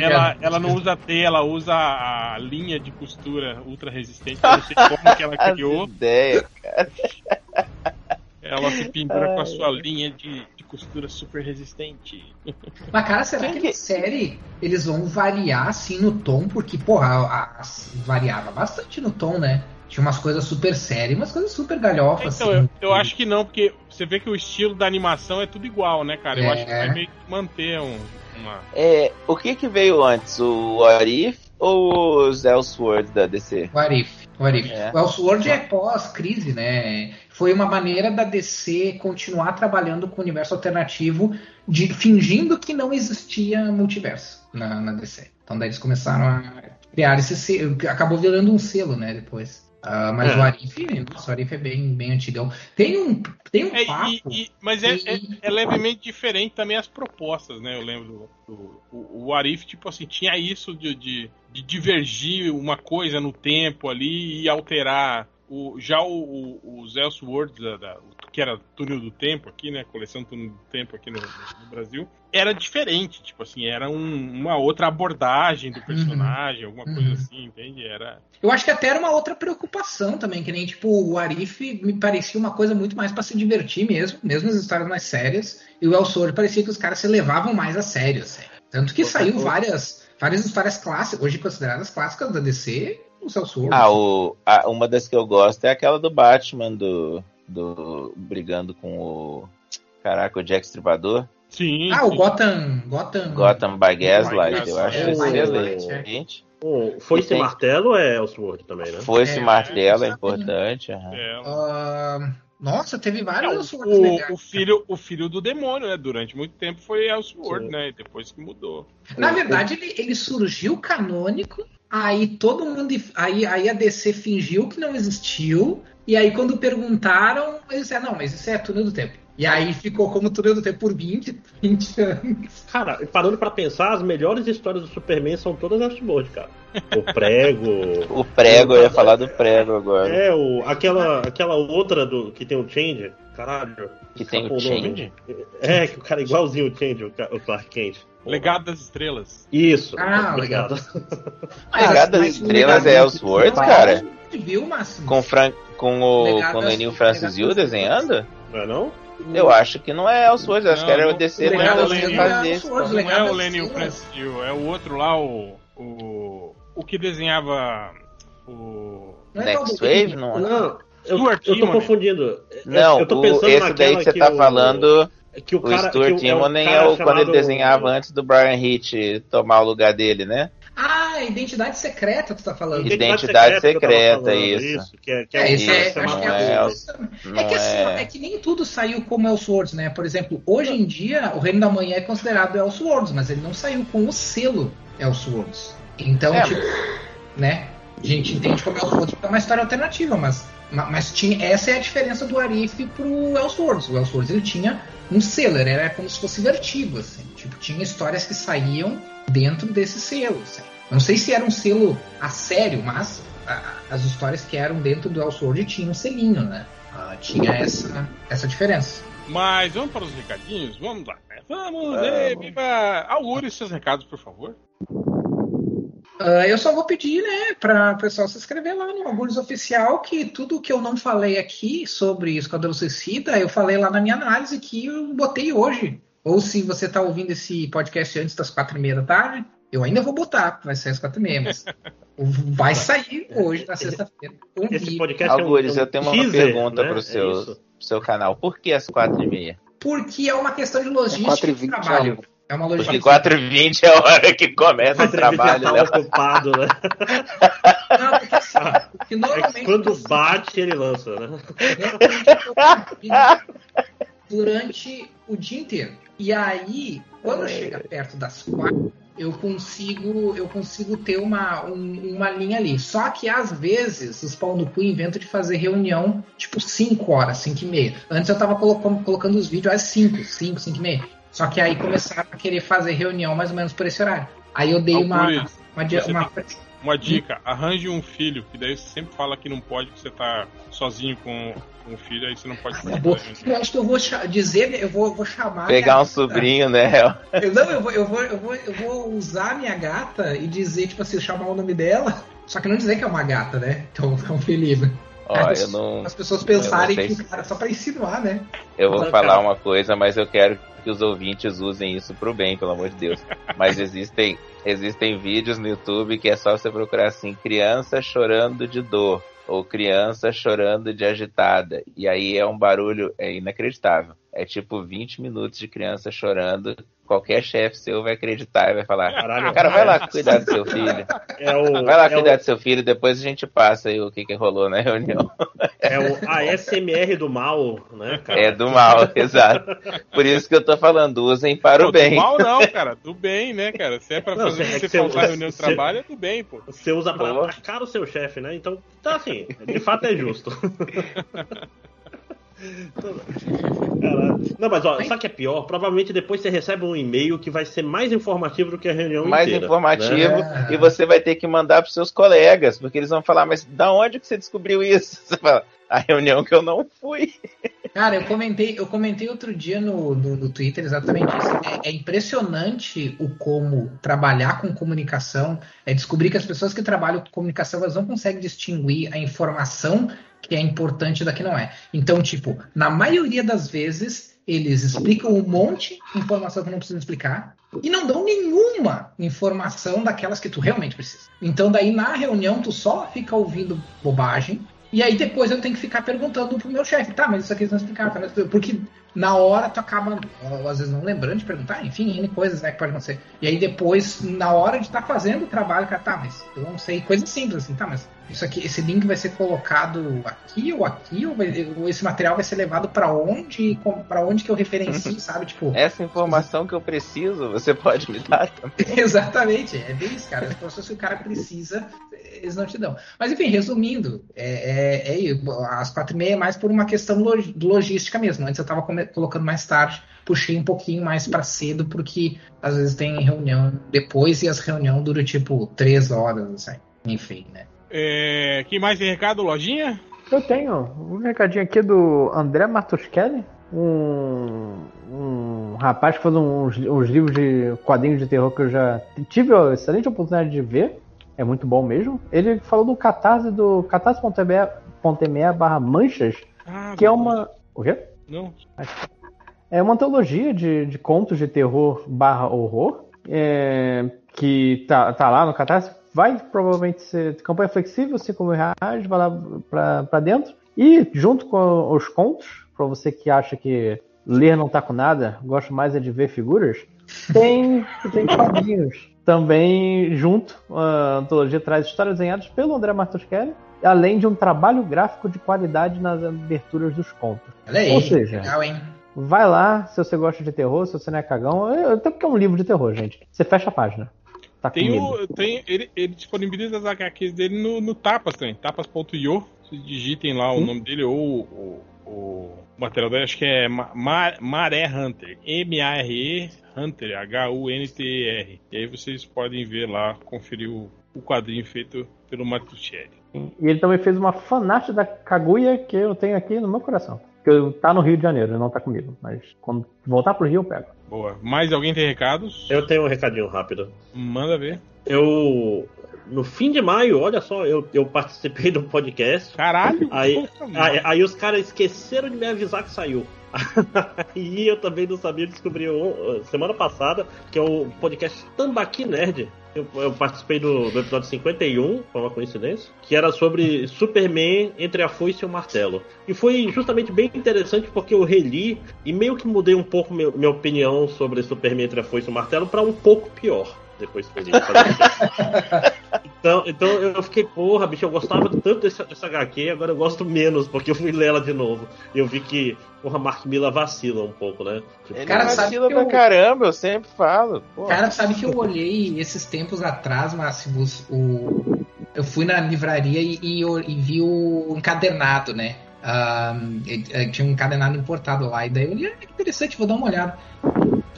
ela, ela, não usa T, ela usa a linha de costura ultra resistente. Eu não sei como que ela *laughs* criou. ideias. Ela se pendura com a sua linha de, de costura super resistente. Mas, cara, será que que- na série eles vão variar assim no tom? Porque, porra, a- a- variava bastante no tom, né? Tinha umas coisas super sérias, umas coisas super galhofas. Então, assim. eu, eu acho que não, porque você vê que o estilo da animação é tudo igual, né, cara? Eu É. acho que vai meio que manter um, uma. É, o que que veio antes, o Arif ou os Elseworlds da DC? O Arif. O Arif. É. O Elseworld é pós-crise, né? Foi uma maneira da DC continuar trabalhando com o universo alternativo, de, fingindo que não existia multiverso na, na DC. Então daí eles começaram a criar esse selo, acabou virando um selo, né, depois. Ah, mas É. o Arif, nossa, o Arif é bem, bem antigão. Tem um, tem um É, papo. e- e- mas é, é, é levemente diferente também as propostas, né? Eu lembro do, do- o, o Arif, tipo assim, tinha isso de, de, de divergir uma coisa no tempo ali e alterar. O, já o, o, os Elseworlds, da, da- que era Túnel do Tempo aqui, né? Coleção Túnel do Tempo aqui no, no Brasil, era diferente, tipo assim, era um- uma outra abordagem do personagem, alguma coisa Uhum. assim, entende? Era. Eu acho que até era uma outra preocupação também, que nem tipo o Arif me parecia uma coisa muito mais pra se divertir mesmo, mesmo as histórias mais sérias, e o El Sor parecia que os caras se levavam mais a sério, assim. Tanto que saiu várias, várias histórias clássicas, hoje consideradas clássicas da DC, o El Sor. Ah, o, a- uma das que eu gosto é aquela do Batman, do do brigando com o caraca, o Jack Stripador. Sim. Ah, sim. o Gotham. Gotham. Gotham by Gaslight, eu acho É, excelente. O Foice tem- e Martelo é Elseworld também, né? Foi esse É, martelo, é é, importante. É, Ah, nossa, teve É, vários o, Elseworlds legais. o, o filho, o filho do demônio, né? Durante muito tempo foi Elseworld, Sim. né? E depois que mudou. Na verdade, ele, ele surgiu canônico, aí todo mundo. Aí, aí a DC fingiu que não existiu, e aí quando perguntaram, eles disseram, não, mas isso é túnel do tempo. E aí ficou como túnel do tempo por 20, 20 anos. Cara, parando pra pensar, as melhores histórias do Superman são todas Elseworld, cara. O prego. *laughs* O prego, eu ia falar do prego agora. É, o, aquela, aquela outra do, que tem o Change, caralho. Que tem o. Change? É, que o cara é igualzinho o Change, o Clark Kent. Legado das Estrelas. Isso. Ah. Legado das mas o Estrelas legado é Elseworlds, cara? a gente viu, Máximo? Com, Fran... com o Legado com o das- Leninho Francis Yu Legado das desenhando? Não é não? Eu acho que não é Elseworlds, acho Não, que era o não- DC não é o fazer É. Elseworlds, Não é Legado o das Estrelas. Francis, é o outro lá, o. O, o que desenhava o. Não é Next Wave? Não. Não, eu, Stuart eu tô confundindo. Eu- Não, eu tô o- pensando esse daí naquela que você tá o- falando, que o, o cara, Stuart que o- é um Timonen é, cara o, quando ele desenhava antes do Brian Hitch tomar o lugar dele, né? Ah, identidade secreta, tu tá falando. Identidade que eu tava secreta, isso. que é, que é, É, isso é, Isso, acho que não é, é É que assim, é. é que nem tudo saiu como Elseworlds, né? Por exemplo, hoje em dia o Reino da Manhã é considerado Elseworlds, mas ele não saiu com o selo Elseworlds. Então, É. tipo, né? A gente entende como Elseworlds porque é uma história alternativa, mas, ma- mas tinha, essa é a diferença do Arif pro Elseworlds. O Elseworlds ele tinha um selo, ele era como se fosse vertigo, assim. Tipo, tinha histórias que saíam dentro desse selo, assim. Não sei se era um selo a sério, mas a- as histórias que eram dentro do Elseworld tinham um selinho, né? Ah, tinha essa, essa diferença. Mas vamos para os recadinhos? Vamos lá. né? Vamos, Vamos. viva! Augure seus recados, por favor. Ah, eu só vou pedir, né, para o pessoal se inscrever lá no Algures Oficial, que tudo que eu não falei aqui sobre Esquadrão Suicida, eu falei lá na minha análise que eu botei hoje. Ou se você está ouvindo esse podcast antes das quatro e meia da tarde, eu ainda vou botar, vai sair às quatro e meia, mas *laughs* vai sair hoje, na sexta-feira. Um Esse vídeo. podcast é Algures, é um eu tenho uma teaser, pergunta né? pro É seu, pro seu canal. Por que as 4 e meia? Porque é uma questão de logística quatro e de trabalho. É uma Porque logística. 4 e 20 é a hora que começa o trabalho, tá né? ocupado, né? Não, porque assim, porque É normalmente quando bate, ele lança, né? durante o dia inteiro. E aí, quando chega perto das quatro, eu consigo eu consigo ter uma, um- uma linha ali. Só que às vezes os pau no cu inventam de fazer reunião tipo 5 horas, 5 e meia. Antes eu tava colocando, colocando os vídeos às 5, 5, 5 e meia. Só que aí começaram a querer fazer reunião mais ou menos por esse horário. Aí eu dei uma, uma, você uma, Uma dica, arranje um filho, que daí você sempre fala que não pode, que você tá sozinho com, o filho, aí você não pode fazer. eu acho que eu vou dizer, eu vou, vou chamar. Pegar um sobrinho, né? Eu, não, eu vou, eu, vou, eu, vou, eu vou usar a minha gata e dizer, tipo assim, chamar o nome dela, só que não dizer que é uma gata, né? Então é um felino. Ó, As- eu não. As pessoas pensarem que o cara só pra insinuar, né? Eu vou falar uma coisa, mas eu quero que os ouvintes usem isso pro bem, pelo amor de Deus. *laughs* Mas existem, existem vídeos no YouTube que é só você procurar assim, criança chorando de dor. Ou criança chorando de agitada. E aí é um barulho é inacreditável. É tipo 20 minutos de criança chorando. Qualquer chefe seu vai acreditar e vai falar: Caralho, Cara, vai lá cuidar do seu filho. É o, Vai lá é cuidar o, do seu filho, depois a gente passa aí o que, que rolou na reunião. é o ASMR do mal, né, cara? É do mal, *laughs* exato. Por isso que eu tô falando, usem para Pô, o bem. do mal não, cara, do bem, né, cara? Se é pra Não, fazer é você que você- faltar reunião de trabalho, é do bem, pô. Você usa pra atacar o seu chefe, né? Então, tá assim, de fato é justo. *laughs* Caralho. Não, mas ó, sabe o que é pior? Provavelmente depois você recebe um e-mail que vai ser mais informativo do que a reunião mais inteira. informativo né? e você vai ter que mandar para seus colegas, porque eles vão falar, mas da onde que você descobriu isso? *laughs* Você fala, a reunião que eu não fui. Cara, eu comentei, eu comentei outro dia no, no, no Twitter exatamente isso. É, é impressionante o como trabalhar com comunicação, é descobrir que as pessoas que trabalham com comunicação elas não conseguem distinguir a informação que é importante da que não é. Então, tipo, na maioria das vezes, eles explicam um monte de informação que não precisam explicar e não dão nenhuma informação daquelas que tu realmente precisa. Então, daí na reunião, tu só fica ouvindo bobagem E aí depois eu tenho que ficar perguntando pro meu chefe, tá, mas isso aqui eles não explicaram, tá? porque na hora tu acaba, às vezes, não lembrando de perguntar, enfim, N coisas, né, que pode acontecer. E aí depois, na hora de estar tá fazendo o trabalho, cara, tá, mas eu não sei, coisas simples, assim, tá, mas isso aqui, esse link vai ser colocado aqui ou aqui, ou, vai, ou esse material vai ser levado para onde, para onde que eu referencio, *laughs* sabe, tipo... Essa informação que eu preciso, você pode me dar também. *laughs* Exatamente, é bem isso, cara, se o cara precisa, eles não te dão. Mas enfim, resumindo, é, é, é às quatro e meia é mais por uma questão logística mesmo. Antes eu estava colocando mais tarde, puxei um pouquinho mais para cedo, porque às vezes tem reunião depois e as reuniões duram tipo três horas, assim. enfim, né? É, quem mais tem recado, Lojinha? Eu tenho um recadinho aqui do André Matuschelli, um, um rapaz que faz uns, uns livros de quadrinhos de terror que eu já tive a excelente oportunidade de ver. É muito bom mesmo. Ele falou do catarse do catarse.me barra manchas, ah, que é uma. O quê? Não. É uma antologia de, de contos de terror barra horror. É, que tá, tá lá no Catarse. Vai provavelmente ser campanha flexível, 5 mil reais, vai lá pra, pra dentro. E junto com os contos, para você que acha que ler não tá com nada, gosta mais é de ver figuras, tem, tem quadrinhos também junto. A antologia traz histórias desenhadas pelo André Martoschelli, além de um trabalho gráfico de qualidade nas aberturas dos contos. Olha aí, Ou seja, legal, hein? vai lá se você gosta de terror, se você não é cagão. Até porque é um livro de terror, gente. Você fecha a página. Tá tem o, tem, ele, ele disponibiliza as HQs dele no, no Tapas também, tapas.io. Se digitem lá o hum? nome dele ou o, o material dele, acho que é Mar, Maré Hunter. M-A-R-E Hunter, H-U-N-T-E-R. E aí vocês podem ver lá, conferir o, o quadrinho feito pelo Matuchelli. E ele também fez uma fanart da Kaguya que eu tenho aqui no meu coração. Que tá no Rio de Janeiro, não tá comigo. Mas quando voltar pro Rio eu pego. Boa. Mais alguém tem recados? Eu tenho um recadinho rápido. Manda ver. Eu no fim de maio, olha só, eu, eu participei do podcast. Caralho! Aí, aí, aí, os caras esqueceram de me avisar que saiu. *laughs* e eu também não sabia, descobri semana passada, que é o podcast Tambaqui Nerd. Eu, eu participei do, do, episódio 51, foi uma coincidência, que era sobre Superman entre a foice e o martelo. E foi justamente bem interessante porque eu reli e meio que mudei um pouco meu, minha opinião sobre Superman entre a foice e o martelo para um pouco pior depois foi *laughs* então, então eu fiquei, porra, bicho, eu gostava tanto dessa, dessa HQ, agora eu gosto menos, porque eu fui ler ela de novo. E eu vi que, porra, Mark Miller vacila um pouco, né? Tipo, Ele cara, vacila pra eu... caramba, eu sempre falo. Porra. Cara, sabe que eu olhei esses tempos atrás, Máximos, o... eu fui na livraria e, e, e vi o encadernado, né? Um, tinha um encadernado importado lá, e daí eu olhei, ah, que interessante, vou dar uma olhada.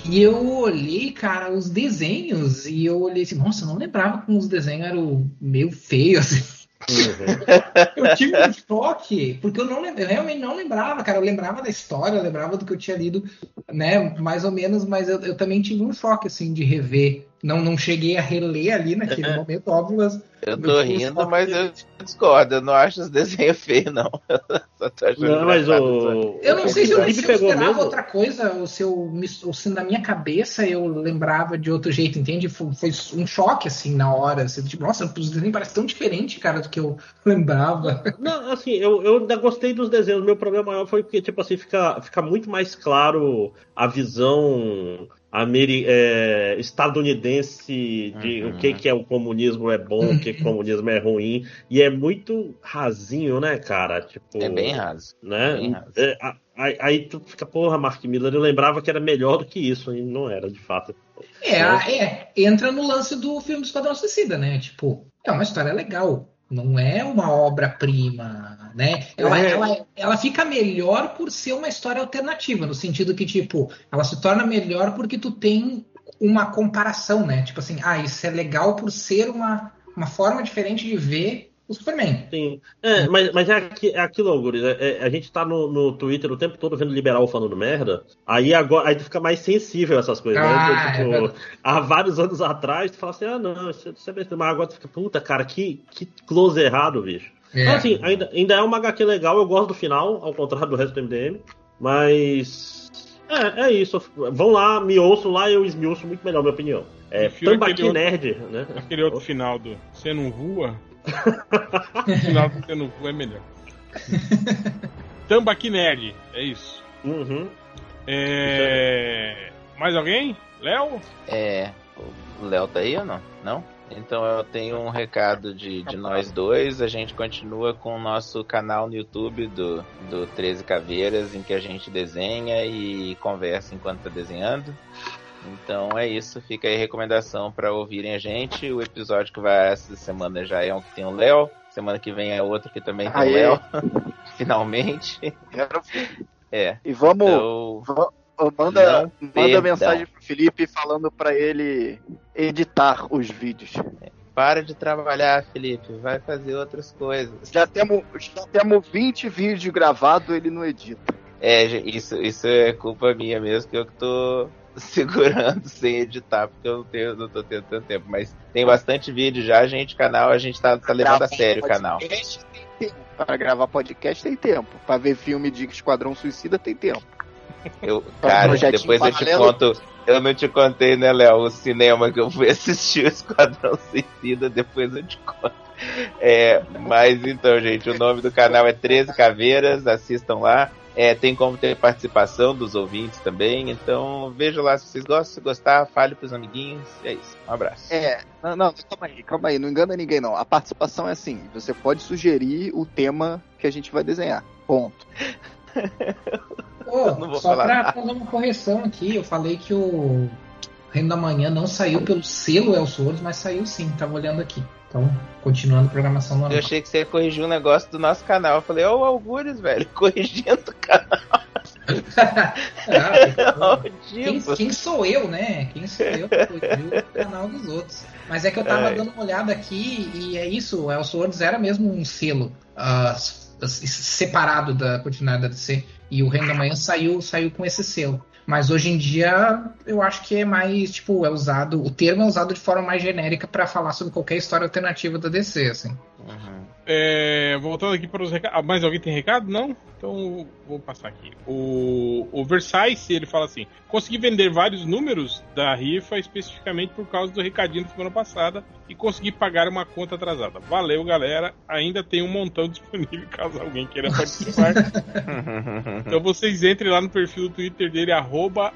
E eu olhei, cara, os desenhos, e eu olhei assim, nossa, eu não lembrava como os desenhos eram meio feios, assim. *laughs* Uhum. eu tive um choque, porque eu, não, eu realmente não lembrava, cara. Eu lembrava da história, eu lembrava do que eu tinha lido, né, mais ou menos, mas eu, eu também tive um choque, assim, de rever não, não cheguei a reler ali naquele *laughs* momento, óbvio. Mas eu tô rindo, mas eu discordo. Eu não acho os desenhos feios, não. *laughs* não, mas o... Eu não sei se eu, se eu esperava mesmo. outra coisa, ou se, eu, ou se na minha cabeça eu lembrava de outro jeito, entende? Foi, foi um choque, assim, na hora. Assim, tipo, nossa, os desenhos parecem tão diferentes, cara, do que eu lembrava. *laughs* Não, assim, eu, eu ainda gostei dos desenhos. Meu problema maior foi que, tipo assim, fica, fica muito mais claro a visão Ameri é, estadunidense de uhum. o que, que é o comunismo é bom, o que, que o comunismo é ruim. E é muito rasinho, né, cara? Tipo, é bem raso. Né? Bem raso. É, aí, aí, tu fica, porra, Mark Miller, eu lembrava que era melhor do que isso, e não era, de fato. É, é entra no lance do filme do Esquadrão Suicida, né? Tipo, é uma história legal não é uma obra-prima, né? Ela, é. ela, ela fica melhor por ser uma história alternativa, no sentido que, tipo, ela se torna melhor porque tu tem uma comparação, né? Tipo assim, ah, isso é legal por ser uma, uma forma diferente de ver o Superman. Sim. É, mas, mas é, aqui, é aquilo, Augusto. É, é, a gente tá no, no Twitter o tempo todo vendo liberal falando merda. Aí agora aí tu fica mais sensível a essas coisas. Né? Ah, né? tipo, é há vários anos atrás, tu fala assim, ah, não, isso, isso é besteira. Mas agora tu fica, puta, cara, que, que close errado, bicho. É. Então, assim, ainda, ainda é uma HQ legal, eu gosto do final, ao contrário do resto do MDM. Mas. É, é isso. Vão lá, me ouçam lá, eu esmiuço muito melhor, minha opinião. É Tambaqui Nerd, né? Aquele outro final do Você não voa? *laughs* final não voa é melhor. *laughs* Tambaqui Nerd, é isso. Uhum. É... Mais alguém? Léo? É. O Léo tá aí ou não? Não? Então eu tenho um recado de, de nós dois. A gente continua com o nosso canal no YouTube do, do 13 Caveiras, em que a gente desenha e conversa enquanto tá desenhando. Então é isso, fica aí a recomendação para ouvirem a gente. O episódio que vai essa semana já é um que tem o Léo. Semana que vem é outro que também tem o Léo. *laughs* Finalmente. É. E vamos. Então, manda, manda mensagem pro Felipe falando para ele editar os vídeos. Para de trabalhar, Felipe. Vai fazer outras coisas. Já temos, já temos 20 vídeos gravados, ele não edita. É, isso, isso é culpa minha mesmo, que eu tô *laughs* segurando sem editar, porque eu não, tenho, não tô tendo tanto tempo. Mas tem bastante vídeo já, gente. Canal, a gente tá, tá levando a sério o canal. Para gravar podcast tem tempo. Para ver filme de Esquadrão Suicida tem tempo. Eu, cara, depois eu te conto. Eu não te contei, né, Léo? O cinema que eu fui *laughs* assistir o Esquadrão Suicida, depois eu te conto. É, mas então, gente, o nome do canal é 13 Caveiras, assistam lá. É, tem como ter participação dos ouvintes também, então veja lá se vocês gostam, se gostar, fale pros amiguinhos, é isso. Um abraço. É, não, não, calma aí, calma aí, não engana ninguém não. A participação é assim, você pode sugerir o tema que a gente vai desenhar. Ponto. *laughs* Pô, só falar pra fazer uma correção aqui, eu falei que o Reino da Manhã não saiu pelo selo Elseworlds, mas saiu sim, tava olhando aqui. Então, continuando a programação normal. Eu achei que você ia corrigir um negócio do nosso canal. Eu falei, ô oh, Algures, velho, *laughs* corrigindo o canal. *laughs* ah, *laughs* quem, quem, sou eu, né? Quem sou eu pra corrigir o canal dos outros? Mas é que eu tava é. dando uma olhada aqui e é isso, o Elseworlds era mesmo um selo uh, separado da continuidade da DC. E o Reino da Manhã saiu, saiu com esse selo. Mas hoje em dia eu acho que é mais, tipo, é usado, o termo é usado de forma mais genérica para falar sobre qualquer história alternativa da DC, assim. Uhum. É, voltando aqui para os recados. Ah, mais alguém tem recado? Não? Então vou passar aqui. O, o Versailles, ele fala assim: consegui vender vários números da rifa especificamente por causa do recadinho da semana passada e consegui pagar uma conta atrasada. Valeu, galera. Ainda tem um montão *laughs* disponível caso alguém queira participar. *laughs* então vocês entrem lá no perfil do Twitter dele, arroba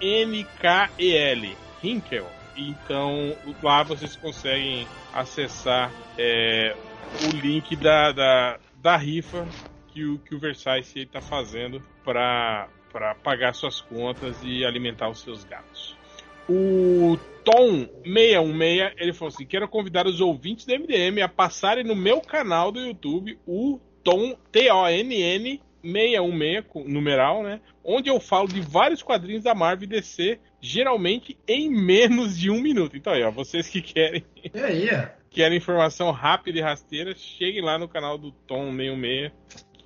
HYNKEL. Hinkel. Então lá vocês conseguem acessar é, o link da, da, da rifa que o, que o Versailles está fazendo para pagar suas contas e alimentar os seus gatos. O Tom616 ele falou assim: quero convidar os ouvintes do MDM a passarem no meu canal do YouTube, o Tom T-O-N-N 616, numeral, né? Onde eu falo de vários quadrinhos da Marvel e DC, geralmente em menos de um minuto. Então aí, ó, vocês que querem. E aí, querem informação rápida e rasteira, cheguem lá no canal do Tom 66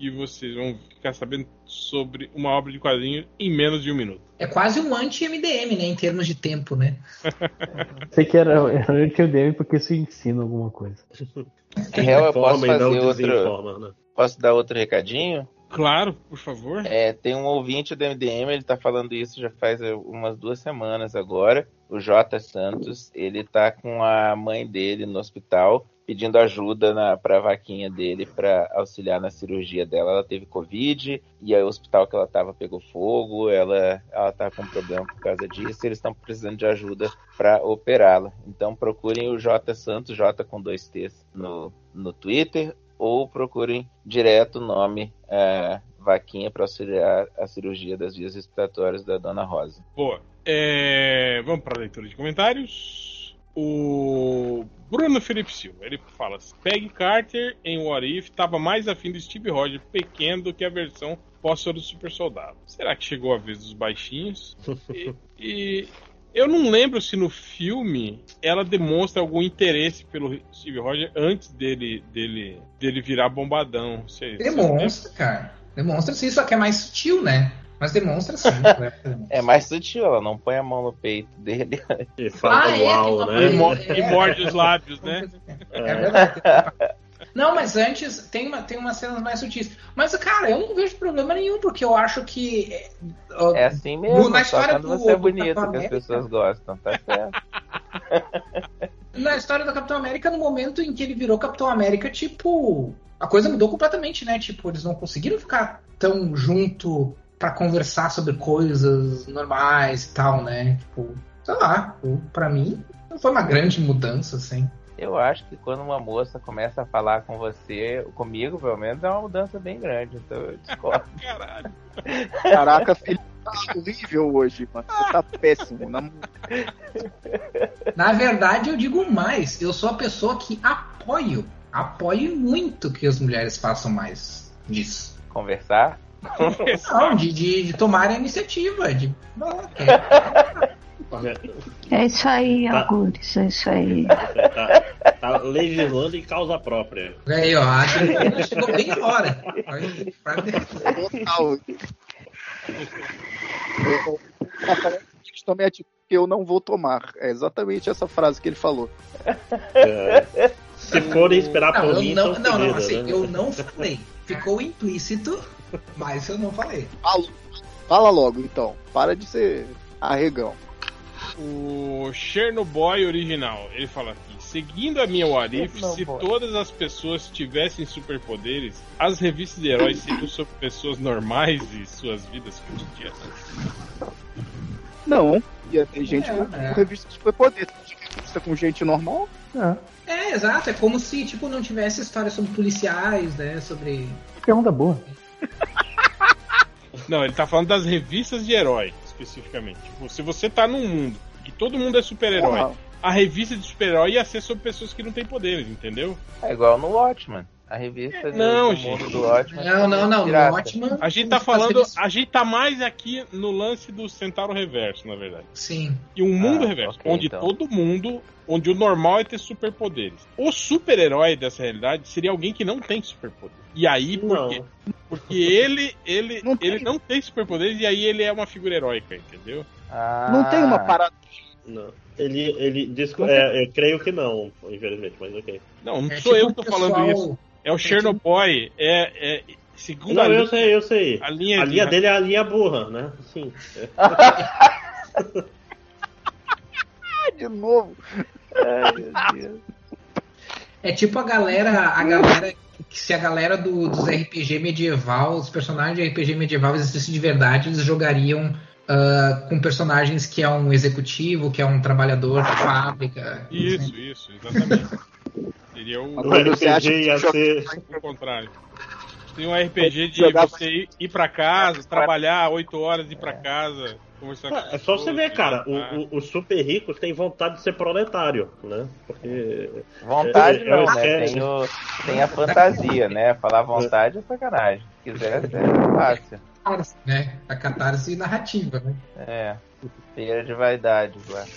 que vocês vão ficar sabendo sobre uma obra de quadrinho em menos de um minuto. É quase um anti-MDM, né? Em termos de tempo, né? *laughs* Sei que era, era anti-MDM porque isso ensina alguma coisa. É, eu posso fazer outro. Né? Posso dar outro recadinho? Claro, por favor. É, tem um ouvinte do MDM, ele tá falando isso já faz umas duas semanas agora. O J Santos, ele tá com a mãe dele no hospital pedindo ajuda na, pra vaquinha dele para auxiliar na cirurgia dela. Ela teve Covid e aí o hospital que ela tava pegou fogo, ela, ela tá com problema por causa disso eles estão precisando de ajuda para operá-la. Então procurem o J Santos, J com dois T's no, no Twitter ou procurem direto o nome é, Vaquinha para auxiliar a cirurgia das vias respiratórias da Dona Rosa. Boa. É, vamos para a leitura de comentários. O Bruno Felipe Silva, ele fala assim, Peg Carter em What If estava mais afim do Steve Rogers pequeno do que a versão pós do Super Soldado. Será que chegou a vez dos baixinhos? *laughs* e, e eu não lembro se no filme ela demonstra algum interesse pelo Steve Rogers antes dele, dele, dele virar bombadão. Você, demonstra, você cara. Demonstra sim, só que é mais sutil, né? Mas demonstra sim. Né? *laughs* é mais sutil, ela não põe a mão no peito dele. E fala ah, uau, é, né? E, e morde os lábios, né? É verdade. Não, mas antes tem, uma, tem umas cenas mais sutis. Mas, cara, eu não vejo problema nenhum, porque eu acho que. Uh, é assim mesmo, na história só quando do, você é bonito que as pessoas gostam, tá certo? *laughs* na história do Capitão América, no momento em que ele virou Capitão América, tipo, a coisa mudou completamente, né? Tipo, eles não conseguiram ficar tão junto para conversar sobre coisas normais e tal, né? Tipo, sei lá, para mim não foi uma grande mudança, assim. Eu acho que quando uma moça começa a falar com você, comigo pelo menos, é uma mudança bem grande. Então eu discordo. *laughs* Caralho. Caraca, filho, tá horrível hoje, mano. Você tá péssimo. Na... Na verdade, eu digo mais. Eu sou a pessoa que apoio, apoio muito que as mulheres façam mais disso. Conversar? Não, de, de, de tomar a iniciativa. De... É isso aí, Tá. Algures, é isso aí. Tá, tá legislando em causa própria. Aí, ó, a Adriana chegou bem na hora. Total. Tome atitude que eu não vou tomar. É exatamente essa frase que ele falou. É, se forem esperar Não, por mim, não, não, não, assim, né? eu não falei. Ficou implícito, mas eu não falei. Fala, fala logo, então. Para de ser arregão. O Chernobyl original, ele fala aqui: seguindo a minha Warif, se todas as pessoas tivessem superpoderes, as revistas de heróis seriam sobre pessoas normais e suas vidas cotidianas. Não. Ia ter gente É, com, é. com revista de superpoder. Tem revista com gente normal? Não. É, exato. É como se, tipo, não tivesse história sobre policiais, né? Sobre. Pergunta boa. *laughs* Não, ele tá falando das revistas de herói, especificamente. Tipo, se você tá num mundo que todo mundo é super-herói, a revista de super-herói ia ser sobre pessoas que não têm poderes, entendeu? É igual no Watchman. A revista do- Não, do gente. mundo do Watchman. Não, não, não. No. Watchman. A gente tá falando, a gente tá mais aqui no lance do Centauro Reverso, na verdade. Sim. E um mundo Ah, reverso, ok, onde então. todo mundo, onde o normal é ter superpoderes. O super-herói dessa realidade seria alguém que não tem superpoder. E aí, por Não. quê? Porque ele, ele, Não tem. ele não tem superpoderes e aí ele é uma figura heróica, entendeu? Ah, Não tem uma parada. Não. Ele, ele diz, Não é, eu creio que não, infelizmente, mas ok. Não, não É sou tipo eu que tô falando pessoal- isso. É o Chernobyl, é, é segundo Não, a eu linha, sei, eu sei. a linha, A linha dele é a linha burra, né? Sim. *laughs* Ah, de novo. Ai, meu *laughs* Deus. É tipo a galera, a galera que se a galera do- dos RPG medieval, os personagens de RPG medieval existissem de verdade, eles jogariam ah, com personagens que é um executivo, que é um trabalhador de fábrica. Isso, isso, exatamente. Seria o, O acha RPG ia ser. o contrário. Tem um RPG de Jogar- você ir, ir pra casa, trabalhar 8 horas e ir pra casa, conversar com É só você ver, cara, o- ah. o- os super ricos têm vontade de ser proletário, né? Porque. Vontade É, não, eu né? esquece. Tem, o- tem a fantasia, né? Falar vontade é sacanagem. Se quiser, é fácil. Catarse, né? A catarse narrativa, né? É. Feira de vaidade, agora.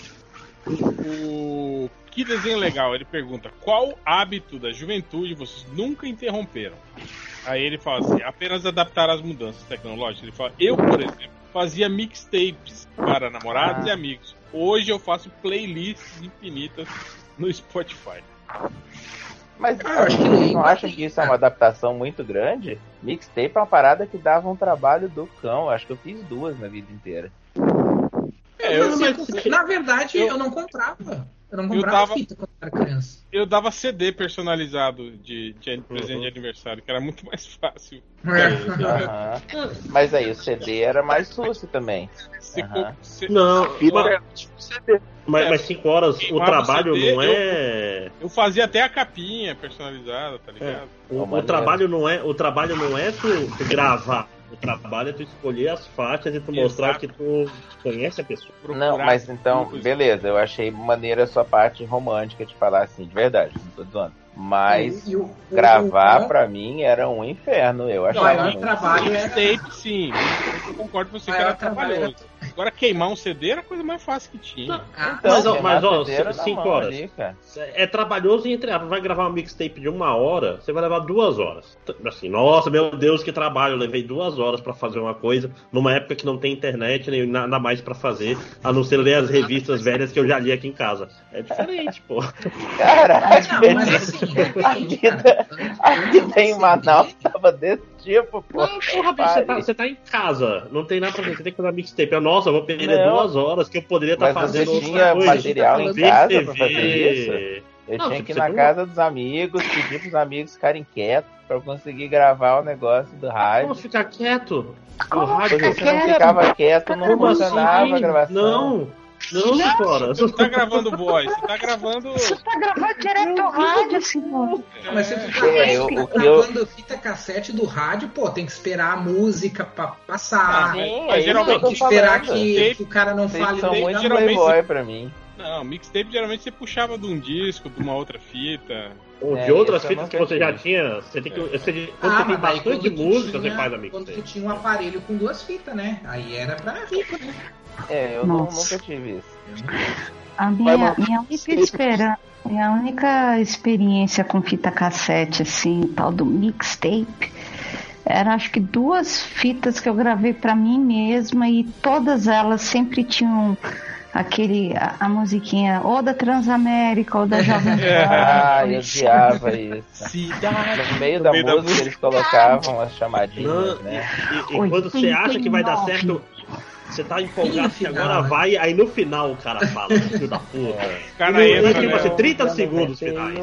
O que desenho legal? Ele pergunta: qual hábito da juventude vocês nunca interromperam? Aí ele fala assim: apenas adaptar às mudanças tecnológicas. Ele fala: eu, por exemplo, fazia mixtapes para namorados Ah. e amigos. Hoje eu faço playlists infinitas no Spotify. Mas Ah, eu acho que não acham que isso é uma adaptação muito grande? Mixtape é uma parada que dava um trabalho do cão. Acho que eu fiz duas na vida inteira. É, eu, Não, mas, na verdade, eu- eu, não comprava. Eu não Eu comprava tava- fita quando era criança. eu dava CD personalizado de, de presente Uhum. de aniversário, que era muito mais *laughs* fácil. Aham. *laughs* Mas aí o CD era mais sucio também. Você- Não, Fita mas, é tipo CD. mas, mas cinco horas, o trabalho o CD, não é. Eu fazia até a capinha personalizada, tá ligado? O, o maneiro. trabalho não é, o trabalho não é tu gravar. O trabalho é tu escolher as faixas e tu mostrar Exato. que tu conhece a pessoa. Procurar Não, mas então, grupos. beleza, eu achei maneira a sua parte romântica de falar assim, de verdade, não tô zoando. Mas E o- o- gravar o- pra mim era um inferno, eu o achava maior muito. trabalho era Mixtape, sim. Eu concordo com você que era trabalhoso. Agora, queimar um CD era a coisa mais fácil que tinha. Ah, Então, Mas, ó, mas, ó, cinco horas. ali, cara. É trabalhoso e entre aspas, vai gravar uma mixtape de uma hora, você vai levar duas horas. Assim, nossa, meu Deus, que trabalho, eu levei duas horas pra fazer uma coisa, numa época que não tem internet nem nada mais pra fazer, a não ser ler as revistas velhas que eu já li aqui em casa. É diferente, pô. Caralho, *laughs* Não, mas assim, a vida, a vida em Manaus tava desse tipo, pô. Não, porra, você tá, você tá em casa, não tem nada pra fazer, você tem que fazer uma mixtape. Ah, Nossa, eu vou perder Não. duas horas que eu poderia estar você fazendo outra tinha coisa. material em casa pra fazer isso? Eu Não, tinha você que ir na casa dos amigos, pedir pros amigos ficarem quietos pra eu conseguir gravar o negócio do rádio. Como ficar quieto? O Como rádio Porque ficar se não ficava quieto, não funcionava a assim? gravação. Não, não, Cicora. Você não tá gravando voz, você tá gravando. Você tá gravando direto ao rádio, senhor. Mas se tu É, tá eu- tá eu- gravando fita cassete do rádio, pô, tem que esperar a música pra passar. Sim, Mas é geralmente tem que esperar que, que o cara não Vocês fale são muito geralmente- playboy pra mim. Não, mixtape geralmente você puxava de um disco, de uma outra fita. Ou É, de outras isso eu fitas que você já tinha. Você tem que. Você, quando Ah, você tem mas daí bastante quando música, tinha, você faz a quando tu mixtape. tinha um aparelho com duas fitas, né? Aí era pra rico, né? É, eu não- Nossa. nunca tive isso. A minha, Vai, minha única espera, minha única experiência com fita cassete, assim, tal do mixtape, era acho que duas fitas que eu gravei pra mim mesma e todas elas sempre tinham aquele a, a musiquinha ou da Transamérica ou da Jovem *laughs* Pan. Ah, eu odiava isso. Cidade. No meio da meio da música música. eles colocavam as chamadinhas, Não, né? e, e- e quando você acha que vai dar 89. certo, você tá empolgado que agora né? vai, aí no final o cara fala, filho da puta. O cara E no- entra, tipo assim, 30 segundos finais.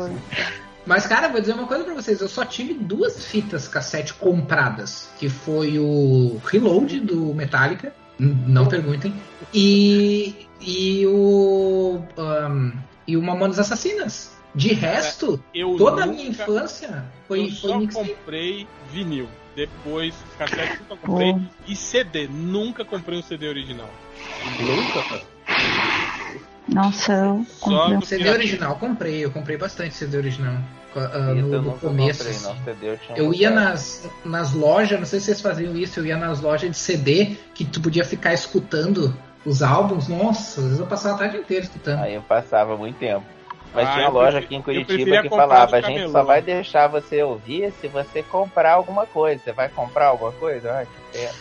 Mas, cara, vou dizer uma coisa pra vocês. Eu só tive duas fitas cassete compradas. Que foi o Reload do Metallica. Não perguntem. E, e o. ahn, e o Mamonas Assassinas. De resto, Eu toda a nunca- minha infância Eu foi, foi só mixtape. comprei vinil. Depois, cassete nunca comprei. E CD. Nunca comprei um CD original. Nunca. Nossa, eu Só comprei um no CD original, comprei. Eu comprei bastante CD original. Isso no, eu no começo. comprei, assim. não. CD eu Eu ia nas, nas lojas, não sei se vocês faziam isso, eu ia nas lojas de CD que tu podia ficar escutando os álbuns. Nossa, às vezes eu passava a tarde inteira escutando. Aí eu passava muito tempo. Mas Ah, tinha eu loja aqui em Curitiba que falava, a gente camelô." só vai deixar você ouvir se você comprar alguma coisa. Você vai comprar alguma coisa? Ai, que pena.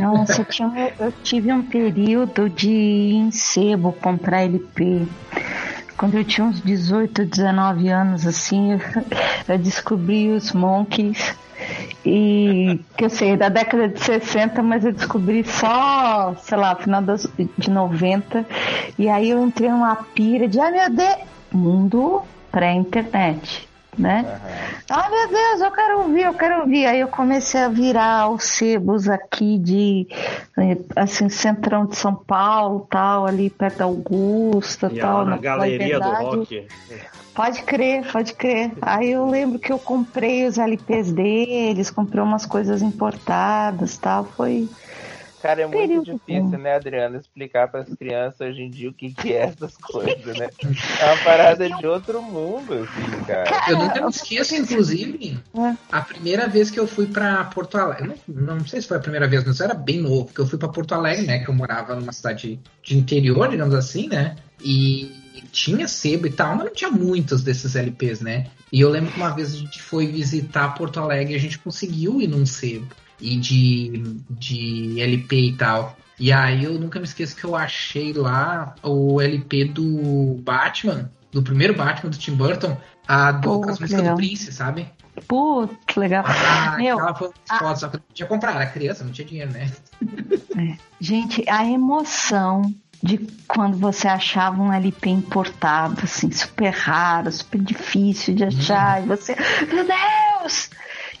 Nossa, eu, tinha- eu tive um período de ir em sebo comprar LP. Quando eu tinha uns 18, 19 anos, assim, eu, eu descobri os Monkeys. E que eu sei, da década de 60, mas eu descobri só, sei lá, final das, de 90. E aí eu entrei numa pira de, ai meu Deus, mundo pré-internet, né? Ah, meu Deus, eu quero ouvir, eu quero ouvir. Aí eu comecei a virar os sebos aqui de, assim, centrão de São Paulo, tal, ali perto da Augusta, E tal. a, na galeria do rock. Pode crer, pode crer. Aí eu lembro que eu comprei os LPs deles, comprei umas coisas importadas, tal. Foi. Cara, é muito Período difícil, né, Adriana, explicar para as crianças hoje em dia o que, que é essas coisas, né? É uma parada de outro mundo, assim, cara. Eu nunca me esqueço, inclusive, É. a primeira vez que eu fui pra Porto Alegre. Não, não sei se foi a primeira vez, mas eu era bem novo, porque eu fui pra Porto Alegre, né? Que eu morava numa cidade de interior, digamos assim, né? E tinha sebo e tal, mas não tinha muitos desses LPs, né? E eu lembro que uma vez a gente foi visitar Porto Alegre e a gente conseguiu ir num sebo e de, de LP e tal. E aí eu nunca me esqueço que eu achei lá o LP do Batman, do primeiro Batman do Tim Burton, a do, Pô, as músicas do. Prince, sabe? Putz, legal. Ah, *laughs* Meu, aquela foi a- foda, só que eu não podia comprar, era criança, não tinha dinheiro, né? *laughs* Gente, a emoção de quando você achava um LP importado, assim, super raro, super difícil de achar, e você, meu Deus!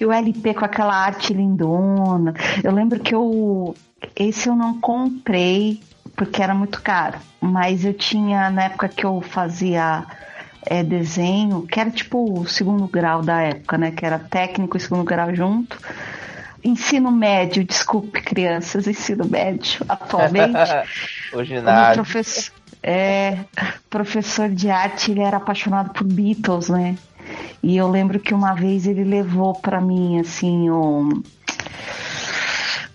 E o LP com aquela arte lindona. Eu lembro que eu. Esse eu não comprei porque era muito caro, mas eu tinha, na época que eu fazia é, desenho, que era tipo o segundo grau da época, né? Que era técnico e segundo grau junto. Ensino médio, desculpe, crianças, ensino médio, atualmente. *laughs* o O ginásio. professor, é, professor de arte, ele era apaixonado por Beatles, né? E eu lembro que uma vez ele levou pra mim, assim, um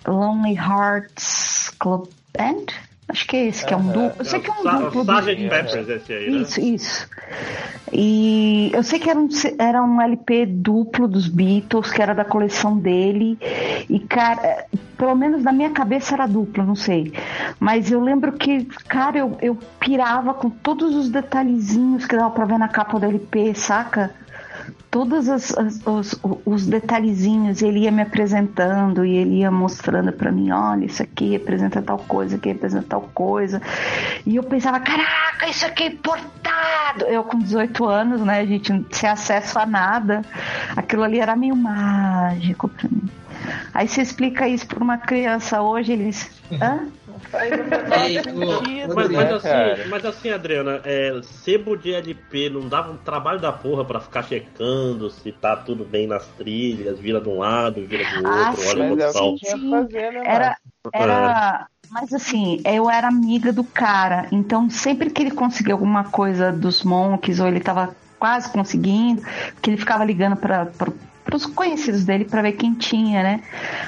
Lonely Hearts Club Band. Acho que é esse, que é um duplo. Eu sei que é um duplo. Sgt. Peppers esse aí, né? Isso, isso. E eu sei que era um, era um LP duplo dos Beatles, que era da coleção dele. E, cara, pelo menos na minha cabeça era duplo, não sei. Mas eu lembro que, cara, eu, eu pirava com todos os detalhezinhos que dava pra ver na capa do LP, saca? Todos as, os, os detalhezinhos, ele ia me apresentando e ele ia mostrando para mim, olha, isso aqui representa tal coisa, aqui representa tal coisa. E eu pensava, caraca, isso aqui é importado. Eu com 18 anos, né, a gente não tinha acesso a nada. Aquilo ali era meio mágico para mim. Aí você explica isso para uma criança hoje, eles. Hã? Mas, mas, assim, mas assim, Adriana, é, sebo de LP não dava um trabalho da porra pra ficar checando se tá tudo bem nas trilhas, vira de um lado, vira do ah, outro, olha o botão. Né, era, era, mas assim, eu era amiga do cara, então sempre que ele conseguia alguma coisa dos monks, ou ele tava quase conseguindo, que ele ficava ligando para para os conhecidos dele para ver quem tinha, né?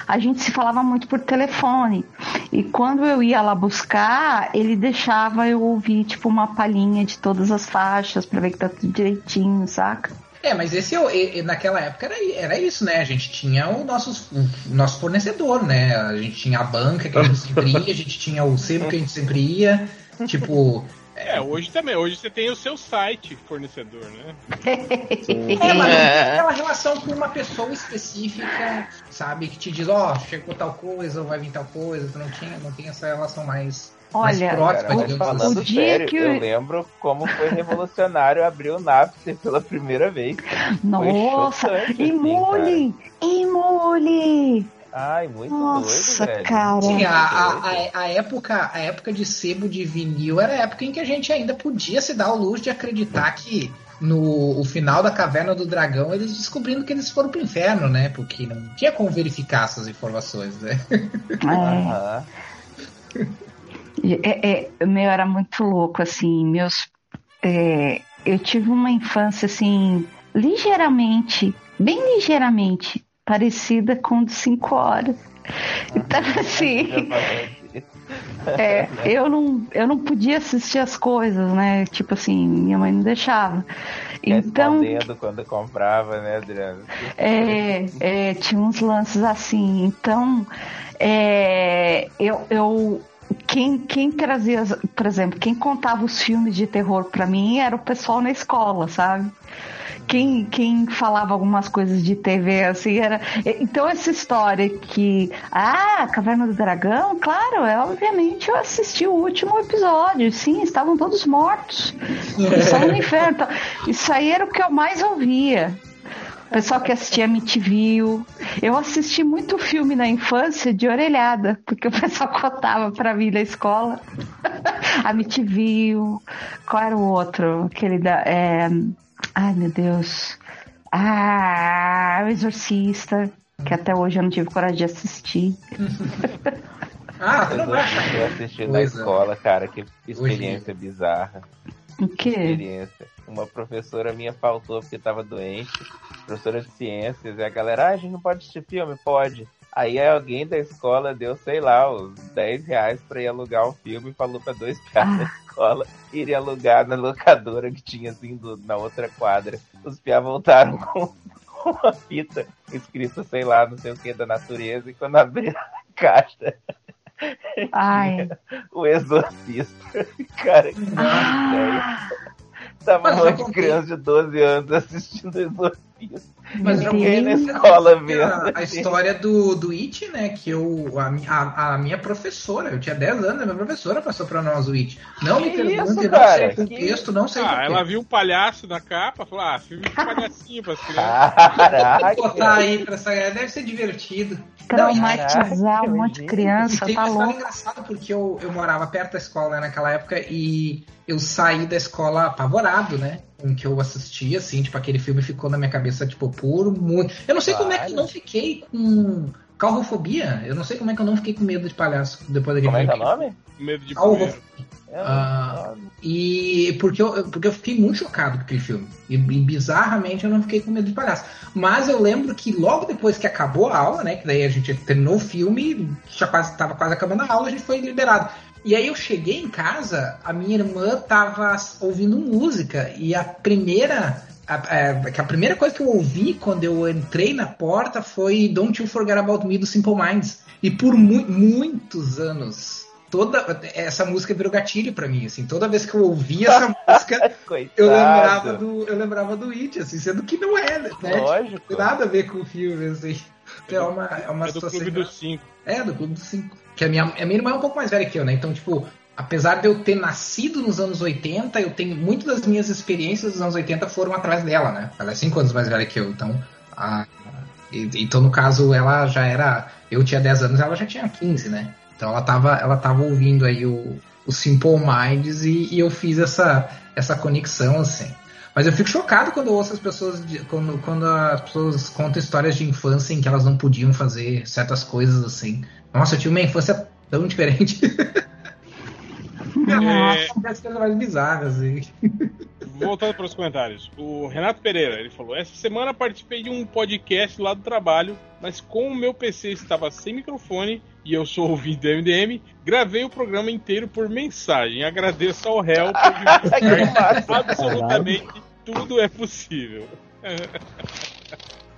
A gente se falava muito por telefone. E quando eu ia lá buscar, ele deixava eu ouvir tipo uma palhinha de todas as faixas para ver que tá tudo direitinho, saca? É, mas esse naquela época era, era isso, né? A gente tinha o nosso, o nosso fornecedor, né? A gente tinha a banca que a gente sempre ia, a gente tinha o sebo que a gente sempre ia. Tipo, é, hoje também. Hoje você tem o seu site fornecedor, né? *laughs* é, mas é. aquela relação com uma pessoa específica, sabe? Que te diz, ó, oh, chegou tal coisa, ou vai vir tal coisa. Tu não tinha, não tem essa relação mais. Olha, mais próxima, cara, falando assim. sério, que... eu lembro como foi revolucionário abrir o Napster pela primeira vez. Nossa, imune! Assim, imune! Ai, muito Nossa, doido, velho. Cara. Sim, a, a, a, época, a época de sebo de vinil era a época em que a gente ainda podia se dar o luxo de acreditar que no o final da Caverna do Dragão eles descobrindo que eles foram pro inferno, né? Porque não tinha como verificar essas informações, né? É. é, é, meu, era muito louco, assim, meus... É, eu tive uma infância, assim, ligeiramente, bem ligeiramente parecida com de 5 horas. Então, *laughs* assim. É, eu não, eu não podia assistir as coisas, né? Tipo assim, minha mãe não deixava. Então, quando comprava, né, Adriano? É, é, tinha uns lances assim. Então, é, eu, eu quem, quem trazia, por exemplo, quem contava os filmes de terror para mim era o pessoal na escola, sabe? Quem, quem falava algumas coisas de TV assim era. Então essa história que. Ah, Caverna do Dragão, claro, é, obviamente eu assisti o último episódio. Sim, estavam todos mortos. Estavam no inferno. Então, isso aí era o que eu mais ouvia. O pessoal que assistia MTV. Eu assisti muito filme na infância de orelhada, porque o pessoal *laughs* contava pra mim na escola. *laughs* a MTV. Qual era o outro? Aquele da. É... Ai, meu Deus. Ah, o Exorcista, que até hoje eu não tive coragem de assistir. *laughs* ah, eu não Eu assisti na escola, cara, que experiência hoje. bizarra. O quê? Experiência. Uma professora minha faltou porque tava doente, professora de ciências, e a galera, ah, a gente não pode assistir filme? Pode. Aí alguém da escola deu, sei lá, os 10 reais pra ir alugar um filme e falou pra dois *laughs* caras ah. da escola irem alugar na locadora que tinha assim do, na outra quadra. Os piá voltaram *laughs* com, com uma fita escrita, sei lá, não sei o que, da natureza, e quando abriram a caixa. *laughs* Ai. o exorcista. Cara, que ah. Tava uma criança de 12 anos assistindo o exorcista. Mas eu fiquei na escola vendo. A, a, história do, do It, né? Que eu. A, a, a, minha professora, eu tinha 10 anos, a minha professora passou pra nós o It. Não me pergunte, não sei o contexto, não sei ah, Ela viu um palhaço na capa, falou: ah, filme de palhacinho pra *laughs* crianças. Vou botar aí pra essa deve ser divertido. Traumatizar um monte de criança, e tá louco. engraçado porque eu, eu morava perto da escola né, naquela época e eu saí da escola apavorado, né? Com que eu assisti, assim, tipo, aquele filme ficou na minha cabeça, tipo, por muito. Eu não sei como é que eu não fiquei com calrofobia. Eu não sei como é que eu não fiquei com medo de palhaço depois daquele filme. Como é que é o nome? Medo de palhaço. Uh, e porque eu, porque eu fiquei muito chocado com aquele filme. E, e, bizarramente eu não fiquei com medo de palhaço. Mas eu lembro que logo depois que acabou a aula, né? Que daí a gente terminou o filme, já quase estava quase acabando a aula, a gente foi liberado. E aí eu cheguei em casa, a minha irmã tava ouvindo música e a primeira a, a, é, a, primeira coisa que eu ouvi quando eu entrei na porta foi Don't You Forget About Me do Simple Minds. E por mu muitos anos toda essa música virou gatilho para mim, assim, toda vez que eu ouvia essa *laughs* música, eu lembrava do eu lembrava do It, assim, sendo que não é, né? Lógico. Não tem nada a ver com o filme, assim. É uma, é uma É do Clube dos Cinco. É, do Clube dos Cinco. Que a minha, a minha irmã é um pouco mais velha que eu, né? Então, tipo, apesar de eu ter nascido nos anos 80, eu tenho muitas das minhas experiências dos anos 80 foram através dela, né? Ela é 5 anos mais velha que eu, então. A, então, no caso, ela já era. Eu tinha 10 anos, ela já tinha 15, né? Então ela tava, ela tava ouvindo aí o, o Simple Minds e, e, eu fiz essa, essa conexão, assim. Mas eu fico chocado quando ouço as pessoas, quando, quando as pessoas contam histórias de infância em que elas não podiam fazer certas coisas assim. Nossa, eu tive uma infância tão *laughs* diferente. É... As coisas mais bizarras, assim. Voltando para os comentários. O Renato Pereira, ele falou: Essa semana participei de um podcast lá do trabalho, mas como o meu PC estava sem microfone e eu sou ouvinte do MDM, gravei o programa inteiro por mensagem. Agradeço ao réu por *laughs* absolutamente tudo é possível.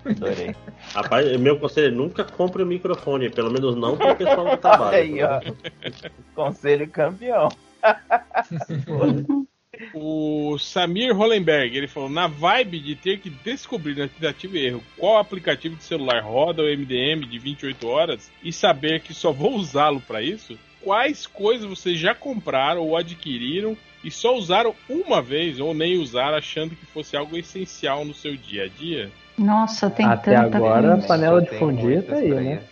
Adorei. Rapaz, meu conselho é nunca compre o microfone, pelo menos não pro pessoal do trabalho. Aí, ó. Conselho campeão. *laughs* O Samir Hollenberg, ele falou, na vibe de ter que descobrir na tentativa e erro qual aplicativo de celular roda o MDM de 28 horas e saber que só vou usá-lo para isso, quais coisas vocês já compraram ou adquiriram e só usaram uma vez ou nem usaram achando que fosse algo essencial no seu dia a dia? Nossa, tem Até tanta agora, a coisa. panela de fundir tá aí, né?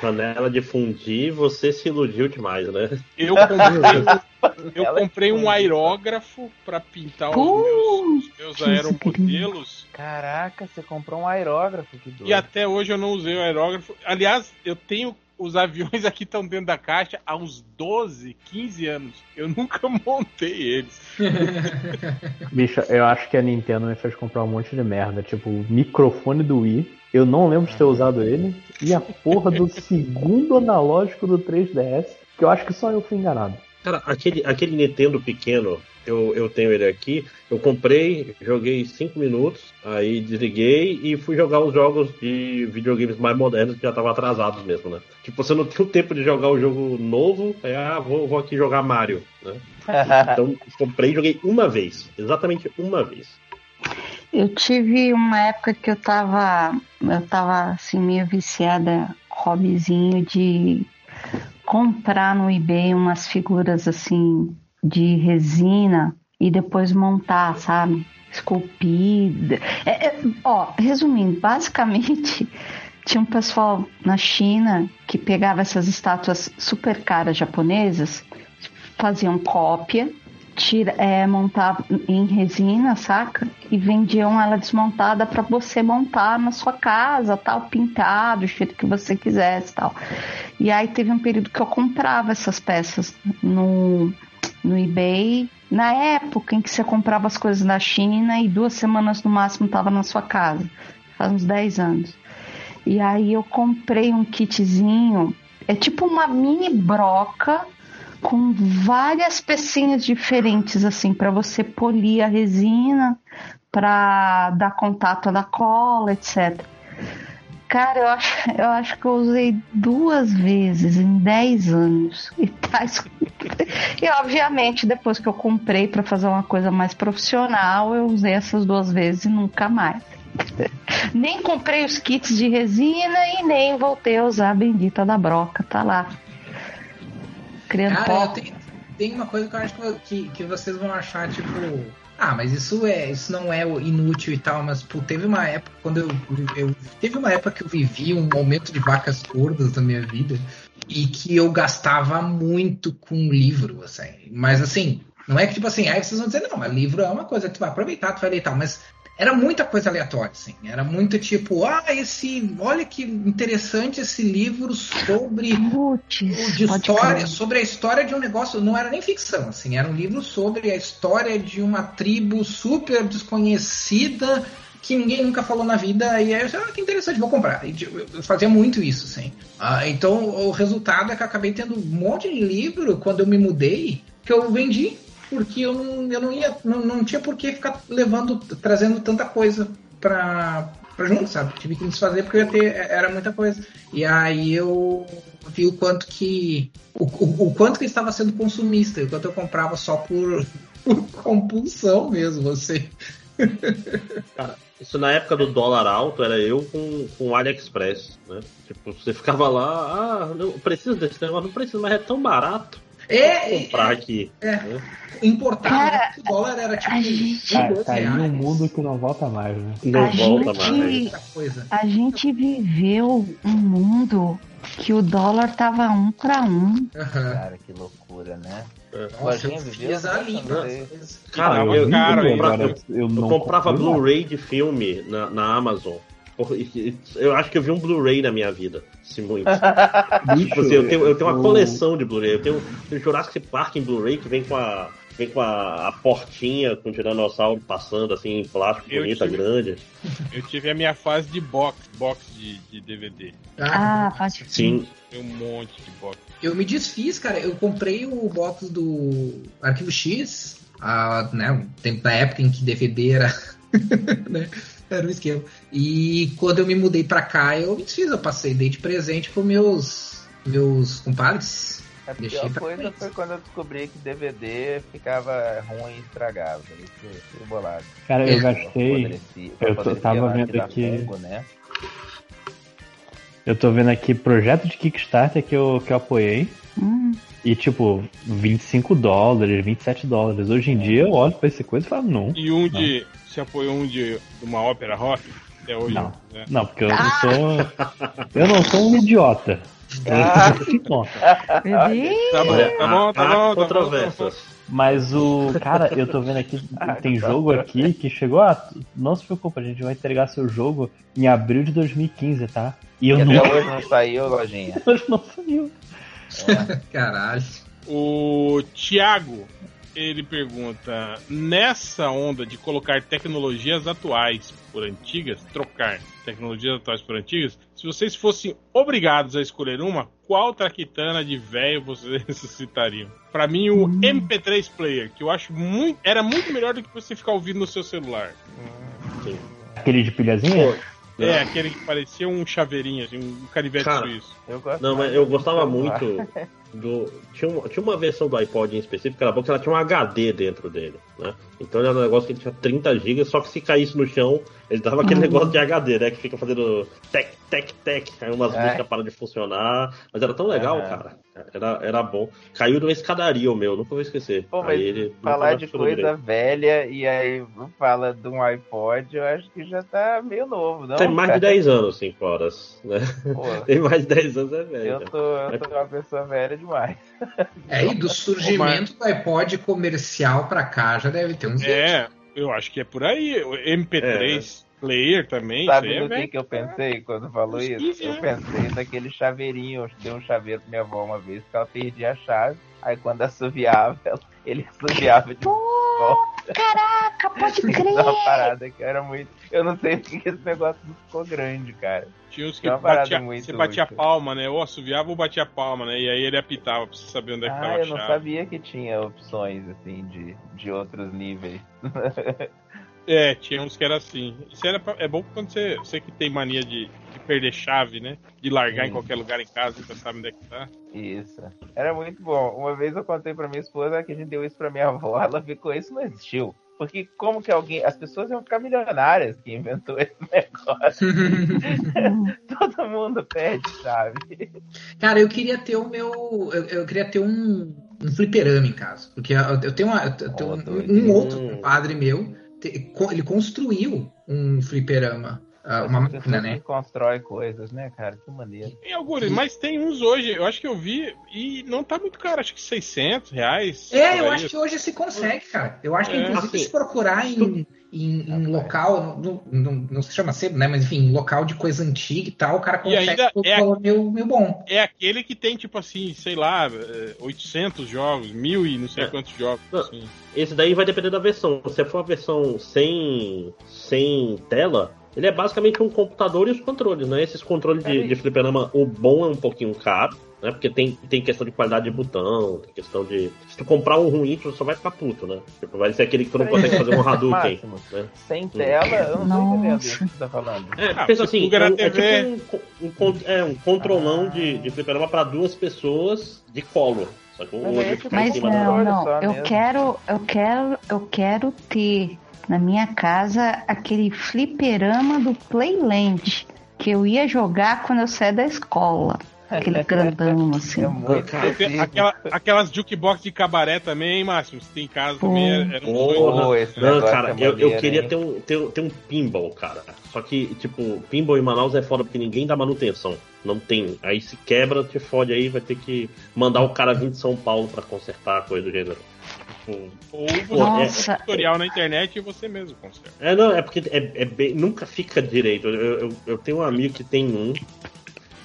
Panela de fundir, você se iludiu demais, né? Eu comprei, eu comprei um aerógrafo para pintar os meus, os meus Putz, aeromodelos Caraca, você comprou um aerógrafo, que doido. e até hoje eu não usei o aerógrafo. Aliás, eu tenho os aviões aqui estão dentro da caixa há uns 12, 15 anos. Eu nunca *laughs* montei eles. *laughs* Bicho, eu acho que a Nintendo me fez comprar um monte de merda. Tipo, o microfone do Wii. Eu não lembro de ter usado ele. E a porra do *laughs* segundo analógico do 3DS. Que eu acho que só eu fui enganado. Cara, aquele, aquele Nintendo pequeno, eu, eu tenho ele aqui. Eu comprei, joguei 5 minutos, aí desliguei e fui jogar os jogos de videogames mais modernos que já estavam atrasados mesmo, né? Tipo, você não tem o tempo de jogar o jogo novo, aí, ah, vou, vou aqui jogar Mario, né? *laughs* Então, comprei e joguei uma vez. Exatamente uma vez. Eu tive uma época que eu tava, eu tava assim meio viciada, hobbyzinho de comprar no eBay umas figuras assim de resina e depois montar, sabe? Esculpida. É, é, ó, resumindo, basicamente *laughs* tinha um pessoal na China que pegava essas estátuas super caras japonesas, faziam cópia tira, é, montava em resina, saca? E vendiam ela desmontada para você montar na sua casa, tal, pintado, do jeito que você quisesse, tal. E aí teve um período que eu comprava essas peças no, no eBay, na época em que você comprava as coisas da China e duas semanas no máximo estava na sua casa, faz uns 10 anos. E aí eu comprei um kitzinho, é tipo uma mini broca com várias pecinhas diferentes assim para você polir a resina, para dar contato da cola, etc. Cara, eu acho, eu acho que eu usei duas vezes em 10 anos. E, tá... *laughs* e obviamente, depois que eu comprei para fazer uma coisa mais profissional, eu usei essas duas vezes e nunca mais. *laughs* nem comprei os kits de resina e nem voltei a usar a bendita da broca, tá lá. Criando Cara, eu tenho, tem uma coisa que eu acho que, que, vocês vão achar, tipo. Ah, mas isso é, isso não é inútil e tal, mas pô, teve uma época quando eu, eu teve uma época que eu vivi um momento de vacas gordas da minha vida e que eu gastava muito com livro, assim. Mas assim, não é que tipo assim, aí vocês vão dizer, não, mas livro é uma coisa que tu vai aproveitar, tu vai ler e tal, mas era muita coisa aleatória, assim. Era muito tipo, ah, esse. Olha que interessante esse livro sobre de história, sobre a história de um negócio, não era nem ficção, assim, era um livro sobre a história de uma tribo super desconhecida que ninguém nunca falou na vida, e aí eu disse, ah, que interessante, vou comprar. E, eu fazia muito isso, assim. Ah, então o resultado é que eu acabei tendo um monte de livro quando eu me mudei, que eu vendi, porque eu não, eu não ia, não, não tinha por que ficar levando, trazendo tanta coisa pra, pra junto, sabe? Tive que desfazer porque eu ia ter, era muita coisa. E aí eu vi o quanto que. O, o, o quanto que eu estava sendo consumista, o quanto eu comprava só por, *laughs* por compulsão mesmo, você. *laughs* Cara, isso na época do dólar alto era eu com, com o AliExpress, né? Tipo, você ficava lá, ah, não preciso desse negócio, não preciso, mas é tão barato. É, comprar aqui. É, né? importar, Cara, né? o dólar era tipo a gente- um, Tá, tá aí um mundo que não volta mais, né? Não A volta gente- mais. Coisa. A gente viveu um mundo que o dólar tava um para um. Cara, que loucura, né? Nossa, Lojinha eu viveu. Cara, eu, cara, eu, agora eu- eu eu não comprava. Blu-ray de filme na, na Amazon. Eu acho que eu vi um Blu-ray na minha vida, se muito. *laughs* Tipo assim, eu tenho, eu tenho uma coleção de Blu-ray. Eu tenho, tenho Jurassic Park em Blu-ray que vem com a. Vem com a, a portinha com o tiranossauro passando assim em plástico Eu bonita, tive- grande. Eu tive a minha fase de box, box de, de DVD. Ah, faz Sim. Tem um monte de box. Eu me desfiz, cara. Eu comprei o box do Arquivo X, a, né, um tempo da época em que DVD era, *laughs* né, era um esquema. E quando eu me mudei pra cá, eu me desfiz. Eu passei, dei de presente pros meus, meus compadres. A Deixei pior coisa frente. foi quando eu descobri que DVD ficava ruim e estragava. Isso foi bolado. Cara, eu É. gastei. Eu tô- tava vendo aqui- fungo, né? Eu tô vendo aqui projeto de Kickstarter que eu, que eu apoiei. Hum, E tipo, 25 dólares, 27 dólares. Hoje em dia eu olho pra essa coisa e falo, não. E um de. Você apoiou um de uma ópera rock? Até hoje. Não. né? Não, porque eu não sou. Eu não sou um idiota. Ah. Tá bom, tá bom, tá bom, tá bom. controvérsias. Mas o. Cara, eu tô vendo aqui, tem jogo aqui que chegou a. Não se preocupa, a gente vai entregar seu jogo em abril de 2015, tá? E eu E até nunca hoje não saiu, lojinha. *laughs* hoje não saiu. *laughs* Caralho. O Thiago, ele pergunta: nessa onda de colocar tecnologias atuais por antigas, trocar tecnologias atuais por antigas, se vocês fossem obrigados a escolher uma, qual traquitana de velho vocês *laughs* citariam? Pra mim, o MP3 Player, que eu acho muito. Era muito melhor do que você ficar ouvindo no seu celular. Aquele de pilhazinha? É, aquele que parecia um chaveirinho, assim, um canivete Cara, suíço. Eu gosto Não, mas eu gostava muito *laughs* do. Tinha uma, tinha uma versão do iPod em específico era que ela tinha um HD dentro dele, né? Então era um negócio que ele tinha 30 GB, só que se caísse no chão, ele dava aquele *laughs* negócio de HD, né? Que fica fazendo tec, tec, tec. Aí umas É. músicas param de funcionar. Mas era tão legal, Aham. cara. Era, era bom. Caiu numa escadaria o meu, nunca vou esquecer. Pô, mas ele falar de coisa direito. velha e aí fala de um iPod, eu acho que já tá meio novo, não? Tem mais de cara? 10 anos, 5 horas, né? Pô, *laughs* Tem mais de 10 anos, é velho. eu tô, eu tô uma pessoa velha demais. É, e do *laughs* surgimento do iPod comercial pra cá já deve ter uns É, eu acho que é por aí. O MP3 Player também, Sabe aí é que, que eu pensei quando falou isso? 15 Eu pensei naquele chaveirinho. Eu dei um chaveiro pra minha avó uma vez, que ela perdia a chave. Aí quando assoviava, *laughs* ele assoviava de volta. Caraca, *laughs* pode Uma crer. parada que era muito. Eu não sei porque esse negócio não ficou grande, cara. Tinha uns que É uma parada batia, muito você batia útil. palma, né? Ou assoviava ou batia palma, né? E aí ele apitava pra você saber onde é que Ah, tava a eu não chave. sabia que tinha opções assim de, de outros níveis. *laughs* É, tinha uns que era assim. Isso era pra- é bom quando você, você que tem mania de perder chave, né? De largar em qualquer lugar em casa, nunca sabe onde é que tá. Isso. Era muito bom. Uma vez eu contei pra minha esposa que a gente deu isso pra minha *laughs* avó, ela ficou, isso não existiu. Porque como que alguém. As pessoas iam ficar milionárias que inventou *laughs* esse negócio. *laughs* Todo mundo perde chave. Cara, eu queria ter o meu. Eu, eu queria ter um, um fliperama em casa. Porque eu, eu tenho, uma, eu tenho Oh, um, um outro compadre meu. ele construiu um fliperama. Ah, uma máquina, né? que constrói coisas, né, cara? Que maneiro. Tem alguns, mas tem uns hoje, eu acho que eu vi, e não tá muito caro, acho que 600 reais. É, eu aí. acho que hoje se consegue, cara. Eu acho que, É, inclusive, assim, se procurar em, em, em local, não, não, não se chama sebo, né? Mas enfim, local de coisa antiga e tal, o cara E consegue ainda por é- valor meio, meio bom. É aquele que tem, tipo assim, sei lá, eh, 800 jogos, mil e não sei É. quantos jogos. Não. assim. Esse daí vai depender da versão. Se for uma versão sem, sem tela, ele é basicamente um computador e os controles, né? Esses controles de, Peraí. de fliperama, o bom é um pouquinho caro, né? Porque tem, tem questão de qualidade de botão, tem questão de. Se tu comprar um ruim, tu só vai ficar puto, né? Tipo, vai ser aquele que tu não consegue fazer um Hadouken. Né? Sem tela, eu não tô entendendo isso que tá falando. É, Ah, pensa assim, é, um- é TV. tipo um, um, é, um controlão de, de fliperama pra duas pessoas de colo. Só que um Mas olho é fica em Mas não, não. Eu mesmo. quero, eu quero, eu quero ter na minha casa aquele fliperama do Playland que eu ia jogar quando eu saía da escola. Aquele *laughs* grandão, assim. É aquela- aquelas jukebox de cabaré também, hein, Márcio? Se tem em casa também, era, era um. Pô, esse Não, cara, é eu, eu queria hein? ter um, ter, ter um pinball, cara. Só que, tipo, pinball em Manaus é foda porque ninguém dá manutenção. Não tem. Aí se quebra, te fode aí, vai ter que mandar o cara vir de São Paulo pra consertar a coisa do gênero. Tipo, Ou você Nossa. um tutorial na internet e você mesmo conserta. É, não, é porque é, é bem- nunca fica direito. Eu, eu, eu tenho um amigo que tem um.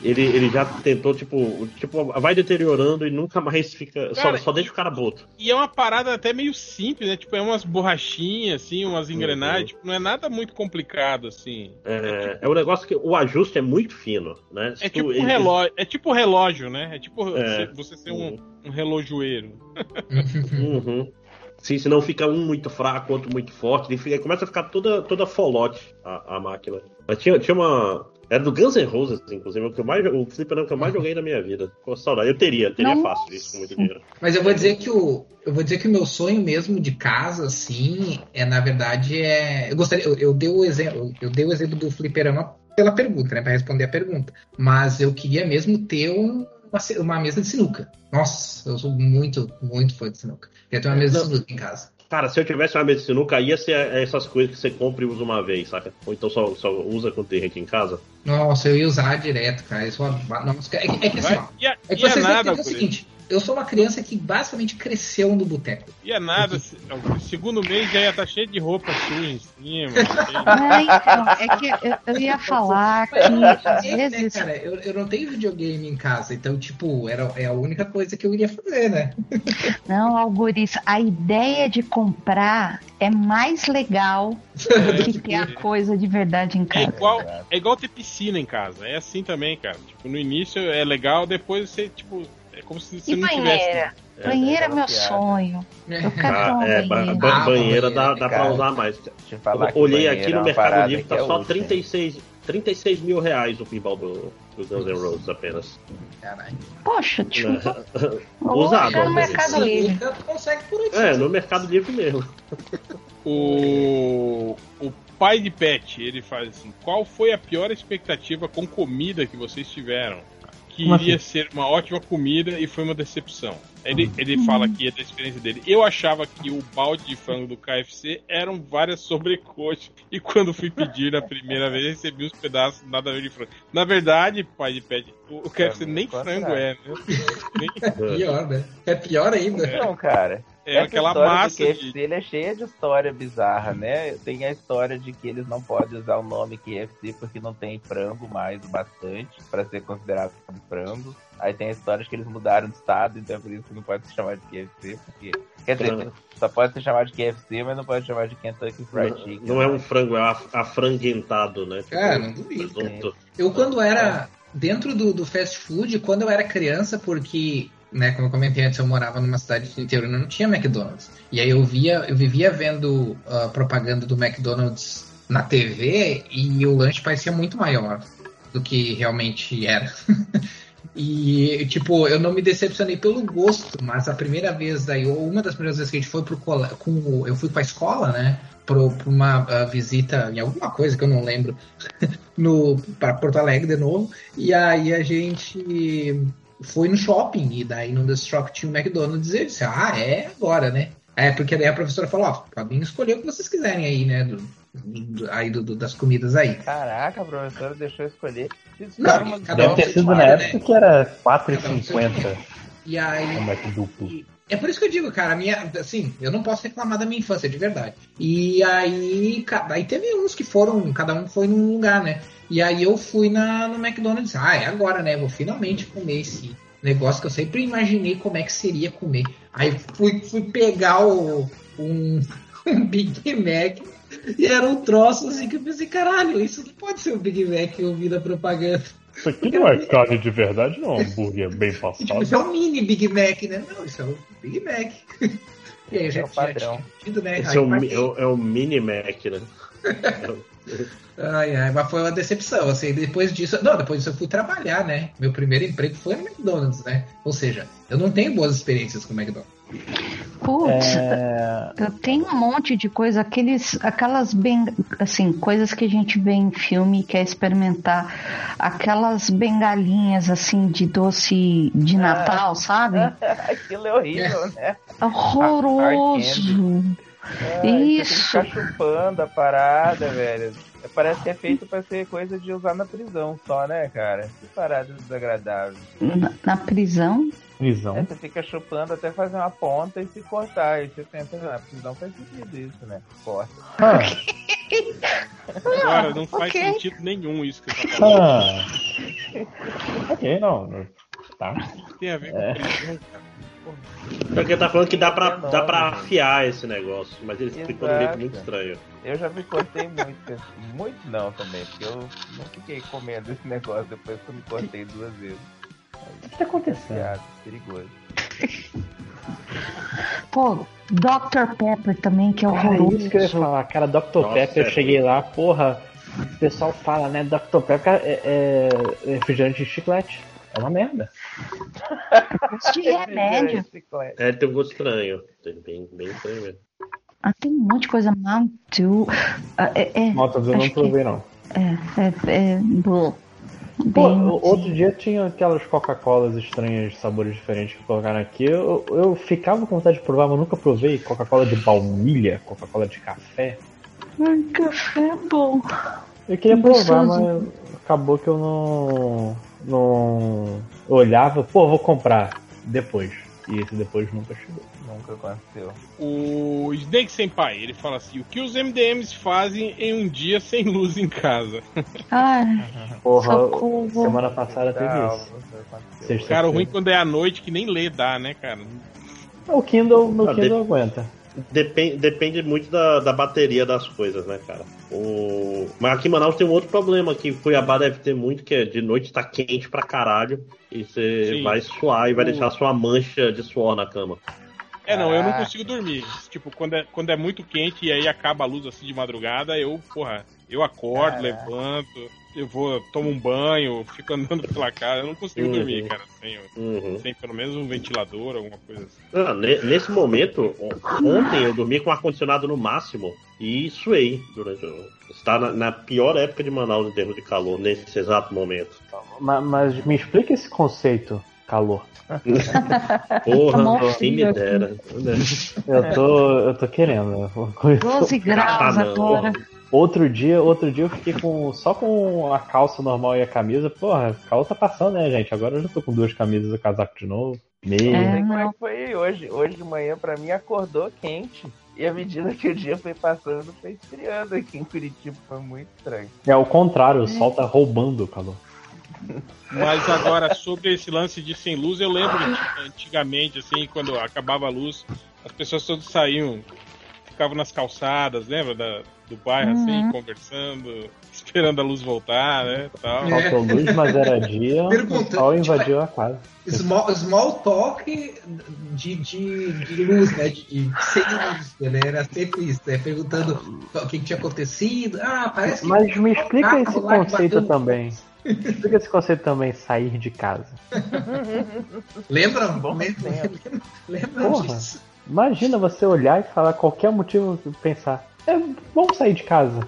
Ele, ele já tentou, tipo, tipo, vai deteriorando e nunca mais fica. Cara, só, só deixa o cara boto. E é uma parada até meio simples, né? Tipo, é umas borrachinhas, assim, umas engrenagens. Uhum. Tipo, não é nada muito complicado, assim. É, é um negócio que o ajuste é muito fino, né? Se É tu- tipo um ele- relógio, é tipo relógio, né? É tipo É. você ser um, um relojoeiro. Uhum. Sim, senão fica um muito fraco, outro muito forte. Ele fica- começa a ficar toda, toda folote a, a máquina. Mas tinha, tinha uma. Era do Guns N' Roses, inclusive, o, que eu mais, o fliperama que eu mais joguei na minha vida. Com saudade. Eu teria, teria Nossa. fácil isso com muito dinheiro. Mas eu vou dizer que o eu vou dizer que o meu sonho mesmo de casa, assim, é na verdade é eu gostaria eu, eu dei o exemplo eu dei o exemplo do fliperama pela pergunta, né, para responder a pergunta. Mas eu queria mesmo ter um- uma, uma mesa de sinuca. Nossa, eu sou muito muito fã de sinuca. Queria ter uma mesa de sinuca em casa. Cara, se eu tivesse uma mesa de sinuca, ia ser essas coisas que você compra e usa uma vez, saca? Ou então só, só usa quando tem gente em casa. Nossa, eu ia usar direto, cara. Isso é, uma- nossa, é, que- é que assim, ó, é que vocês que nada, o seguinte. Eu sou uma criança que basicamente cresceu no boteco. Ia nada. se- o segundo mês já ia estar cheio de roupa suja em cima. *laughs* Ah, então, é que eu, eu ia falar que às É, né, vezes cara, eu, eu não tenho videogame em casa, então, tipo, era, é a única coisa que eu iria fazer, né? *laughs* Não, Algoritmo, a ideia de comprar é mais legal *laughs* que ter a coisa de verdade em É casa. igual, é igual ter piscina em casa. É assim também, cara. Tipo, no início é legal, depois você, tipo, é como se você E não banheira? tivesse. Banheira é meu piada. sonho. Eu *laughs* quero Ah, uma é, ba- banheira. ba- Ah, banheira dá, dá pra usar mais. Olhei aqui é no Mercado Livre, tá é só útil, 36, 36 mil reais o pinball do, do Guns N' Roses apenas. Caralho. Poxa, tipo, *laughs* vou Usado, no. Mercado Livre. Então, tu consegue por aí. É, no Mercado Livre mesmo. O, o pai de Pet, ele faz assim: qual foi a pior expectativa com comida que vocês tiveram? Que Como iria assim? ser uma ótima comida e foi uma decepção. Ele, ele fala aqui da experiência dele. Eu achava que o balde de frango do KFC eram várias sobrecoxas. E quando fui pedir na primeira vez, recebi uns pedaços nada a ver de frango. Na verdade, pai de pet, o KFC nem frango é, né? É pior, né? É pior ainda. Não, cara. É Essa aquela história massa do KFC de. ele é cheia de história bizarra, né? Tem a história de que eles não podem usar o nome KFC porque não tem frango mais o bastante para ser considerado como frango. Aí tem a história de que eles mudaram de estado, então é por isso que não pode se chamar de KFC, porque quer dizer, Frango. só pode se chamar de KFC, mas não pode chamar de Kentucky Fried Chicken. Não é um frango, é af- afranguentado, né? Tipo, Cara, não duvido. Eu, quando era dentro do, do fast food, quando eu era criança, porque, né, como eu comentei antes, eu morava numa cidade de interior e não tinha McDonald's. E aí eu via, eu vivia vendo a propaganda do McDonald's na TV e o lanche parecia muito maior do que realmente era. *laughs* E, tipo, eu não me decepcionei pelo gosto, mas a primeira vez daí, ou uma das primeiras vezes que a gente foi pro cole... com eu fui pra escola, né? Pra uma ah, visita em alguma coisa que eu não lembro, *laughs* no para Porto Alegre de novo. E aí a gente foi no shopping, e daí no The Stroke tinha um McDonald's e eu disse, ah, é agora, né? É, porque daí a professora falou, ó, podem escolher o que vocês quiserem aí, né? Do, do- aí do, do- das comidas aí. Caraca, a professora deixou eu escolher. Não, ficaram uma- cada Deve um ter sido na né? época que era 4,50 E aí o duplo. E É por isso que eu digo, cara, a minha, assim, eu não posso reclamar da minha infância, de verdade. E aí, aí teve uns que foram, cada um foi num lugar, né? E aí eu fui na, no McDonald's, ah, é agora, né? Vou finalmente comer esse negócio que eu sempre imaginei como é que seria comer. Aí fui, fui pegar o, um, *laughs* um Big Mac e era um troço assim que eu pensei, caralho, isso não pode ser um Big Mac que eu vi na propaganda. Isso aqui não é carne de verdade, não. É um hambúrguer bem *laughs* Tipo, passado. isso é um mini Big Mac, né? Não, isso é o Big Mac. *laughs* E aí, já É o tinha padrão. tido, né? Esse Aí é o, é o- é o Mini Mac, né? Ai, ai, mas foi uma decepção, assim, depois disso, não, depois disso eu fui trabalhar, né, meu primeiro emprego foi no McDonald's, né, ou seja, eu não tenho boas experiências com o McDonald's. Putz, É... eu tenho um monte de coisa, aqueles, aquelas bem, assim, coisas que a gente vê em filme e quer experimentar, aquelas bengalinhas assim de doce de Natal, sabe? *laughs* Aquilo é horrível, né? Horroroso. Ai, Isso. Você tem que ficar chupando a parada, velho. Parece que é feito pra ser coisa de usar na prisão só, né, cara? Que parada desagradável. Na, na prisão. É, Prisão. você fica chupando até fazer uma ponta e se cortar. Aí você pensa, na prisão faz sentido isso, né? Corta. Ah, *laughs* Agora, não faz ok. sentido nenhum isso que você tá falando. ah. Ok, não. Tá. Tem a ver com É. prisão, cara. Porque tá falando que dá pra, É dá pra afiar esse negócio, mas ele explicou de um jeito muito estranho. Eu já me cortei muito. Muito não também, porque eu não fiquei comendo esse negócio depois que eu me cortei duas vezes. O que tá acontecendo? Piada, perigoso. Pô, Dr. Pepper também, que é Ah, horroroso. isso que eu ia falar, cara, Dr. Nossa, Pepper, eu é cheguei lá, porra, o pessoal fala, né, Dr. Pepper cara, é, é refrigerante de chiclete. É uma merda. De remédio. É, ele tem um gosto estranho. Tem bem, bem estranho mesmo. Ah, tem um monte de coisa Mountain Ah, é, é, Motos eu não acho que- provei, não. é, é, é, bom, outro dia tinha aquelas Coca-Colas estranhas, sabores diferentes que colocaram aqui. Eu, eu ficava com vontade de provar, mas nunca provei. Coca-Cola de baunilha, Coca-Cola de café. Ai, café é bom. Eu queria provar, mas acabou que eu não. não. olhava, pô, vou comprar depois. E esse depois nunca chegou. Nunca aconteceu. O Snake Senpai, ele fala assim: o que os MDMs fazem em um dia sem luz em casa? *laughs* Ai, Porra, socorro. semana passada teve isso. Sexta-feira. Cara, o ruim quando é à noite que nem lê dá, né, cara? O Kindle, meu Ah, Kindle de- aguenta. Depende, depende muito da, da bateria das coisas, né, cara? O... Mas aqui em Manaus tem um outro problema que Cuiabá deve ter muito, que é de noite tá quente pra caralho. E você Sim. vai suar e vai deixar sua mancha de suor na cama. É, não, eu não Ah. consigo dormir. Tipo, quando é, quando é muito quente e aí acaba a luz assim de madrugada, eu, porra, eu acordo, Caraca. levanto, eu vou, tomo um banho, fico andando *laughs* pela casa, eu não consigo Uhum. dormir, cara, sem, Uhum. sem pelo menos um ventilador, alguma coisa assim. Ah, ne- nesse momento, ontem eu dormi com o ar-condicionado no máximo e suei durante o. Está na, na pior época de Manaus em termos de calor, nesse exato momento. Ma- Mas, me explica esse conceito, calor. *laughs* Porra, mó quem me dera. Eu tô, eu tô querendo. 12 *laughs* graus Ah, não. Outro dia, outro dia eu fiquei com só com a calça normal e a camisa. Porra, o calor tá passando, né, gente? Agora eu já tô com duas camisas e o casaco de novo. Meio. É. Como é que foi hoje. Hoje de manhã, pra mim, acordou quente. E à medida que o dia foi passando, foi esfriando aqui em Curitiba. Foi muito estranho. É o contrário, o sol tá roubando o calor. Mas agora, sobre esse lance de sem luz, eu lembro que antigamente, assim, quando acabava a luz, as pessoas todas saíam, ficavam nas calçadas, lembra? Da, do bairro, assim, Uhum. conversando, *laughs* esperando a luz voltar, né? Tal. É. Faltou luz, mas era dia, o sol invadiu a casa. Small, small talk de, de, de luz, né? De, de sem luz, né? Era sempre isso, né? Perguntando o que, tinha acontecido. Ah, parece que. Mas me explica carro esse conceito também. Explica esse conceito também, sair de casa. Lembram? Bom Lembram, tempo. lembram Porra. disso? Imagina você olhar e falar qualquer motivo pensar, é, vamos sair de casa.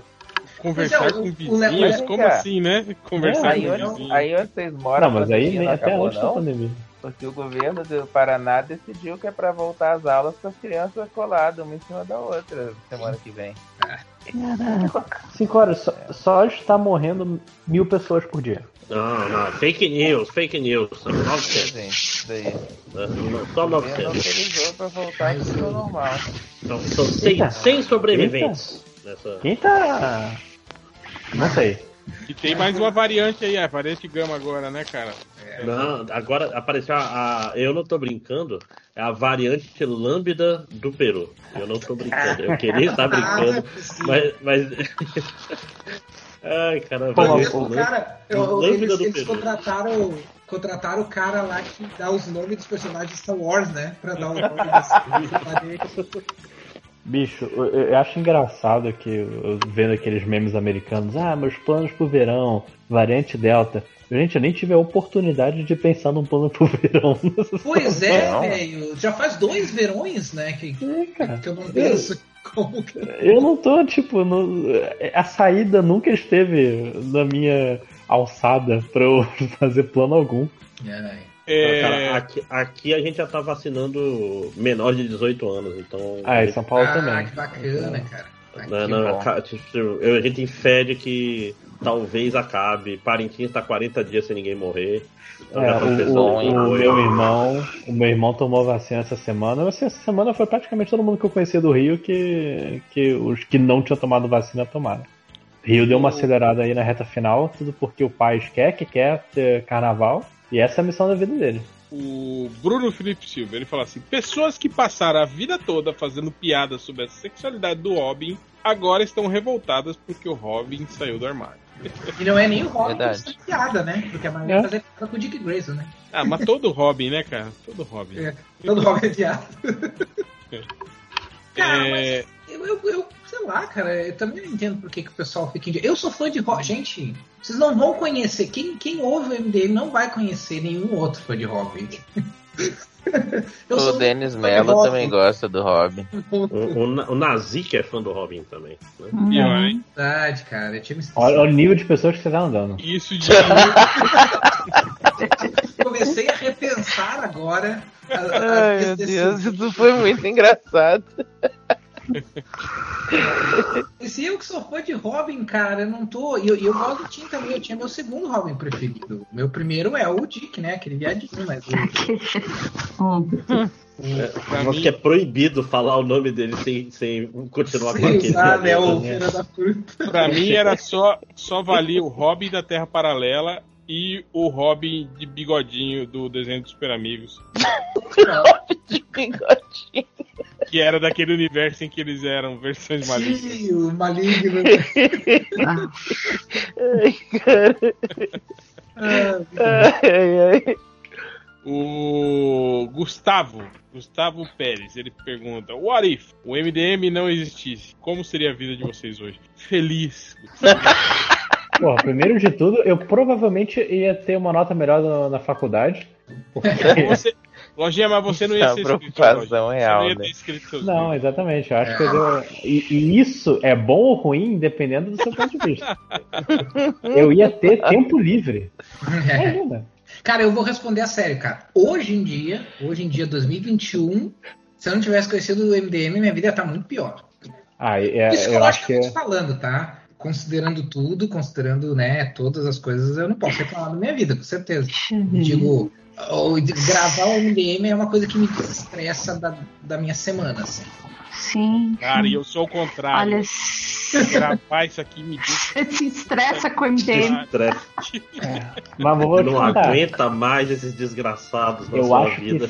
Conversar é, com vizinhos, Léo- como Cara, assim, né? Conversar Aí com onde, vizinhos. aí onde vocês moram, Não, mas a aí nem não até acabou, onde tá pandemia. Porque o governo do Paraná decidiu que é pra voltar às aulas com as crianças coladas uma em cima da outra semana que vem. Caraca. Cinco horas, só, só está morrendo mil pessoas por dia. Não, não, fake news, fake news. São É, 900. gente, isso daí. né? Só O governo 900. autorizou pra voltar ao seu normal. Então, são 100, Eita. 100 sobreviventes. Nessa... Quem tá. Não sei. E tem mais uma variante aí, a variante gama agora, né, cara? Não, agora apareceu a, a- Eu não tô brincando, é a variante lambda do Peru. Eu não tô brincando. Eu queria estar brincando, *laughs* mas. mas... *laughs* Ai, cara, Pô, vai, o cara, eu- eles, eles contrataram, contrataram o cara lá que dá os nomes dos personagens de Star Wars, né? Pra dar o nome desse. *laughs* Bicho, eu, eu acho engraçado que eu vendo aqueles memes americanos, ah, meus planos pro verão, variante Delta. Gente, eu nem tive a oportunidade de pensar num plano pro verão. Pois é, *laughs* velho. Já faz dois verões, né? Que, cara. que eu não penso como que. Eu não tô, tipo, no- a saída nunca esteve na minha alçada pra eu *laughs* fazer plano algum. Ai. É, Cara, aqui, aqui a gente já tá vacinando menor de 18 anos, então. Ah, em São Paulo Ah, também. que bacana, cara. Ai, Não, que não, tipo, eu- a gente de que talvez acabe. Parintins tá 40 dias sem ninguém morrer. Então É, tá o, o- o meu irmão, o meu irmão tomou vacina essa semana. Assim, essa semana foi praticamente todo mundo que eu conhecia do Rio que, que os que não tinham tomado vacina tomaram. Rio deu uma acelerada aí na reta final, tudo porque o pai quer que quer ter carnaval e essa é a missão da vida dele. O Bruno Felipe Silva, ele fala assim: pessoas que passaram a vida toda fazendo piadas sobre a sexualidade do Robin agora estão revoltadas porque o Robin saiu do armário. E não é nem o Robin que Verdade. faz piada, né? Porque a maioria É. fazer piada com o Dick Grayson, né? Ah, mas todo Robin, né, cara? Todo Robin. É. Todo Robin é piada. *laughs* Cara, É, Eu, eu, eu, sei lá, cara, eu também não entendo por que, que o pessoal fica. indi- Eu sou fã de rock. Gente, vocês não vão conhecer. Quem, quem ouve o MDM não vai conhecer nenhum outro fã de rock. *laughs* Eu O Denis Mello também gosta do Robin. O, o, o Nazi que é fã do Robin também. Né? pior, hein? Verdade, cara. Esquecido. Olha, olha o nível de pessoas que você tá andando. Isso de. *laughs* Comecei a repensar agora. a- a Ai, meu Deus, isso foi muito engraçado. E se eu que sou fã de Robin, cara, eu não tô. E eu, eu gosto do Tim também. Eu tinha meu segundo Robin preferido. Meu primeiro é o Dick, né? Aquele viadinho, mas. *laughs* o- Hum. pra Acho mim- que é proibido falar o nome dele sem, sem continuar com Sim, aquele. sabe, é o da. Pra mim era só, só valia o Robin da Terra Paralela e o Robin de bigodinho do desenho dos Super Amigos. *laughs* *laughs* Que era daquele universo em que eles eram versões malignas. Sim, o maligno. Ai, cara. Ai, ai. O Gustavo, Gustavo Pérez, ele pergunta: What if o MDM não existisse? Como seria a vida de vocês hoje? Feliz. *laughs* Porra, primeiro de tudo, eu provavelmente ia ter uma nota melhor na, na faculdade. Porque... Você, Lojinha, mas você não ia É ser preocupação real, não ia né? ter escrito seus Não, exatamente. Eu acho que eu devo... e, e isso é bom ou ruim, dependendo do seu ponto de vista. *laughs* Eu ia ter tempo livre. Imagina. Cara, eu vou responder a sério, cara. Hoje em dia, hoje em dia, 2021, se eu não tivesse conhecido o MDM, minha vida ia estar muito pior. Ah, é, eu acho que Psicologicamente é... falando, tá? Considerando tudo, considerando, né, todas as coisas, eu não posso reclamar da minha vida, com certeza. Digo, o- de- gravar o MDM é uma coisa que me desestressa da, da minha semana, assim. sim. Cara, sim. e eu sou o contrário. Olha, Gravar isso aqui me deixa. *laughs* você se estressa com o MDM. Estresse. *laughs* Mas vou Não contar. aguenta mais esses desgraçados na Eu sua acho vida.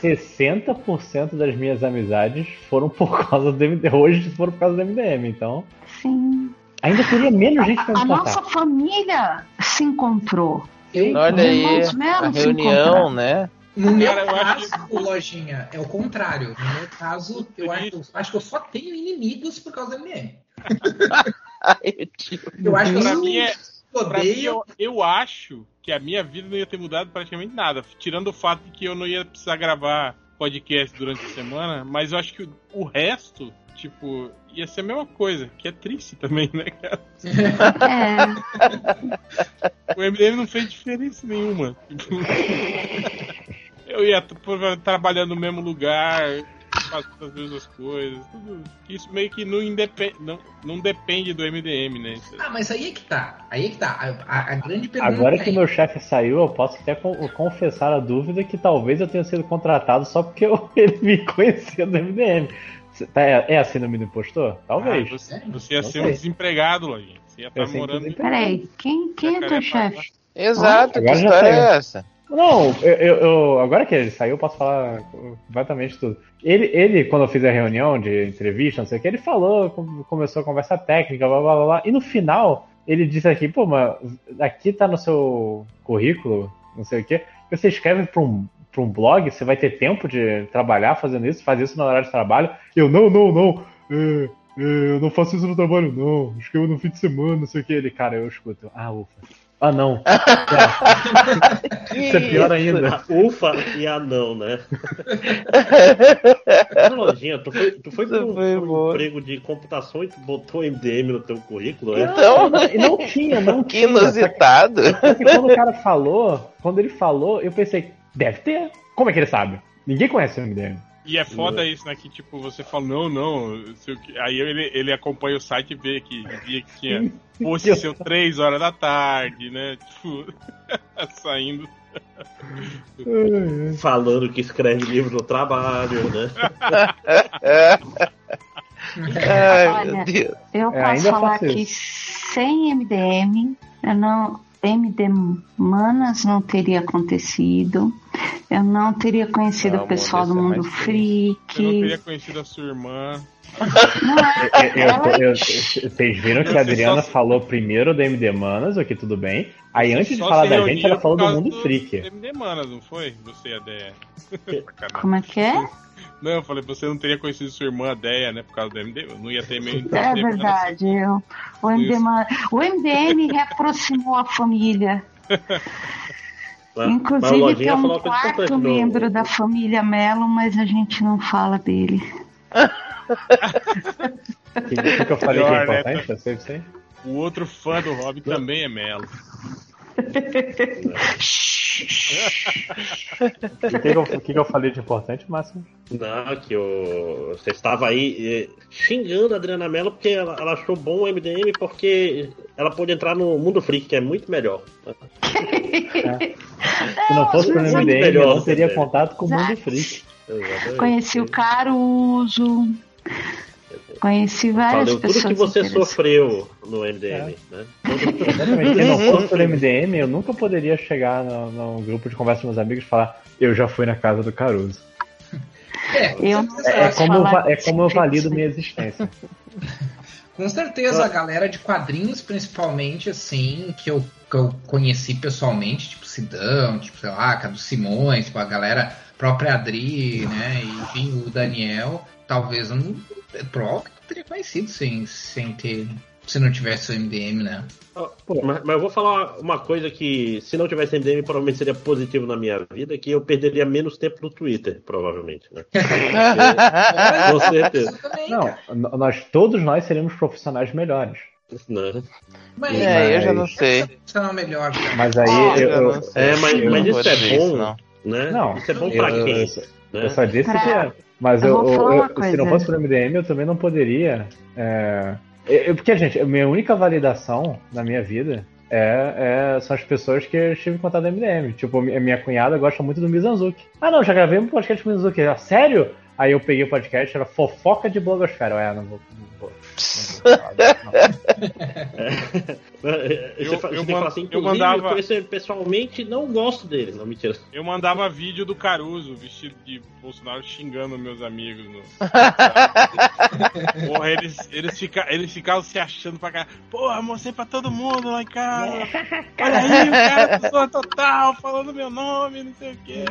que 60% das minhas amizades foram por causa do MDM. Hoje foram por causa do MDM, então. Sim. Ainda teria menos gente pra A me nossa família se encontrou. Eu, Olha aí, a reunião, né? no meu Cara, eu acho caso, o Lojinha, é o contrário. No meu caso, eu acho, eu acho que eu só tenho inimigos por causa do *laughs* tio. Eu acho que eu Pra só mim, é, pra mim odeio. eu, eu acho que a minha vida não ia ter mudado praticamente nada. Tirando o fato de que eu não ia precisar gravar podcast durante a semana, mas eu acho que o, o resto, tipo, ia ser a mesma coisa, que é triste também, né, cara? É, *laughs* O MDM não fez diferença nenhuma. Tipo, *laughs* eu ia trabalhar no mesmo lugar, fazendo as mesmas coisas, tudo. Isso meio que não, independe, não, não depende do MDM, né? Isso- Ah, mas aí é que tá. Aí é que tá. A, a- a grande pergunta Agora que é, meu chefe saiu, eu posso até con- confessar a dúvida que talvez eu tenha sido contratado só porque eu- *laughs* ele me conhecia do MDM. Tá- É, é a síndrome do impostor? Talvez. Ah, você, você ia Não ser um sei. desempregado, Lojinha. Você ia estar sei, morando. inclusive, peraí, quem, quem é teu chefe? Exato, que Agora já história é essa? Não, eu, eu- eu- agora que ele saiu, eu posso falar completamente tudo. Ele, ele, quando eu fiz a reunião de entrevista, não sei o que, ele falou, com- começou a conversa técnica, blá blá blá blá, e no final, ele disse aqui, pô, mas aqui tá no seu currículo, não sei o quê, você escreve pra um, pra um blog, você vai ter tempo de trabalhar fazendo isso, fazer isso no horário de trabalho. Eu, não, não, não, é, é, eu não faço isso no trabalho, não, escrevo no fim de semana, não sei o que. Ele, cara, eu escuto. Ah, ufa. Ah, não. *laughs* Isso é pior ainda. Ufa e anão, né? Lojinha, tu foi, tu foi pro, foi pro boa. emprego de computação e tu botou MDM no teu currículo, é? Então, E não tinha, não que tinha. inusitado. Só que quando o cara falou, quando ele falou, eu pensei, deve ter. Como é que ele sabe? Ninguém conhece o MDM. E é foda isso, né? Que tipo, você fala, não, não. Aí ele, ele acompanha o site e vê que dizia que tinha post seu 3 horas da tarde, né? Tipo, *laughs* saindo. Falando que escreve livro no trabalho, né? *laughs* Ai, Olha, meu Deus. Eu É, posso ainda falar faço que sem MDM, eu não, MD Manas não teria acontecido. Eu não teria conhecido Não, o pessoal do mundo freak. Você não teria conhecido a sua irmã. É, Eu- eu- eu- vocês viram que a Adriana falou primeiro do MD Manas, o que tudo bem. Aí antes de Só falar da gente, ela falou do mundo freak. MD Manas, não foi? Você e a *laughs* Deia. Como é que é? Não, eu falei, você não teria conhecido sua irmã, a Deia, né? Por causa do MD. Não ia ter meio. É verdade. Eu, o, MDM, o MDM reaproximou a família. *laughs* Mas- Inclusive tem um coisa quarto membro da família Melo, mas a gente não fala dele. O que, que eu falei que é né? importante? O outro fã do Robin também é Melo. *laughs* O que, que, eu, que que eu falei de importante, Máximo? Não, que o... você estava aí eh, xingando a Adriana Mello porque ela, ela achou bom o MDM porque ela pôde entrar no mundo freak, que é muito melhor. Se não fosse pelo MDM, eu não teria contato com o mundo freak. Exatamente. Conheci o Caruso. Conheci várias Valeu pessoas. *laughs* tudo que você sofreu no MDM, né? Exatamente. Se não fosse pelo MDM, eu nunca poderia chegar no, no grupo de conversa com meus amigos e falar, eu já fui na casa do Caruso. É, Eu- É, Posso como, é como eu valido minha existência. *laughs* Com certeza, a galera de quadrinhos, principalmente, assim, que eu, que eu conheci pessoalmente, tipo Sidão, tipo, sei lá, Cadu Simões, tipo, a galera própria Adri, né, e, enfim, o Daniel, talvez eu não. Provavelmente eu teria conhecido sem, sem ter. Se não tivesse o MDM, né? Mas, mas eu vou falar uma coisa que, se não tivesse MDM, provavelmente seria positivo na minha vida, que eu perderia menos tempo no Twitter, provavelmente, né? *laughs* Com certeza. Não, nós, todos nós seríamos profissionais melhores. Né? Mas, É, eu já não sei. Isso é o melhor. Mas aí Eu eu, já eu, não sei. É, mas, eu mas não isso é bom, isso, não. né? Não, isso é bom pra eu- quem? eu- né? eu só disse Pra- que é. Mas Eu eu, eu- eu- se não fosse pelo MDM, eu também não poderia. É, eu- porque, gente, a minha única validação na minha vida é, é- são as pessoas que eu estive em contato do MDM. Tipo, a minha cunhada gosta muito do Mizanzuki. Ah, não, já gravei um podcast com o Mizanzuki. Ah, sério? Aí eu peguei o podcast, era fofoca de blogosfera. Eu, É, não vou. Não vou, não vou falar, *laughs* não. Você, Eu- fa- você eu assim, eu mandava- eu pessoalmente não gosto dele. Não, mentira. Eu mandava vídeo do Caruso vestido de Bolsonaro xingando meus amigos. No... *laughs* Porra, eles, eles, fica, eles ficavam se achando pra cá. Porra, mostrei pra todo mundo lá em casa. Olha aí, o cara Zorra Total falando meu nome, não sei o quê.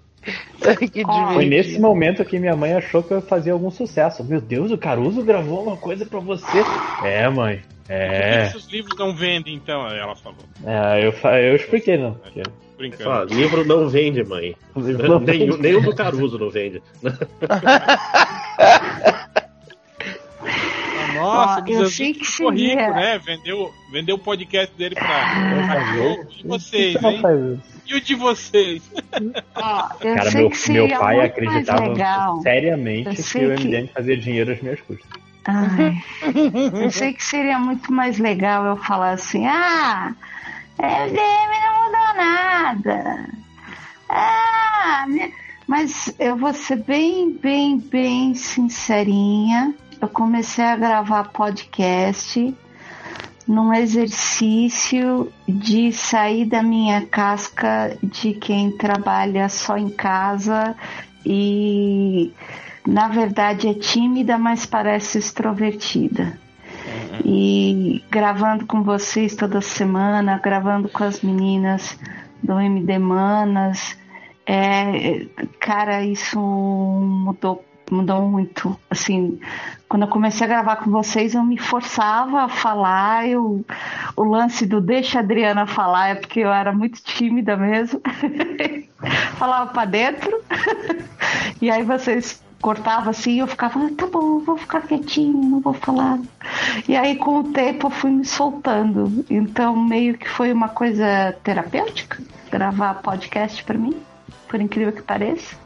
*laughs* *laughs* que Ó, Foi nesse momento que minha mãe achou que eu fazia algum sucesso. Meu Deus, o Caruso gravou uma coisa pra você. É, mãe. Por que É. esses livros não vendem, então? Ela falou, é eu, fa- eu expliquei, não. porque brincando. Fala, livro não vende, mãe. *laughs* não nem, vende. o do Caruso não vende. *laughs* Nossa, eu sei que ficou seria- rico, né? Vendeu, vendeu o podcast dele pra, Globo. E vocês, hein? E o de vocês? Eu Cara, sei meu, que seria meu pai muito acreditava seriamente Eu que sei o que- MDM fazia dinheiro às minhas custas. Ai, eu sei que seria muito mais legal eu falar assim, ah, MDM não mudou nada. Ah, mas eu vou ser bem, bem, bem sincerinha. Eu comecei a gravar podcast num exercício de sair da minha casca de quem trabalha só em casa e na verdade é tímida, mas parece extrovertida. E gravando com vocês toda semana, gravando com as meninas do MD Manas. É, cara, isso mudou mudou muito. Assim, quando eu comecei a gravar com vocês, eu me forçava a falar. Eu, o lance do deixa a Adriana falar é porque eu era muito tímida mesmo. *laughs* Falava para dentro. *laughs* e aí vocês cortavam assim eu ficava, ah, tá bom, vou ficar quietinho, não vou falar. E aí com o tempo eu fui me soltando. Então meio que foi uma coisa terapêutica gravar podcast para mim, por incrível que pareça.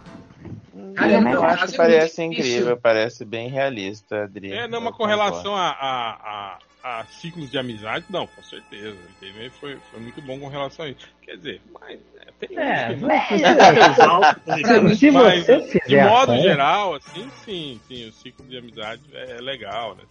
Ah, eu, eu acho que parece incrível, parece bem realista, Adri. É, não, uma correlação a, a, a, a, ciclos de amizade, não, com certeza. O foi, foi muito bom com relação a isso. Quer dizer, mas é, tem é, isso, né? de modo geral, assim, sim, sim, o ciclo de amizade é, é legal, né?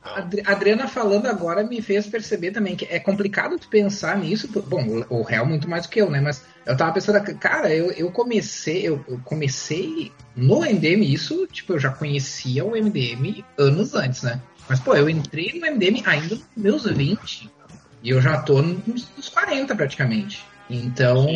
A Adriana falando agora me fez perceber também que é complicado tu pensar nisso. Bom, o réu muito mais do que eu, né? Mas eu tava pensando, cara, eu, eu comecei, eu, eu comecei no MDM isso, tipo, eu já conhecia o MDM anos antes, né? Mas, pô, eu entrei no MDM ainda nos meus 20 e eu já tô nos, nos 40 praticamente. Então,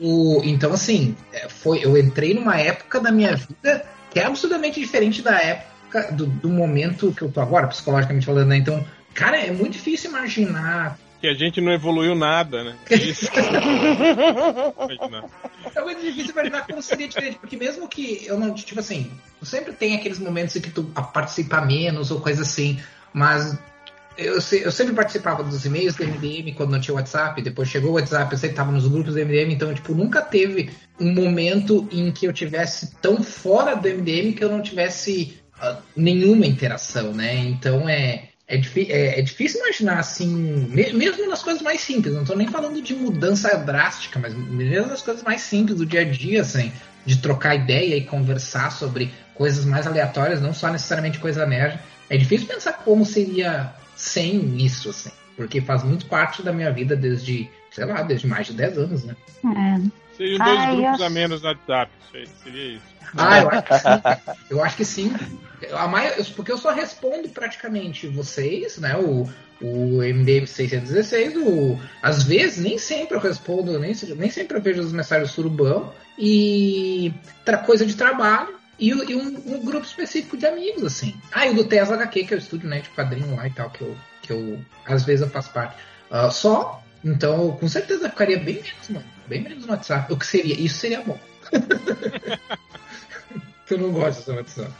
o, então assim, é, foi, eu entrei numa época da minha vida que é absolutamente diferente da época, do, do momento que eu tô agora, psicologicamente falando, né? Então, cara, é muito difícil imaginar que a gente não evoluiu nada, né? *laughs* Isso. é muito difícil imaginar como seria diferente, porque mesmo que eu não, tipo assim, sempre tem aqueles momentos em que tu participa menos ou coisa assim, mas eu, eu, sempre participava dos e-mails do MDM quando não tinha WhatsApp, depois chegou o WhatsApp, eu sempre estava nos grupos do MDM, então, tipo, nunca teve um momento em que eu tivesse tão fora do MDM que eu não tivesse uh, nenhuma interação, né? Então é é, é, é, difícil imaginar assim, mesmo nas coisas mais simples, não estou nem falando de mudança drástica, mas mesmo nas coisas mais simples do dia a dia, assim, de trocar ideia e conversar sobre coisas mais aleatórias, não só necessariamente coisa nerd. É difícil pensar como seria sem isso, assim, porque faz muito parte da minha vida desde, sei lá, desde mais de 10 anos, né? É. Seriam dois Ai, grupos eu... a menos no WhatsApp, seria isso. Ah, eu acho que sim. Eu acho que sim. A maioria, porque eu só respondo praticamente vocês, né? O, o MDM 616, o, às vezes, nem sempre eu respondo, nem, nem sempre eu vejo as mensagens do surubão, e outra coisa de trabalho, e, e um, um, grupo específico de amigos, assim. Ah, e o do Tesla HQ, que é o estúdio né, de quadrinho lá e tal, que eu, que eu às vezes eu faço parte. Uh, só, então, com certeza ficaria bem menos, mano. Bem menos no WhatsApp. O que seria? Isso seria bom. *laughs* eu não gosto dessa WhatsApp.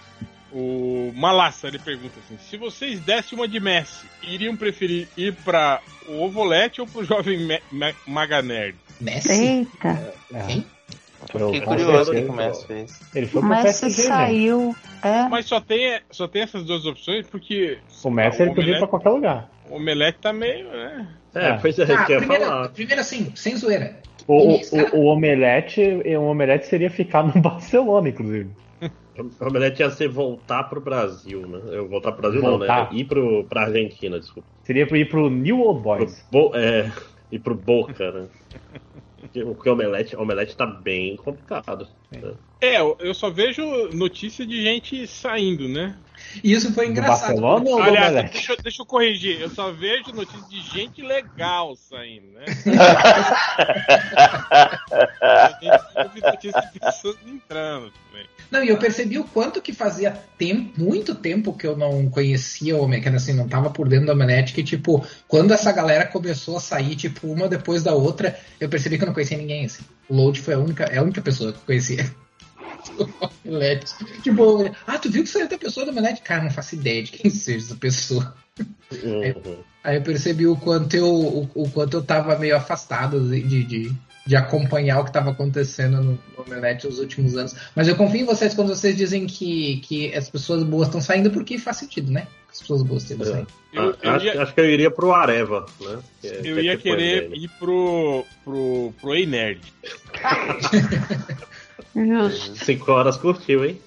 O Malassa ele pergunta assim: se vocês dessem uma de Messi, iriam preferir ir para o Ovolete ou para o jovem Me Me Maga Nerd? Messi? Eita! É. Fiquei curioso o que o Messi fez. Ele foi pro Messi PSG, saiu. É. Mas só tem, só tem essas duas opções porque. O Messi ele podia ir pra qualquer lugar. O Omelete tá meio, né? É, pois é, ah, primeiro, falar. Primeiro assim, sem zoeira. O, o, o, Omelete, o Omelete seria ficar no *laughs* Barcelona, inclusive. O Omelete ia ser voltar pro Brasil, né? Eu voltar pro Brasil voltar. não, né? Ir pro, pra Argentina, desculpa. Seria ir pro New Old Boys. Pro, é, *laughs* ir pro Boca, né? Porque o Omelete, Omelete tá bem complicado. Né? É, eu só vejo notícia de gente saindo, né? E isso foi engraçado. Barcelona ou Aliás, deixa, deixa, eu corrigir. Eu só vejo notícias de gente legal saindo, né? a gente notícias de pessoas entrando também. Não, e eu percebi o quanto que fazia tempo, muito tempo que eu não conhecia o que assim, não tava por dentro da Omelete, que tipo, quando essa galera começou a sair, tipo, uma depois da outra, eu percebi que eu não conhecia ninguém, assim. O Load foi a única, é a única pessoa que eu conhecia. *laughs* Omelete. Tipo, ah, tu viu que saiu outra pessoa do Omelete? Cara, não faço ideia de quem *laughs* seja essa pessoa. Uhum. Aí, eu percebi o quanto eu, o, o, quanto eu tava meio afastado de, de, de acompanhar o que estava acontecendo no, no Omelete nos últimos anos. Mas eu confio em vocês quando vocês dizem que, que as pessoas boas estão saindo, porque faz sentido, né? As pessoas boas estão saindo. Eu, eu acho, ia... acho, que eu iria pro Areva, né? Que, é- eu que é ia querer ir pro, pro, pro Ei Nerd. *laughs* Cinco horas curtiu, hein?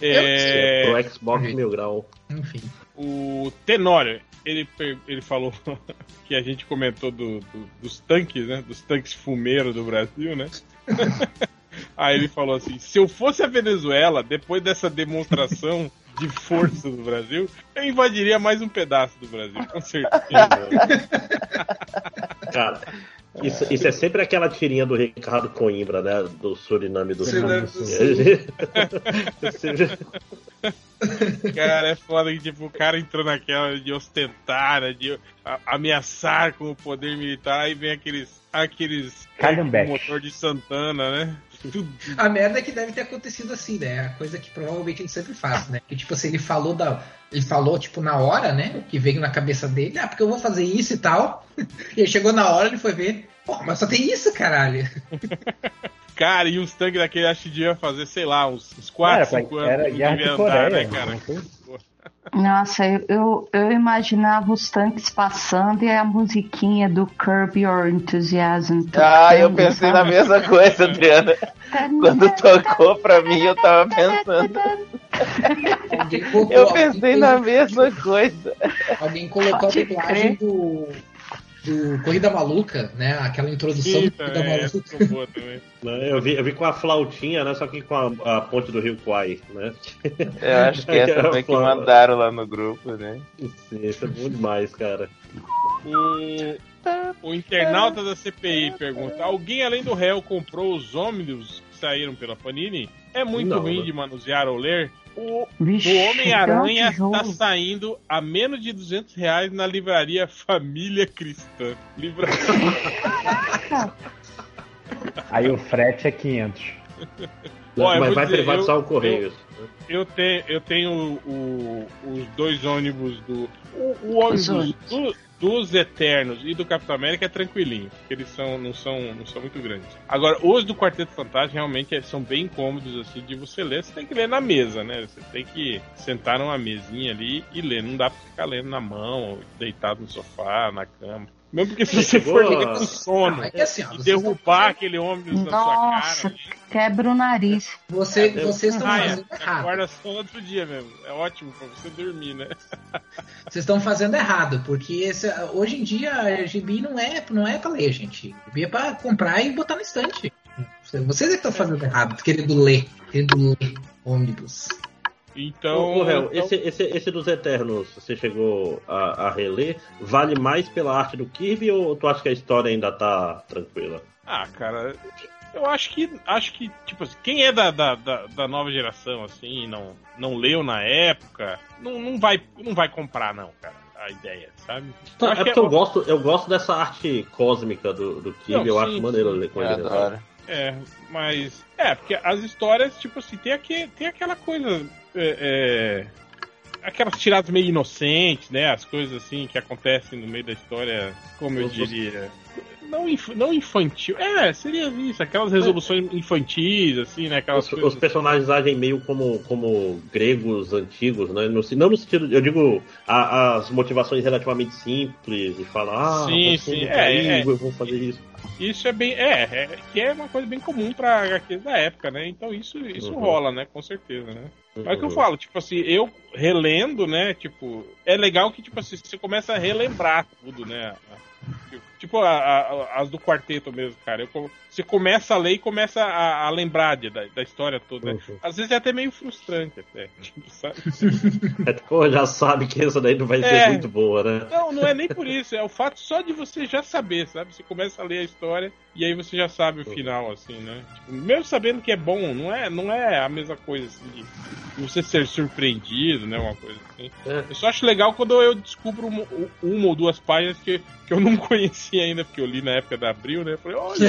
é... Pro Xbox Mil Grau. Enfim. O Tenório, ele, ele falou *laughs* que a gente comentou do, do, dos tanques, né? Dos tanques fumeiros do Brasil, né? *laughs* Aí ele falou assim: se eu fosse a Venezuela, depois dessa demonstração de força do Brasil, eu invadiria mais um pedaço do Brasil, com certeza. *laughs* Cara, isso, isso, é sempre aquela tirinha do Ricardo Coimbra, né? Do Suriname do Sul. *laughs* cara, é foda que tipo, o cara entrou naquela de ostentar, né, de ameaçar com o poder militar, aí vem aqueles. aqueles. Calhambeck. motor de Santana, né? A merda é que deve ter acontecido assim, né? A coisa que provavelmente ele sempre faz, né? Que tipo assim, ele falou da. Ele falou, tipo, na hora, né? O que veio na cabeça dele, ah, porque eu vou fazer isso e tal. *laughs* E aí chegou na hora, ele foi ver. Pô, mas só tem isso, caralho. *laughs* Cara, e os tanques daquele acho que devia fazer, sei lá, uns, uns 4, 5 anos. Era guerra de Coreia, né, cara? Nossa, eu, eu, eu, imaginava os tanques passando e a musiquinha do Curb Your Enthusiasm. Ah, eu pensei na mesma coisa, Adriana. Quando tocou pra mim, eu tava pensando. eu pensei na mesma coisa. Alguém colocou a dublagem do do Corrida Maluca, né? Aquela introdução Eita, do Corrida é, Maluca. boa também. Eu vi, eu vi com a flautinha, né? Só que com a, a ponte do Rio Kwai, né? Eu acho que essa *laughs* foi que mandaram lá no grupo, né? Sim, isso é bom demais, cara. E... O internauta da CPI pergunta: Alguém além do réu comprou os ônibus que saíram pela Panini? É muito Não, ruim né? de manusear ou ler? O, Vixe, o Homem-Aranha jogo. saindo a menos de 200 reais na livraria Família Cristã. Livra... *laughs* Aí o frete é 500. Ó, eu Mas vai dizer, privatizar eu- o Correios. Eu tenho, eu tenho o- os dois ônibus do. O, o ônibus ônibus. do- dos Eternos e do Capitão América é tranquilinho, porque eles são, não, são, não são muito grandes. Agora, os do Quarteto Fantástico realmente é- são bem cômodos assim de você ler. Você tem que ler na mesa, né? Você tem que sentar numa mesinha ali e ler. Não dá pra ficar lendo na mão, deitado no sofá, na cama. Mesmo porque se você Chegou for ler com sono É que assim, ó, e derrubar aquele ônibus na sua Nossa, cara. quebra o nariz. Você, É, vocês estão Raia, fazendo errado. acorda só outro dia mesmo. É ótimo pra você dormir, né? *laughs* Vocês estão fazendo errado, porque esse- hoje em dia gibi não é, não é pra ler, gente. Gibi é pra comprar e botar no estante. Vocês é que estão fazendo errado, querendo ler, querendo ler ônibus. Então. Ô, ô, Hel, então- esse, esse, esse dos Eternos, você chegou a, a reler, vale mais pela arte do Kirby ou tu acha que a história ainda tá tranquila? Ah, cara, eu acho que. Acho que, tipo assim, quem é da, da, da, da nova geração, assim, e não, não leu na época, não, não, vai, não vai comprar, não, cara, a ideia, sabe? Então, acho é que porque eu gosto, eu gosto dessa arte cósmica do, do Kirby, Não, eu sim, acho maneiro sim. ler com ele. adoro. É, mas. É, porque as histórias, tipo assim, tem, aqui, tem aquela coisa. É, é, aquelas tiradas meio inocentes, né? As coisas assim que acontecem no meio da história, como eu diria. Não, inf- não infantil. É, seria isso, aquelas resoluções infantis, assim, né? Aquelas Os, coisas. os personagens agem meio como, como gregos antigos, né? No, não no sentido, eu digo, a- as motivações relativamente simples, de falar, ah, Sim, sim, é, é. eu vou fazer isso. Isso é bem. É, é, que é uma coisa bem comum pra HQs da época, né? Então isso, isso Uhum. rola, né? Com certeza, né? Mas é o que eu falo, tipo assim, eu relendo, né? Tipo, é legal que, tipo assim, você começa a relembrar tudo, né? Tipo, a- a- as do quarteto mesmo, cara. Eu, você começa a ler e começa a, a lembrar de- da, da história toda. né? Uhum. Às vezes é até meio frustrante, até. *laughs* Tipo, sabe? É, já sabe que essa daí não vai É. ser muito boa, né? Não, não é nem por isso. É o fato só de você já saber, sabe? Você começa a ler a história e aí você já sabe o final, assim, né? Tipo, mesmo sabendo que é bom, não é, não é a mesma coisa, assim, de de você ser surpreendido, né? Uma coisa assim. É. Eu só acho legal quando eu descubro uma, uma ou duas páginas que, que eu não *laughs* conhecia ainda, porque eu li na época da Abril, né? Eu falei, olha,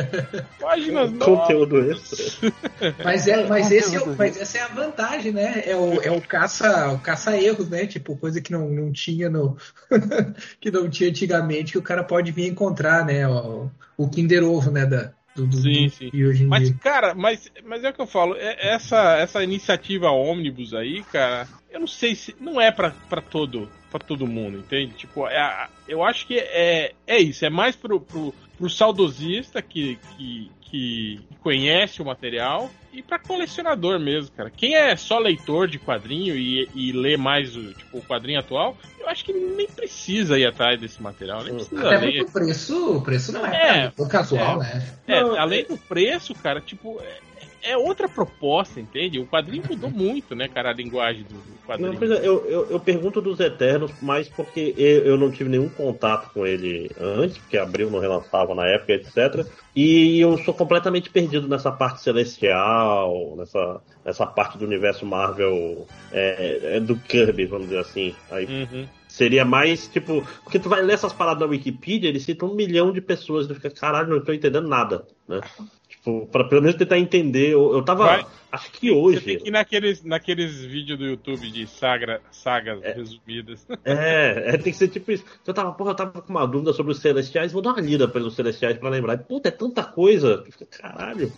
*laughs* páginas Conteúdo novas. extra. *laughs* Mas, é, mas, esse é, mas essa é a vantagem, né? É o, é o caça o caça erros, né? Tipo, coisa que não, não tinha no *laughs* que não tinha antigamente, que o cara pode vir encontrar, né? O, o Kinder Ovo, né? Da, do, do, Sim, sim. E hoje em Mas, dia. cara, mas, mas é o que eu falo, é- essa, essa iniciativa ônibus aí, cara, eu não sei se. Não é pra, pra todo para todo mundo, entende? Tipo, é, eu acho que é, é isso, é mais pro, pro, pro saudosista que, que, que conhece o material e para colecionador mesmo, cara. Quem é só leitor de quadrinho e, e lê mais o, tipo, o quadrinho atual, eu acho que nem precisa ir atrás desse material, nem precisa Até ler. o preço, o preço não É, é, é casual, é. né? É, Não, além do preço, cara, tipo, é, é outra proposta, entende? O quadrinho mudou *laughs* muito, né, cara, a linguagem do, quadrinho. Não, pois é, eu, eu, eu pergunto dos Eternos, mas porque eu, eu não tive nenhum contato com ele antes, porque Abril não relançava na época, etc. E eu sou completamente perdido nessa parte celestial, nessa, nessa parte do universo Marvel é, é do Kirby, vamos dizer assim. Aí Uhum. seria mais, tipo, porque tu vai ler essas paradas na Wikipedia, eles citam um milhão de pessoas, e tu fica, caralho, não tô entendendo nada, né? Tipo, pra pelo menos tentar entender. Eu, eu tava. Vai. Acho que Você hoje. tem que ir naqueles, naqueles vídeos do YouTube de saga, sagas resumidas. *laughs* É, é, tem que ser tipo isso. Eu tava, porra, eu tava com uma dúvida sobre os Celestiais, vou dar uma lida pelos Celestiais pra lembrar. Puta, é tanta coisa. Caralho,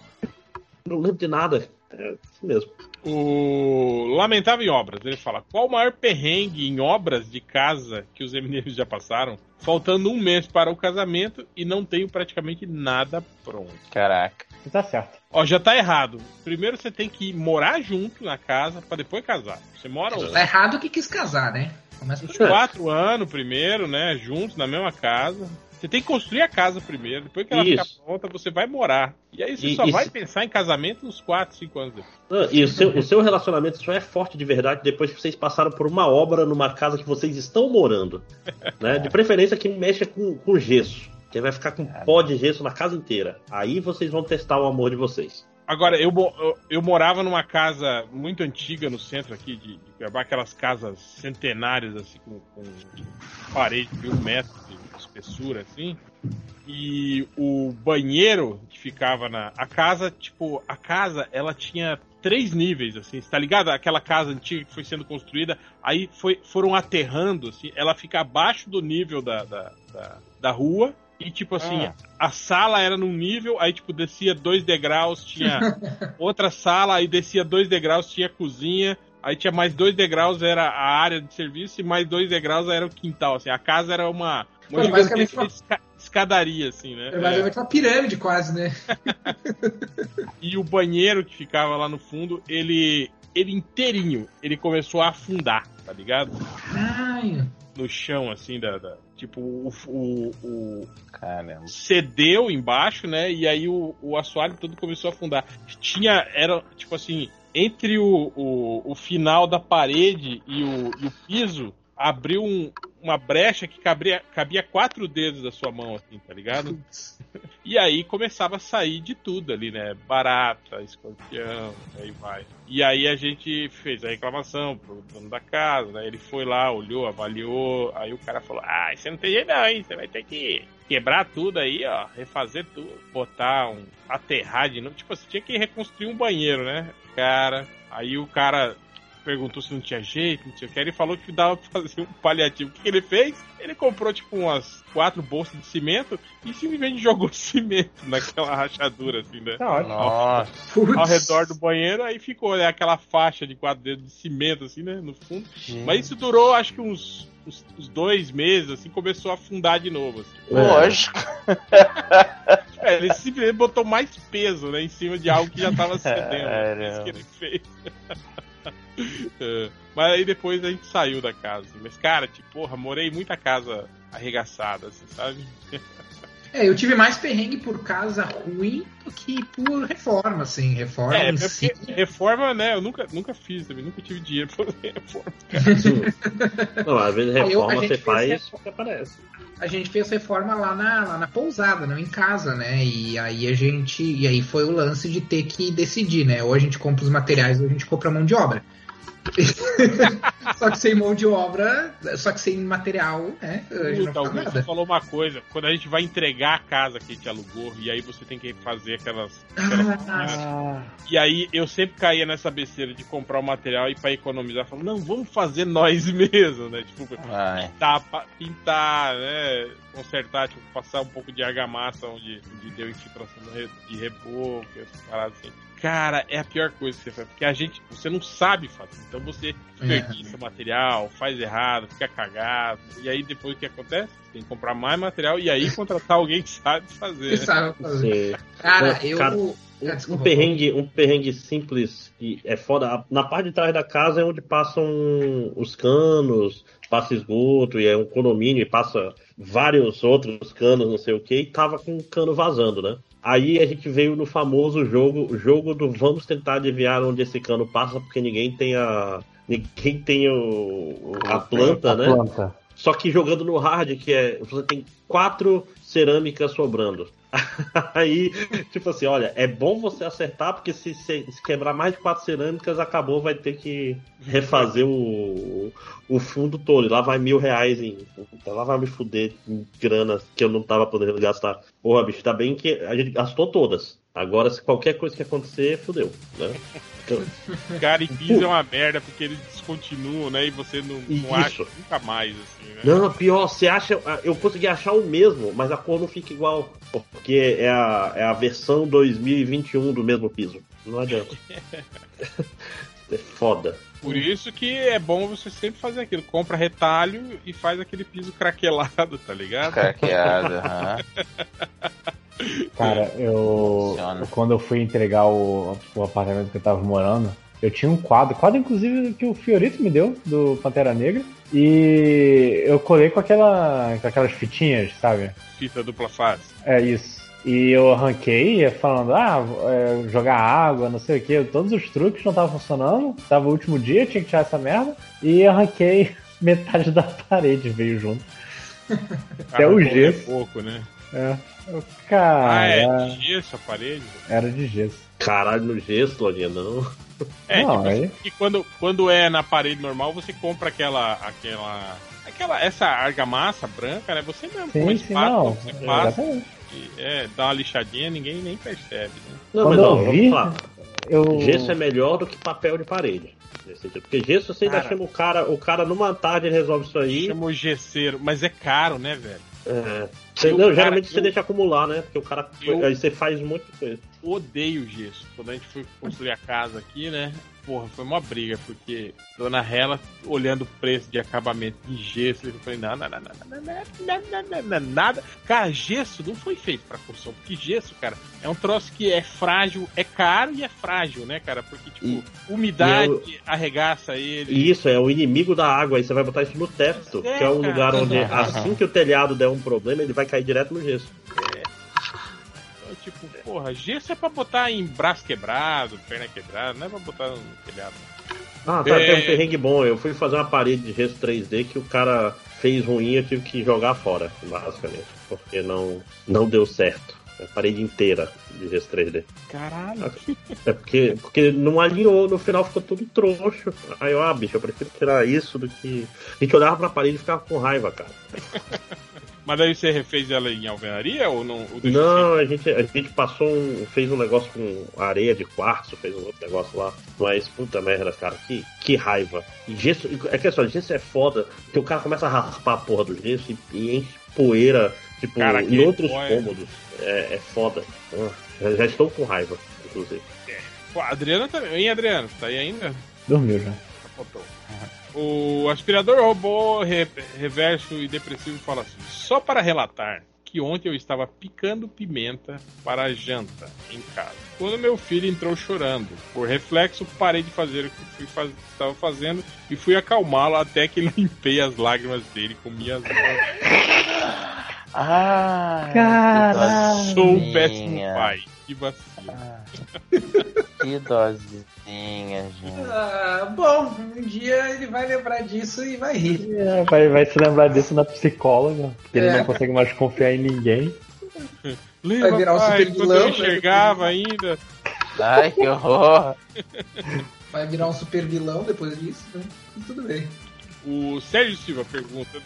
não lembro de nada. É isso mesmo. O Lamentável em Obras, ele fala: qual o maior perrengue em obras de casa que os MDMs já passaram? Faltando um mês para o casamento e não tenho praticamente nada pronto. Caraca. Tá certo. Ó, já tá errado. Primeiro você tem que morar junto na casa para depois casar. Você mora Tá errado que quis casar, né? Começa por quatro anos primeiro, né? Juntos na mesma casa. Você tem que construir a casa primeiro. Depois que ela Isso. ficar pronta, você vai morar. E aí você E- só e vai se- pensar em casamento uns 4, 5 anos depois. Ah, E o seu, o seu relacionamento só é forte de verdade depois que vocês passaram por uma obra numa casa que vocês estão morando. *laughs* Né? De preferência que mexa com, com gesso. Que vai ficar com pó de gesso na casa inteira. Aí vocês vão testar o amor de vocês. Agora, eu, eu, eu morava numa casa muito antiga no centro aqui de, de Cuiabá, aquelas casas centenárias, assim, com, com parede de um metro espessura, assim. E o banheiro que ficava na. A casa, tipo, a casa, ela tinha três níveis, assim, tá ligado? Aquela casa antiga que foi sendo construída, aí foi, foram aterrando, assim, ela fica abaixo do nível da, da, da, da rua. E, tipo assim, Ah. a sala era num nível, aí, tipo, descia dois degraus, tinha *laughs* outra sala, aí descia dois degraus, tinha cozinha, aí tinha mais dois degraus, era a área de serviço, e mais dois degraus era o quintal, assim. A casa era uma, uma basicamente gigantesca esca- escadaria, assim, né? É basicamente uma pirâmide quase, né? *laughs* E o banheiro que ficava lá no fundo, ele, ele inteirinho, ele começou a afundar, tá ligado? Ai, No chão, assim, da. da- tipo, o, o, o- Caramba. cedeu embaixo, né? E aí o, o assoalho todo começou a afundar. Tinha, era, tipo assim, entre o, o, o final da parede e o, e o piso, abriu um- uma brecha que cabia, cabia quatro dedos da sua mão, assim, tá ligado? *laughs* E aí começava a sair de tudo ali, né? Barata, escorpião, aí vai. E aí a gente fez a reclamação pro dono da casa, né? Ele foi lá, olhou, avaliou, aí o cara falou, ah, você não tem jeito não, hein? Você vai ter que quebrar tudo aí, ó, refazer tudo, botar um aterrar de novo. Tipo, você tinha que reconstruir um banheiro, né? Cara, aí o cara perguntou se não tinha jeito, não tinha o que. Ele falou que dava pra fazer um paliativo. O que que ele fez? Ele comprou, tipo, umas quatro bolsas de cimento e simplesmente *laughs* jogou cimento naquela rachadura, assim, né? Tá. Nossa. putz. Ao redor do banheiro, aí ficou né, aquela faixa de quatro dedos de cimento, assim, né? No fundo. Mas isso durou, acho que uns, uns, uns dois meses, assim, começou a afundar de novo. Assim. Lógico. É, ele simplesmente botou mais peso, né? Em cima de algo que já tava *laughs* cedendo. né? Isso que ele fez. *laughs* É, Mas aí depois a gente saiu da casa. Mas, cara, tipo, porra, morei muita casa arregaçada, assim, sabe? É, eu tive mais perrengue por casa ruim do que por reforma, assim. Reforma É, em porque si. reforma, né? Eu nunca, nunca fiz também, nunca tive dinheiro pra fazer reforma. *laughs* Não, às vezes eu- reforma a gente você fez faz aparece. A gente fez reforma lá na, lá na pousada, não em casa, né? E aí a gente. E aí foi o lance de ter que decidir, né? Ou a gente compra os materiais ou a gente compra mão de obra. *laughs* só que sem mão de obra, só que sem material, né? A gente não Puta, Augusto, você falou uma coisa. Quando a gente vai entregar a casa que a gente alugou, e aí você tem que fazer aquelas. aquelas Ah, E aí eu sempre caía nessa besteira de comprar o material e pra economizar, falando, não, vamos fazer nós *laughs* mesmos, né? Tipo, pintar, pintar, né? Consertar, tipo, passar um pouco de argamassa onde, onde deu infiltração de re- de reboco, essas paradas assim. Cara, é a pior coisa que você faz, porque a gente, você não sabe fazer. Então você desperdiça material, faz errado, fica cagado. E aí depois o que acontece? Tem que comprar mais material e aí contratar alguém que sabe fazer. Que sabe fazer. Cara, eu. cara, Ah, Um, perrengue, um perrengue simples e é foda. Na parte de trás da casa é onde passam os canos, passa esgoto e é um condomínio e passa vários outros canos, não sei o que, e tava com um cano vazando, né? Aí a gente veio no famoso jogo, o jogo do vamos tentar adivinhar onde esse cano passa, porque ninguém tem a. Ninguém tem o, o- a planta, A né? planta. Só que jogando no hard, que é. Você tem quatro cerâmicas sobrando. *laughs* Aí, tipo assim, olha, é bom você acertar, porque se, se- quebrar mais de quatro cerâmicas, acabou, vai ter que refazer o, o fundo todo. Lá vai mil reais em. Lá vai me fuder em grana que eu não tava podendo gastar. Porra, bicho, tá bem que a gente gastou todas. Agora, se qualquer coisa que acontecer, fudeu, né? *laughs* Então, Garimpis é uma merda porque eles descontinuam, né? E você não, não acha nunca mais, assim, né? Não, pior, você acha. Eu consegui achar o mesmo, mas a cor não fica igual. Porque é a, é a versão 2021 do mesmo piso. Não adianta. *laughs* é foda. Por isso que é bom você sempre fazer aquilo. Compra retalho e faz aquele piso craquelado, tá ligado? Craqueado, aham. *laughs* Cara, eu. Funciona. Quando eu fui entregar o, o apartamento que eu tava morando, eu tinha um quadro, quadro inclusive que o Fiorito me deu, do Pantera Negra. E eu colei com, aquela, com aquelas fitinhas, sabe? Fita dupla face. É isso. E eu arranquei falando, ah, é, jogar água, não sei o que. Todos os truques não estavam funcionando. Tava o último dia, tinha que tirar essa merda. E arranquei *laughs* metade da parede, veio junto. Até o gesso. é pouco, né? É. Eu, Ah, Cara, é de gesso a parede? era de gesso. Caralho, no gesso, Lodinha, não. É, Não, tipo, aí- e quando, quando é na parede normal, você compra aquela. aquela. aquela. essa argamassa branca, né? Você mesmo com Sim, sim, espátula, não. você passa e é, dá uma lixadinha, ninguém nem percebe, né? Não, Quando mas vamos vi, falar. eu. Gesso é melhor do que papel de parede. Porque gesso você ainda Cara. chama o cara, o cara numa tarde ele resolve isso aí. Chama o gesseiro, mas é caro, né, velho? É, você- não, cara, geralmente você eu- deixa acumular, né? Porque o cara. Eu- Aí você faz muita coisa. Odeio gesso. Quando a gente foi construir a casa aqui, né? Porra, foi uma briga, porque Dona Hela, olhando o preço de acabamento de gesso, eu falei, não, não, não, não, não, não, não, não, não, não, nada. Cara, gesso não foi feito pra construção, porque gesso, cara, é um troço que é frágil, é caro e é frágil, né, cara? Porque, tipo, E- umidade e arregaça ele. E isso é o inimigo da água. Aí você vai botar isso no teto, É, que é um cara. lugar onde assim que o telhado der um problema, ele vai cair direto no gesso. Então, tipo, porra, gesso é pra botar em braço quebrado, perna quebrada, não é pra botar no telhado. Ah, tá, É. tem um perrengue bom. Eu fui fazer uma parede de gesso 3D que o cara fez ruim eu tive que jogar fora, basicamente. Porque não, não deu certo. A parede inteira de gesso 3D. Caralho. É porque, porque não alinhou, no final ficou tudo troncho. Aí eu, ah, bicho, eu prefiro tirar isso do que. A gente olhava pra parede e ficava com raiva, cara. *laughs* Mas daí você refez ela em alvenaria ou não? Ou Não, a gente, a gente passou um. fez um negócio com areia de quartzo, fez um outro negócio lá. Mas, puta merda, cara, que, que raiva. E gesso, é que é só, gesso é foda, porque o cara começa a raspar a porra do gesso e, e enche poeira, tipo, Cara, em outros é- cômodos. É, é foda. Ah, já, já estou com raiva, inclusive. Pô, a Adriana também. Hein, Adriano? Tá aí ainda? Dormiu já. Capotou. *laughs* O aspirador robô re- reverso e depressivo fala assim: só para relatar que ontem eu estava picando pimenta para a janta em casa. Quando meu filho entrou chorando, por reflexo parei de fazer o que faz- estava fazendo e fui acalmá-lo até que *laughs* limpei as lágrimas dele com minhas mãos. Ah, Caralho. Sou um péssimo pai. Que vacilo. Que dozinha, gente. Ah, bom, um dia ele vai lembrar disso e vai rir. É, vai, vai se lembrar disso na psicóloga, porque ele É. não consegue mais confiar em ninguém. Lembra, Vai virar um pai, super vilão, né? enxergava ainda. Ai, que horror. Vai virar um super vilão depois disso, né? E tudo bem. O Sérgio Silva pergunta,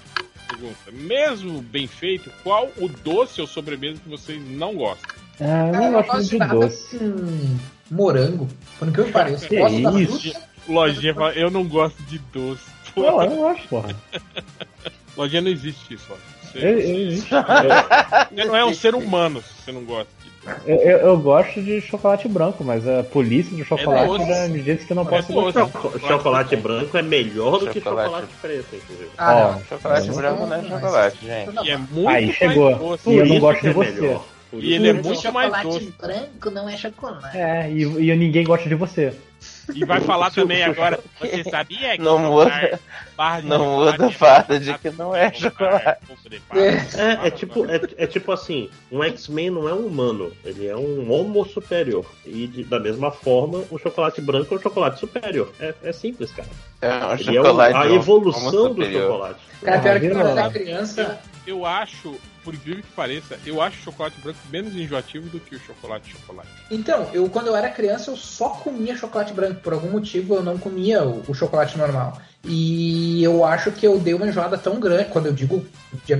pergunta: mesmo bem feito, qual o doce ou sobremesa que vocês não gostam? Ah, eu não gosto muito de nada doce. com morango. Por que eu pareço? Que Gosto da isso? fruta. Lojinha fala: eu não gosto de doce. Pô, Não, eu não gosto, porra. *laughs* Lojinha não existe isso, ó. Você, Eu, eu, você não é um ser humano se você não gosta de doce. Eu, eu, eu gosto de chocolate branco, mas a polícia do chocolate doce. já me disse que não É posso doce. gostar. Choco- chocolate branco é melhor do que Chocolate. chocolate preto, inclusive. Ah, Ó, não. Chocolate branco não é chocolate, gente. E é muito Aí chegou. doce. E eu não gosto de você. melhor. Por E ele é muito mais doce. branco não é chocolate. É, e, e ninguém gosta de você. E vai falar também agora. Você sabia que Não muda- barra de Não chocolate muda o é fato mais de que não é chocolate. É, é tipo, é, é tipo assim, um X-Men não é um humano, ele é um homo superior. E de- da mesma forma, o chocolate branco é um chocolate superior. É, é simples, cara. É um Ele é o- chocolate. a evolução do chocolate. Cara, pior que Ah, quando eu era criança. Eu acho, por incrível que pareça, eu acho o chocolate branco menos enjoativo do que o chocolate chocolate. Então, eu quando eu era criança eu só comia chocolate branco. Por algum motivo eu não comia o, o chocolate normal. E eu acho que eu dei uma enjoada tão grande. Quando eu digo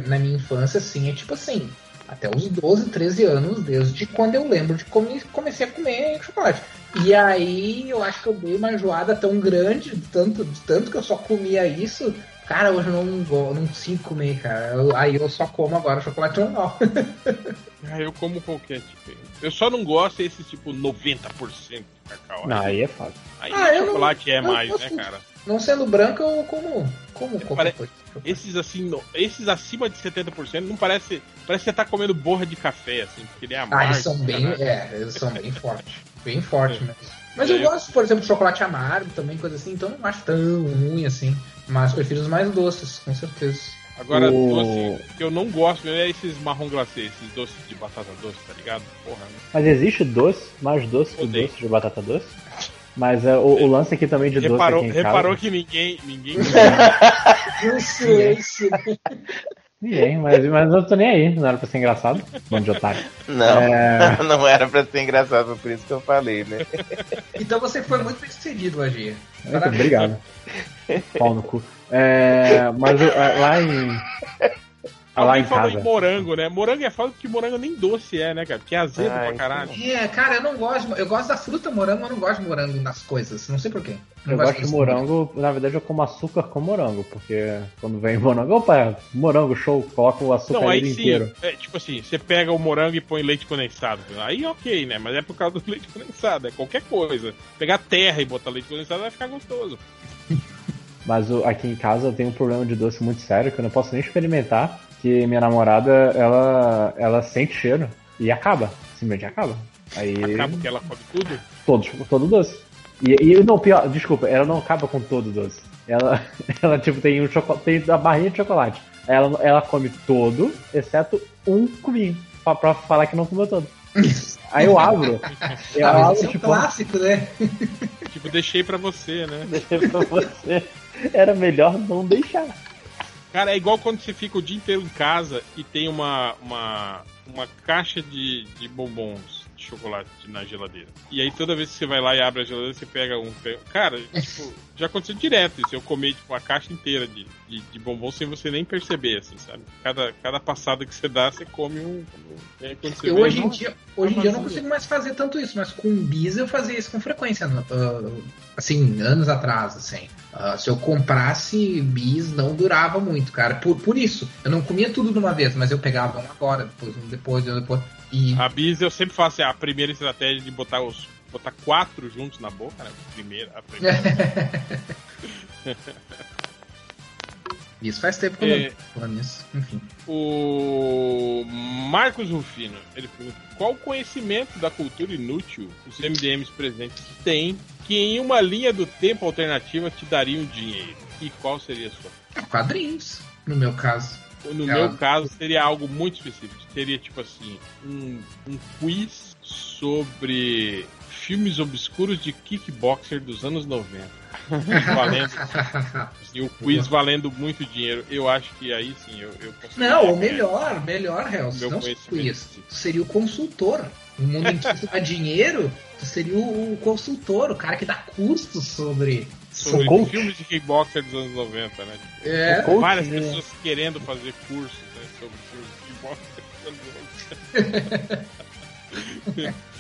na minha infância, assim, é tipo assim. Até os 12, 13 anos, desde quando eu lembro de come, comecei a comer chocolate. E aí eu acho que eu dei uma enjoada tão grande, de tanto, de tanto que eu só comia isso. Cara, hoje eu não, go- não consigo comer, cara. Eu- aí eu só como agora chocolate normal. *laughs* Ah, eu como qualquer tipo. Eu só não gosto desses tipo 90% cacau. Não, aí é fácil. Aí Ah, eu não- chocolate é mais, né, cara? Não sendo branco, eu como, como qualquer Pare- coisa. Esses assim, no- esses acima de 70% não parece. Parece que você tá comendo borra de café, assim, porque ele é amargo. Ah, eles são bem, né? é, eles são bem *laughs* fortes. Bem fortes mesmo. Mas É, eu eu- gosto, por exemplo, de chocolate amargo também, coisa assim, então não acho tão ruim assim. Mas prefiro os mais doces, com certeza. Agora, O- doce que eu não gosto mesmo é esses marrom glacê, esses doces de batata doce, tá ligado? Porra, né? Mas existe doce, mais doce que Odeio. doce de batata doce? Mas é, o, o lance aqui também de reparou, doce aqui em reparou casa... que ninguém. ninguém. *laughs* Ninguém, mas, mas eu tô nem aí, não era pra ser engraçado. Bando de otário. Não, É. *laughs* não era pra ser engraçado, por isso que eu falei, né? então você foi muito bem sucedido, Lagia. Muito obrigado. Pau no cu. É, mas eu- lá em. Lá Alguém em falou casa. em morango, né? Morango é foda porque morango nem doce é, né, cara? Porque é azedo Ai, pra caralho. É, cara, eu não gosto. Eu gosto da fruta morango, mas não gosto de morango nas coisas. Não sei porquê. Eu gosto de morango, na verdade eu como açúcar com morango, porque quando vem morango, opa, morango show, coloca o açúcar Não, aí sim, inteiro. é, tipo assim, você pega o morango e põe leite condensado. Aí ok, né? Mas é por causa do *laughs* leite condensado, é qualquer coisa. Pegar terra e botar leite condensado vai ficar gostoso. Mas aqui em casa eu tenho um problema de doce muito sério que eu não posso nem experimentar, que minha namorada, ela, ela sente cheiro e acaba, simplesmente acaba. Aí Acaba que ela come tudo. todo, todo doce. E, e não, pior, desculpa, ela não acaba com todo doce. Ela, *laughs* ela tipo, tem um chocolate, tem a barrinha de chocolate. Ela, ela come todo, exceto um cubinho, pra, pra falar que não comeu todo. *laughs* Aí eu abro, eu Ah, abro, esse é um tipo, clássico, né? Tipo, deixei pra você, né? *laughs* deixei pra você. Era melhor não deixar. Cara, é igual quando você fica o dia inteiro em casa e tem uma, uma, uma caixa de, de bombons chocolate na geladeira. E aí toda vez que você vai lá e abre a geladeira, você pega um. Cara, tipo, já aconteceu direto isso. Eu comer tipo, a caixa inteira de, de, de bombom sem você nem perceber, assim, sabe? Cada, cada passada que você dá, você come um. Aí você Eu vê, hoje em dia, hoje em dia eu não consigo mais fazer tanto isso, mas com bis eu fazia isso com frequência, ah, assim, anos atrás, assim. Ah, se eu comprasse bis, não durava muito, cara. Por, por isso, eu não comia tudo de uma vez, mas eu pegava um agora, depois um depois, um depois. E A bis eu sempre faço assim, a primeira estratégia de botar os. botar quatro juntos na boca, né? Primeira, a primeira. *laughs* isso faz tempo que eu É. falando nisso. Enfim. O Marcos Rufino, ele pergunta qual conhecimento da cultura inútil os MDMs presentes têm que em uma linha do tempo alternativa te dariam dinheiro? E qual seria a sua? Quadrinhos, no meu caso. No É. meu caso, seria algo muito específico. Seria tipo assim, um, um quiz sobre filmes obscuros de kickboxer dos anos 90. *laughs* valendo, *laughs* e o quiz valendo muito dinheiro. Eu acho que aí sim eu, eu Não, ganhar. melhor, melhor, Hells. Meu Não. Tu seria o consultor. No mundo em que tu dá dinheiro, tu seria o, o consultor, o cara que dá cursos sobre. Sobre coach. filmes de kickboxer dos anos 90, né? É, Coach, Várias né? pessoas querendo fazer cursos né, sobre filmes de kickboxer dos anos 90. *laughs*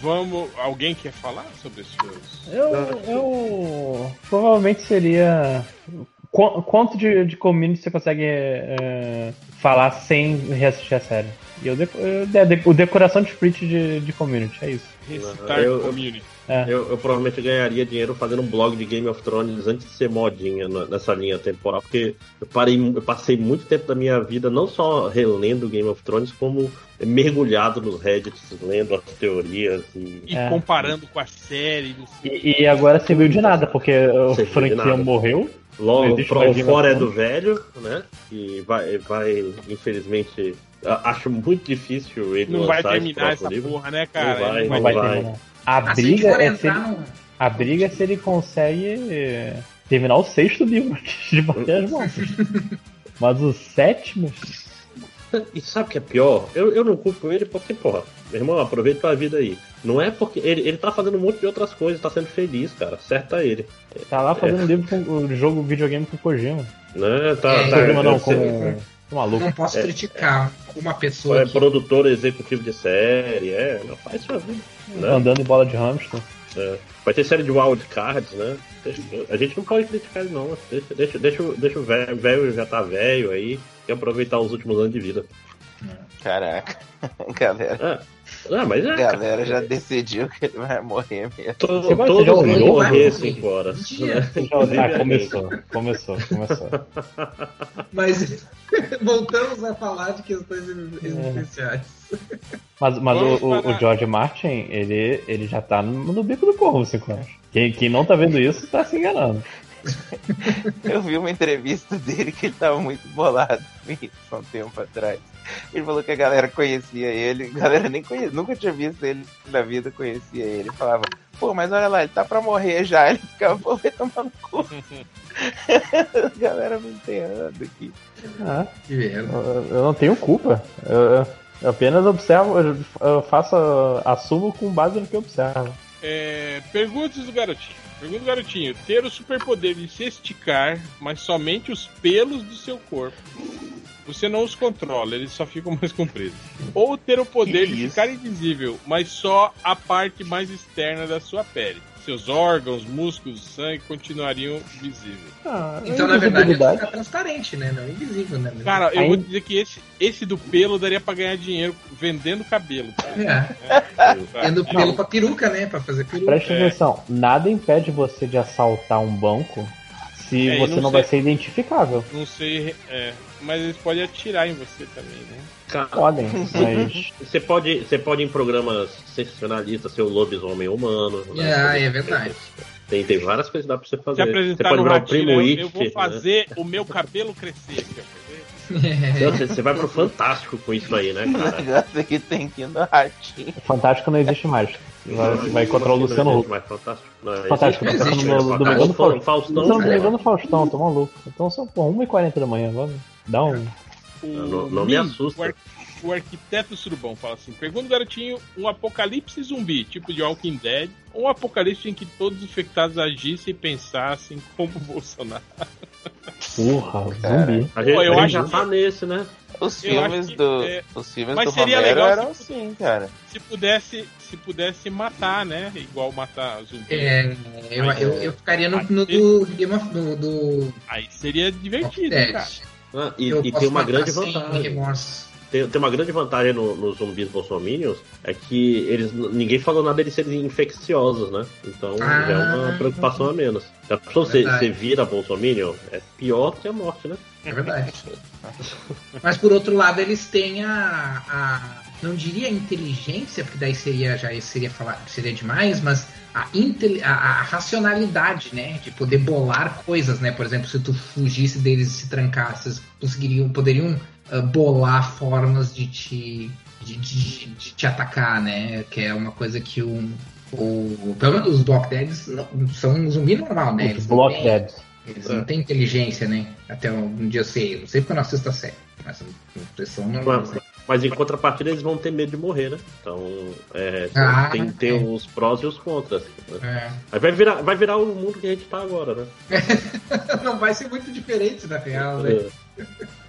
Vamos. Alguém quer falar sobre esses seus? Eu, eu provavelmente seria. Qu- Quanto de, de community você consegue é, falar sem reassistir a série? E eu, é, de, o decoração de sprint de, de community, é isso. Recitar eu, community. É. Eu, eu, provavelmente ganharia dinheiro fazendo um blog de Game of Thrones antes de ser modinha nessa linha temporal, porque eu, parei, eu passei muito tempo da minha vida não só relendo Game of Thrones, como mergulhado nos Reddits, lendo as teorias e, e é. comparando com a série. E, e, agora você viu de nada, porque o Franklin morreu. Logo, o fora é do velho, né? E vai, vai infelizmente acho muito difícil ele Não vai terminar essa livro. porra, né, cara? Não vai, não, não vai. vai. A assim briga é se ele, no... a briga é se ele consegue eh, terminar o sexto livro *laughs* de bater as mãos. Mas o sétimo. E sabe o que é pior? Eu, eu não culpo ele porque, porra, meu irmão, aproveita a vida aí. Não é porque. Ele, ele tá fazendo um monte de outras coisas, tá sendo feliz, cara. Acerta ele. Tá lá fazendo é. livro com o jogo videogame com o Kojima. Né, tá, é, tá, Kojima não, com. Maluco. Não posso é, criticar é, uma pessoa. É que... produtor executivo de série, é, não faz sua vida. Né? Andando em bola de hamster. É. Vai ter série de wild cards, né? a gente não pode criticar ele não. Deixa, deixa, deixa, deixa o velho já tá velho aí e aproveitar os últimos anos de vida. Caraca, *laughs* galera. É. Ah, mas é, a galera já decidiu que ele vai morrer mesmo. Todo, Você todo mundo morrer 5 horas. Ah, começou, começou, começou. Mas *laughs* voltamos a falar de questões existenciais. Mas, mas o, o, o, George Martin, ele, ele já tá no, no bico do corvo, você conhece? Quem, quem não tá vendo isso tá se enganando. *laughs* Eu vi uma entrevista dele que ele tava muito bolado com isso há um tempo atrás. Ele falou que a galera conhecia ele, a galera nem conhecia, nunca tinha visto ele na vida, conhecia ele. Falava, pô, mas olha lá, ele tá pra morrer já. Ele ficava, pô, vai tomar no cu. *laughs* a galera me enterrando aqui. Ah, eu, eu não tenho culpa. Eu, eu apenas observo, eu, eu faço, assumo com base no que eu observo. É, perguntas do garotinho. Pergunta garotinho: ter o superpoder de se esticar, mas somente os pelos do seu corpo. Você não os controla, eles só ficam *laughs* mais compridos. Ou ter o poder de ficar invisível, mas só a parte mais externa da sua pele. Seus órgãos, músculos, sangue continuariam visíveis. Ah, então, na verdade, ele fica transparente, né? Não invisível, né? Cara, eu Aí... vou dizer que esse, esse do pelo daria pra ganhar dinheiro vendendo cabelo. É. Vendendo é. pelo pra peruca, né? Pra fazer peruca. Preste é. atenção, nada impede você de assaltar um banco se é, você não, não vai ser identificável. Não sei, é, mas eles podem atirar em você também, né? Podem, *laughs* mas. Você pode, você pode em programas sensacionalistas ser o lobisomem humano. Né? É, é verdade. Tem, tem várias coisas que dá pra você fazer. Se você pode virar o primo It, Eu vou né? fazer né? o meu cabelo crescer, *laughs* então, você, você vai pro Fantástico com isso aí, né, cara? *laughs* O negócio que tem que ir no ratinho. Fantástico não existe mais. Vai, vai encontrar o Luciano Huck. Fantástico. Não, fantástico, não existe, no, no Domingão do Faustão. Faustão, não, Domingão do Faustão, tô maluco. Então são, pô, 1h40 da manhã, vamos. Dá um. Não, não me assusta o arquiteto surubão fala assim: pergunta o garotinho um apocalipse zumbi, tipo de Walking Dead, ou um apocalipse em que todos os infectados agissem e pensassem como o *laughs* Bolsonaro. Porra, zumbi. A gente, Pô, eu acho já tá nesse, né? Os filmes do. É... Os filmes Mas do seria Romero legal eram se, assim, cara. Se pudesse, se pudesse matar, né? Igual matar zumbi. É, eu, eu, eu ficaria no, no do Game of do, do. Aí seria divertido, cara. Ah, e, e tem uma grande vantagem tem, tem uma grande vantagem nos no zumbis bolsominions é que eles ninguém falou nada de serem infecciosos, né? Então ah, já é uma preocupação a menos. Se a pessoa você, você vira bolsominion, é pior que a morte, né? É verdade. Mas por outro lado, eles têm a, a não diria inteligência, porque daí seria já seria falar seria demais, mas a, a, a, racionalidade, né, de poder bolar coisas, né? Por exemplo, se tu fugisse deles e se trancasse, conseguiriam poderiam uh, bolar formas de te de, de, de, te atacar, né? Que é uma coisa que o, o pelo menos os Block Deads são um zumbi normal, né? Os Block Deads. Eles não têm inteligência, né? Até um dia eu sei, não sei porque eu não assisto a série, mas são normais. Né? Mas em contrapartida eles vão ter medo de morrer, né? Então é, ah, tem, tem é. os prós e os contras. Né? É. Aí vai virar, vai virar o mundo que a gente tá agora, né? *laughs* não vai ser muito diferente, na real, né?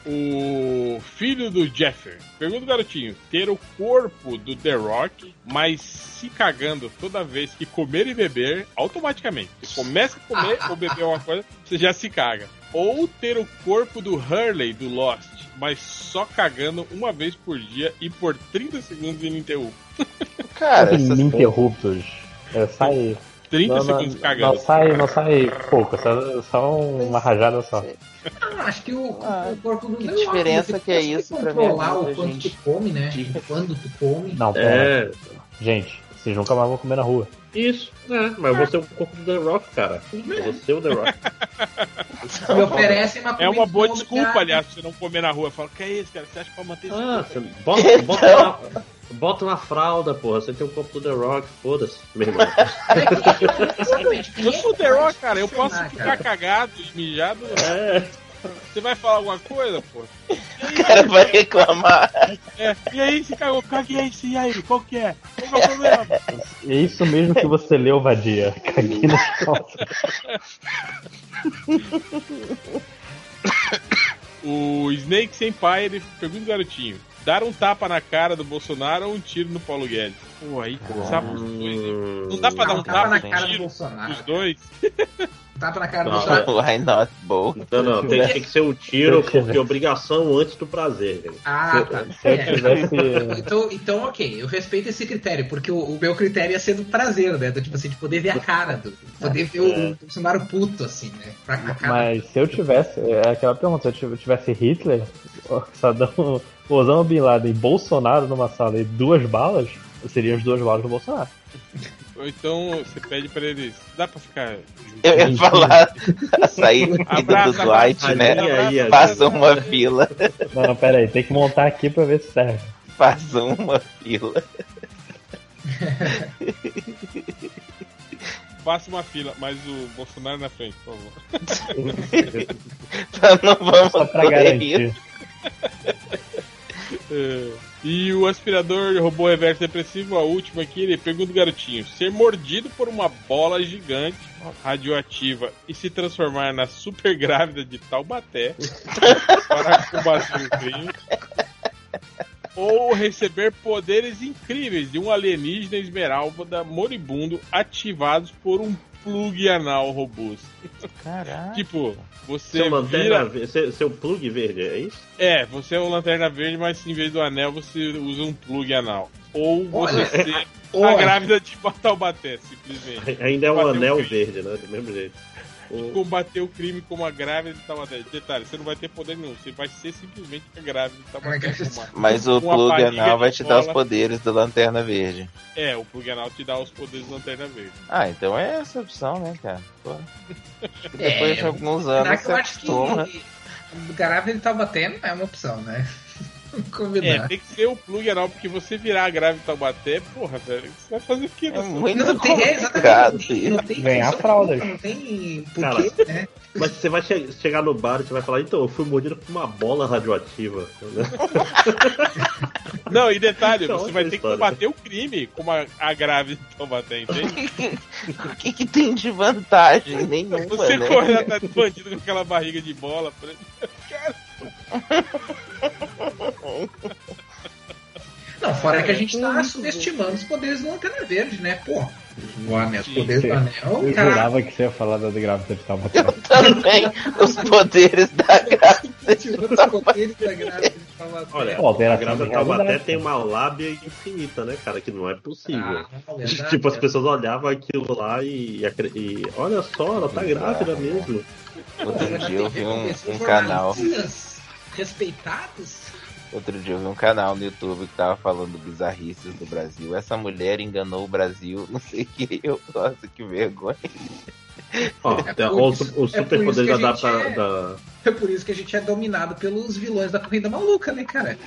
O filho do Jeffer. Pergunta garotinho: ter o corpo do The Rock, mas se cagando toda vez que comer e beber, automaticamente. Você começa a comer *laughs* ou beber uma coisa, você já se caga. Ou ter o corpo do Hurley do Lost, mas só cagando uma vez por dia e por 30 segundos ininterrupto. *laughs* Cara, essas Ininterruptos. É, sai. 30 Não, segundos não, cagando. não sai, não sai pouco, só, só uma rajada só. Ah, acho que o, Ah, o corpo do que diferença que é isso pra minha controlar o quanto gente? tu come, né? Quando tu come. Não, pera. É, Gente, vocês nunca mais vão comer na rua. Isso. É, mas você é o corpo do The Rock, cara. Você é o The Rock. *laughs* Me oferecem uma É uma boa desculpa, cara. aliás, pra você não comer na rua. Fala, que é isso, cara? Você acha que pra manter esse Ah, corpo? você bota, *laughs* bota, na, bota na fralda, porra. Você tem o corpo do The Rock, foda-se, meu irmão. Exatamente. Eu sou o The Rock, cara. Eu posso ficar cara. cagado e mijado. É. Você vai falar alguma coisa, pô? O cara vai reclamar. É. E aí, se cagou? Caguei isso, e aí? Qual que é? Qual que é o problema? É isso mesmo que você leu, Vadia. Caguei nas calças. O Snake Senpai, ele pergunta do garotinho. Dar um tapa na cara do Bolsonaro ou um tiro no Paulo Guedes? Pô, aí, sabe os dois? Não dá pra dar um Hum. tapa tapa na cara do Bolsonaro. os dois? *laughs* Tapa na cara do Não, Bolsonaro. Why not both? Não, não, tem, tem que ser um tiro *laughs* porque é obrigação antes do prazer, gente. Ah, tá. É. tivesse. Então, então, ok, eu respeito esse critério, porque o, o meu critério ia ser do prazer, né? Do, tipo assim, de poder ver a cara, do, poder ver o, o Bolsonaro puto, assim, né? Pra. Mas se eu tivesse. É aquela pergunta, se eu tivesse Hitler, *laughs* Saddam, Osama Bin Laden e Bolsonaro numa sala e duas balas, seriam as duas balas do Bolsonaro. Ou então você pede pra eles. Dá pra ficar. Eu ia falar a saída *laughs* do Dwight, né? Aí, aí, aí. Faça uma fila. Não, não, pera aí, tem que montar aqui pra ver se serve. Faça uma fila. *laughs* Faça uma fila, mas o Bolsonaro na frente, por favor. *laughs* Então não vamos Só pra garantir. isso. É. E o aspirador robô reverso depressivo, a última aqui, ele pergunta o garotinho: ser mordido por uma bola gigante radioativa e se transformar na super grávida de Taubaté *laughs* para combater o crime. Ou receber poderes incríveis de um alienígena esmeralda moribundo ativados por um plug anal robusto. Caraca. Tipo, você Seu lanterna, vira... seu, seu plug verde, é isso? É, você é um lanterna verde, mas em vez do anel você usa um plug anal. Ou você *laughs* Olha, ser a olha. grávida de Taubaté, simplesmente. Ainda é um Bateu anel verde, né? Do mesmo jeito. O- Combater o crime como a grávida de Taubaté. Detalhe, você não vai ter poder nenhum, você vai ser simplesmente a grávida de Taubaté. com uma- Mas o plug anal de vai te dar os poderes do Lanterna Verde. É, o plug anal te dá os poderes do lanterna verde. Ah, então é essa a opção, né, cara? Que *laughs* É, depois de alguns Será anos que você eu acho acostuma. que ele tá batendo é uma opção, né? *laughs* É, tem que ser o plug anal, porque você virar a grávida de Taubaté, porra, velho, você vai fazer o quê? É muito Não tem, é, exatamente. Não tem, isso. não tem Ganhar nenhuma, Não tem Cara, porquê, né? Mas você vai che- chegar no bar e você vai falar, então, eu fui mordido por uma bola radioativa. *laughs* Não, e detalhe, Então, você vai ter que história. combater o crime como a, a grávida de Taubaté, entende? *laughs* O que, que tem de vantagem? Nenhuma, Você né? corre atrás do bandido com aquela barriga de bola. pra- Não, fora que a gente tá subestimando os poderes do Lanterna Verde, né? Pô, o anel, os poderes do anel, Eu cara. jurava que você ia falar da grávida de Taubaté. Também os poderes da grávida. Tirando os poderes da grávida de Taubaté. Olha, Pô, a grávida de Taubaté tem uma lábia infinita, né, cara? Que não é possível. Ah, verdade, tipo, as é. pessoas olhavam aquilo lá e, e olha só, ela tá grávida mesmo. Outro dia eu vi um, um canal. jornalistas Respeitados? Outro dia eu vi um canal no YouTube que tava falando bizarrices do Brasil. Essa mulher enganou o Brasil, não sei o que. Eu, nossa, que vergonha. Ó, É os, isso- é por isso superpoderes que da, a gente da, é- da- É por isso que a gente é dominado pelos vilões da corrida maluca, né, cara?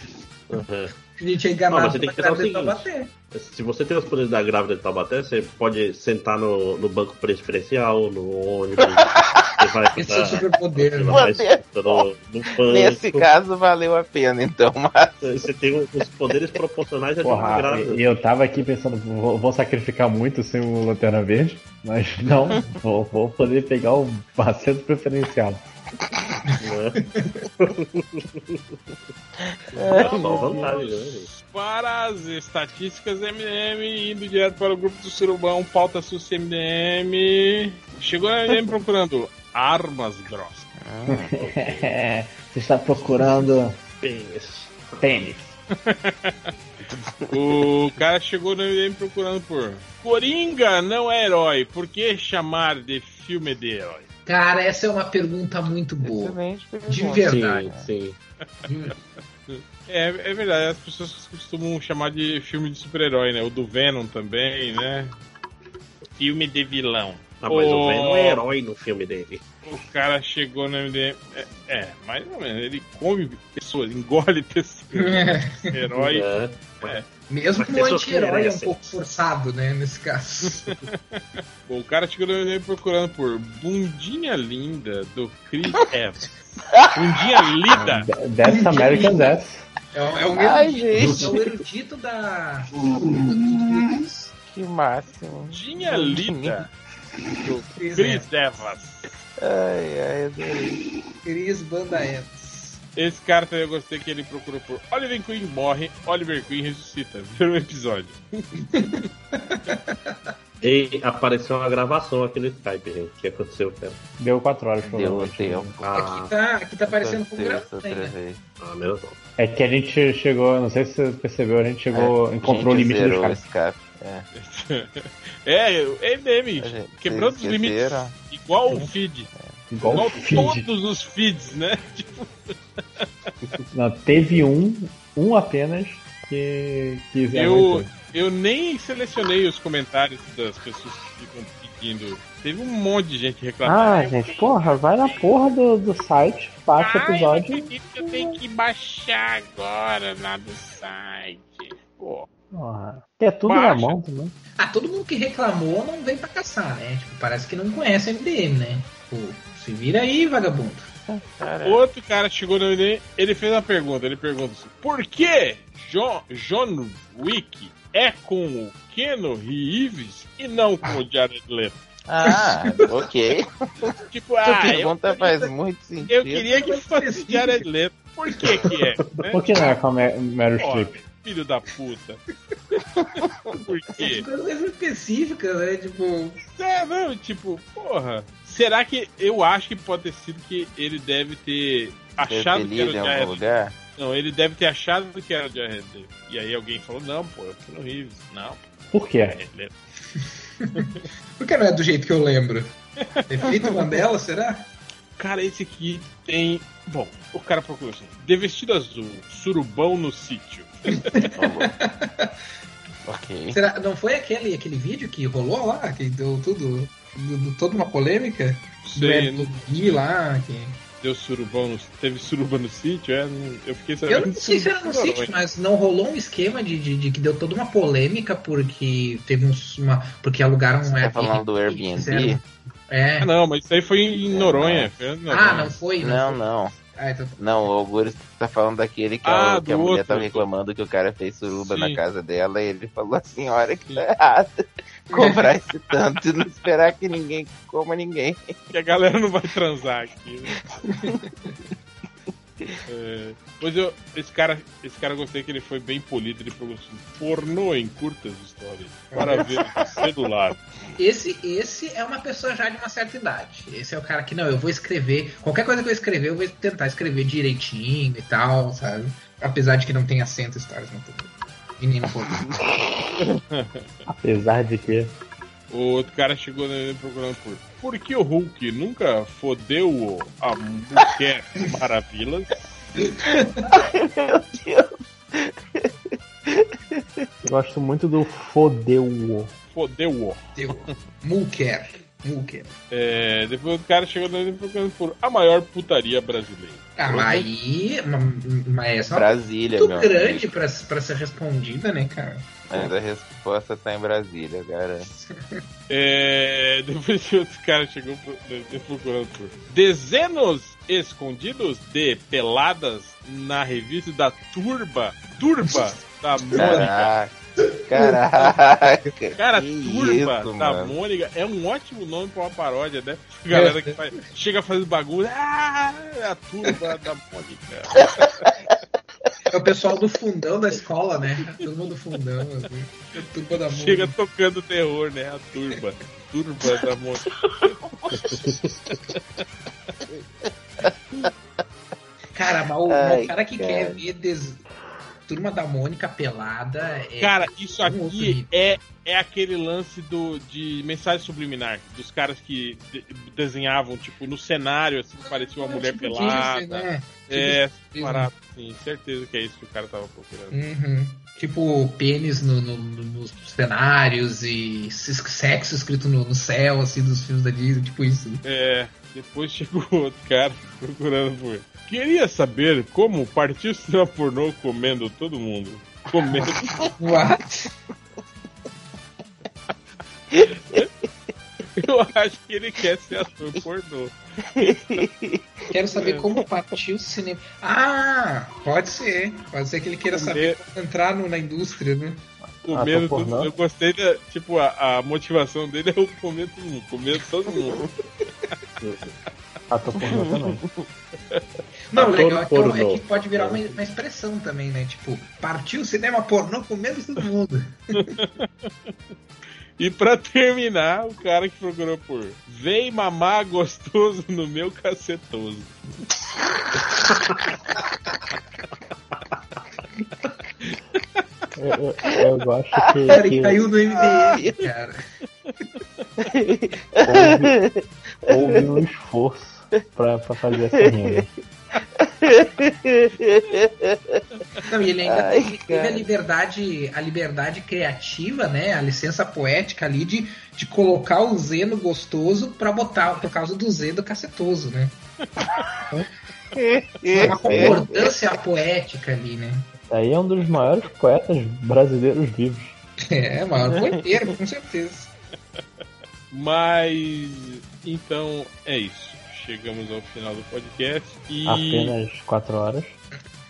Uhum. A gente é Não, enganado mas você tem que pensar o seguinte. Se você tem os poderes da grávida de Taubaté, você pode sentar no, no banco preferencial, no ônibus. *laughs* você vai Esse é o pra- superpoder, você né? vai Poder. no. Nesse caso valeu a pena, então, mas. Você tem os poderes proporcionais a Porra, grávida. e eu tava aqui pensando, vou, vou sacrificar muito sem o Lanterna Verde, mas não, *laughs* vou, vou poder pegar o *laughs* assento preferencial. É vantagem, né? *laughs* gente? Para as estatísticas MDM, indo direto para o grupo do Surubão, pauta SUS MDM. Chegou a MDM procurando armas grossas. Você está procurando Pênis. tênis. O cara chegou no MDM procurando por Coringa não é herói, por que chamar de filme de herói? Cara, essa é uma pergunta muito boa. Excelente De pergunta. verdade. Sim, sim. É, é verdade, as pessoas costumam chamar de filme de super-herói, né? O do Venom também, né? Filme de vilão. Ah, mas o Ô, Venom é herói no filme dele. O cara chegou no MDM. É, é, mais ou menos. Ele come pessoas, engole pessoas. Herói. É. Mesmo Mas que o que anti-herói é um pouco forçado, né, nesse caso. *laughs* Bom, o cara chegou no MDM procurando por Bundinha Linda do Chris *laughs* Evans. Bundinha Linda! That's American Death. É, o- é o Ai, erudito, gente. é o erudito da. Que máximo. Bundinha Linda do Chris Chris Evans. Ai, ai, adorei. Cris Banda Evans. Esse cara também eu gostei que ele procurou por Oliver Queen morre, Oliver Queen ressuscita. Um episódio. *laughs* E apareceu uma gravação aqui no Skype, gente. O que aconteceu, cara? Deu 4 horas Deu provavelmente. tempo. Ah, Aqui tá, aqui tá aparecendo com gravação, né? ah menos mal. É que a gente chegou, não sei se você percebeu, a gente chegou, É, encontrou o limite dos zerou caras. É, *laughs* É, a gente- quebrando os limites. Igual o feed. Igual Igual o feed. todos os feeds, né? *laughs* Tipo, *laughs* Não, teve um, um apenas, que, que eu, eu nem selecionei os comentários das pessoas que ficam pedindo. Teve um monte de gente reclamando. Ah, gente, porra, vai na porra do, do site, baixa o episódio. eu tenho que baixar agora lá do site. Pô. Porra, é tudo Baixa. na mão também. Ah, todo mundo que reclamou não vem pra caçar, né? Tipo, parece que não conhece a MDM, né? Pô, se vira aí, vagabundo. Cara, Outro cara chegou no MDM, ele fez uma pergunta. Ele pergunta assim: Por que John, John Wick é com o Keno Reeves e não com o Jared Leto? Ah, *laughs* ok. Tipo, Essa ah, eu, pergunta faz muito sentido. eu queria que fosse Jared Leto. Por que que é? *laughs* Né? Por que não é com a Mer- Meryl Streep? Filho da puta. *laughs* Por quê? Coisas específicas, né? Tipo, É, não, tipo, porra. Será que eu acho que pode ter sido que ele deve ter achado que era o Jared lugar? Não, ele deve ter achado que era o Jared. E aí alguém falou, não, pô, eu fui no Reeves. Não, Por quê? Jared Leto. *laughs* por que não é do jeito que eu lembro? Efeito Mandela, será? Cara, esse aqui tem. Bom, o cara procurou assim: De vestido azul, surubão no sítio. Ok. Será? Não foi aquele, aquele vídeo que rolou lá, que deu tudo. deu- deu toda uma polêmica? Sei, do Gui lá, que. deu surubão no, teve suruba no sítio, é? não- Eu fiquei Eu sabendo. não sei se era no sítio, mas não rolou um esquema de, de, de que deu toda uma polêmica porque teve uns, uma. Porque alugaram um Tá falando do Airbnb? fizeram- É. Ah, não, mas isso aí foi em Noronha. Foi em Noronha. Ah, não foi? Não, foi. não. Ah, então... Não, o Augusto tá falando daquele que, Ah, a, que a mulher outro. tava reclamando que o cara fez suruba Sim. na casa dela e ele falou assim, olha que tá errado. Cobrar esse tanto e não esperar que ninguém coma ninguém. que a galera não vai transar aqui. Né? *laughs* É, pois eu, esse cara, esse cara eu gostei que ele foi bem polido, ele falou assim, pornô em curtas histórias, para ver no *laughs* celular. Esse, esse é uma pessoa já de uma certa idade. Esse é o cara que, não, eu vou escrever. Qualquer coisa que eu escrever, eu vou tentar escrever direitinho e tal, sabe? Apesar de que não tem acento Stars no tudo. Menino pô. Apesar de que. O outro cara chegou nele procurando por por que o Hulk nunca fodeu a mulher maravilhas? Meu Deus. Gosto muito do Fodeu. Fodeu-o. Deu. Mulker. É, depois o cara chegou nele procurando por a maior putaria brasileira. Ah, mas aí. ma- Mas essa é uma Brasília, muito meu grande pra, pra ser respondida, né, cara? Mas a resposta tá em Brasília, cara. É, *laughs* depois que outro cara chegou procurando por dezenos escondidos de peladas na revista da Turba, Turba da Mônica. Caraca. Caraca. Cara, que Turba isso, da mano. Mônica é um ótimo nome pra uma paródia, né? Galera que faz- chega fazendo bagulho. Ah, é a Turba da Mônica. É o pessoal do fundão da escola, né? Todo mundo do fundão, assim. A turma da Chega música. tocando terror, né? A Turba. Turba da Mônica. Cara, mas o, Ai, o cara que cara. quer ver des... Turma da Mônica pelada é. Cara, isso aqui é, é aquele lance do, de mensagem subliminar. Dos caras que de- desenhavam, tipo, no cenário, assim, parecia uma mulher Tipo pelada. né? É, Tipo parado, sim. Certeza que é isso que o cara tava procurando. Uhum. Tipo, pênis no, no- no- nos cenários e sexo escrito no, no céu, assim, dos filmes da Disney, tipo isso. É, depois chegou outro cara *laughs* procurando por. Queria saber como partiu o cinema pornô comendo todo mundo. Comendo. *laughs* What? Eu acho que ele quer ser ator pornô. Quero saber como partiu o cinema. Ah, pode ser. Pode ser que ele queira saber como entrar no- na indústria, né? Comendo Ator todo pornô? Eu gostei da. Tipo, a, a motivação dele é o comer todo mundo. Comer todo mundo. Ator pornô também. *laughs* Não, o Ator legal é que, pornô. é que pode virar uma, uma expressão também, né? Tipo, partiu o cinema pornô comendo todo mundo. *laughs* E pra terminar, o cara que procurou por Vem mamar gostoso no meu cacetoso. Eu, eu, eu gosto que, *laughs* Cara, que que caiu no MDM, cara. houve, houve um esforço pra, pra fazer essa rima. *laughs* Não, e ele ainda Ai, teve, teve a liberdade, a liberdade criativa, né? A licença poética ali de, de colocar o Z no gostoso pra botar por causa do Z do cacetoso, né? Foi uma concordância poética ali, né? Aí é um dos maiores poetas brasileiros vivos. É, maior poeteiro, com certeza. Mas então é isso. Chegamos ao final do podcast e Apenas 4 horas.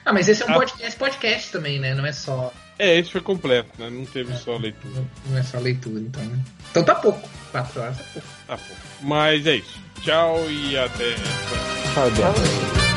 Ah, mas esse é um podcast, podcast também, né? Não é só, é, esse foi completo, né? Não teve só leitura. não é só leitura, então. né? Então tá pouco. Quatro horas é pouco. Tá bom. Mas é isso. Tchau e até. Tchau, Beto.